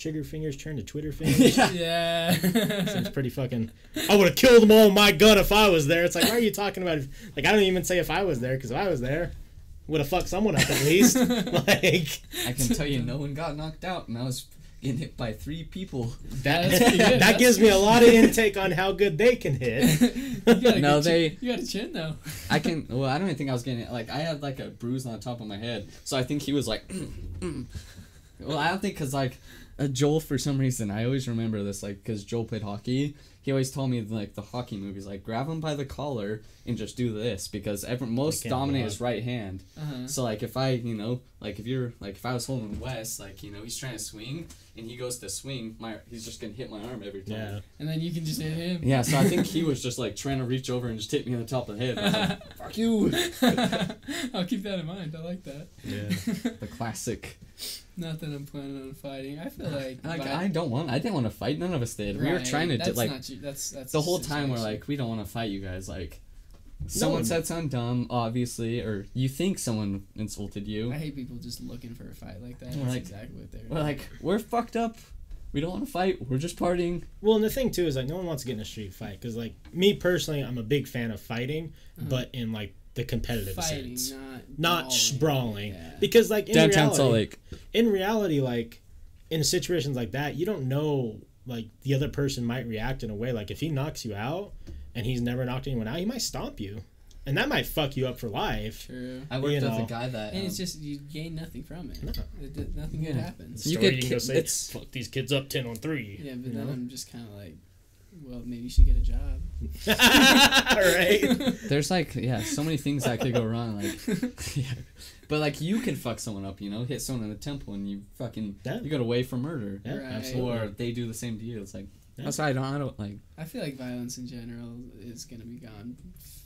Trigger fingers turn to Twitter [LAUGHS] fingers. yeah. Yeah. Seems pretty fucking. I would have killed them all with my gun if I was there. It's like, why are you talking about? Like, I don't even say if I was there, because if I was there, would have fucked someone up at least. [LAUGHS] like I can tell you, no one got knocked out, and I was getting hit by three people. that. That's good. that That's- gives me a lot of intake on how good they can [LAUGHS] hit. you No, they- Chin. You got a chin though. I can. Well, I don't even think I was getting like I had like a bruise on the top of my head, so I think he was like. [CLEARS THROAT] Mm. well, I don't think because like uh, Joel for some reason I always remember this like because Joel played hockey. He always told me like the hockey movies like grab him by the collar and just do this because every, most can't dominant is right hand. Uh-huh. So like if I you know like if you're like if I was holding Wes like you know he's trying to swing and he goes to swing, my he's just gonna hit my arm every time. Yeah. And then you can just hit him. Yeah, so I think he was [LAUGHS] just like trying to reach over and just hit me on the top of the head. I was like, [LAUGHS] Fuck you. [LAUGHS] I'll keep that in mind. I like that. Yeah. The classic. Not that I'm planning on fighting. I feel like Like I don't want. I didn't want to fight. None of us did. We were trying to do that's like not you- that's that's the whole a time. We're like, we don't want to fight you guys. Like, someone one- said something dumb, obviously, or you think someone insulted you. I hate people just looking for a fight like that. We're That's like- exactly what they're. We're like, we're fucked up. We don't want to fight. We're just partying. Well, and the thing too is like no one wants to get in a street fight because like me personally, I'm a big fan of fighting, Uh-huh. but in like the competitive fighting, sense, not not sh- brawling. Yeah. Because like in Downtown reality, Salt Lake. in reality, like in situations like that, you don't know like the other person might react in a way. Like if he knocks you out and he's never knocked anyone out, he might stomp you, and that might fuck you up for life. True. I worked You with a guy that. And it's um, just you gain nothing from it. No. It did- nothing good Yeah. happens. You Story could can go say, it's- fuck these kids up ten on three. Yeah, but you then know? I'm just kind of like, well, maybe you should get a job. [LAUGHS] right. [LAUGHS] There's like yeah, so many things that could go wrong. Like, [LAUGHS] yeah. but like you can fuck someone up, you know, hit someone in the temple, and you fucking Yeah. you got away for murder, Yeah, Right. absolutely. or they do the same to you. It's like Yeah. That's why I don't. I don't like. I feel like violence in general is gonna be gone.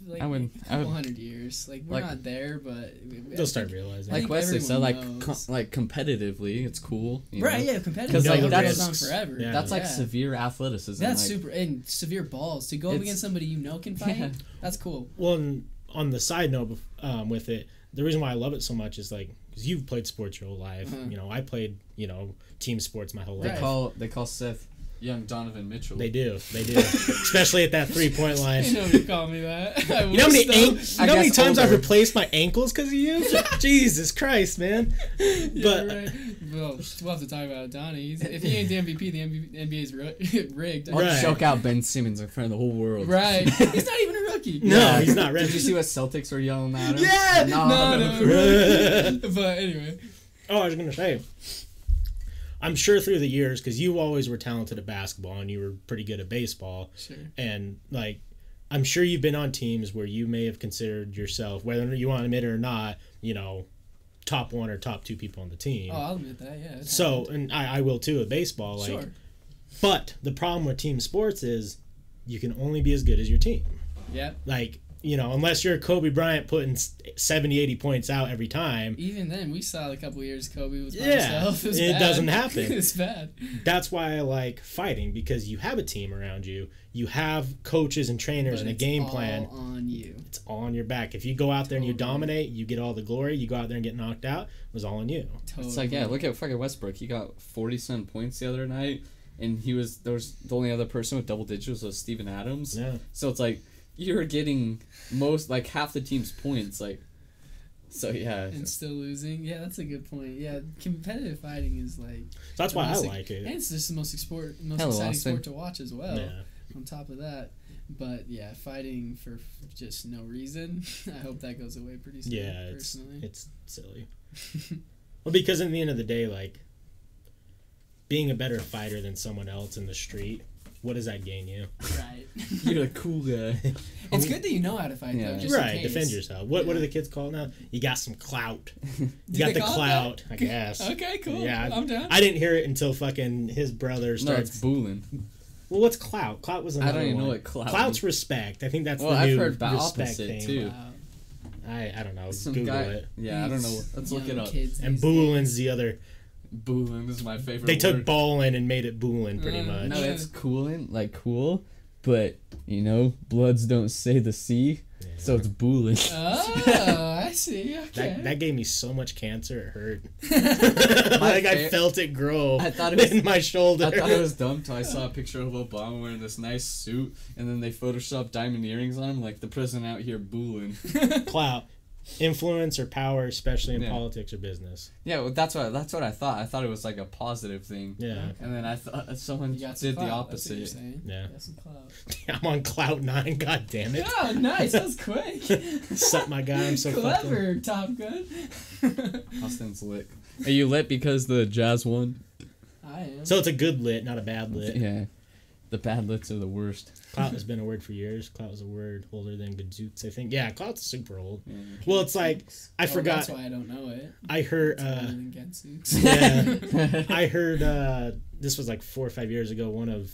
Like I would- a I couple hundred years. Like we're Like- not there, but we- we- They'll start realizing. Like think Wesley said, like com- like competitively, it's cool. you know? right. Yeah, competitive. 'Cause, like like, that that's- goes on forever. Yeah. That's like Yeah. severe athleticism. That's like, super and severe balls to go up against somebody you know can fight. Yeah. That's cool. well, and on the side note, um, with it, the reason why I love it so much is like because you've played sports your whole life. Uh-huh. You know, I played you know team sports my whole They life. call they call Seth young Donovan Mitchell. They do, they do, especially at that three point [LAUGHS] line. You know you call me that. I You know how many, wish, ank- though. you know how many guess times I've replaced my ankles because of you? [LAUGHS] Jesus Christ, man! Yeah, But right. Well, we'll have to talk about Donnie. He's, if he ain't the MVP, the MV NBA's [LAUGHS] rigged. I'll Right. choke out Ben Simmons in front of the whole world. Right. He's not even a rookie. no, Yeah. he's not ready. Did you see what Celtics were yelling at him? Yeah! No, No, no. but anyway, oh, I was gonna say. I'm sure through the years, because you always were talented at basketball and you were pretty good at baseball, sure. and like, I'm sure you've been on teams where you may have considered yourself, whether you want to admit it or not, you know, top one or top two people on the team. Oh, I'll admit that. Yeah. so, happened. and I, I will too at baseball. Like, sure. But the problem with team sports is you can only be as good as your team. Yeah. Like, you know, unless you're Kobe Bryant putting 70, 80 points out every time, Even then, we saw a couple years Kobe was by Yeah, himself. [LAUGHS] It, it bad. doesn't [LAUGHS] happen. it's bad. that's why I like fighting because you have a team around you. You have coaches and trainers But and a it's game all plan. on you. It's all on your back. If you go out there and you dominate, you get all the glory. You go out there and get knocked out, it was all on you. Totally. It's like yeah, look at fucking Westbrook. He got forty some points the other night, and he was there was the only other person with double digits was Steven Adams. Yeah. So it's like you're getting most like half the team's points. Like, so yeah, and still losing. Yeah, that's a good point. Yeah, competitive fighting is like. So that's why I Honestly, like And it. it's just the most sport, most Hello, exciting Austin. sport to watch as well. Yeah. On top of that, but yeah, fighting for just no reason. [LAUGHS] I hope that goes away pretty soon. Yeah, it's personally. it's silly. [LAUGHS] well, because in the end of the day, like being a better fighter than someone else in the street, what does that gain you? right. [LAUGHS] you're a cool guy. it's good that you know how to fight Yeah. though. Just in right, case. defend yourself. What what do the kids call it now? You got some clout. [LAUGHS] You got the clout. I guess. Okay, cool. Yeah, I'm down. I didn't hear it until fucking his brother no, starts. it's Boolin. well, what's clout? Clout was I don't even know what clout. Clout's respect. I think that's Well, the I've new heard the respect opposite, thing. too. Wow. I I don't know. Some Google guy. it. Yeah, I don't know. These Let's look it young up. And these Boolin's the other. Boolin is my favorite. They took word. Boolin and made it Boolin pretty Uh, much. No, it's coolin, like cool, but you know, Bloods don't say the C, so it's Boolin. Oh, [LAUGHS] I see. Okay. That, that gave me so much cancer. It hurt. [LAUGHS] [LAUGHS] like I felt it grow I thought it was- in my shoulder. I thought it was dumb till I saw a picture of Obama wearing this nice suit, and then they photoshopped diamond earrings on him, like the president out here Boolin. clout, influence or power, especially in Yeah. politics or business. Yeah, well, that's what that's what I thought. I thought it was like a positive thing, Yeah, and then I thought someone You got some did the clout, that's what you're opposite. saying. Yeah. Some clout. [LAUGHS] I'm on cloud nine. God damn it! Oh, nice. That was quick. [LAUGHS] Suck my guy. I'm so [LAUGHS] fucking. Clever, Top Gun. Austin's lit. Are you lit because the Jazz won? I am. So it's a good lit, not a bad lit. Yeah. The bad lits are the worst. Clout has been a word for years. Clout was a word older than Gadzooks, I think. Yeah, clout's super old. Yeah. Well, it's like I Oh, forgot. That's why I don't know it. I heard. Uh, yeah, [LAUGHS] I heard. Uh, this was like four or five years ago. One of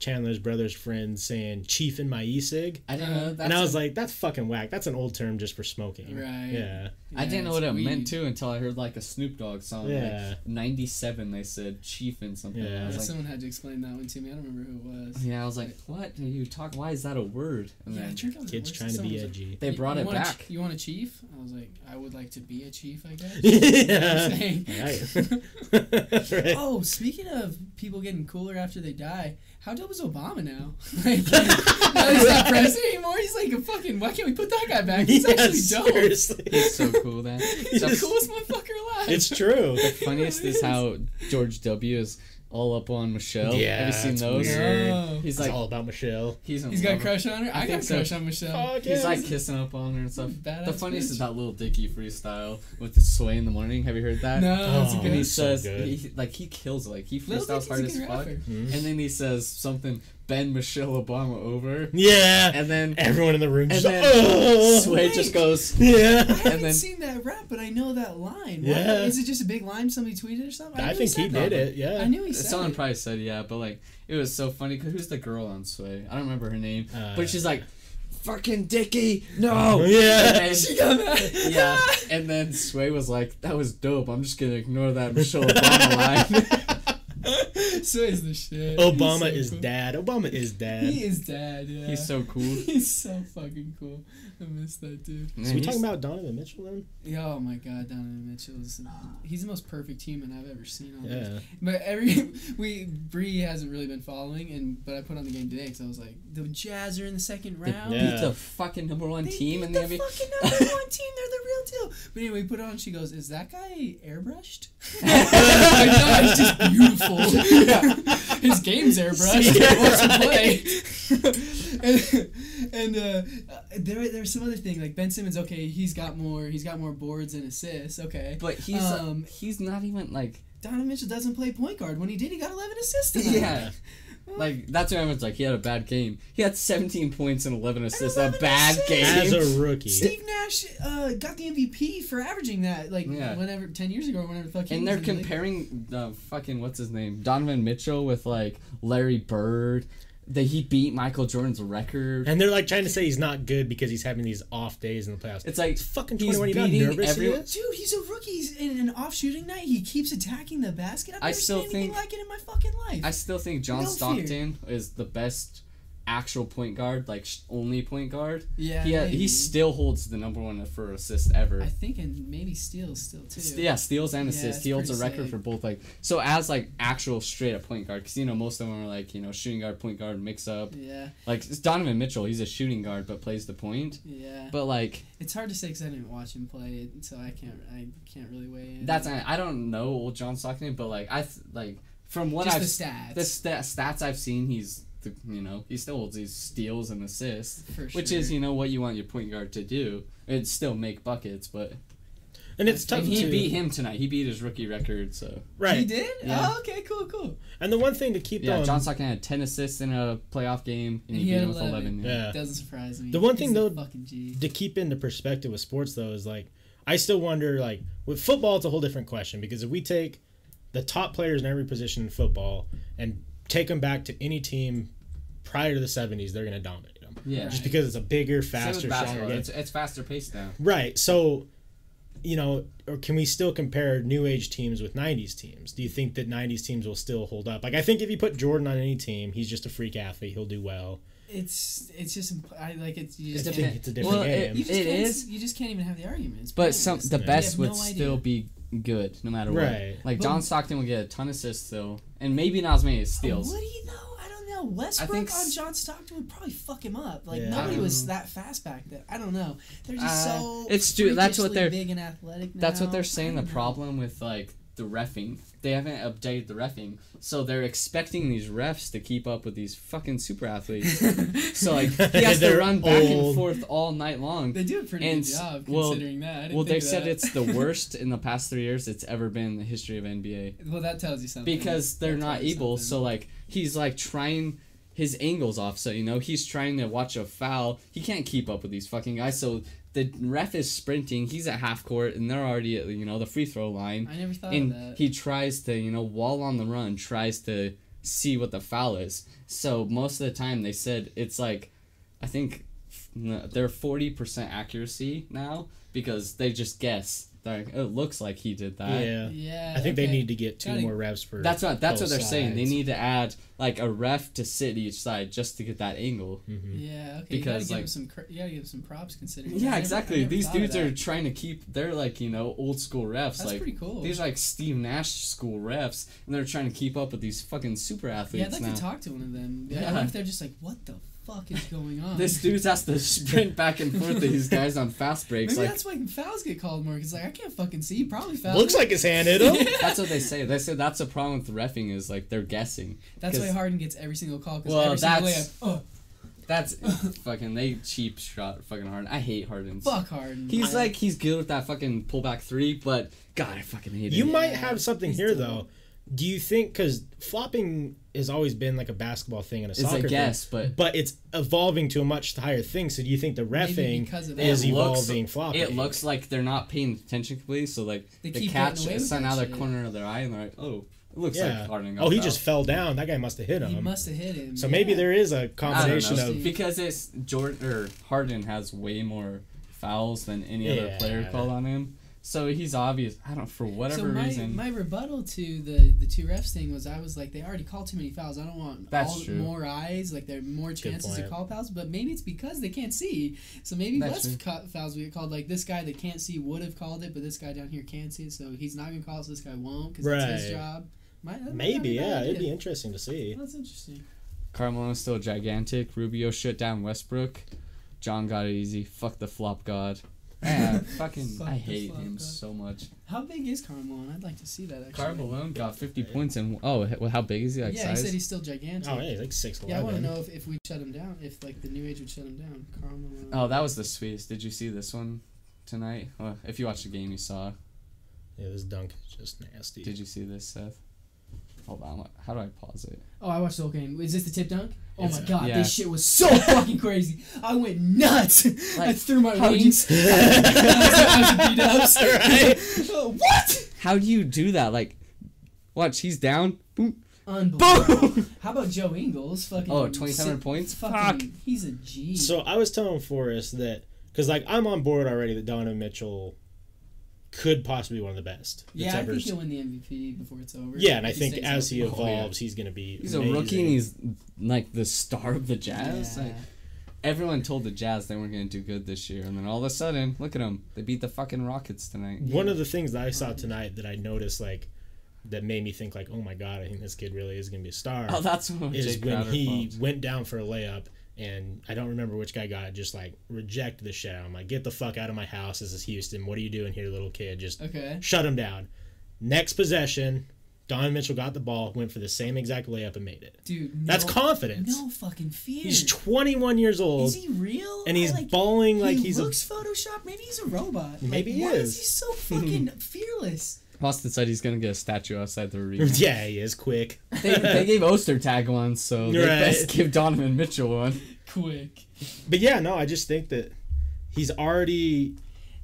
Chandler's brother's friend saying "chief in my e-cig," I didn't know. and I was a- like, "That's fucking whack. That's an old term just for smoking." Right. Yeah. I didn't know what it weed. meant too until I heard like a Snoop Dogg song. Yeah. Like '97, they said chief in something. Yeah. I was Yeah, like, someone had to explain that one to me. I don't remember who it was. yeah, I was like, what are you talk? Why is that a word? And Yeah, then drink Kids trying to be was like, edgy. they brought you it want back. ch- you want a chief? I was like, I would like to be a chief, I guess. [LAUGHS] yeah. saying? [LAUGHS] [LAUGHS] right. Oh, speaking of people getting cooler after they die, how dope is Obama now? [LAUGHS] like, now he's not [LAUGHS] president anymore. He's like a fucking. Why can't we put that guy back? He's Yeah, actually dope. seriously. He's so cool. That He's the Yes. coolest motherfucker alive. It's true. The funniest is [LAUGHS] how George W is all up on Michelle. Yeah, have you seen it's those? weird. Oh. He's It's like, all about Michelle. he's in He's got a crush on her. I, got think a so. crush on Michelle. Fuck He's like kissing up on her and stuff. Badass the funniest bitch. is that Lil Dicky freestyle with the sway in the morning. Have you heard that? No, that's a Oh, And he good. so says, good. he, like he kills it. Like he Lil freestyles hard as fuck. rapper. Mhm. And then he says something, bend Michelle Obama over. Yeah. And then Everyone in the room and just then "Ugh." Sway Wait. just goes. [LAUGHS] Yeah. I Yeah. haven't then- seen that rap, but I know that line. Why- Yeah. Is it just a big line somebody tweeted or something? I knew think he said did that. it. Yeah. I knew he said Someone it. probably said yeah, but like it was so funny because who's the girl on Sway? I don't remember her name, Uh, but she's like, "Fucking Dicky, no!" Oh, [LAUGHS] Yeah. And then- She got mad. [LAUGHS] yeah, and then Sway was like, "That was dope. I'm just gonna ignore that Michelle Obama line." [LAUGHS] so is the shit. Obama He's is cool. dad. Obama is dad. He is dad. Yeah. He's so cool. [LAUGHS] He's so fucking cool. I miss that dude. So we talking about Donovan Mitchell then? Yeah, oh my god, Donovan Mitchell is he's the most perfect human I've ever seen on this. Yeah. But every [LAUGHS] we Bree hasn't really been following, and but I put on the game today because I was like, the Jazz are in the second They round. Yeah. beat the fucking number one They team beat in the the NBA. fucking number one team. They're the real deal. But anyway, we put it on. She goes, "Is that guy airbrushed?" like, no, he's just beautiful. [LAUGHS] His game's airbrushed. [LAUGHS] Yeah, Watch him play. [LAUGHS] and and uh, there, there's some other thing like Ben Simmons. Okay, he's got more. He's got more boards and assists. Okay, But he's Um, he's not even like Donovan Mitchell doesn't play point guard. When he did, he got 11 assists. Tonight. yeah. Like that's what everyone's like. He had a bad game. He had 17 points and 11 assists. 11 a bad assists. game. As a rookie. Steve Nash uh, got the MVP for averaging that, like Yeah. whenever ten years ago, or whenever the fuck. and they're in the league. comparing fucking what's his name Donovan Mitchell with like Larry Bird. That he beat Michael Jordan's record. And they're like trying to say he's not good because he's having these off days in the playoffs. it's like He's fucking he's 21. You know beating nervous everyone- is? Dude, he's a rookie. He's in an off shooting night. He keeps attacking the basket. I've I never still seen anything think- like it in my fucking life. I still think John No fear. Stockton is the best actual point guard, like sh- only point guard. yeah, He maybe. he still holds the number one for assist ever. I think, and maybe steals still too. St- Yeah, steals and assists. it's he holds a record sick. for both. Like so, as like actual straight up point guard, because you know most of them are like you know shooting guard, point guard, mix up. Yeah, Like it's Donovan Mitchell, he's a shooting guard but plays the point. yeah. But like it's hard to say because I didn't watch him play, so I can't. I can't really weigh in. that's I I don't know old John Stockton, but like I th- like from what just I've the stats. the sta- stats I've seen, he's the, you know he still holds these steals and assists, for sure. which is you know what you want your point guard to do. It'd still make buckets, but And it's tough and he to beat him tonight. He beat his rookie record. So right. He did. Yeah. Oh, okay, cool, cool. And the one thing to keep yeah, on John Stockton had ten assists in a playoff game, and, And he, he beat had him with 11. eleven. Yeah. Doesn't surprise me. The one He's thing, though, to keep into perspective with sports though is like I still wonder like with football it's a whole different question because if we take the top players in every position in football and take them back to any team prior to the 70s they're going to dominate them Yeah. just because it's a bigger faster stronger game. It's, it's faster paced now. right so you know or can we still compare new age teams with 90s teams do you think that 90s teams will still hold up like I think if you put Jordan on any team he's just a freak athlete he'll do well It's it's just imp- I like it's you it's just a, can't. it's a different Well, game You just It can't. You just can't even have the arguments. But some the best have would no still be good no matter what. Right. Like But- John Stockton will get a ton of assists though, and maybe not as many as steals. Would he though? I don't know. Westbrook think on John Stockton would probably fuck him up. Like Yeah. nobody was that fast back then. I don't know. They're just Uh, so. it's true, that's what they're- big and athletic. Now. That's what they're saying. The know. problem with like the refing, they haven't updated the refing, so they're expecting these refs to keep up with these fucking super athletes. so like [LAUGHS] he has to run back and forth all night long. They do a pretty And good s- job well- considering that. I didn't Well, they said it's the [LAUGHS] worst in the past three years it's ever been in the history of NBA Well, that tells you something. because they're That not able. So like he's like trying his angles off. So you know he's trying to watch a foul. He can't keep up with these fucking guys. So the ref is sprinting. He's at half court, and they're already at you know the free throw line. I never thought and of that. he tries to you know while on the run tries to see what the foul is. So most of the time they said it's like, I think f- they're forty percent accuracy now because they just guess. They're like, it looks like he did that. yeah. yeah, I think they need to get two Gotta- more refs per. That's what that's what they're saying. They need to add like a ref to sit each side just to get that angle. Mhm. Yeah, okay. Because, you gotta give like- him some. cr- You gotta give him some props considering. Yeah, never- exactly. These dudes are trying to keep. They're like you know old school refs. That's like pretty cool. these are like Steve Nash school refs, and they're trying to keep up with these fucking super athletes. yeah, I'd like now. to talk to one of them. Yeah. I Yeah. wonder if they're just like, what the fuck is going on? This dude has to sprint back and forth to these guys on fast breaks. Maybe like that's why fouls get called more. Cause like I can't fucking see. He Probably fouls. Looks like his hand hit him. [LAUGHS] that's what they say. They say that's a problem with refing is like they're guessing. That's why Harden gets every single call. Cause Well, every single that's- layup, oh, That's fucking they cheap shot fucking Harden. I hate Harden. fuck Harden. He's Yeah. like he's good with that fucking pullback three, but God, I fucking hate You him. You might Yeah, have something he's here dumb. though. Do you think because flopping has always been like a basketball thing and a It's soccer a thing, guess, but but it's evolving to a much higher thing. So do you think the Maybe refing is that. It looks- evolving flopping? it looks like they're not paying attention completely. So like They the catch is with sent out of the corner of their eye, and they're like, oh, it looks yeah. like Harden. oh, he fouled. just fell down. That guy must have hit him. He must have hit him. so maybe there is a combination of because it's Jordan or Harden has way more fouls than any other player called on him. So he's obvious. I don't for whatever so my, reason. my rebuttal to the the two refs thing was I was like they already called too many fouls. I don't want That's all, true. more eyes. Like there are more chances to call fouls, but maybe it's because they can't see. So maybe That's less ca- fouls we get called. Like this guy that can't see would have called it, but this guy down here can see it, so he's not gonna call it. So this guy won't because it's his job. Might, that might not maybe. be a bad Yeah, it'd be interesting to see. That's interesting. Carmelo's still gigantic. Rubio shut down Westbrook. John got it easy. Fuck the flop god. Yeah, [LAUGHS] fucking. Fuck I the hate flop him god. so much. How big is Carmelo? I'd like to see that actually. Carmelo got 50 points and oh, well, how big is he? Like yeah, he said he's still gigantic. Oh, yeah, he's like six Yeah, I want to know if, if we shut him down, if like the new age would shut him down. Carmelo. Oh, that was the sweetest. Did you see this one tonight? Well, if you watched the game, you saw. Yeah, this dunk is just nasty. Did you see this, Seth? Hold on. How do I pause it? Oh, I watched the whole game. Is this the tip dunk? Oh It's my god, yeah. this shit was so [LAUGHS] fucking crazy. I went nuts. [LAUGHS] I Like, threw my how you- wings. I was beat ups. Right. [LAUGHS] Oh, what? How do you do that? Like, watch, he's down. Boom. Unbelievable. Boom. How about Joe Ingles? Fucking Oh, 27 sit- points? Fucking, he's a G. So I was telling Forrest that because like I'm on board already that Donovan Mitchell could possibly be one of the best. that's yeah, I ever think he'll win the MVP before it's over. Yeah, and I think stays as he healthy. Oh, evolves, he's gonna be. He's a rookie and he's like the star of the Jazz. Yeah. Like, everyone told the Jazz they weren't going to do good this year, and then all of a sudden, look at them. They beat the fucking Rockets tonight. One of the things that I saw tonight that I noticed like that made me think like, oh my god, I think this kid really is gonna be a star. Oh, that's when is Jake when Crowder he pumped. went down for a layup and I don't remember which guy got it, just like reject the shit out him. Like, get the fuck out of my house. This is Houston. What are you doing here, little kid? Just Okay. shut him down. Next possession, Donovan Mitchell got the ball, went for the same exact layup and made it. Dude, That's confidence. No fucking fear. He's 21 years old. Is he real? and he's I, like, balling like he he's a looks Photoshop. Maybe he's a robot. Maybe like, he is. he so [LAUGHS] fucking fearless? Austin said he's going to get a statue outside the [LAUGHS] arena. yeah, he is quick. they, they gave Ostertag one, so they Right. best give Donovan Mitchell one. Quick. But yeah, no, I just think that he's already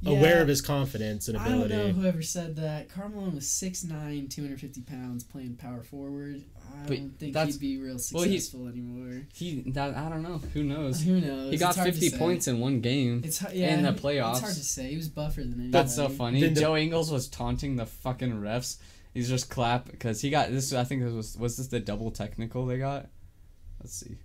aware of his confidence and ability. I don't know ability. whoever said that. Carmelo was 6'9", 250 pounds, playing power forward. I But don't think that's- he'd be real well, he- successful anymore. He, that, I don't know. Who knows? Who knows? He got It's 50 points in one game. It's hu- yeah, in the playoffs. It's hard to say. He was buffer than anybody. That's so funny. The- Joe Ingles was taunting the fucking refs. He's just clap because he got this. I think this was was this the double technical they got. Let's see.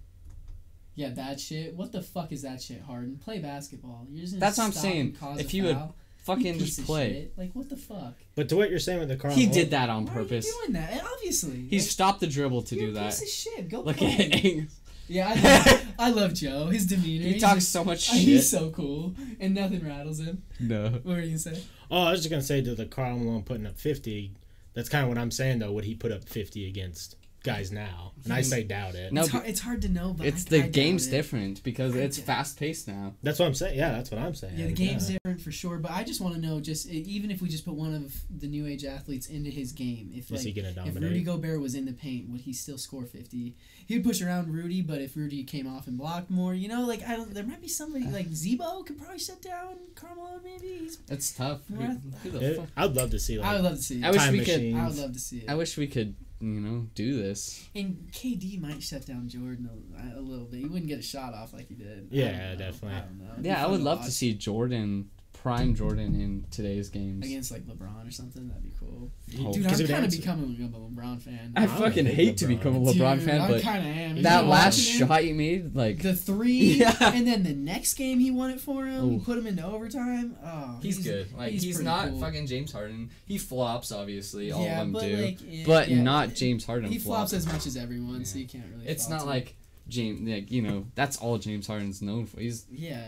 Yeah, that shit. What the fuck is that shit, Harden? Play basketball. You're just That's what I'm saying. cause If you would? Fucking You just play. Like what the fuck? But to what you're saying with the Carl, He did that on Why purpose. are you doing that? And obviously, He like, stopped the dribble to you're do a that. Piece of shit. Go Look play. at Ingles. Yeah, I [LAUGHS] love, I love Joe. His demeanor. He talks just- so much uh, [LAUGHS] He's so cool, and nothing rattles him. No. What were you gonna say? Oh, I was just gonna say to the Carl Malone putting up 50. That's kind of what I'm saying though. Would he put up 50 against guys now, and I say doubt it. No, it's, hard, it's hard to know, but it's I- the I game's it. different because I it's doubt- fast paced now. That's what I'm saying. Yeah, that's what I'm saying. Yeah, the game's different for sure, but I just want to know, just even if we just put one of the new age athletes into his game, if Is he like gonna if? Rudy Gobert was in the paint, would he still score fifty? He would push around Rudy, but if Rudy came off and blocked more, you know, like I don't, there might be somebody like [SIGHS] Zebo could probably shut down Carmelo. Maybe he's. It's tough. Who, who the It- fuck? I'd love to see like I would love to see it. I I, wish time we could- machines. would love to see it. I wish we could, you know, do this. and KD might shut down Jordan a, a little bit. He wouldn't get a shot off like he did. Yeah, don't definitely. I don't know. It'd Yeah, I would love watch. to see Jordan, prime Jordan, in today's games. against like LeBron or something. That'd be cool. Oh, Dude, 'cause I'm kind of becoming a LeBron fan. I I'm fucking big hate to become a LeBron Dude, fan, I but kind of am. That last shot you made, like, the three, [LAUGHS] Yeah. and then the next game he won it for him. He Oof. put him into overtime. Oh, he's, good. Like, he's, pretty not cool. fucking James Harden. He flops, obviously. All yeah, of them but do. like, eh, but yeah, not James Harden. He flops. flops as much as everyone, so you can't really. It's not like James, like you know, that's all James Harden's known for. He's yeah.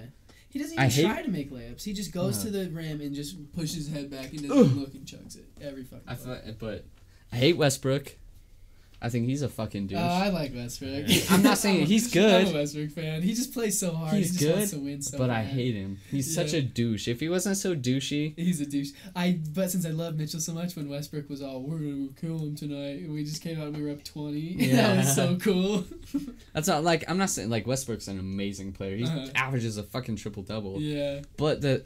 He doesn't I even hate- try to make layups. He just goes to the rim and just pushes his head back and doesn't look and chucks it every fucking. Time. I thought, but I hate Westbrook. I think he's a fucking douche. Oh, I like Westbrook. I'm not saying [LAUGHS] he's good. I'm a Westbrook fan. He just plays so hard. He's he just good, wants to win so but I hate him. He's such a douche. If he wasn't so douchey, He's a douche. I but since I love Mitchell so much, when Westbrook was all "We're gonna kill him tonight," and we just came out and we were up twenty. [LAUGHS] Yeah. that was so cool. [LAUGHS] that's not like I'm not saying like Westbrook's an amazing player. He Uh-huh. averages a fucking triple double. yeah, But the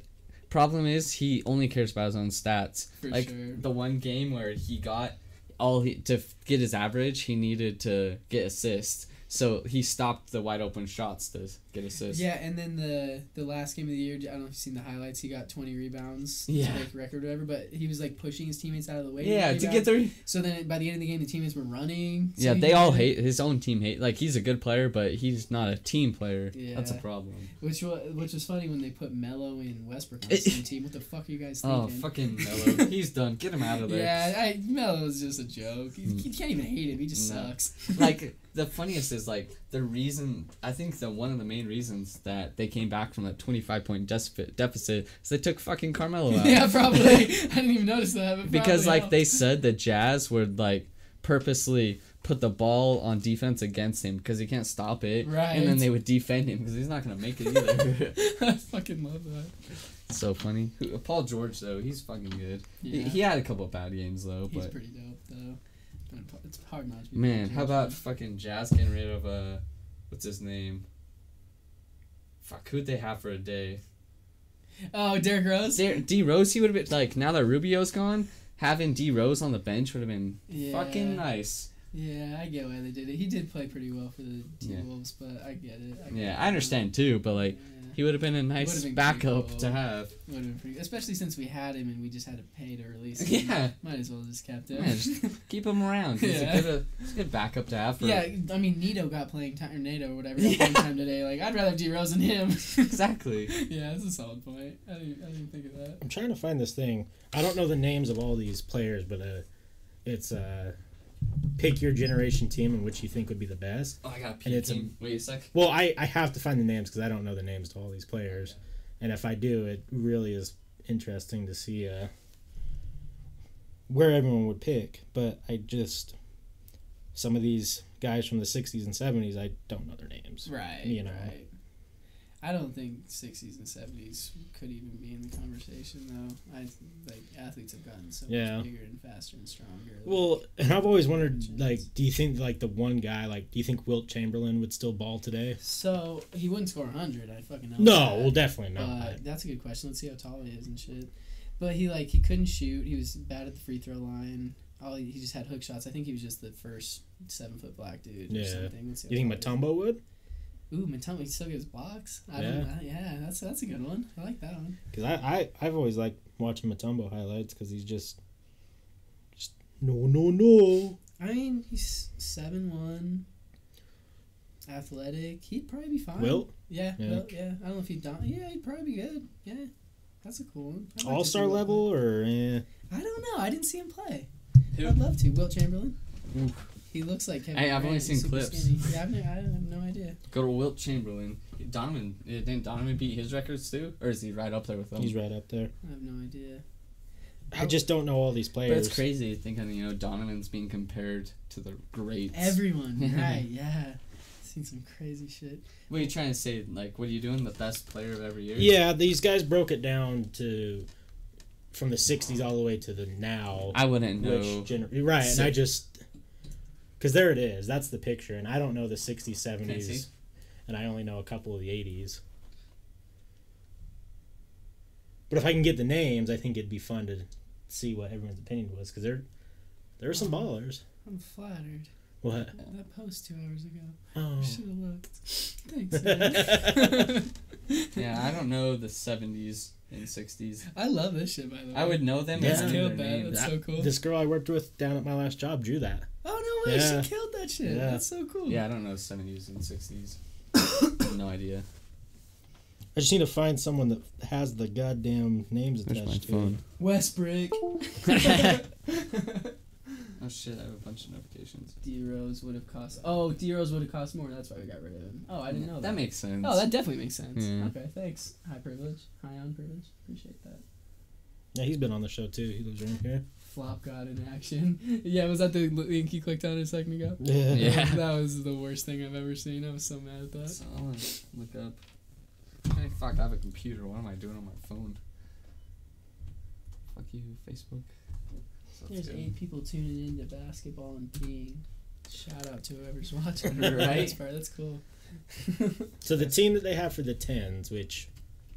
problem is he only cares about his own stats. for like sure. the one game where he got all he to get his average, he needed to get assists. So he stopped the wide open shots to get assists. Yeah, and then the the last game of the year, I don't know if you've seen the highlights. He got twenty rebounds Yeah. to record, or whatever. But he was like pushing his teammates out of the way. Yeah, get to get rebounds. So then by the end of the game, the teammates were running. so yeah, they all hate his own team. Hate like he's a good player, but he's not a team player. Yeah, That's a problem. Which was which was funny when they put Melo and Westbrook on the [LAUGHS] same team. What the fuck are you guys Oh thinking? fucking [LAUGHS] Melo, he's done. Get him out of there. Yeah, I, Melo's just a joke. You, you can't even hate him. He just No. sucks. like [LAUGHS] the funniest is like the reason I think the one of the main reasons that they came back from that 25 point deficit deficit is they took fucking Carmelo [LAUGHS] out. yeah, probably. [LAUGHS] I didn't even notice that. But because like they said the Jazz would like purposely put the ball on defense against him because he can't stop it, Right. and then they would defend him because he's not gonna make it either. [LAUGHS] I fucking love that. so funny. Paul George though, he's fucking good. He, Yeah. he had a couple of bad games though, He's but pretty dope though. It's hard not to be. man, how about fucking Jazz getting rid of uh, what's his name? Fuck, who'd they have for a day? Oh, Derrick Rose. D, D Rose, he would have been like now that Rubio's gone, having D Rose on the bench would have been yeah. fucking nice. Yeah, I get why they did it. He did play pretty well for the T Yeah. Wolves, but I get it. I get Yeah, it. I understand too, but like Yeah. He would have been a nice Would've been backup pretty to cool. have. Would have been pretty, especially since we had him and we just had to pay to release him. Yeah. Might as well just kept him. Yeah, just [LAUGHS] Keep him around. He's Yeah. a good, uh, a good backup to have. For, yeah, I mean Nito got playing time or Nato or whatever got [LAUGHS] playing time today. Like I'd rather have D Rose than him. exactly. [LAUGHS] yeah, that's a solid point. I didn't, I didn't think of that. I'm trying to find this thing. I don't know the names of all these players, but uh, it's uh, pick your generation team and which you think would be the best. Oh, I got a And peek. it's a- Wait a sec. Well, I, I have to find the names because I don't know the names to all these players, and if I do, it really is interesting to see uh, where everyone would pick. But I just some of these guys from the '60s and '70s, I don't know their names. Right. You know. Right. I don't think '60s and '70s could even be in the conversation though. I like athletes have gotten so Yeah. much bigger and faster and stronger. like- Well, and I've always wondered, like, do you think like the one guy, like, do you think Wilt Chamberlain would still ball today? so he wouldn't score 100. I fucking know. No, that. well, definitely Uh, not. that's a good question. Let's see how tall he is and shit. But he like he couldn't shoot. He was bad at the free throw line. All he, he just had hook shots. I think he was just the first seven foot black dude or Yeah. something. See how you think. Mutombo would? Ooh, Mutombo. Still gets blocks. I Yeah. don't. I, yeah, that's that's a good one. I like that one. Because I, I I've always liked watching Mutombo highlights because he's just, just no no no. I mean, he's seven one. Athletic. He'd probably be fine. Wilt Yeah. Yeah. Wilt, yeah. I don't know if he'd don- Yeah, he'd probably be good. Yeah. That's a cool one. Like All star level or eh? I don't know. I didn't see him play. Who? I'd love to. Wilt Chamberlain. Oof. He looks like Kevin Hey, I've only seen super clips. skinny. Yeah, I've, ne- I have no idea. Go to Wilt Chamberlain. Donovan eh, didn't Donovan beat his records too, or is he right up there with them? He's right up there. I have no idea. I just don't know all these But players. it's crazy thinking, you know, Donovan's being compared to the greats. Everyone, [LAUGHS] right? Yeah. Seen some crazy shit. What are you trying to say? Like, what are you doing? The best player of every year? Yeah, these guys broke it down to from the '60s all the way to the now. I wouldn't know. which gener- right? And I just because there it is. That's the picture, and I don't know the '60s, Can I see? '70s, and I only know a couple of the '80s. But if I can get the names, I think it'd be fun to see what everyone's opinion was because there, there are some oh, ballers. I'm flattered. What? That post two hours ago. Oh. Should have looked. Thanks. [LAUGHS] man. Yeah, I don't know the 70s and 60s. I love this shit by the way. I would know them. Yeah. That's their killed that. names. That's so cool. This girl I worked with down at my last job drew that. Oh no way! Yeah. She killed that shit. Yeah. That's so cool. Yeah, I don't know 70s and 60s. [COUGHS] no idea. I just need to find someone that has the goddamn names There's attached my to it. phone. Westbrook. [LAUGHS] [LAUGHS] Oh shit, I have a bunch of notifications. D Rose would have cost. Oh, D Rose would have cost more. That's why we got rid of him. Oh, I didn't know that. That makes sense. Oh, that definitely makes sense. Yeah. Okay, thanks. High privilege, high on privilege. Appreciate that. Yeah, he's been on the show too. He lives around here. Flop god in action. [LAUGHS] yeah, was that the link you clicked on a second ago? Yeah. Yeah. [LAUGHS] that was the worst thing I've ever seen. I was so mad at that. So I want to look up. Hey, fuck! I have a computer. What am I doing on my phone? Fuck you, Facebook. So There's good. eight people tuning into basketball and peeing. Shout out to whoever's [LAUGHS] watching. Right. That's part. That's cool. So the team that they have for the tens, which,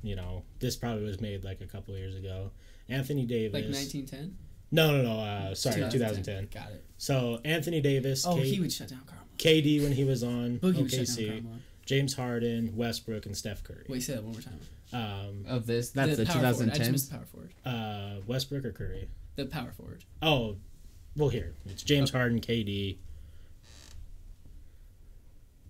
you know, this probably was made like a couple years ago. Anthony Davis. Like 1910. No, no, no. Uh, sorry, 2010. Got it. So Anthony Davis. Oh, K- he would shut down Carmelo. KD when he was on Boogie would shut down OKC. Carmelo. James Harden, Westbrook, and Steph Curry. Wait, say that one more time. Um, Of this, that's the, power forward. I just missed power forward. uh, Westbrook or Curry? The power forward. Oh, well, here it's James Harden, KD.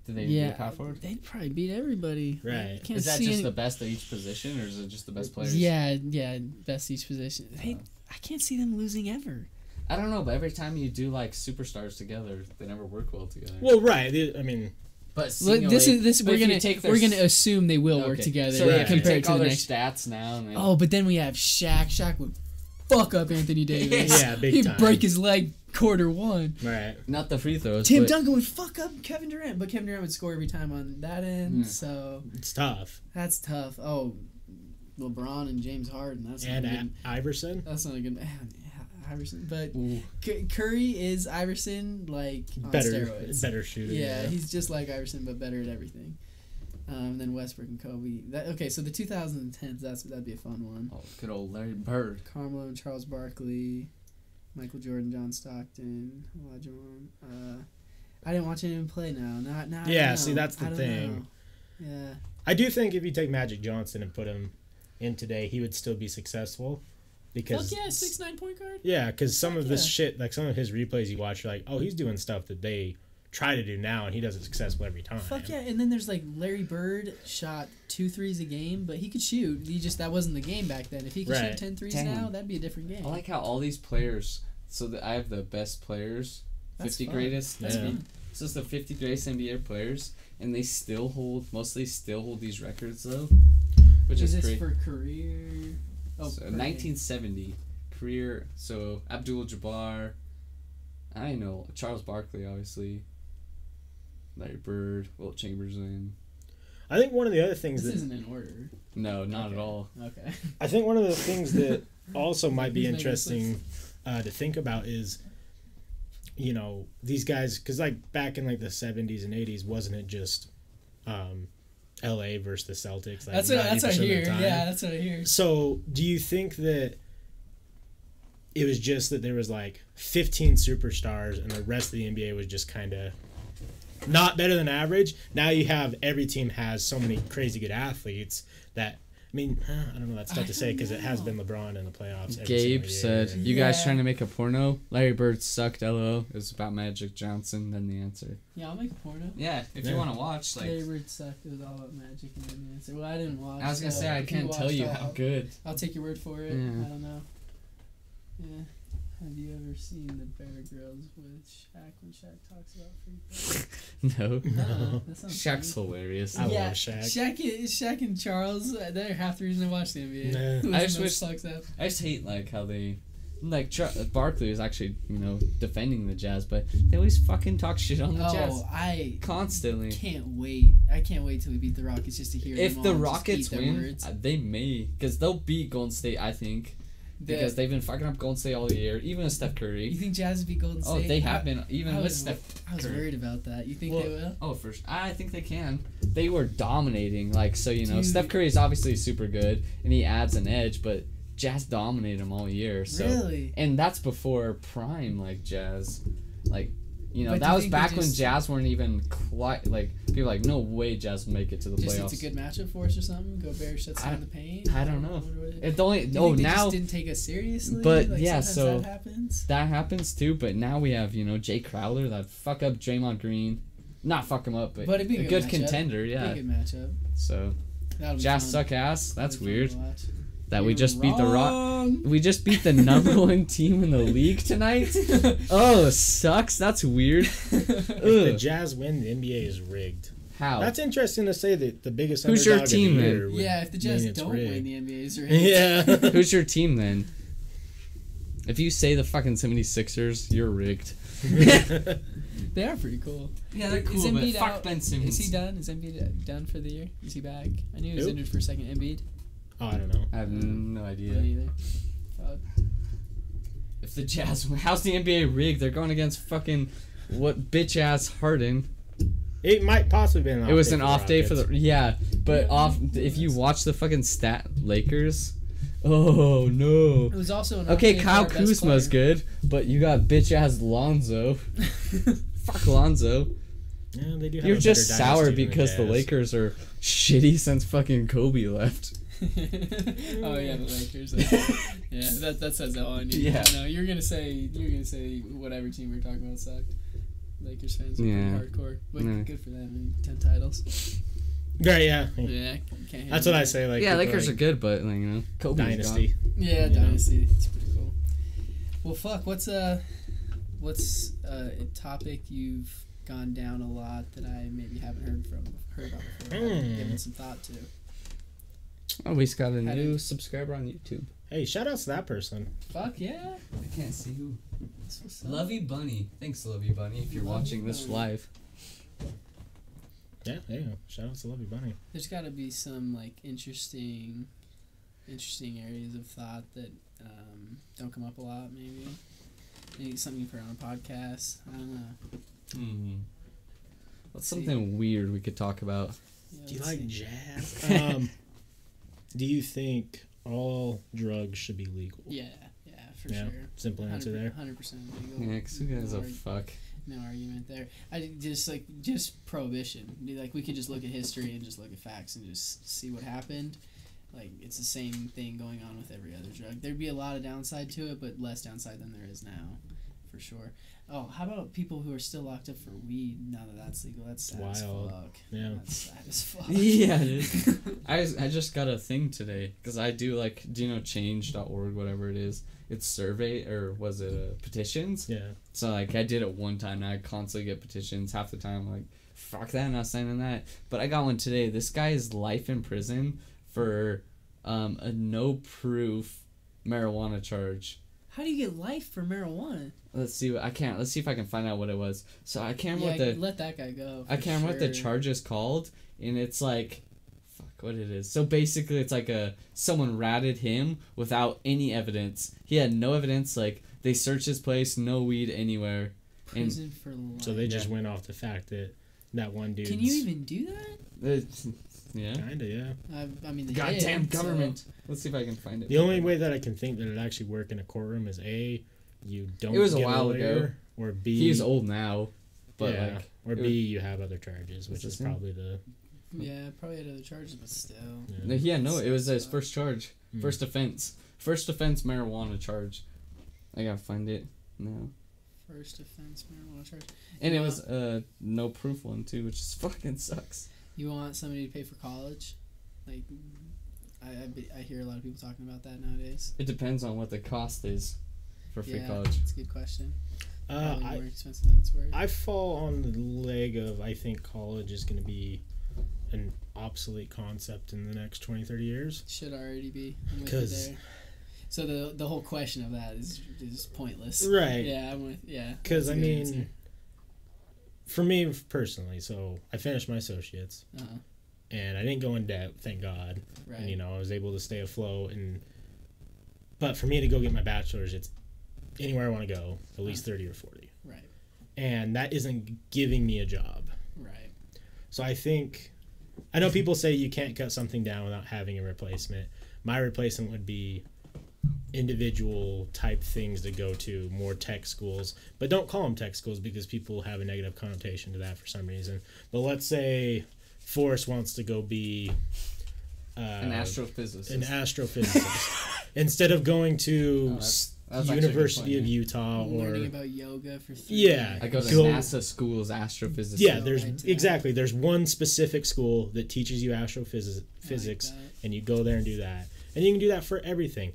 Did they yeah, do power forward? they'd probably beat everybody. Right. Can't Is that just any- the best at each position, or is it just the best players? Yeah, yeah, best each position. They, I can't see them losing ever. I don't know, but every time you do like superstars together, they never work well together. Well, right. the- I mean, but Look, this is this. We're gonna take we're gonna assume they will work together So Right. if you compared take to all the their next. stats now, and Oh, but then we have Shaq. Shaq would fuck up Anthony [LAUGHS] Davis. Yeah, big He'd time. break his leg quarter one. right. not the free throws. Tim but Duncan would fuck up Kevin Durant, but Kevin Durant would score every time on that end. Hmm. So It's tough. that's tough. Oh, LeBron and James Harden. That's And not a uh, good, Iverson, that's not a good. Man, [LAUGHS] Iverson, but C- Curry is Iverson like on better, steroids. better shooter. Yeah, he's just like Iverson, but better at everything. Um, then Westbrook and Kobe. That okay? So the 2010s, that's that'd be a fun one. Oh, good old Larry Bird. Carmelo and Charles Barkley, Michael Jordan, John Stockton, Olajuwon. Uh, I didn't watch anyone play now. Not now. Yeah, see, that's the I don't thing. know. Yeah. I do think if you take Magic Johnson and put him in today, he would still be successful. Because Fuck yeah, six nine point guard. Yeah, because some Fuck of this yeah. shit, like some of his replays you watch, you're like, oh, he's doing stuff that they try to do now, and he does it successful every time. Fuck yeah! And then there's like Larry Bird shot two threes a game, but he could shoot. He just that wasn't the game back then. If he could Right. shoot ten threes Damn. now, that'd be a different game. I like how all these players. So that I have the best players, That's fifty fun. greatest. That's Yeah. fun. This is the fifty greatest NBA players, and they still hold. Mostly still hold these records though, which is is this for career? Oh, so 1970 career. So Abdul Jabbar. I know Charles Barkley, obviously. Larry Bird, Wilt Chamberlain. I think one of the other things This that isn't in order. No, not Okay. at all. Okay. I think one of the things that [LAUGHS] also might be interesting uh, to think about is, you know, these guys because like back in like the seventies and eighties, wasn't it just um, L.A. versus the Celtics? Like That's what that's what I 90% of the hear. Yeah, that's what I hear. So, do you think that it was just that there was like 15 superstars and the rest of the NBA was just kind of not better than average? Now you have every team has so many crazy good athletes that I mean, I don't know. That's tough I to say because it has been LeBron in the playoffs. Every Gabe single said, year. "You guys Yeah. trying to make a porno? Larry Bird sucked. LOL. It was about Magic Johnson. Then the answer. Yeah, I'll make a porno. Yeah, if Yeah. you want to watch, like, Larry Bird sucked. It was all about magic and then the answer. Well, I didn't watch. I was gonna so say, I can't tell you I'll, how good. I'll take your word for it. Yeah. I don't know. Yeah. Have you ever seen the Bear Grylls with Shaq when Shaq talks about free throws? [LAUGHS] No, [LAUGHS] No, that Shaq's funny. hilarious. I yeah, love Shaq. Shaq, i- Shaq and Charles, uh, they're half the reason I watch the NBA. Nah. I just wish- sucks up. I just hate like how they like Char- Barkley is actually you know defending the Jazz, but they always fucking talk shit on the Jazz Oh, I constantly. can't wait. I can't wait till we beat the Rockets just to hear If them the all just Rockets eat their win, words. uh, they may because they'll beat Golden State. I think The- because they've been fucking up Golden State all year, even with Steph Curry. you think Jazz beat Golden State? Oh, State? they I- have been even I with was, Steph. I was Curry. worried about that. You think Well, they will? Oh, for sure. I think they can. They were dominating. Like so, you know, Dude. Steph Curry is obviously super good, and he adds an edge, but Jazz dominated him all year. So really? and that's before prime like jazz like you know But that was back when just- jazz weren't even quite like people were like no way jazz will make it to the Just playoffs it's a good matchup for us or something. Gobert shuts I- down the paint. I don't know. What- what- it only Do oh now didn't take us seriously. But, Like, yeah, so- that happens. that happens too but now we have you know Jae Crowder that fuck up Draymond green not fuck him up but, But it'd be a good good contender Be yeah a good matchup. so jazz fun. suck ass that's weird fun to watch. that we You're just beat the rock we just beat the number [LAUGHS] one team in the league tonight oh sucks that's weird [LAUGHS] If the Jazz win, the NBA is rigged. how That's interesting to say that the biggest Who's your underdog the team, then? yeah, if the Jazz mean don't rigged. win the NBA's right? Yeah. [LAUGHS] Who's your team then? If you say the fucking 76ers, you're rigged. They are pretty cool. Yeah, they're cool, but fuck Ben Simmons. Is he done? Is Embiid done for the year? Is he back? I knew he was Who? injured for a second. Embiid. Oh, I don't know. I have no idea. neither. Fuck. If the Jazz, [LAUGHS] how's the NBA rigged? They're going against fucking what bitch ass Harden. It might possibly be an off It was day an off day for the yeah, but off. If you watch the fucking stat Lakers, oh no. It was also an Okay, off day for Kyle our best Kuzma's player. good, but you got bitch ass Lonzo. [LAUGHS] Fuck Lonzo. Yeah, they do have You're a just better sour dynasty than because the Jazz. Lakers are [LAUGHS] shitty since fucking Kobe left. Oh yeah, the Lakers. [LAUGHS] yeah, that that says it all I need. Yeah. No, you're gonna say you're gonna say whatever team we are talking about sucked. Lakers fans are Yeah. hardcore, but Yeah. good for them. I mean, Ten titles. Right, yeah. Yeah, can't That's handle what I say. Like yeah, Lakers like are good, but like, you know, Kobe's dynasty. Yeah, you know. dynasty. It's pretty cool. Well, fuck. What's a what's uh, a topic you've gone down a lot that I maybe haven't heard from heard about before? haven't Hmm. Given some thought to. Gone. Oh, we just got a new did- subscriber on YouTube. Hey, shout outs to that person. Fuck yeah. I can't see who. That's what's up. Lovey Bunny. Thanks, Lovey Bunny, if you're Lovey watching this Bunny. live. Yeah, there you go. Shout outs to Lovey Bunny. There's got to be some like interesting, interesting areas of thought that um, don't come up a lot. Maybe. Maybe something you've heard on a podcast. I don't know. Hmm. What's See. something weird we could talk about? Yeah, Do you like see. jazz? [LAUGHS] um, do you think all drugs should be legal? Yeah, yeah, for Yeah, sure. Simple answer there. Hundred percent legal. Yeah, because who gives no, a arg- fuck? no argument there. I just like just prohibition. Like we could just look at history and just look at facts and just see what happened. Like it's the same thing going on with every other drug. There'd be a lot of downside to it, but less downside than there is now, for sure. Oh, how about people who are still locked up for weed now that that's legal? That's sad as Wild. fuck. Yeah. That's sad as fuck. [LAUGHS] Yeah, dude. [LAUGHS] I, I just got a thing today because I do like do you know change.org whatever it is it's survey or was it uh, petitions Yeah. so like I did it one time and I constantly get petitions half the time I'm like fuck that I'm not signing that but I got one today this guy is life in prison for um, a no proof marijuana charge How do you get life for marijuana? let's see what I can't let's see if I can find out what it was so I can't Yeah, what the let that guy go. I can't remember what the sure. charge is called, and it's like, fuck, what it is. So basically, it's like a someone ratted him without any evidence. He had no evidence. Like they searched his place, no weed anywhere. And Prison for life. So they just Yeah. went off the fact that that one dude. Can you even do that? It's- [LAUGHS] yeah. Kinda, yeah. I, I mean, they Goddamn did, so- government. Let's see if I can find it. The only way that I can think that it actually work in a courtroom is a, you don't. It was a get while lawyer, ago. Or b, He's old now, but yeah, like, or b, was- you have other charges, which is probably the. Yeah, probably had other charges, but still. Yeah. no, yeah, no, it was his first charge, Hmm. first offense, first offense marijuana charge. I gotta find it now. First offense marijuana charge. And it was a no proof one too, which is [LAUGHS] fucking sucks. You want somebody to pay for college? Like, I, I, be- I hear a lot of people talking about that nowadays. It depends on what the cost is for free yeah, college. It's a good question. Uh, Probably I, more expensive than it's worth. I fall on the leg of I think college is going to be an obsolete concept in the next 20, 30 years. Should already be. I'm with you 'Cause- there. So the the whole question of that is is pointless. Right. Yeah, I'm with yeah. Because that's I a good mean, answer. For me personally, so I finished my associates Uh-huh. and I didn't go in debt, thank God. right. And you know, I was able to stay afloat. And but for me to go get my bachelor's, it's anywhere I want to go, at least thirty or forty, right, and that isn't giving me a job. right. So I think I know people say you can't cut something down without having a replacement. My replacement would be individual type things to go to more tech schools but don't call them tech schools because people have a negative connotation to that for some reason. But let's say forrest wants to go be uh, An astrophysicist. an astrophysicist. [LAUGHS] Instead of going to Oh, that's- that's actually a good university point, of yeah. utah or Learning about yoga for three Yeah, I go to Go- NASA school's astrophysicist. yeah there's right exactly there's one specific school that teaches you astrophysics like physics and you go there and do that. And you can do that for everything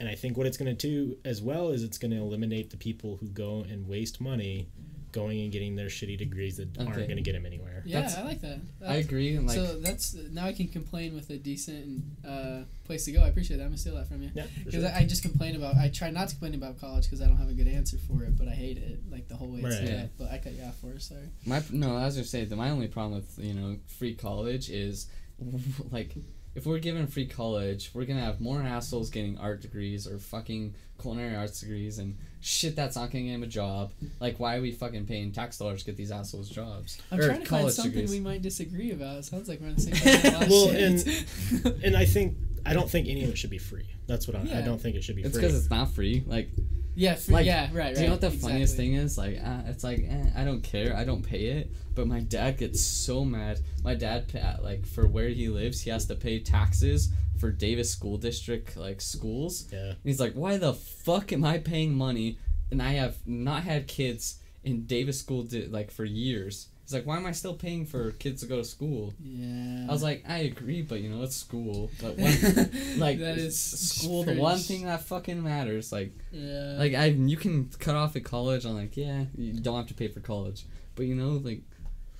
and i think what it's going to do as well is it's going to eliminate the people who go and waste money going and getting their shitty degrees that aren't going to get them anywhere Yeah, That's- I like that. I agree. Like, so that's now I can complain with a decent uh, place to go. I appreciate that. I'm gonna steal that from you yeah because sure. I, I just complain about. I try not to complain about college because I don't have a good answer for it, but I hate it like the whole way it's Right. set Yeah. But I cut you off for it. Sorry. My no, I was gonna say that my only problem with you know free college is [LAUGHS] like if we're given free college, we're gonna have more assholes getting art degrees or fucking culinary arts degrees and shit that's not gonna get them a job. Like why are we fucking paying tax dollars to get these assholes jobs? I'm Or trying to find something degrees. we might disagree about. It sounds like we're on the same [LAUGHS] page. on a lot of oh, Well, shit. [LAUGHS] and i think i don't think any of it should be free that's what i, I don't think it should be It's free because it's not free. Like, yeah, for, like, yeah, right, right. do you know what the funniest thing is? Like, uh, it's like eh, I don't care. I don't pay it. But my dad gets so mad. My dad, pa- like, for where he lives, he has to pay taxes for Davis School District like schools. yeah And He's like, why the fuck am I paying money and I have not had kids in Davis School di- like for years? He's like, why am I still paying for kids to go to school? Yeah. I was like, I agree, but you know, it's school. But one, [LAUGHS] like, that is school, the one thing that fucking matters. Like, Yeah. like I, you can cut off at college. I'm like, yeah, you don't have to pay for college, but you know, like,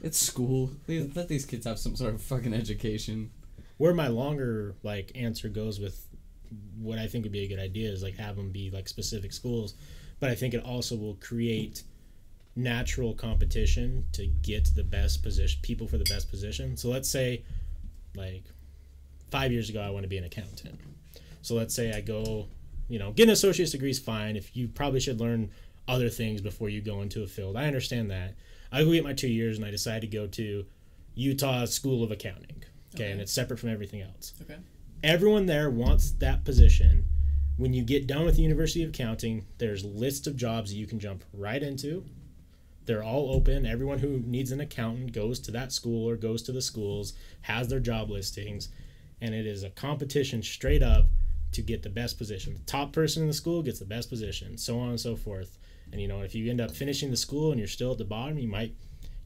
it's school. Let let these kids have some sort of fucking education. where my longer like answer goes with what I think would be a good idea is like have them be like specific schools, but I think it also will create natural competition to get the best position people for the best position. So let's say like 5 years ago I want to be an accountant. So let's say I go, you know, get an associate's degree is fine if you probably should learn other things before you go into a field. I understand that. I go get my 2 years and I decide to go to Utah School of Accounting. Okay, and it's separate from everything else. okay. Everyone there wants that position. When you get done with the University of Accounting, there's lists of jobs that you can jump right into. They're all open. Everyone who needs an accountant goes to that school or goes to the schools, has their job listings, and it is a competition straight up to get the best position. The top person in the school gets the best position, so on and so forth. And you know, if you end up finishing the school and you're still at the bottom, you might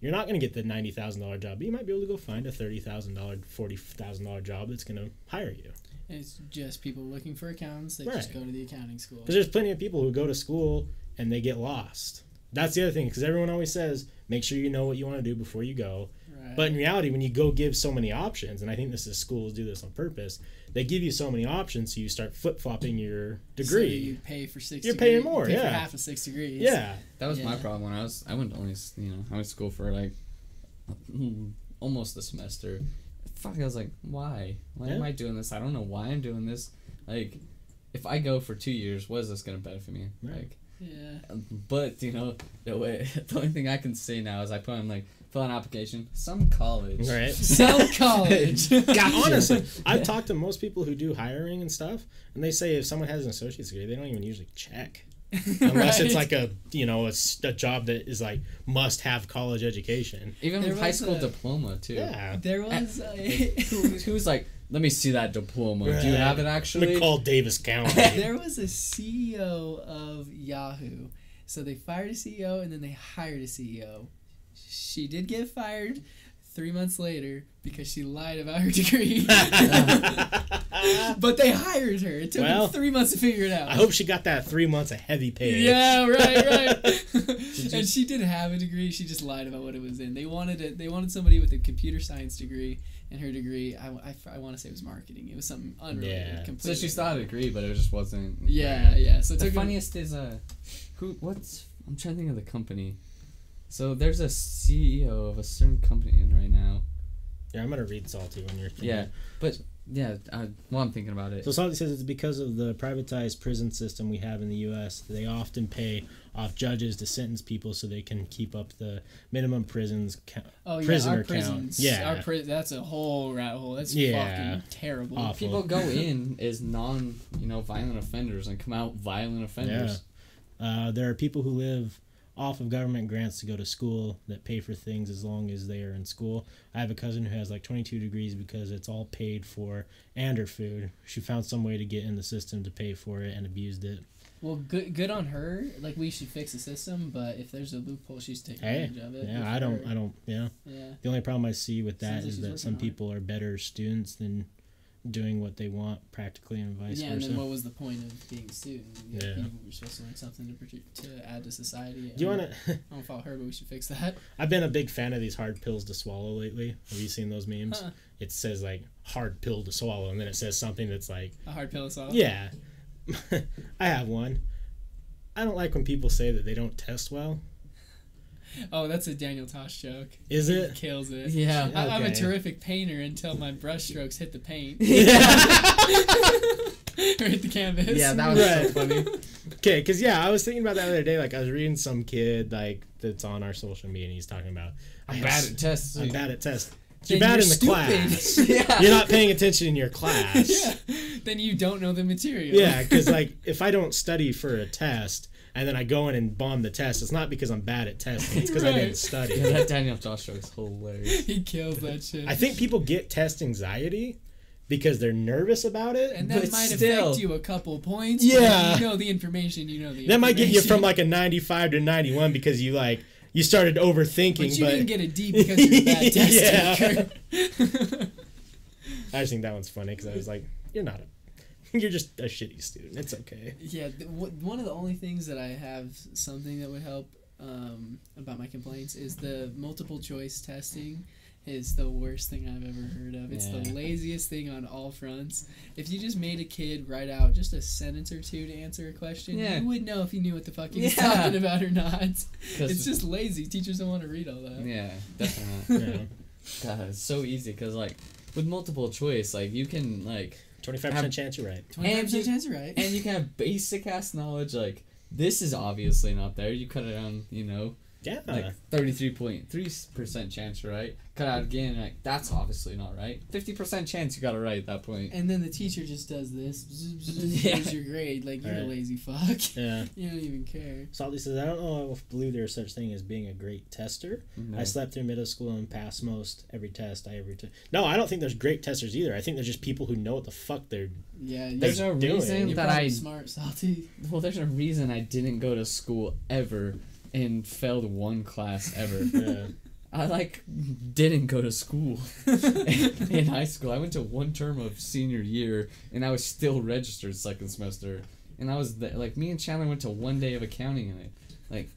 you're not going to get the ninety thousand dollar job, but you might be able to go find a thirty thousand dollar, forty thousand dollar job that's going to hire you. And it's just people looking for accountants that Right. just go to the accounting school. Because there's plenty of people who go to school and they get lost. That's the other thing. Because everyone always says, make sure you know what you want to do before you go. Right. But in reality, when you go give so many options, and I think this is schools do this on purpose, they give you so many options, so you start flip flopping your So degree. you pay for six. You're degrees- paying more, pay yeah. For half of six degrees. yeah, That was my problem when I was. I went to only you know I went to school for like [LAUGHS] almost a semester. Fuck, I was like, why? Why am I doing this? I don't know why I'm doing this. Like, if I go for two years, what is this gonna benefit me? Right. Like, Yeah. but you know, the way [LAUGHS] the only thing I can say now is I put on like fill out an application. Some college. right. [LAUGHS] Some [LAUGHS] college. God, honestly, I've talked to most people who do hiring and stuff, and they say if someone has an associate's degree, they don't even usually check. Unless it's like a you know a job that is like must have college education. Even There high school a- diploma too. Yeah, There was a. Who- Who's like, let me see that diploma. Do you have it actually? McCall Davis County. [LAUGHS] there was a CEO of Yahoo. So they fired a CEO and then they hired a CEO. She did get fired three months later because she lied about her [LAUGHS] degree. [LAUGHS] but they hired her. It took Well, them three months to figure it out. I hope she got that three months of heavy pay. Yeah, right, right. and she did have a degree. She just lied about what it was in. They wanted it. They wanted somebody with a computer science degree, and her degree, I, I, I want to say it was marketing. It was something unrelated. Yeah. So Completely. she still had a degree, but it just wasn't. Yeah, yeah. So The took them- funniest is uh, who? What's? I'm trying to think of the company. So there's a CEO of a certain company in right now. Yeah, I'm gonna read Salty when you're. Thinking. Yeah, but yeah, I, while I'm thinking about it, So Salty says it's because of the privatized prison system we have in the U.S. They often pay off judges to sentence people so they can keep up the minimum prisons. Ca- Oh yeah, prisoner our count. prisons. Yeah. our pri- That's a whole rat hole. That's Yeah. fucking terrible. Awful. people go [LAUGHS] in as non, you know, violent offenders and come out violent offenders. Uh, there are people who live off of government grants to go to school that pay for things as long as they are in school. I have a cousin who has like 22 degrees because it's all paid for and her food. She found some way to get in the system to pay for it and abused it. Well, good good on her. Like we should fix the system, but if there's a loophole, she's taking Hey, advantage of it. Yeah, I don't. I don't, yeah. Yeah. The only problem I see with that Sounds is that some people are better students than doing what they want practically and vice yeah, and then what was the point of being a student? You, Yeah. you were supposed to learn something to to add to society. Do you want to? I don't follow her, but we should fix that. [LAUGHS] I've been a big fan of these hard pills to swallow lately. Have you seen those memes? Huh. It says like hard pill to swallow, and then it says something that's like A hard pill to swallow. Yeah. [LAUGHS] I have one. I don't like when people say that they don't test well. Oh, that's a Daniel Tosh joke. Is He it? kills it. Yeah. I, I'm a terrific painter until my brush strokes hit the paint [LAUGHS] Yeah. or [LAUGHS] hit the canvas. yeah, that was Right. so funny. Okay, because yeah, I was thinking about that the other day. Like I was reading some kid like that's on our social media, and he's talking about I'm bad at tests. I'm bad at tests. Then You're bad you're in the stupid. class. [LAUGHS] yeah. You're not paying attention in your [LAUGHS] class. yeah. Then you don't know the material. Yeah, because [LAUGHS] like if I don't study for a test and then I go in and bomb the test, it's not because I'm bad at testing. It's because I didn't study. Yeah, that Daniel Tosh is hilarious. he kills that shit. I think people get test anxiety because they're nervous about it. and that But might still. affect you a couple points. Yeah. you know the information. You know the. Information. That might get you from like a 95 to 91 because you like you started overthinking. But But, you didn't get a D because you're a bad [LAUGHS] test Yeah. taker. I just think that one's funny because I was like, you're not a, you're just a shitty student. It's okay. Yeah, th- w- one of the only things that I have something that would help um, about my complaints is the multiple choice testing is the worst thing I've ever heard of. It's the laziest thing on all fronts. If you just made a kid write out just a sentence or two to answer a question, Yeah. you would know if he knew what the fuck he was Yeah. talking about or not. [LAUGHS] 'Cause- It's just lazy. Teachers don't want to read all that. Yeah, definitely. [LAUGHS] Yeah. God, it's so easy because like with multiple choice, like you can like 25 Have- percent chance you're right. Twenty And you- percent chance, you're right? and you can have basic ass knowledge like this is obviously not there. You cut it down, you know, Yeah. like thirty three point three percent chance you're right. Cut out again, like that's obviously not right. Fifty percent chance you got it right at that point. And then the teacher just does this. [LAUGHS] [LAUGHS] Yeah. Here's your grade. Like you're a lazy fuck. [LAUGHS] yeah. You don't even care. Salty says, I don't know if believe there is such thing as being a great tester. No. I slept through middle school and passed most every test I ever took. No, I don't think there's great testers either. I think they're just people who know what the fuck they're. Yeah, There's They're a doing reason you're that I smart, salty. well, there's a reason I didn't go to school ever and failed one class ever. Yeah. I like didn't go to school [LAUGHS] in high school. I went to one term of senior year, and I was still registered second semester. And I was there, like, me and Chandler went to one day of accounting, and it, like,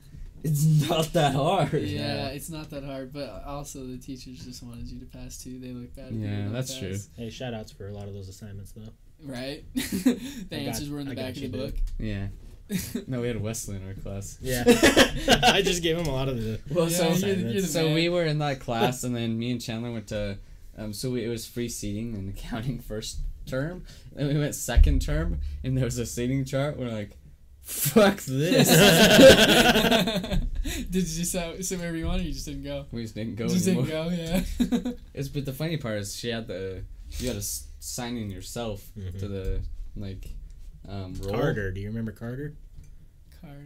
it's not that hard. Yeah, it's not that hard, but also the teachers just wanted you to pass too. They look bad. if Yeah, that's pass. true. hey, shout outs for a lot of those assignments though. Right? [LAUGHS] the I got- answers were in the I back got of you, the dude. book. Yeah. [LAUGHS] No, we had Wesley in our class. Yeah. [LAUGHS] I just gave him a lot of the. Well, Yeah, so you're you're the so we were in that class, and then me and Chandler went to, um, so we, it was free seating in [LAUGHS] accounting first term, and we went second term, and there was a seating chart. We're like, fuck this. Did you just sit, sit wherever you wanted? Or you just didn't go. we just didn't go just anymore. didn't go. Yeah. It's but the funny part is she had the you had to sign in yourself Mhm. to the like um role. Carter, do you remember Carter? Carter.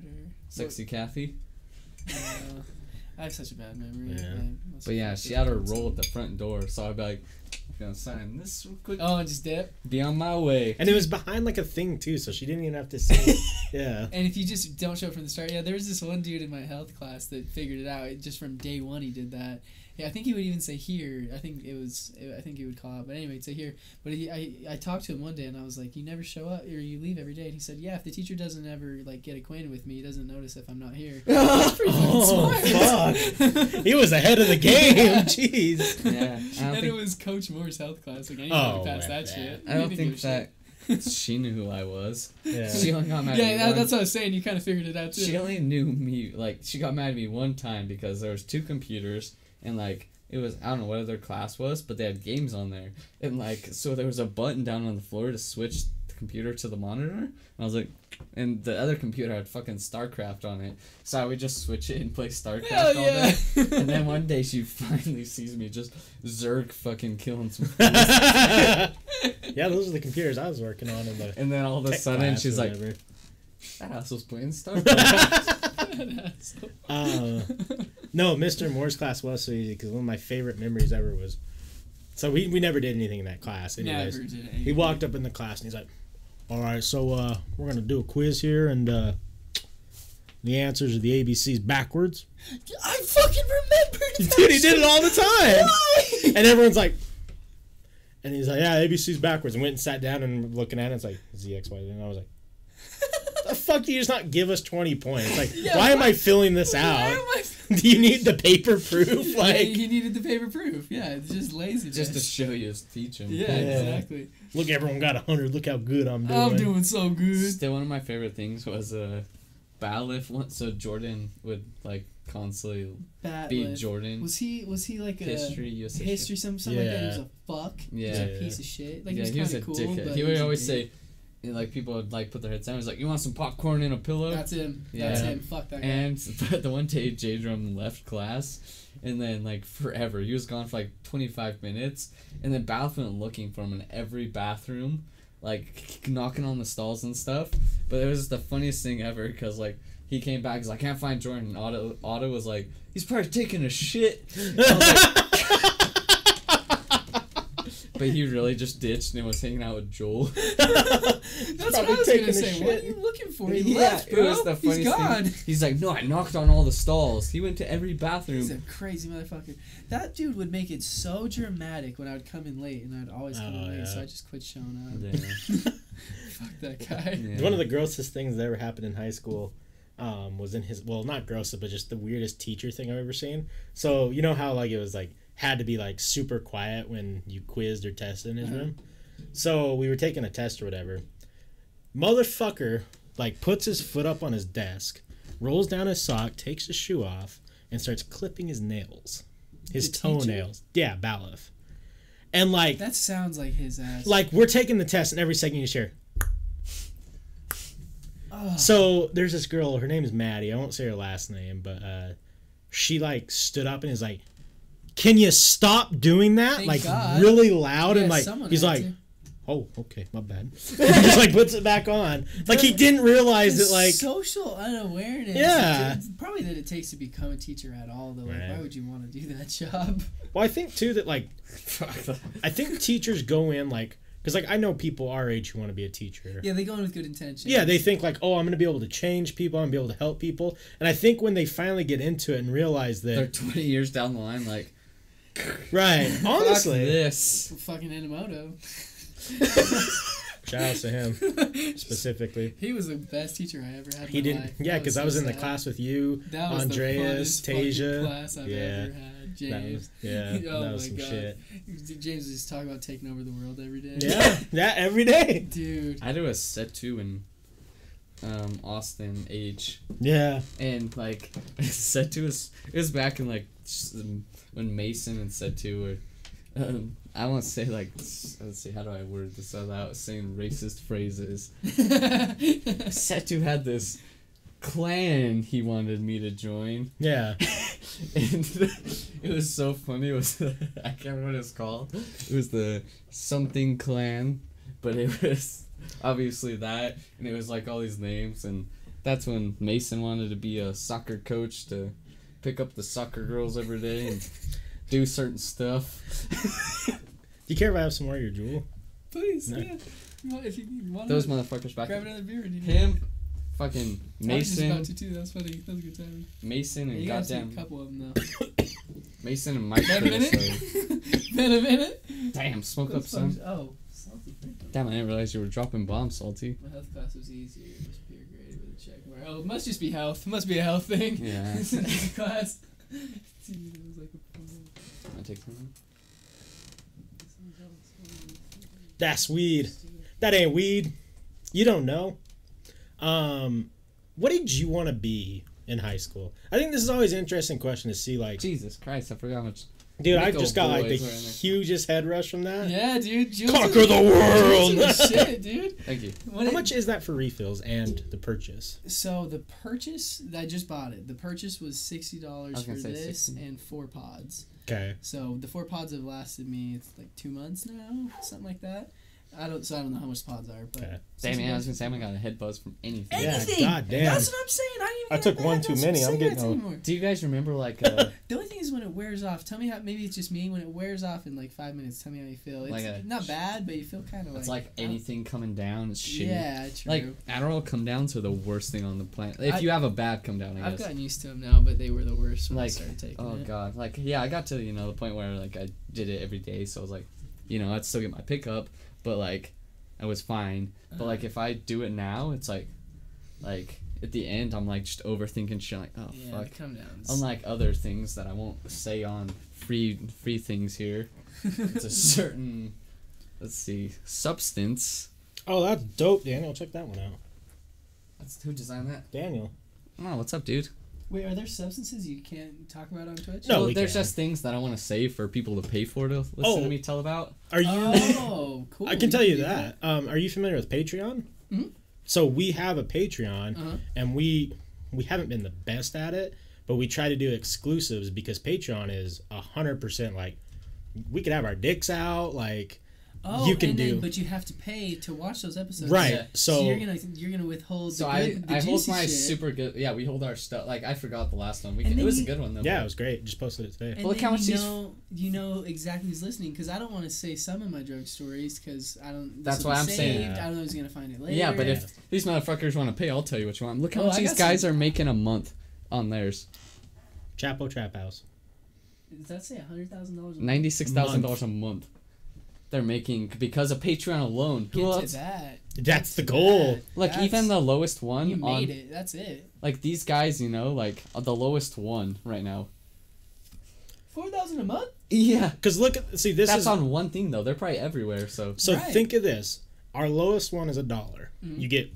Sexy Kathy. Uh, I have such a bad memory. Yeah. But yeah, she had her forgotten roll at the front door, so I'd be like, Gonna sign this real quick. Oh, and just dip. Be on my way. And it was behind like a thing too, so she didn't even have to say. [LAUGHS] yeah. And if you just don't show up from the start, yeah, there was this one dude in my health class that figured it out. It- Just from day one, he did that. Yeah, I think he would even say here. I think it was. I think he would call out. But anyway, he'd say here. But he, I, I talked to him one day, and I was like, "You never show up, or you leave every day." And he said, "Yeah, if the teacher doesn't ever like get acquainted with me, he doesn't notice if I'm not here." [LAUGHS] Oh, that's pretty fucking Oh, fuck! He was ahead of the [LAUGHS] game. Jeez. Yeah, I don't [LAUGHS] and it was Coach Moore's health class. Like, I Oh, past well, that shit. I don't think give a shit. that she knew who I was. Yeah. She only got mad at Yeah, me that, one- that's what I was saying. You kind of figured it out too. She only knew me like she got mad at me one time because there was two computers and like it was I don't know what their class was, but they had games on there. And like so there was a button down on the floor to switch the computer to the monitor. And I was like and the other computer had fucking StarCraft on it. So I would just switch it and play StarCraft Hell all yeah. day. and then one day she [LAUGHS] finally sees me just Zerg fucking killing some [LAUGHS] yeah, those are the computers I was working on in the And then all of a sudden she's like, whatever. That ass was playing StarCraft. [LAUGHS] Uh, no, Mr. Moore's class was so easy because one of my favorite memories ever was. So we, we never did anything in that class. Anyways. Never did anything. He walked up in the class and he's like, "All right, so uh, we're gonna do a quiz here, and uh, the answers are the ABCs backwards." I fucking remembered. Dude, he did it all the time. Why? And everyone's like, and he's like, "Yeah, ABC's backwards," and went and sat down and looking at it. It's like Z X Y, and I was like. The fuck do you just not give us twenty points? Like, Yeah, why am I filling this out? [LAUGHS] Do you need the paper proof? [LAUGHS] Yeah, Like, he needed the paper proof. Yeah, it's just lazy. just to show you his teaching. yeah, Yeah. exactly. look, everyone got a hundred. Look how good I'm doing. I'm doing so good. Still, one of my favorite things was uh, Balif. Once, so Jordan would like constantly Bat beat lift. Jordan. Was he? Was he like a history, U.S. history. history, some something like that? He was a fuck. Yeah. he was a Yeah. piece of shit. Like yeah, he he was was a kind of cool, dickhead. but He would was always dick. Like people would like put their heads down. He's like, "You want some popcorn and a pillow?" "That's him. That's him. Fuck that guy." And [LAUGHS] but the one day J Drum left class, and then like forever, he was gone for like twenty five minutes, and then Balif went looking for him in every bathroom, like knocking on the stalls and stuff. But it was the funniest thing ever because like he came back, he's like, I can't find Jordan. And Otto, Otto was like, he's probably taking a shit. [LAUGHS] I was like- but he really just ditched and was hanging out with Joel. [LAUGHS] That's what I probably was taking gonna a say. What are you looking for? He Yeah, left, it bro. was the He's funniest gone. thing. [LAUGHS] He's like, no, I knocked on all the stalls. He went to every bathroom. He's a crazy motherfucker. That dude would make it so dramatic when I would come in late, and I'd always come Oh, in late, yeah. so I just quit showing up. Yeah. [LAUGHS] Fuck that guy. Yeah. One of the grossest things that ever happened in high school um, was in his well, not grossest, but just the weirdest teacher thing I've ever seen. So you know how like it was like had to be like super quiet when you quizzed or tested in his Uh-huh. room. So we were taking a test or whatever. Motherfucker like puts his foot up on his desk, rolls down his sock, takes his shoe off, and starts clipping his nails, his The teacher? toenails. Yeah, Balif. And like That sounds like his ass. like we're taking the test, and every second you share. oh, So there's this girl. Her name is Maddie. I won't say her last name, but uh, she like stood up and is like, "Can you stop doing that?" Thank like God. really loud yeah, and like he's like, to. "Oh, okay, my bad." [LAUGHS] he just like puts it back on. Like he didn't realize The that like social unawareness. Yeah. It's probably that it takes to become a teacher at all. Though, like, Right. why would you want to do that [LAUGHS] job? Well, I think too that like [LAUGHS] I think teachers go in like because like I know people our age who want to be a teacher. Yeah, they go in with good intentions. Yeah, they think like, oh, I'm gonna be able to change people. I'm gonna be able to help people. And I think when they finally get into it and realize that They're 20 years down the line, like, right? [LAUGHS] fuck Honestly, this. fucking Inamoto. shout out to him [LAUGHS] specifically. He was the best teacher I ever had. He my didn't. life. Yeah, because I so was in the sad. class with you, That was Andreas, the Tasia. class I've Yeah. ever had. That James. was, yeah, Oh [LAUGHS] that was some my God. shit. James was just talking about taking over the world every day. Yeah, yeah, every day. Dude. I do a set two in um, Austin H. Yeah, And, like, set two is, it was back in, like, s- um, when Mason and set two were. Um, I want to say, like, let's see, how do I word this without saying racist phrases? [LAUGHS] [LAUGHS] Setu had this clan he wanted me to join. yeah. [LAUGHS] and it was so funny. It was I can't remember what it's called. It was the something clan, but it was obviously that, and it was like all these names, and that's when Mason wanted to be a soccer coach to pick up the soccer girls every day and do certain stuff. Do [LAUGHS] you care if I have some more of your Juul? Please, No. yeah. You want- If you want Those motherfuckers back. grab another beer. Dude. Him, fucking Mason. I was just about to too. That was funny. That was a good time. Mason, Yeah, and you gotta goddamn a couple of them though. [COUGHS] Mason and Mike. Been a minute. so- [LAUGHS] Been a minute. Damn, oh, smoke up some. Oh, salty. Damn, I didn't realize you were dropping bombs, salty. My health class was easier. With a check mark. Oh, it must just be health. It must be a health thing. Yeah. [LAUGHS] It's an easy class. [LAUGHS] Dude, it was like a I take some. That's weed. That ain't weed. You don't know. Um, what did you want to be in high school? I think this is always an interesting question to see. Like, Jesus Christ, I forgot how much. Dude, I Nickel just got like the boys were in there. hugest head rush from that. Yeah, dude. Juuls Conquer [LAUGHS] is- the world. is the shit, dude. Thank you. When How it- much is that for refills and the purchase? So the purchase, I just bought it. The purchase was sixty dollars for this 60. and four pods. Okay. So the four pods have lasted me. It's like two months now, something like that. I don't. So I don't know how much pods are, but Okay. Damn, man, I was gonna say I haven't got a head buzz from anything. Yeah, anything. goddamn. That's what I'm saying. I, didn't even I took that one too many. I'm getting cigarettes a- anymore. Do you guys remember like [LAUGHS] uh, The only thing is when it wears off. Tell me how. Maybe it's just me. When it wears off in like five minutes, tell me how you feel. It's Like a- not bad, but you feel kind of like. it's like oh, anything coming down? It's shitty. Yeah, true. Like Adderall come downs are the worst thing on the planet. If I- you have a bad come down, I I've gotten used to them now, but they were the worst when I started taking Oh it. god, like yeah, I got to you know the point where like I did it every day, so I was like, you know, I'd still get my pickup, but like, I was fine. But like if I do it now, it's like, like at the end, I'm like just overthinking shit. Like oh Yeah, fuck. come downs. Unlike other things that I won't say on free free things here, it's a [LAUGHS] certain, let's see, substance. Oh, that's dope, Daniel. Check that one out. That's who designed that. Daniel. Oh, what's up, dude? Wait, are there substances you can't talk about on Twitch? No, well, we there's can. just things that I want to say for people to pay for to listen Oh. to me tell about. Are you? Oh, [LAUGHS] cool. I can tell you do that. Um, are you familiar with Patreon? Mhm. So we have a Patreon, Uh-huh. and we we haven't been the best at it, but we try to do exclusives because Patreon is a hundred percent like we could have our dicks out, like Oh, you can and then, do- but you have to pay to watch those episodes. right. Yeah. So, So, you're gonna you're gonna withhold So the I, the I hold my shit. super good. Yeah, we hold our stuff. Like I forgot the last one. We can, it was you- a good one though. yeah, it was great. Just posted it today. And Well, look then how much you know you know exactly who's listening because I don't want to say some of my drug stories because I don't. That's why I'm saying- saved, I don't know who's gonna find it later. Yeah, but if these motherfuckers want to pay, I'll tell you what you want. Look how Oh, much these guys some- are making a month on theirs. Chapo Trap House. does that say hundred thousand dollars? Ninety six thousand dollars a month. They're making because of Patreon alone. Get Who to that. That's the goal. that. Like That's- even the lowest one you on made it. That's it. like these guys, you know, like uh, the lowest one right now. Four thousand a month. Yeah, Because look at see this that's is on one thing though. They're probably everywhere. So so Right. think of this. Our lowest one is a dollar. Mhm. You get.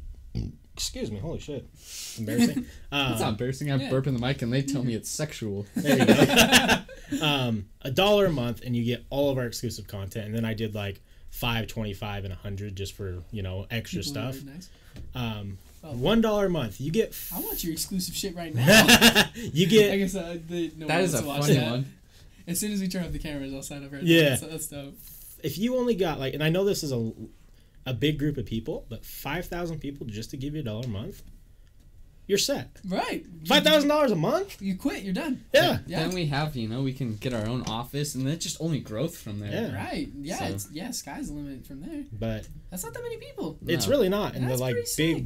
Excuse me. Holy shit. [LAUGHS] Embarrassing. Um, it's not embarrassing. I yeah. burp in the mic and they tell me it's sexual. There you go. [LAUGHS] um, a dollar a month, and you get all of our exclusive content. And then I did like five, twenty-five, and a hundred just for you know extra People are stuff. Nice. Um, Oh. one dollar a month, you get. I want your exclusive shit right [LAUGHS] now. you get. I guess uh, the, no That one is a funny that. one. As soon as we turn off the cameras, I'll sign up right Yeah. now. That's, that's dope. If you only got like, and I know this is a, a big group of people, but five thousand people just to give you a dollar a month, you're set. Right. Five thousand dollars a month. You quit. You're done. Yeah. Yeah. Then we have, you know, we can get our own office, and then just only growth from there. Yeah. Right. Yeah. So- It's, yeah. Sky's the limit from there. But That's not that many people. it's No. really not. And That's the like big, sick.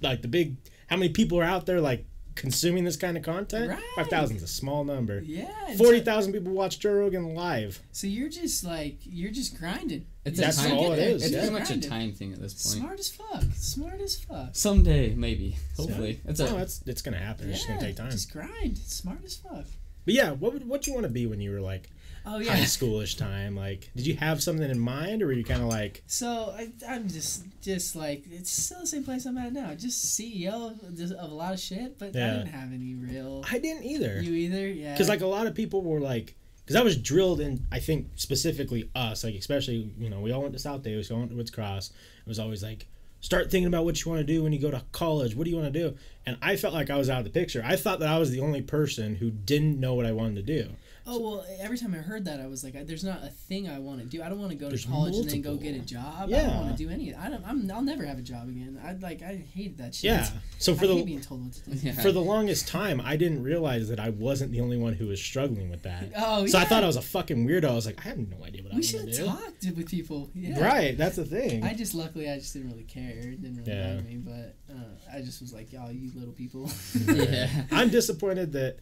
like the big, how many people are out there like consuming this kind of content? Right. Five thousand is a small number. Yeah. and Forty so- people watch Joe Rogan live. So you're just like you're just grinding. It's You're a That's time, all getting it there. is, It's yeah. pretty much a time thing at this point. Smart as fuck. Smart as fuck. Someday, maybe, hopefully, it's a Oh, that's it's gonna happen. It's just gonna take time. Just grind. Smart as fuck. But yeah, what would what you want to be when you were like Oh yeah. high schoolish time? Like, did you have something in mind, or were you kind of like, So I, I'm just just like it's still the same place I'm at now. Just CEO of, of a lot of shit, but Yeah. I didn't have any real. I didn't either? You either, yeah. Because like a lot of people were like, because I was drilled in. I think specifically us, like especially you know, we all went to South Davis, we all went to Woods Cross. It was always like. Start thinking about what you want to do when you go to college. What do you want to do? And I felt like I was out of the picture. I thought that I was the only person who didn't know what I wanted to do. Oh well, every time I heard that, I was like, "There's not a thing I want to do. I don't want to go to college and then go get a job. I don't want to do any. I don't. I'm. I'll never have a job again. I like. I hated that shit. Yeah. So for I the being told what to do. [LAUGHS] Yeah. for the longest time, I didn't realize that I wasn't the only one who was struggling with that. [LAUGHS] Oh So yeah. I thought I was a fucking weirdo. I was like, I have no idea what I We want should to have do. talked with people. Yeah. Right, that's the thing. I just luckily I just didn't really care. It didn't really Yeah. bother me, but uh, I just was like, y'all, you little people. [LAUGHS] yeah. I'm disappointed that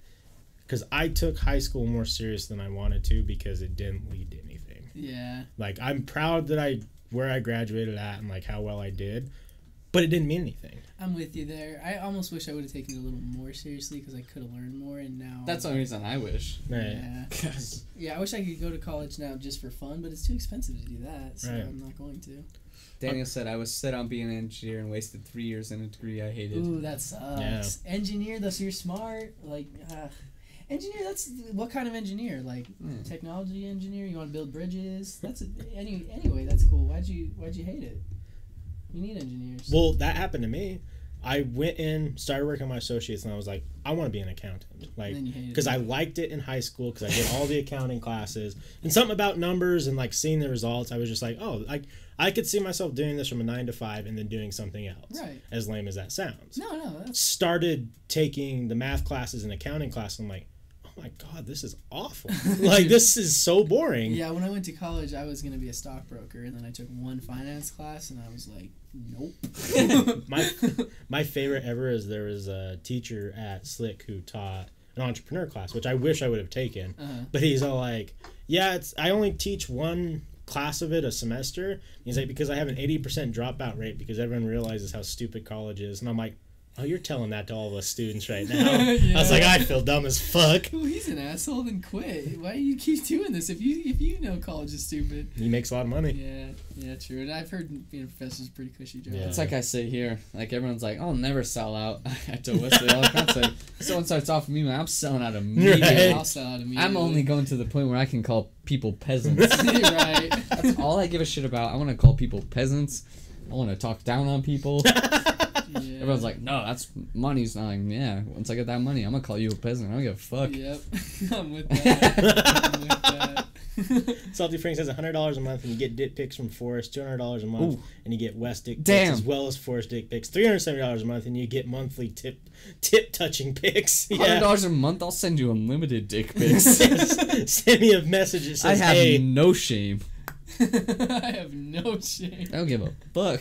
because I took high school more serious than I wanted to because it didn't lead to anything. yeah. Like I'm proud that I where I graduated at and like how well I did, but it didn't mean anything. I'm with you there. I almost wish I would have taken it a little more seriously because I could have learned more, and now That's the only reason I wish. Right. Yeah. [LAUGHS] 'Cause- Yeah, I wish I could go to college now just for fun, but it's too expensive to do that, so Right. I'm not going to. Daniel said I was set on being an engineer and wasted three years in a degree I hated. Ooh, that sucks. Yeah. Engineer, though, so you're smart. Like, uh, engineer, that's what kind of engineer? Like, Hmm. technology engineer? You want to build bridges? That's a, any, anyway. That's cool. Why'd you Why'd you hate it? You need engineers. Well, that happened to me. I went in, started working on my associates, and I was like, I want to be an accountant. Like, and then you hated because. I liked it in high school because I did all the accounting classes and something about numbers and like seeing the results. I was just like, oh, like I could see myself doing this from a nine to five and then doing something else. Right. As lame as that sounds. No, no, that's Started taking the math classes and accounting class. And I'm like, my god, this is awful. [LAUGHS] like this is so boring. yeah. When I went to college, I was gonna be a stockbroker, and then I took one finance class, and I was like, nope. [LAUGHS] My [LAUGHS] my favorite ever is there was a teacher at Slick who taught an entrepreneur class, which I wish I would have taken. Uh-huh. But he's all like, "Yeah, it's I only teach one class of it a semester." He's like, "Because I have an eighty percent dropout rate because everyone realizes how stupid college is." And I'm like, "Oh, you're telling that to all the students right [LAUGHS] now." I was like, "I feel dumb as fuck." Well, he's an asshole. Then quit. Why do you keep doing this? If you if you know college is stupid. He makes a lot of money. Yeah, yeah, true. And I've heard being a professor is a pretty cushy job. Yeah. It's like I say here, like everyone's like, I'll never sell out. [LAUGHS] I told Wesley all the time, so someone starts off with me, man, I'm selling out immediately. Right. I'll sell out immediately. I'm only going to the point where I can call people peasants. [LAUGHS] right. That's all I give a shit about. I want to call people peasants. I want to talk down on people. Yeah. Everyone's like, no, that's money's not like, yeah. Once I get that money, I'm gonna call you a peasant. I don't give a fuck. Yep. [LAUGHS] [LAUGHS] I'm with that. I'm with that. [LAUGHS] Salty Frank says hundred dollars a month and you get dick pics from Forrest, two hundred dollars a month Ooh. and you get West dick pics as well as Forrest dick pics. Three hundred seventy dollars a month and you get monthly tip tip touching pics. Hundred dollars a month, I'll send you unlimited dick pics. Send me a message that I says, have "Hey." no shame. [LAUGHS] I have no shame. I don't give a fuck.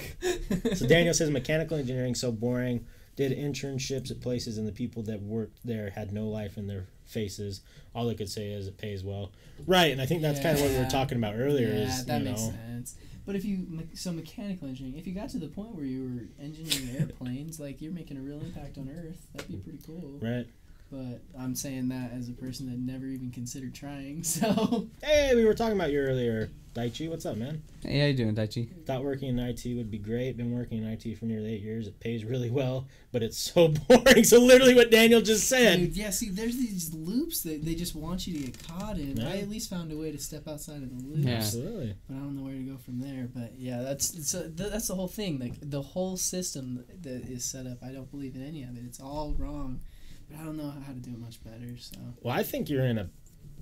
So Daniel says mechanical engineering so boring. Did internships at places and the people that worked there had no life in their faces. All they could say is it pays well. Right, and I think that's kind of what we were talking about earlier. yeah, is that you makes know, sense. But if you so mechanical engineering, if you got to the point where you were engineering airplanes, like you're making a real impact on Earth, that'd be pretty cool. right. But I'm saying that as a person that never even considered trying. [LAUGHS] So Hey, we were talking about you earlier. Daichi, what's up, man? Hey, how you doing, Daichi? Thought working in IT would be great. Been working in IT for nearly eight years. It pays really well, but it's so [LAUGHS] boring. So literally what Daniel just said. Dude, yeah, see, there's these loops that they just want you to get caught in. Yeah. I at least found a way to step outside of the loop. Yeah. Absolutely. but I don't know where to go from there. But yeah, that's it's a, th- that's the whole thing. Like the whole system that is set up, I don't believe in any of it. It's all wrong. But I don't know how to do it much better. So Well, I think you're in a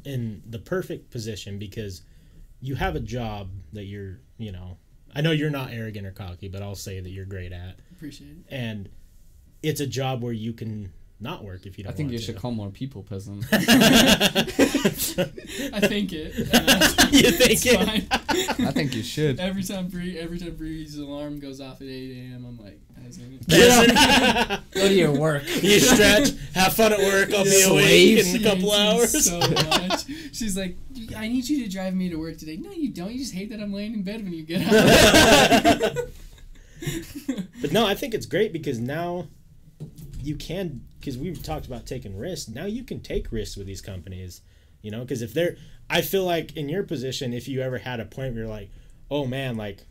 in the perfect position because you have a job that you're, you know, I know you're not arrogant or cocky, but I'll say that you're great at, appreciate it. and it's a job where you can not work if you don't. I think want you to. should call more people peasant. [LAUGHS] [LAUGHS] I think it. [LAUGHS] Uh, You think it's it? fine. I think you should. every time Bree, every time Bree's alarm goes off at eight a.m., I'm like, peasant. Peasant. Go to your work. you stretch, have fun at work. I'll be Slave. awake in a couple me hours. So much. She's like, I need you to drive me to work today. No, you don't. You just hate that I'm laying in bed when you get out. But no, I think it's great because now you can because we've talked about taking risks. Now you can take risks with these companies, you know. Because if they're, I feel like in your position, if you ever had a point where you're like, oh man, like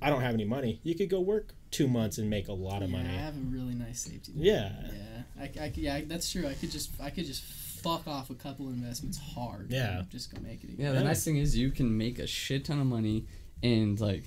I don't have any money, you could go work two months and make a lot of yeah, money. I have a really nice safety. net. Yeah, Yeah, I, I, yeah, that's true. I could just, I could just fuck off a couple investments hard. Yeah. just go make it. Again. Yeah, the Yeah. nice thing is you can make a shit ton of money and like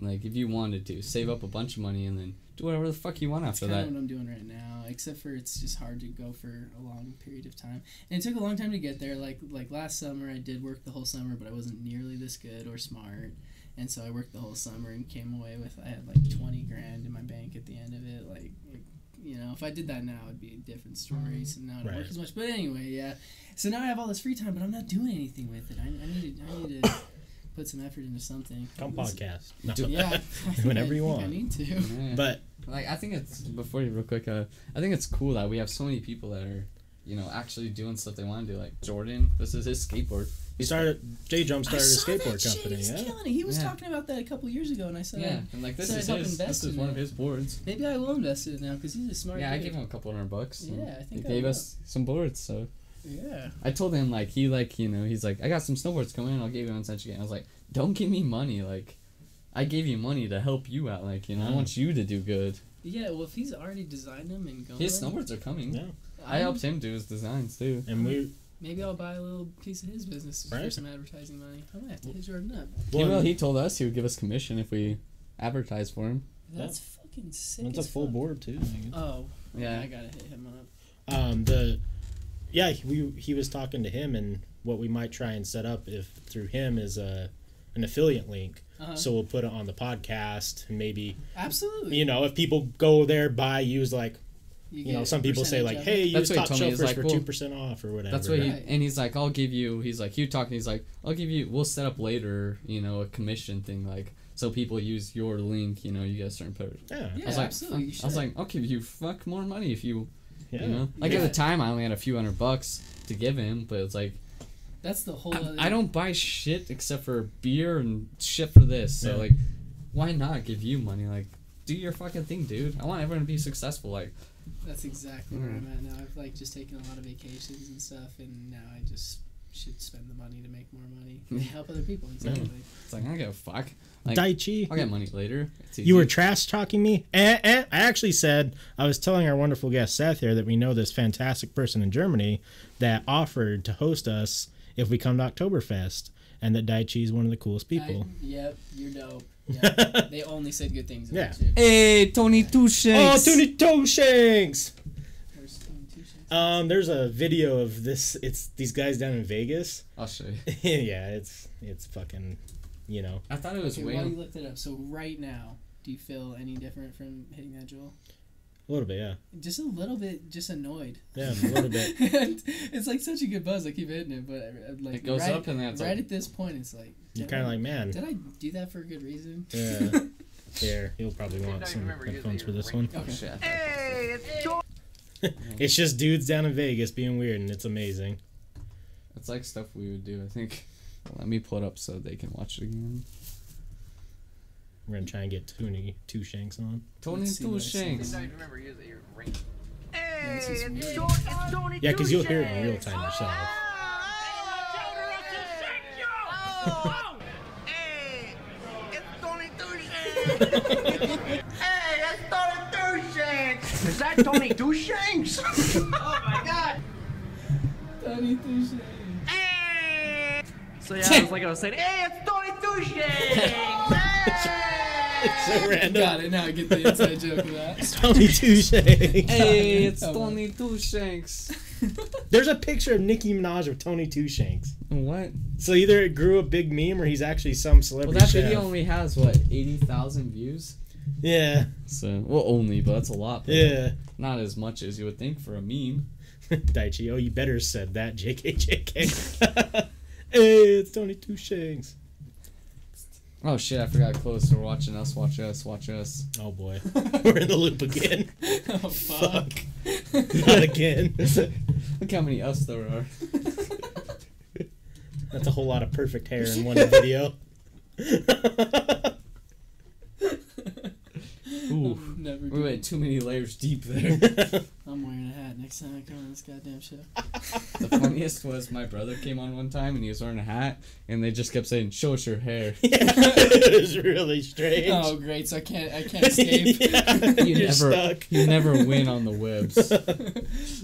like if you wanted to save up a bunch of money and then do do whatever the fuck you want That's after kind that. of what I'm doing right now, except for it's just hard to go for a long period of time. And it took a long time to get there. Like like last summer, I did work the whole summer, but I wasn't nearly this good or smart. And so I worked the whole summer and came away with I had like twenty grand in my bank at the end of it. Like, like you know, if I did that now, it'd be a different story. So now I don't Right. work as much. But anyway, yeah. So now I have all this free time, but I'm not doing anything with it. I, I need to, I need to [COUGHS] put some effort into something. Come podcast. No. [LAUGHS] Yeah, [LAUGHS] Whenever I you want. I need to. Yeah. But Like I think it's before you real quick. Uh, I think it's cool that we have so many people that are, you know, actually doing stuff they want to do. Like Jordan, this is his skateboard. he started. J Jump started a saw that skateboard shit. company. He's Yeah. killing it. He was Yeah. talking about that a couple years ago, and I said, Yeah, and like this is I'd his. invest This is in one it. of his boards. maybe I will invest in it now because he's a smart. Yeah, I gave him a couple hundred bucks. Yeah, I think he I gave will. us some boards. So Yeah. I told him like he like you know he's like I got some snowboards coming. I'll give you one cent again. I was like, don't give me money. Like, I gave you money to help you out. Like you know I Mm. want you to do good. Yeah, well, if he's already designed them and going, His snowboards are coming. Yeah. I helped him do his designs too. And we. Maybe I'll buy a little piece of his business for some advertising money. I might have to hit Jordan up. He, Well, he told us he would give us commission if we advertise for him. That's fucking sick. It's a full fuck. board too. Oh, Yeah. I gotta hit him up. um the yeah we he was talking to him and what we might try and set up if through him is a an affiliate link Uh-huh. so we'll put it on the podcast and maybe Absolutely. you know if people go there buy use like you know some people say like hey That's use what he top told me, he's shelfers like, for well, two percent off or whatever That's what he and he's like, I'll give you. He's like, you talking. He's like, I'll give you. We'll set up later. You know, a commission thing like so people use your link. You know, you get a certain per. yeah Yeah, I was like, absolutely. You I was like, I'll give you fuck more money if you. yeah You know, like Yeah. at the time, I only had a few hundred bucks to give him, but it's like That's the whole. other, I, I don't buy shit except for beer and shit for this. So Yeah. like, why not give you money? Like, do your fucking thing, dude. I want everyone to be successful. Like, That's exactly where Mm. I'm at now. I've like just taken a lot of vacations and stuff, and now I just should spend the money to make more money and [LAUGHS] help other people. Exactly. it's like I don't give a fuck. Like, Daichi I'll get money later. You were trash talking me eh, eh. i actually said i was telling our wonderful guest seth here that we know this fantastic person in germany that offered to host us if we come to oktoberfest and that daichi is one of the coolest people I, yep, you're dope. [LAUGHS] Yep. they only said good things about Yeah. you. Hey, Tony Two Oh, Shanks. Tony Two Shanks! There's Tony Two Shanks. Um, there's a video of this. It's these guys down in Vegas. [LAUGHS] I'll show you. [LAUGHS] yeah, it's it's fucking, you know, I thought it was Okay, way. while you looked it up, so right now, do you feel any different from hitting that Juul? A little bit. Yeah, Just a little bit, just annoyed. yeah, a little bit. [LAUGHS] it's like such a good buzz. I keep hitting it, but uh, like It goes right, up and then it's right like- at this point, it's like You're kind of like, man. Did I do that for a good reason? Yeah. [LAUGHS] Here, you'll probably want some headphones for this one. Oh Okay. shit. [LAUGHS] It's just dudes down in Vegas being weird, and it's amazing. It's like stuff we would do. I think. Let me pull it up so they can watch it again. We're gonna try and get Tony Two Shanks on. Tony Let's see Two what I. Shanks. Yeah, this is weird. Yeah, because you'll hear it in real time yourself. Oh, hey, it's Tony Two Hey, that's Tony Two Shanks. Is that Tony Two Shanks? [LAUGHS] oh my God. Tony Two Shanks. Hey. So yeah, I was like I was saying, hey, it's Tony Two Shanks. [LAUGHS] Oh, so random. Got it. Now I get the inside joke of that. Tony Two Shanks. Hey, it's Oh, Tony Two Shanks. [LAUGHS] There's a picture of Nicki Minaj with Tony Two Shanks. What? So either it grew a big meme or he's actually some celebrity. Well, that chef. video only has what eighty thousand views. Yeah, So well, only, but that's a lot. yeah. Not as much as you would think for a meme. [LAUGHS] Daichi, oh, you better said that, JK, JK. [LAUGHS] hey, it's Tony Two Shanks. Oh shit! I forgot to close. We're watching us. Watch us. Watch us. Oh boy, [LAUGHS] we're in the loop again. [LAUGHS] oh fuck. Not again. [LAUGHS] Look how many us there are. That's a whole lot of perfect hair in one video. Ooh. Never. We do. went too many layers deep there. [LAUGHS] I'm wearing a hat next time I come on this goddamn show. the funniest was my brother came on one time and he was wearing a hat, and they just kept saying, "Show us your hair." Yeah, [LAUGHS] it was really strange. Oh great! So I can't. I can't escape. [LAUGHS] yeah, You you're never, stuck. you never win on the webs.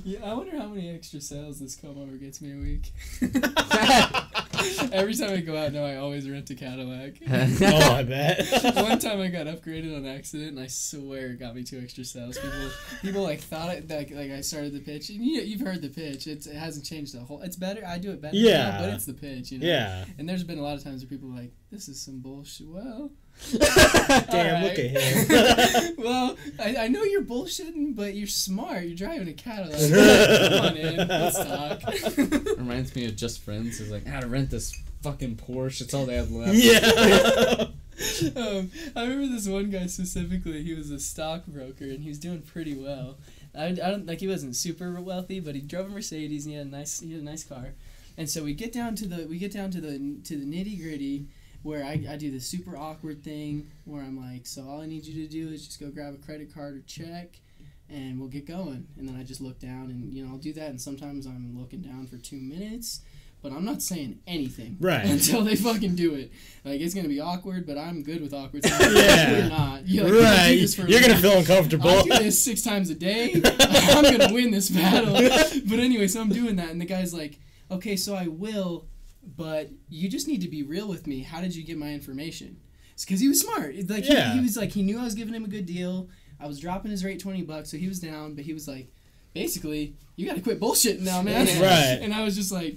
yeah, I wonder how many extra sales this comb over gets me a week. [LAUGHS] Every time I go out now, I always rent a Cadillac. [LAUGHS] oh, I bet. [LAUGHS] One time I got upgraded on accident, and I swear it got me two extra sales. People, people like thought it like like I started the pitch. And you you've heard the pitch. It's, it hasn't changed the whole. It's better. I do it better. now, Yeah. but it's the pitch. You know? yeah. And there's been a lot of times where people are like, "This is some bullshit." Well, [LAUGHS] Damn, look at him. [LAUGHS] well, I, I know you're bullshitting, but you're smart. You're driving a Cadillac. Come on in, let's [LAUGHS] talk. Reminds me of Just Friends. Is like, how to rent this fucking Porsche. It's all they have left. yeah. um, I remember this one guy specifically. He was a stockbroker and he was doing pretty well. I, I don't like he wasn't super wealthy, but he drove a Mercedes and he had a nice he had a nice car. And so we get down to the we get down to the to the nitty gritty where I, I do the super awkward thing where I'm like, so all I need you to do is just go grab a credit card or check and we'll get going. And then I just look down and you know I'll do that and sometimes I'm looking down for two minutes. But I'm not saying anything [LAUGHS] Right. until they fucking do it. Like it's gonna be awkward, but I'm good with awkward. [LAUGHS] stuff. Yeah. You're not. You're, like, right. You're gonna feel uncomfortable. I do this six times a day. [LAUGHS] I'm gonna win this battle. But anyway, so I'm doing that, and the guy's like, "Okay, so I will, but you just need to be real with me. How did you get my information?" It's Because he was smart. Like Yeah. he, he was like he knew I was giving him a good deal. I was dropping his rate twenty bucks, so he was down. But he was like, basically, you got to quit bullshitting now, man. [LAUGHS] Right. And I was just like,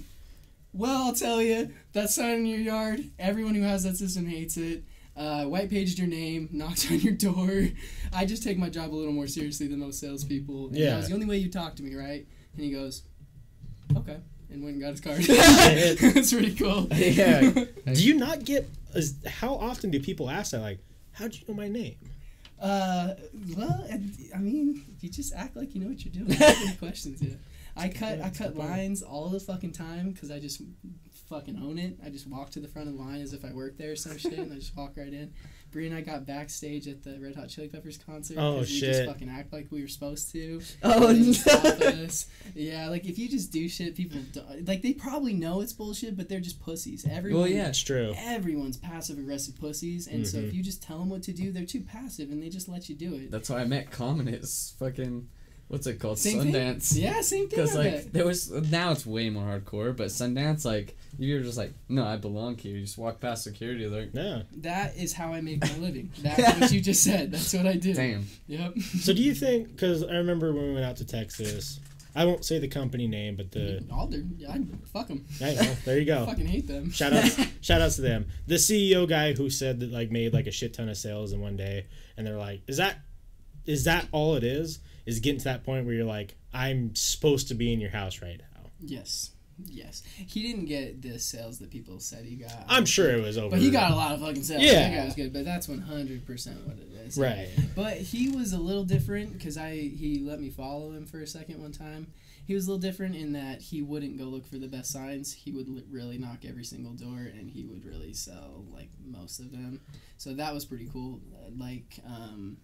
well, I'll tell you, that sign in your yard, everyone who has that system hates it. Uh, white paged your name, [LAUGHS] knocked on your door. I just take my job a little more seriously than most salespeople. And Yeah. that was the only way you talk to me, right? And he goes, okay. And went and got his [LAUGHS] card. It's [LAUGHS] pretty cool. Yeah. [LAUGHS] do you not get? How often do people ask that? Like, how'd you know my name? Uh, well, I mean, you just act like you know what you're doing. Questions, yeah. I cut I cut lines all the fucking time because I just fucking own it. I just walk to the front of the line as if I work there or some shit, and I just walk right in. Bree and I got backstage at the Red Hot Chili Peppers concert. Oh, 'cause We shit. just fucking act like we were supposed to. [LAUGHS] Oh, They didn't stop no. us. Yeah, like if you just do shit, people do, like they probably know it's bullshit, but they're just pussies. Everyone, Well, yeah. That's true. everyone's passive aggressive pussies, and so Mhm. if you just tell them what to do, they're too passive and they just let you do it. That's why I met Common. It's fucking, what's it called? Same thing? Sundance. Yeah, same thing. Because like bet. there was now it's way more hardcore, but Sundance like you're just like no, I belong here. You just walk past security, like Yeah. that is how I make my living. [LAUGHS] That's what you just said. That's what I do. damn. Yep. So do you [LAUGHS] think? Because I remember when we went out to Texas. I won't say the company name, but the Alder, yeah, fuck them. I know, there you I go. [LAUGHS] fucking hate them. Shout outs, shout outs to them. The CEO guy who said that like made like a shit ton of sales in one day, and they're like, "Is that, is that all it is? Is getting to that point where you're like, I'm supposed to be in your house right now." Yes. Yes. He didn't get the sales that people said he got. I'm sure it was over. But he got a lot of fucking sales. Yeah. That guy was good, but that's 100% what it is. right. But he was a little different because I he let me follow him for a second one time. He was a little different in that he wouldn't go look for the best signs. He would li- really knock every single door, and he would really sell like most of them. So that was pretty cool. Like um,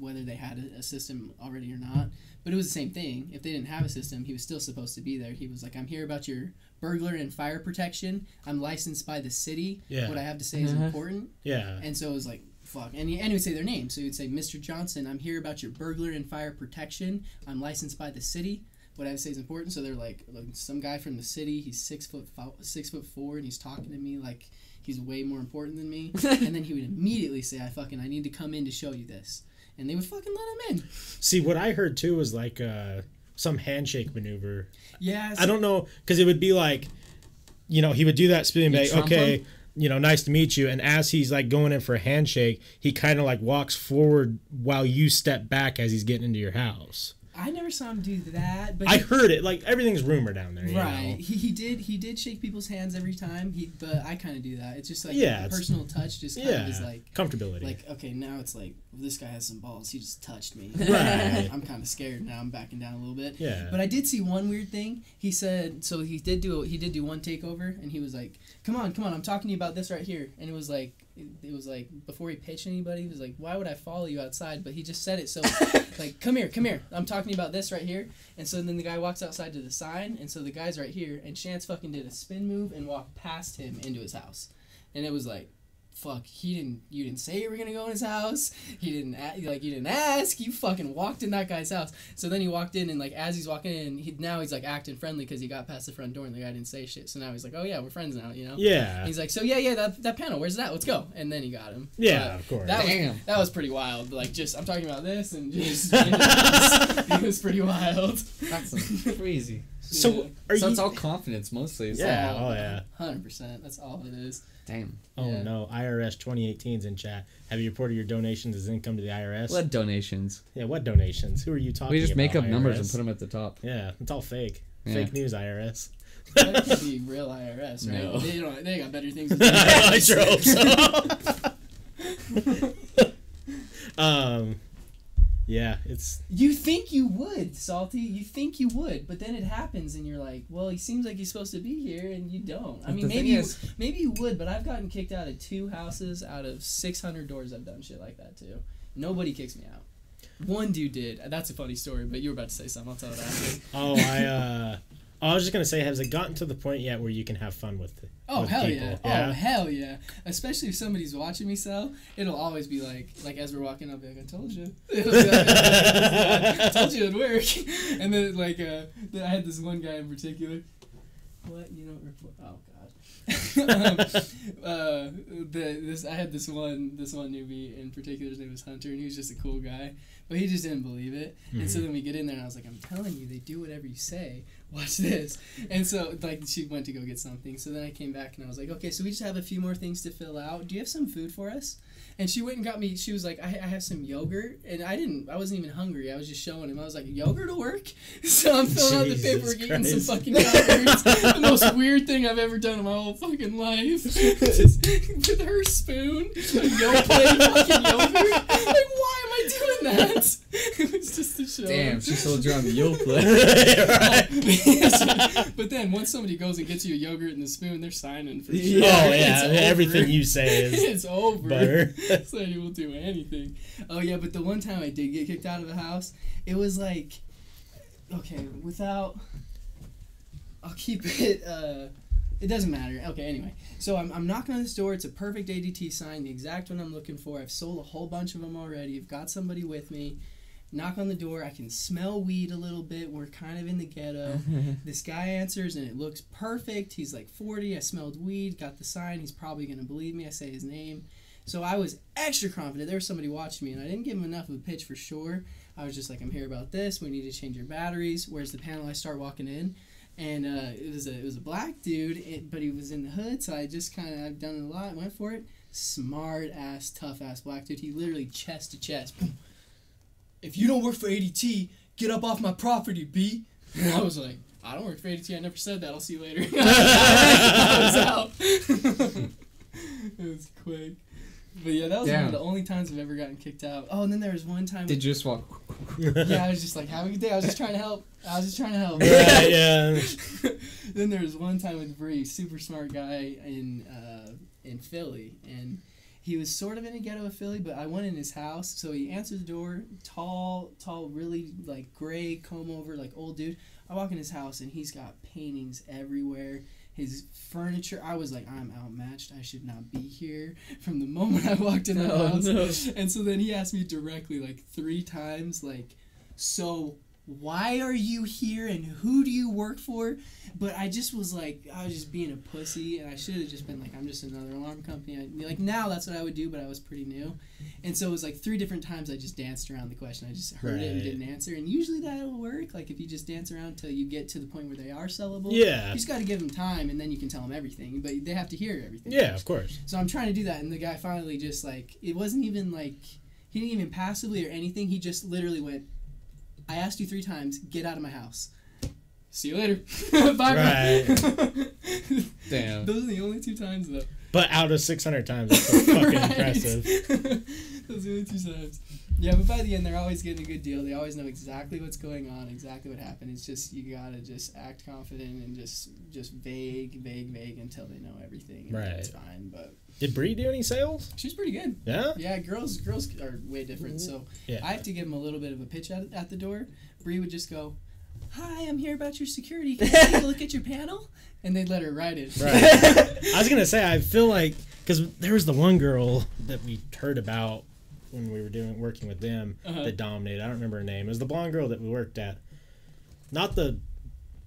whether they had a, a system already or not, but it was the same thing. If they didn't have a system, he was still supposed to be there. He was like, "I'm here about your burglar and fire protection. I'm licensed by the city. Yeah. What I have to say is Uh-huh. important." Yeah. And so it was like, fuck. And he, and he would say their name. So he would say, Mr. Johnson, I'm here about your burglar and fire protection. I'm licensed by the city. What I have to say is important. So they're like, look, some guy from the city. He's six foot fo- six foot four, and he's talking to me like he's way more important than me. [LAUGHS] and then he would immediately say, I fucking, I need to come in to show you this. And they would fucking let him in. See, what I heard too was like uh, some handshake maneuver. Yeah. I don't know because it would be like, you know, he would do that spin You like, trump okay, him? you know, nice to meet you. And as he's like going in for a handshake, he kind of like walks forward while you step back as he's getting into your house. I never saw him do that. But I he- heard it. Like everything's rumor down there. You Right. Know? He, he did he did shake people's hands every time. He but I kind of do that. It's just like Yeah, the personal touch just kind Yeah. of is like Comfortability. like okay now it's like this guy has some balls. He just touched me. Right. [LAUGHS] I'm kind of scared now. I'm backing down a little bit. yeah. But I did see one weird thing. He said so he did do he did do one takeover and he was like, "Come on, come on, I'm talking to you about this right here." And it was like it, was like before he pitched anybody, he was like, "Why would I follow you outside?" But he just said it so [LAUGHS] like, "Come here, come here. I'm talking about this right here." And so then the guy walks outside to the sign, and so the guy's right here, and Chance fucking did a spin move and walked past him into his house. And it was like fuck, he didn't. You didn't say you were gonna go in his house. He didn't a- like you didn't ask. You fucking walked in that guy's house. So then he walked in and like as he's walking in, he now he's like acting friendly because he got past the front door and the guy didn't say shit. So now he's like, oh yeah, we're friends now, you know. Yeah. He's like, so yeah, yeah, that, that panel, where's that? Let's go. And then he got him. Yeah, But of course. That Damn. was that was pretty wild. Like just I'm talking about this and [LAUGHS] just it was pretty wild. That's crazy. So Yeah. are so you? it's all confidence mostly. It's Yeah. all- Oh yeah. Hundred percent. That's all it is. Damn. Oh Yeah. no. IRS 2018's in chat. Have you reported your donations as income to the IRS? What donations. Yeah. What donations? Who are you talking? We just make up about, numbers and put them at the top. Yeah, it's all fake. Yeah. Fake news, IRS. That could be real IRS, right? No. They don't. They got better things. [LAUGHS] To do. I sure hope so. [LAUGHS] [LAUGHS] um, yeah, it's You think you would, Salty. You think you would, but then it happens, and you're like, "Well, he seems like he's supposed to be here," and you don't. I mean, maybe you, is- maybe you would, but I've gotten kicked out of two houses out of 600 doors. I've done shit like that too. Nobody kicks me out. One dude did. That's a funny story, but you were about to say something. I'll tell it after. [LAUGHS] oh I uh I was just gonna say, has it gotten to the point yet where you can have fun with? Oh with hell people? yeah. Yeah. Oh hell yeah! Especially if somebody's watching me sell, it'll always be like, like as we're walking I told you, [LAUGHS] It'll be like, I told you i told you it'd work. [LAUGHS] And then like, uh, then I had this one guy in particular. What you don't report? Oh god. [LAUGHS] um, uh, the, this I had this one this one newbie in particular. His name was Hunter, and he was just a cool guy, but he just didn't believe it. And so then we get in there, and I was like, "I'm telling you, they do whatever you say. Watch this." And so like she went to go get something. So then I came back, and I was like, "Okay, so we just have a few more things to fill out. Do you have some food for us?" And she went and got me. She was like, I, "I have some yogurt," and I didn't. I wasn't even hungry. I was just showing him. I was like, "Yogurt will work." [LAUGHS] So I'm filling out the Jesus paperwork, eating some fucking yogurt. the most weird thing I've ever done in my whole fucking life. [LAUGHS] Just [LAUGHS] with her spoon, a yogurt, fucking yogurt. Like, why am I doing that? [LAUGHS] It was just a show. Damn, she sold you on the Yoplait. but then once somebody goes and gets you a yogurt and the spoon, they're signing for you. Oh yeah, everything you say [LAUGHS] is it's over. butter. [LAUGHS] so you will do anything. Oh yeah, but the one time I did get kicked out of a house, it was like, okay, without. I'll keep it. Uh, it doesn't matter. Okay, anyway. So I'm, I'm knocking on this door. It's a perfect ADT sign, the exact one I'm looking for. I've sold a whole bunch of them already. I've got somebody with me. Knock on the door. I can smell weed a little bit. We're kind of in the ghetto. [LAUGHS] this guy answers and it looks perfect. He's like 40. I smelled weed. Got the sign. He's probably going to believe me. I say his name. So I was extra confident there was somebody watching me, and I didn't give him enough of a pitch for sure. I was just like, I'm here about this. We need to change your batteries. Where's the panel? I start walking in, and uh, it was a it was a black dude, it, but he was in the hood. So I just kind of I've done it a lot. Went for it. Smart ass, tough ass black dude. He literally chest to chest. Boom. If you don't work for ADT, get up off my property, B. And I was like, I don't work for ADT. I never said that. I'll see you later. [LAUGHS] I was out. [LAUGHS] it was quick. But yeah, that was one of the only times I've ever gotten kicked out. Oh, and then there was one time. Did you just walk? [LAUGHS] yeah, I was just like, have a good day. I was just trying to help. I was just trying to help. Right, [LAUGHS] yeah. then there was one time with Bree, super smart guy in uh, in Philly, and he was sort of in a ghetto of Philly, but I went in his house, so he answered the door, tall, tall, really like gray comb over, like old dude. I walk in his house and he's got paintings everywhere. His furniture, I was like, I'm outmatched. I should not be here [LAUGHS] from the moment I walked in the Oh, house. no. And so then he asked me directly, like three times, like, so why are you here and who do you work for? But I just was like, I was just being a pussy, and I should have just been like, I'm just another alarm company. I, like now, that's what I would do, but I was pretty new, and so it was like three different times I just danced around the question. I just heard it and didn't answer, and usually that'll work. Like if you just dance around till you get to the point where they are sellable. Yeah. You just got to give them time, and then you can tell them everything. But they have to hear everything. Yeah, first. of course. So I'm trying to do that, and the guy finally just like it wasn't even like he didn't even passively or anything. He just literally went, "I asked you three times. Get out of my house. See you later. [LAUGHS] Bye." Right. [LAUGHS] Damn. Those are the only two times though. But out of 600 times, that's so fucking [LAUGHS] impressive. Those are the only two times. Yeah, but by the end, they're always getting a good deal. They always know exactly what's going on, exactly what happened. It's just you gotta just act confident and just just vague, vague, vague until they know everything. And then It's fine, but Did Bree do any sales? she's pretty good. Yeah. Yeah, girls girls are way different. So Yeah. I have to give them a little bit of a pitch at, at the door. Bree would just go, "Hi, I'm here about your security. Can I take a look at your panel?" And they'd let her write it. Right. I was [LAUGHS] gonna say, I feel like because there was the one girl that we heard about when we were doing working with them Uh-huh. that dominated. I don't remember her name. It was the blonde girl that we worked at, not the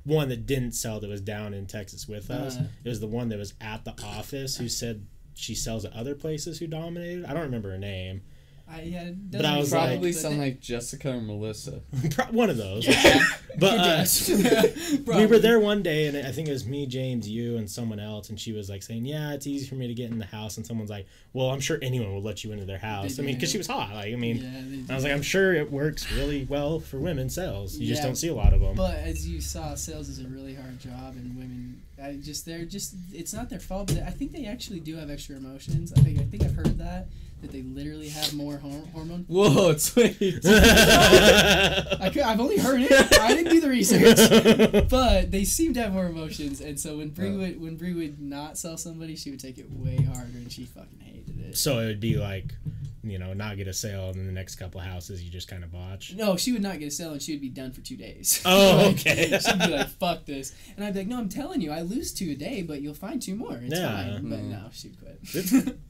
one that didn't sell that was down in Texas with us. Uh-huh. It was the one that was at the office who said she sells at other places who dominated. I don't remember her name. I, yeah, But I was make like- Probably sense, sound like Jessica or Melissa. [LAUGHS] One of those. Yeah. [LAUGHS] But uh, [LAUGHS] we were there one day, and I think it was me, James, you, and someone else, and she was like saying, "Yeah, it's easy for me to get in the house." And someone's like, "Well, I'm sure anyone will let you into their house." I mean, because she was hot. Like, I mean, Yeah, I was like, "I'm sure it works really well for women sales. You just don't see a lot of them." But as you saw, sales is a really hard job, and women, I just they're just it's not their fault. But I think they actually do have extra emotions. I think I think I've heard that that they literally have more hor- hormone. Whoa, [LAUGHS] [LAUGHS] sweet. I could, I've only heard it. I didn't do the research, [LAUGHS] but they seem to have more emotions. And so when Bree would when Bree would not sell somebody, she would take it way harder, and she fucking hated it. so it would be like, you know, not get a sale, and then the next couple houses you just kind of botch. No, she would not get a sale, and she would be done for two days. [LAUGHS] Oh, Like, okay. [LAUGHS] she'd be like, "Fuck this," and I'd be like, "No, I'm telling you, I lose two a day, but you'll find two more. It's Yeah. fine." But Mhm. no, she'd quit.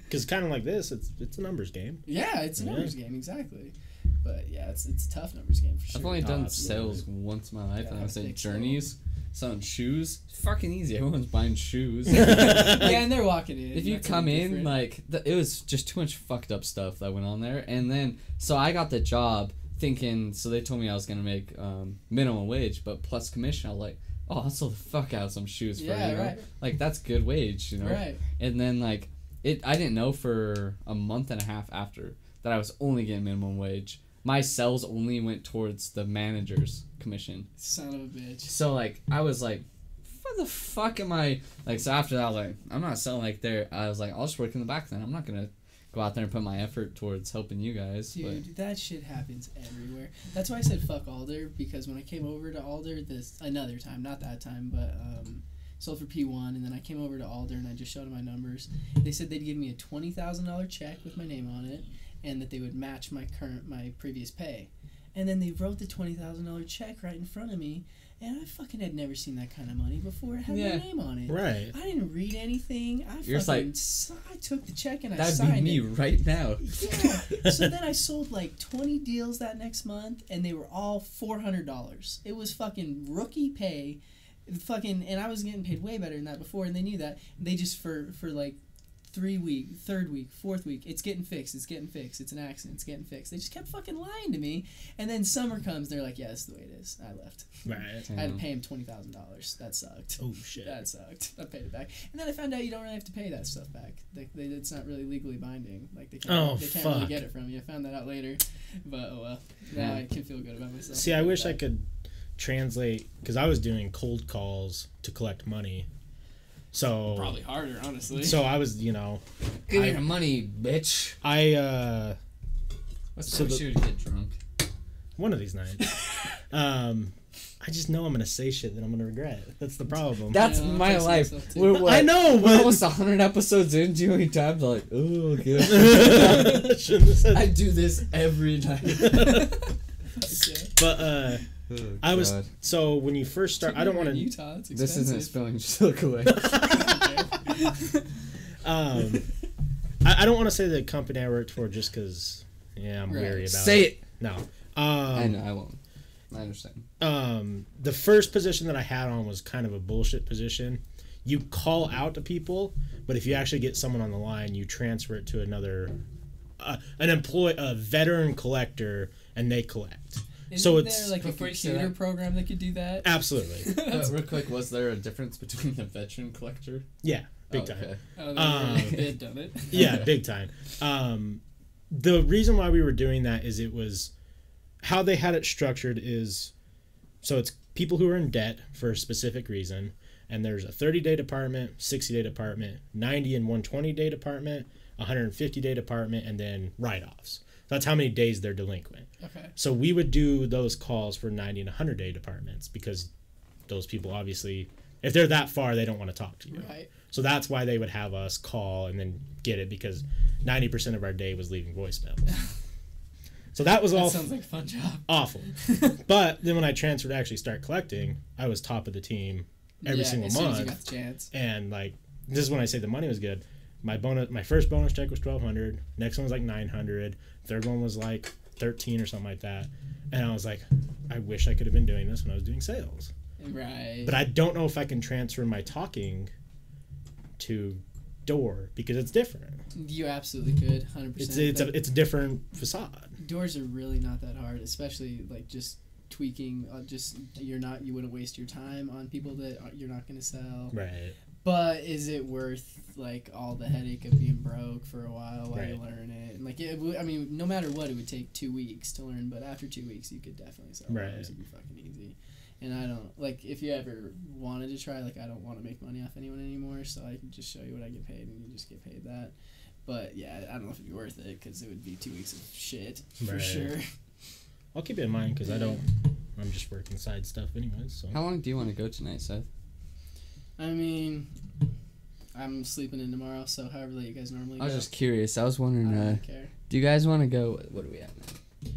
Because kind of like this, it's it's a numbers game. yeah, it's a Yeah. numbers game, exactly. But yeah, it's it's a tough numbers game for sure. I've only Oh, done absolutely. sales once in my life, Yeah, and I said big journeys, selling shoes. It's fucking easy. Everyone's buying shoes. [LAUGHS] yeah, and they're walking in. if you come in different. like th- it was just too much fucked up stuff that went on there and then so i got the job thinking so they told me i was gonna make um, minimum wage but plus commission i was like oh i'll sell the fuck out of some shoes for Yeah, you know? right. like that's good wage you know right, and then like it i didn't know for a month and a half after that i was only getting minimum wage my sales only went towards the manager's commission son of a bitch. so like I was like, what the fuck am I like? So after that, like, I'm not selling like there. I was like, I'll just work in the back then. I'm not gonna go out there and put my effort towards helping you guys. Dude, that shit happens everywhere. That's why I said fuck Alder because when I came over to Alder this another time, not that time, but um, sold for P one, and then I came over to Alder and I just showed them my numbers. They said they'd give me a twenty thousand dollar check with my name on it, and that they would match my current my previous pay. And then they wrote the twenty thousand dollar check right in front of me, and I fucking had never seen that kind of money before. It had Yeah. my name on it. Right. I didn't read anything. I You're just fucking like- I took the check and I That'd signed be me it. right now. Yeah. so [LAUGHS] then I sold like 20 deals that next month, and they were all $400. It was fucking rookie pay. Fucking, and I was getting paid way better than that before, and they knew that. They just, for, for like three week, third week, fourth week, it's getting fixed, it's getting fixed, it's an accident, it's getting fixed. They just kept fucking lying to me. And then summer comes, they're like, yeah, that's the way it is. I left. Right. I had to mm-hmm. pay him $20,000. That sucked. Oh shit. That sucked. I paid it back, and then I found out you don't really have to pay that stuff back. Like they, it's not really legally binding. Like they can't, Oh, they can't really get it from you. I found that out later, but oh well. Now I mm-hmm. can feel good about myself. See, I wish I could translate because I was doing cold calls to collect money. So Probably harder, honestly. So I was, you know, Give I- me your money, bitch. I uh Let's So so the- shoot to get drunk. one of these nights. [LAUGHS] um I just know I'm gonna say shit that I'm gonna regret. That's the problem. That's Yeah, my life. We're what? I know, We're but almost hundred episodes in. Do you know how many times like, oh, good. [LAUGHS] Shouldn't have said I do this every night. [LAUGHS] Okay. But uh I was so when you first start I don't want to Utah. It's This isn't spelling spilling. Just look away. um I, I don't want to say the company I worked for just because yeah I'm Right. weary about Say it. No. Um, I know. I won't. I understand. um, the first position that I had on was kind of a bullshit position. You call out to people, but if you actually get someone on the line, you transfer it to another, uh, an employee, a veteran collector, and they collect. Isn't so there it's- like a Before you say computer program that could do that? Absolutely, [LAUGHS] But real quick, was there a difference between the veteran collector? yeah, big Oh, time. okay. Oh, Um, were, done it. [LAUGHS] yeah, big time. Um, the reason why we were doing that is it was how they had it structured is so it's people who are in debt for a specific reason, and there's a 30 day department, 60 day department, 90 and 120 day department, 150 day department, and then write offs. That's how many days they're delinquent. Okay. So we would do those calls for 90 and 100 day departments because those people obviously, if they're that far, they don't want to talk to you. Right. So that's why they would have us call and then get it because 90% of our day was leaving voicemails. [LAUGHS] so that was all sounds like a fun job. awful. [LAUGHS] but then when I transferred to actually start collecting, I was top of the team every Yeah, single as soon as month. you got the chance. and like, this is when I say the money was good. my bonus my first bonus check was 1200 next one was like 900 third one was like 13 or something like that and i was like i wish i could have been doing this when i was doing sales Right. but i don't know if i can transfer my talking to door because it's different you absolutely could, hundred percent. it's a, it's a different facade doors are really not that hard, especially like just tweaking. Uh, just you're not you wouldn't waste your time on people that uh, you're not going to sell. right But is it worth like all the headache of being broke for a while while you learn it? And like it, would- I mean, no matter what, it would take two weeks to learn. But after two weeks, you could definitely sell. Right. Right. It'd be fucking easy. And I don't like if you ever wanted to try. Like I don't want to make money off anyone anymore, so I can just show you what I get paid, and you just get paid that. But yeah, I don't know if it'd be worth it because it would be two weeks of shit for Right. sure. i'll keep it in mind because i don't [LAUGHS] i'm just working side stuff anyways so How long do you want to go tonight, Seth? I mean, I'm sleeping in tomorrow, so however late you guys normally I was go, just curious. I was I wondering, don't uh, care. do you guys want to go? What are we at now?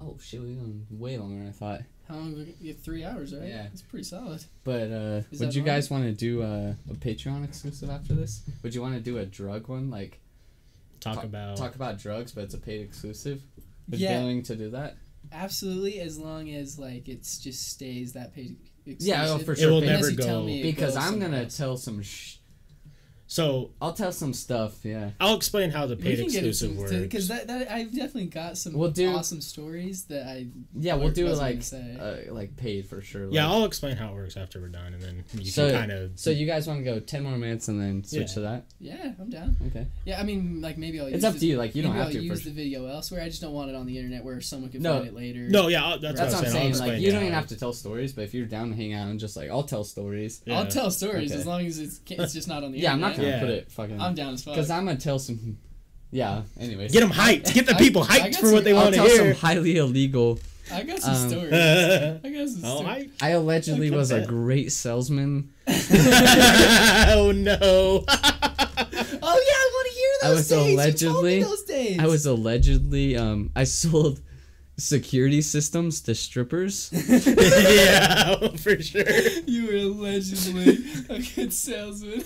Oh shit, we're going way longer than I thought. How long? We, you have three hours, right? Yeah. it's pretty solid. But uh, Is would you normal? guys want to do uh, a Patreon exclusive after this? Would you want to do a drug one, like talk talk- about talk about drugs, but it's a paid exclusive? Would Yeah. you be willing to do that? Absolutely, as long as like it's just stays that page. Yeah, oh, exclusive. for It sure. will never go- because goes I'm gonna tell some. Sh- so I'll tell some stuff. Yeah. i'll explain how the paid can get into exclusive works because that, that I've definitely got some We'll do- awesome stories that I Yeah, we'll do it like say. uh, like paid for sure. yeah i'll explain how it works after we're done and then you So- can kind of So you guys want to go ten more minutes and then switch Yeah. to that? yeah, I'm down. Okay. Yeah, I mean, like maybe I'll. It's up the- to you. Like you don't have I'll to. use For the video elsewhere. I just don't want it on the internet where someone can No. find it later. no yeah I'll, that's, That's what what i'm I'm saying, saying. Like you don't even have to tell stories, but if you're down to hang out and just like I'll tell stories. yeah. I'll tell stories as long as it's it's just not on the [LAUGHS] Yeah, I'm not gonna Yeah. put it fucking. I'm down as fuck. Because I'm gonna tell some. Yeah. Anyways. get them hyped get the I- people I hyped got for what they want to tell hear some highly illegal. I got some Um, stories. [LAUGHS] I got some stories. hype I allegedly Look at was a great salesman. [LAUGHS] oh no [LAUGHS] Oh yeah, I want to hear I those was days. You told me allegedly- those days. I was allegedly um I sold security systems to strippers. yeah for sure You were allegedly a good salesman.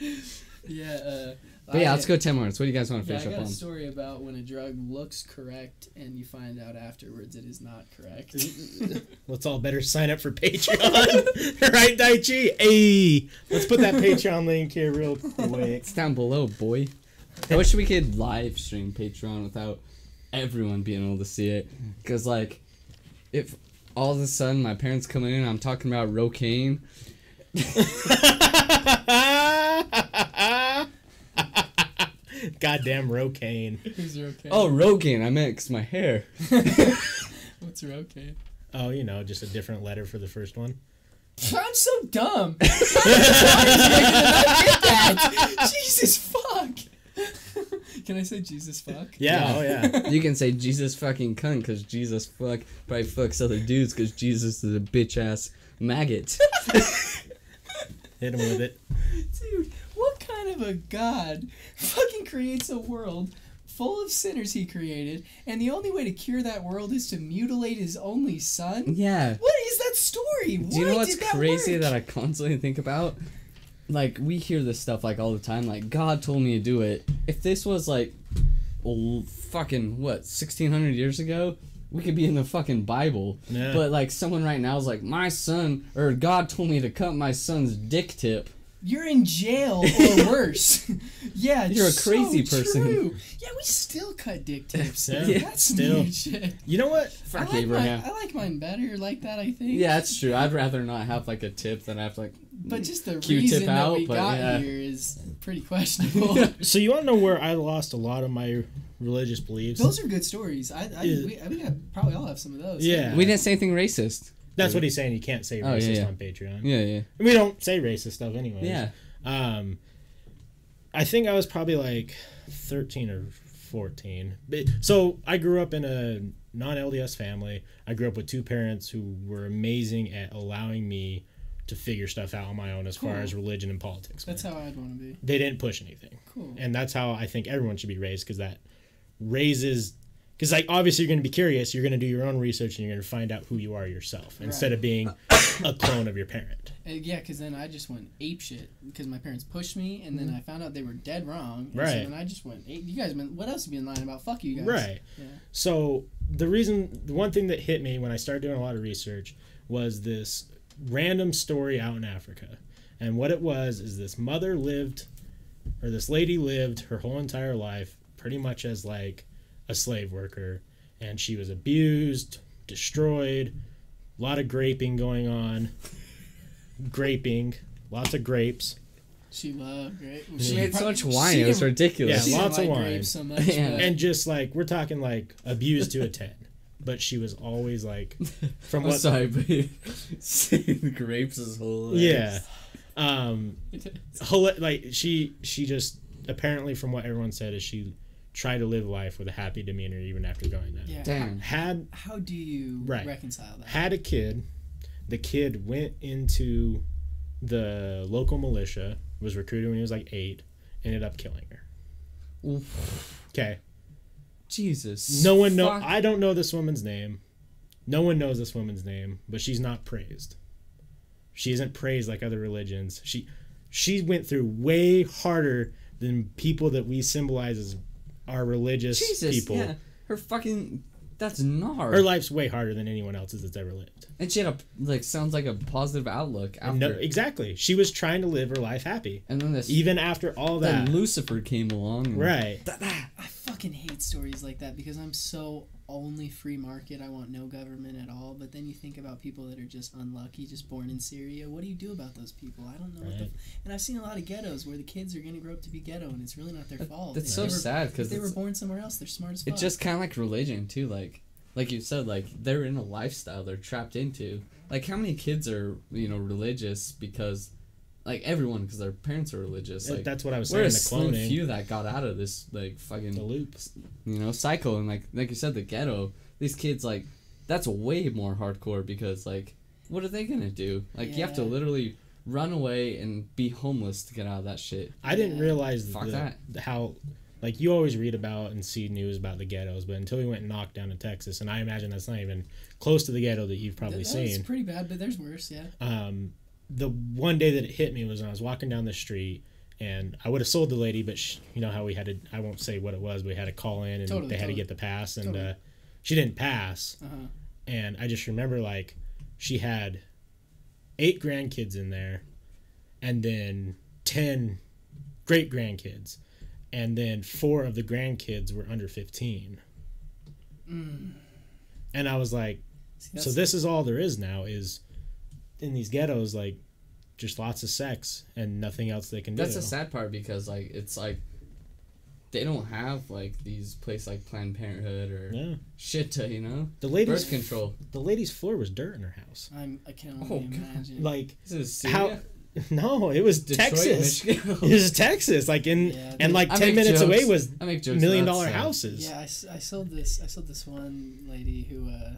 [LAUGHS] yeah. Uh, But yeah, I- let's go ten minutes. What do you guys want to finish Yeah, I got up a on? story about when a drug looks correct and you find out afterwards it is not correct. [LAUGHS] let's all better sign up for patreon [LAUGHS] right daichi hey let's put that patreon link here real quick It's down below, boy. I wish we could live stream Patreon without everyone being able to see it. Cause like, if all of a sudden my parents come in and I'm talking about Rocaine, [LAUGHS] Goddamn Rocaine. Who's okay? oh Rogaine, I meant 'cause my hair. [LAUGHS] what's okay? Oh, you know, just a different letter for the first one. I'm so dumb. Why is I get that? Jesus fuck. Can I say Jesus fuck? Yeah, oh yeah. [LAUGHS] You can say Jesus fucking cunt because Jesus fuck probably fucks other dudes because Jesus is a bitch ass maggot. Hit him with it. [LAUGHS] Dude, what kind of a god fucking creates a world full of sinners he created, and the only way to cure that world is to mutilate his only son? yeah. What is that story? Do you know what's that crazy work? that I constantly think about? Like we hear this stuff like all the time. Like God told me to do it. If this was like, l- fucking what, sixteen hundred years ago, we could be in the fucking Bible. Yeah. But like someone right now is like, my son or God told me to cut my son's dick tip. You're in jail or [LAUGHS] worse. [LAUGHS] yeah, You're a so crazy person. True. Yeah, we still cut dick tips. Yeah, Yeah, That's still. shit. You know what? I like, Abraham. mine, I like mine better like that. I think. Yeah, that's true. I'd rather not have like a tip than have like. But just the Q-tip reason that out, we but got yeah. here is pretty [LAUGHS] questionable. So you want to know where I lost a lot of my religious beliefs? Those are good stories. I, I, Yeah. we, I think I probably all have some of those. Yeah. We didn't say anything racist. That's what he's saying. You can't say Oh, racist yeah. on Patreon. Yeah, yeah, We don't say racist stuff anyway. yeah. Um, I think I was probably like 13 or 14. But, so I grew up in a non LDS family. I grew up with two parents who were amazing at allowing me to figure stuff out on my own as far as religion and politics. That's went. how I'd want to be. they didn't push anything. Cool. And that's how I think everyone should be raised because that raises because like obviously you're going to be curious. You're going to do your own research and you're going to find out who you are yourself instead of being a clone of your parent. Uh, yeah, because then I just went ape shit because my parents pushed me, and then I found out they were dead wrong. And So Right. then I just went ape. You guys been what else have you been lying about? Fuck you guys. Right. Yeah. So the reason, the one thing that hit me when I started doing a lot of research was this random story out in Africa, and what it was is this mother lived, or this lady lived her whole entire life pretty much as like a slave worker, and she was abused, destroyed, a lot of graping going on, graping, lots of grapes. She loved great. She made so much she wine. It was didn't- ridiculous. she Yeah, didn't lots of like wine. grapes So much, [LAUGHS] Yeah. but- and just like we're talking like abused to a 10 but she was always like [LAUGHS] from I'm what sorry, but saying [LAUGHS] grapes is hilarious. yeah um like she she just apparently from what everyone said is she tried to live life with a happy demeanor even after going down yeah. Damn. had How do you Right. reconcile that? had a kid the kid went into the local militia was recruited when he was like eight ended up killing her okay Jesus. no one know Fuck. i don't know this woman's name no one knows this woman's name but she's not praised she isn't praised like other religions she she went through way harder than people that we symbolize as our religious Jesus. people Yeah. Her fucking. That's gnarly. her life's way harder than anyone else's that's ever lived and she had a like sounds like a positive outlook after. And no, exactly she was trying to live her life happy and then this even after all then that Lucifer came along. and- right I fucking hate stories like that because I'm so only free market. I want no government at all. But then you think about people that are just unlucky, just born in Syria. What do you do about those people? I don't know. What the, Right. and I've seen a lot of ghettos where the kids are going to grow up to be ghetto, and it's really not their fault. That's If so were- sad because they were born somewhere else, they're smart as fuck. it's just kind of like religion too. Like, like you said, like they're in a lifestyle they're trapped into. Like, how many kids are you know religious because, like everyone because their parents are religious. Like, that's what i was saying. we're saying a the slim few that got out of this like fucking the loop you know cycle and like like you said the ghetto. These kids like that's way more hardcore because like what are they gonna do? Like you have to literally run away and be homeless to get out of that shit. I didn't Yeah. realize Fuck the, that. how like you always read about and see news about the ghettos, but until we went and knocked down to Texas, and I imagine that's not even close to the ghetto that you've probably That- that's seen. pretty bad, but there's worse. Yeah. Um, the one day that it hit me was when I was walking down the street, and I would have sold the lady, but sh you know how we had to. I won't say what it was. but We had to call in, and Totally, they had totally. to get the pass, and Totally. uh, she didn't pass. Uh huh. And I just remember like she had eight grandkids in there, and then ten great grandkids, and then four of the grandkids were under fifteen. And I was like, See, so this is all there is now is in these ghettos, like just lots of sex and nothing else they can That's do. That's the sad part because like it's like they don't have like these places like Planned Parenthood or yeah, shit to you know the lady's birth control. the lady's floor was dirt in her house. I'm, I can Oh, only God. imagine. Like This is how? No, it was Detroit, Texas. Michigan. It was Texas, like in Yeah, and like I ten minutes jokes. away was I make jokes. million dollar dollar that's, uh, houses. Yeah, I sold this. I sold this one lady who. Uh,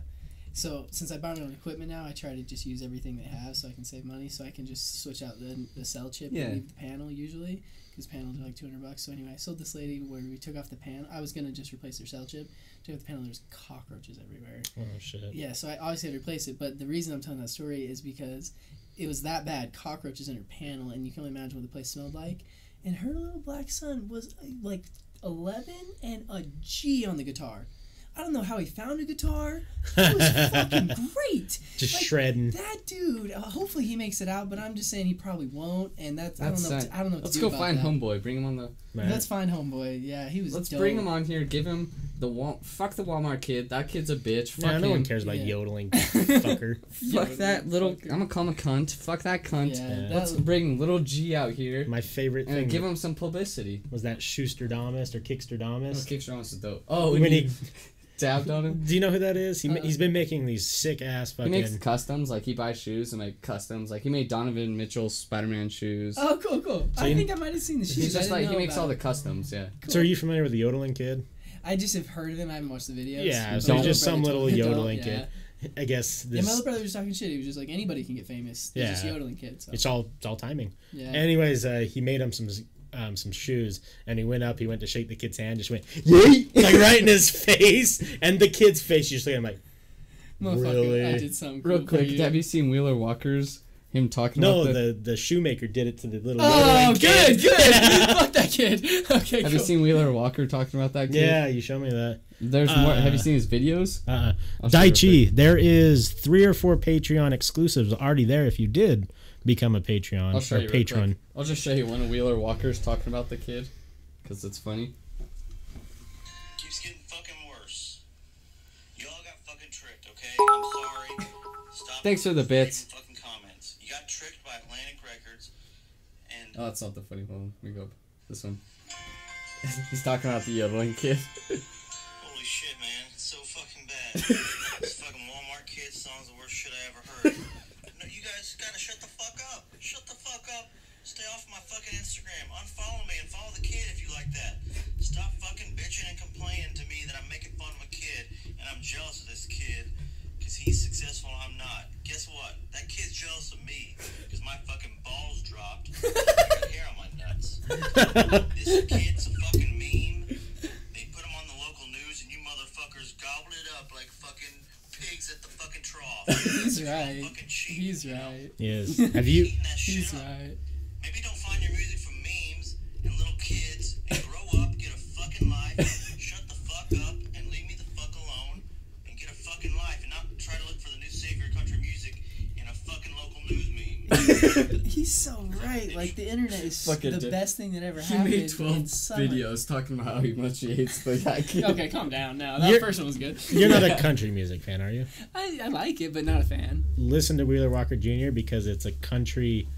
so since I bought my own equipment now, I try to just use everything they have so I can save money. So I can just switch out the the cell chip Yeah. and leave the panel usually because panels are like two hundred bucks. So anyway, I sold this lady where we took off the panel. I was gonna just replace her cell chip. Took off the panel. There's cockroaches everywhere. Oh shit. Yeah, so I obviously had to replace it. But the reason I'm telling that story is because it was that bad. Cockroaches in her panel, and you can only imagine what the place smelled like. And her little black son was like 11 and a G on the guitar. I don't know how he found a guitar. [LAUGHS] It was fucking great. Just Like, shredding. That dude. Uh, hopefully he makes it out, but I'm just saying he probably won't. And that's, I don't know. What sad. to, I don't know. What Let's to go do find that. homeboy. Bring him on the. Right. Let's find homeboy. Yeah, he was. Let's dope. bring him on here. Give him the Wal- fuck the Walmart kid. That kid's a bitch. Fuck yeah, him. no one cares about Yeah. yodeling [LAUGHS] fucker. Fuck that little. I'm gonna call him a cunt. Fuck that cunt. Yeah, Yeah. that Let's was- bring little G out here My favorite and thing give him some publicity. was that Schuster Schusterdamus or Kickster Oh, Kicksterdamus. Kickstrom is dope. Oh, When when he- he dabbed on him. Do you know who that is? He, ma Uh-uh. he's been making these sick ass He fucking. makes customs, like he buys shoes and make customs. Like he made Donovan Mitchell's Spider-Man shoes. Oh, cool, cool. So I you- think I might have seen the shoes. He's just like he makes about all the customs. Yeah. So are you familiar with the yodeling kid? I just have heard of him. I haven't watched the videos. Yeah, so he's just some little told me- yodeling yeah. kid. I guess Yeah, my little brother was talking shit. He was just like anybody can get famous. He's just Yeah. yodeling kids. So. it's all it's all timing. yeah. Anyways, uh, he made him some um, some shoes, and he went up. He went to shake the kid's hand, just went [LAUGHS] yeet, like right in his face, and the kid's face. Just looking like, Really? I did something Real cool quick, have you seen Wheeler Walker's him talking no, about the, the the shoemaker did it to the little. Oh, good, kid. good. [LAUGHS] Fuck that kid. [LAUGHS] Okay, Have cool. you seen Wheeler Walker talking about that kid? Yeah, you show me that. There's more. Have you Uh, seen his videos? Uh, I'll show Daichi, there is three or four Patreon exclusives already there. If you did become a Patreon I'll show or you. real patron, quick. I'll just show you one of Wheeler Walker's talking about the kid, because it's funny. keeps getting fucking worse. Y'all got fucking tricked, okay? I'm sorry. Stop. Thanks for the bits. Fucking comments. You got tricked by Atlantic Records, and Oh, that's not the funny one. Let me go. This one. [LAUGHS] He's talking about the yodeling kid. [LAUGHS] holy shit, man, it's so fucking bad. [LAUGHS] this fucking Walmart kid song's the worst shit I ever heard. No, you guys gotta shut the fuck up. Shut the fuck up. Stay off my fucking Instagram. Unfollow me and follow the kid if you like that. Stop fucking bitching and complaining to me that I'm making fun of a kid and I'm jealous of this kid because he's successful and I'm not. Guess what? That kid's jealous of me because my fucking balls dropped. and I got hair on my nuts. This kid's a fucking meme. They put him on the local news and you motherfuckers gobbled it up like fucking pigs at the fucking trough. [LAUGHS] He's right. Fucking cheat, He's you know? right. yes. [LAUGHS] Have you? Eating that shit He's up. right. Maybe don't find your music from memes and little kids and grow up, get a fucking life, [LAUGHS] He's so right. Like the internet is Fucking the did. best thing that ever He happened. made 12 videos talking about how much he hates the that [LAUGHS] kid. Okay, calm down now. That You're- first one was good. You're not a [LAUGHS] country music fan, are you? I, I like it, but not a fan. Listen to Wheeler Walker Jr. because it's a country,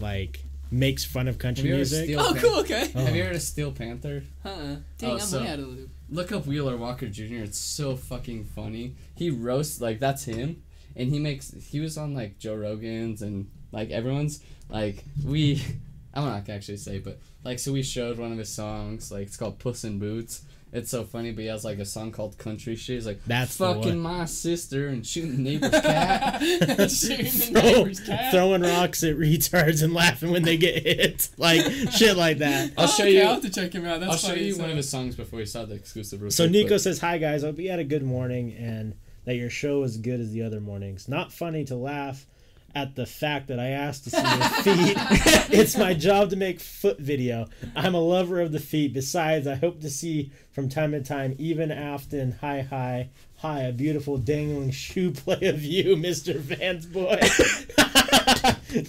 like makes fun of Have country you ever music. Steel Oh, Pan- cool. Okay. Oh. Have you heard of Steel Panther? Uh-uh. Dang, Oh, I'm so- way out of the loop. Look up Wheeler Walker Jr. It's so fucking funny. He roasts like that's him, and he makes. He was on like Joe Rogan's and like everyone's like we. [LAUGHS] I'm not gonna actually say, but like so we showed one of his songs. Like it's called Puss in Boots. It's so funny, but he has like a song called Country Shit. He's like That's fucking my sister and shooting the neighbor's [LAUGHS] cat. [LAUGHS] Shooting the Throw- neighbor's cat. throwing rocks at retards and laughing when they get hit, like shit like that. I'll Oh, show okay, you. I'll have to check him out. That's I'll show you as one of his songs before you saw the exclusive. real So quick, Nico but- says, "Hi guys, I hope you had a good morning and that your show is good as the other mornings. Not funny to laugh at the fact that I asked to see your feet. [LAUGHS] it's my job to make foot video. I'm a lover of the feet. Besides, I hope to see from time to time, even often, hi hi hi, a beautiful dangling shoe play of you, [LAUGHS] Mister Vance boy." [LAUGHS]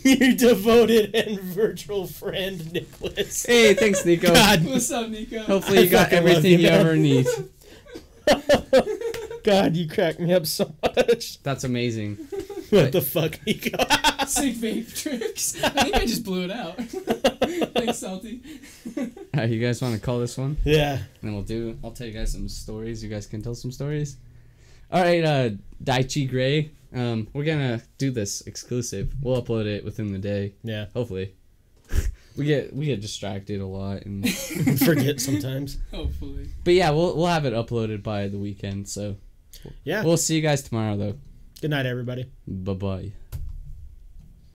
Your devoted and virtual friend, Nicholas. Hey, thanks, Nico. God, What's up, Nico? Hopefully I you got everything you, you ever need. God, you crack me up so much. That's amazing. What the fuck, Nico? [LAUGHS] Sick vape tricks. I think I just blew it out. [LAUGHS] Thanks, Salty. [LAUGHS] You guys want to call this one? yeah. And then we'll do. I'll tell you guys some stories. You guys can tell some stories. All right, uh, Daichi Gray. Um, we're gonna do this exclusive. We'll upload it within the day, Yeah. hopefully. we get we get distracted a lot, and Forget sometimes. Hopefully. but yeah, we'll we'll have it uploaded by the weekend. So Yeah. we'll see you guys tomorrow, though. Good night, everybody. Bye bye.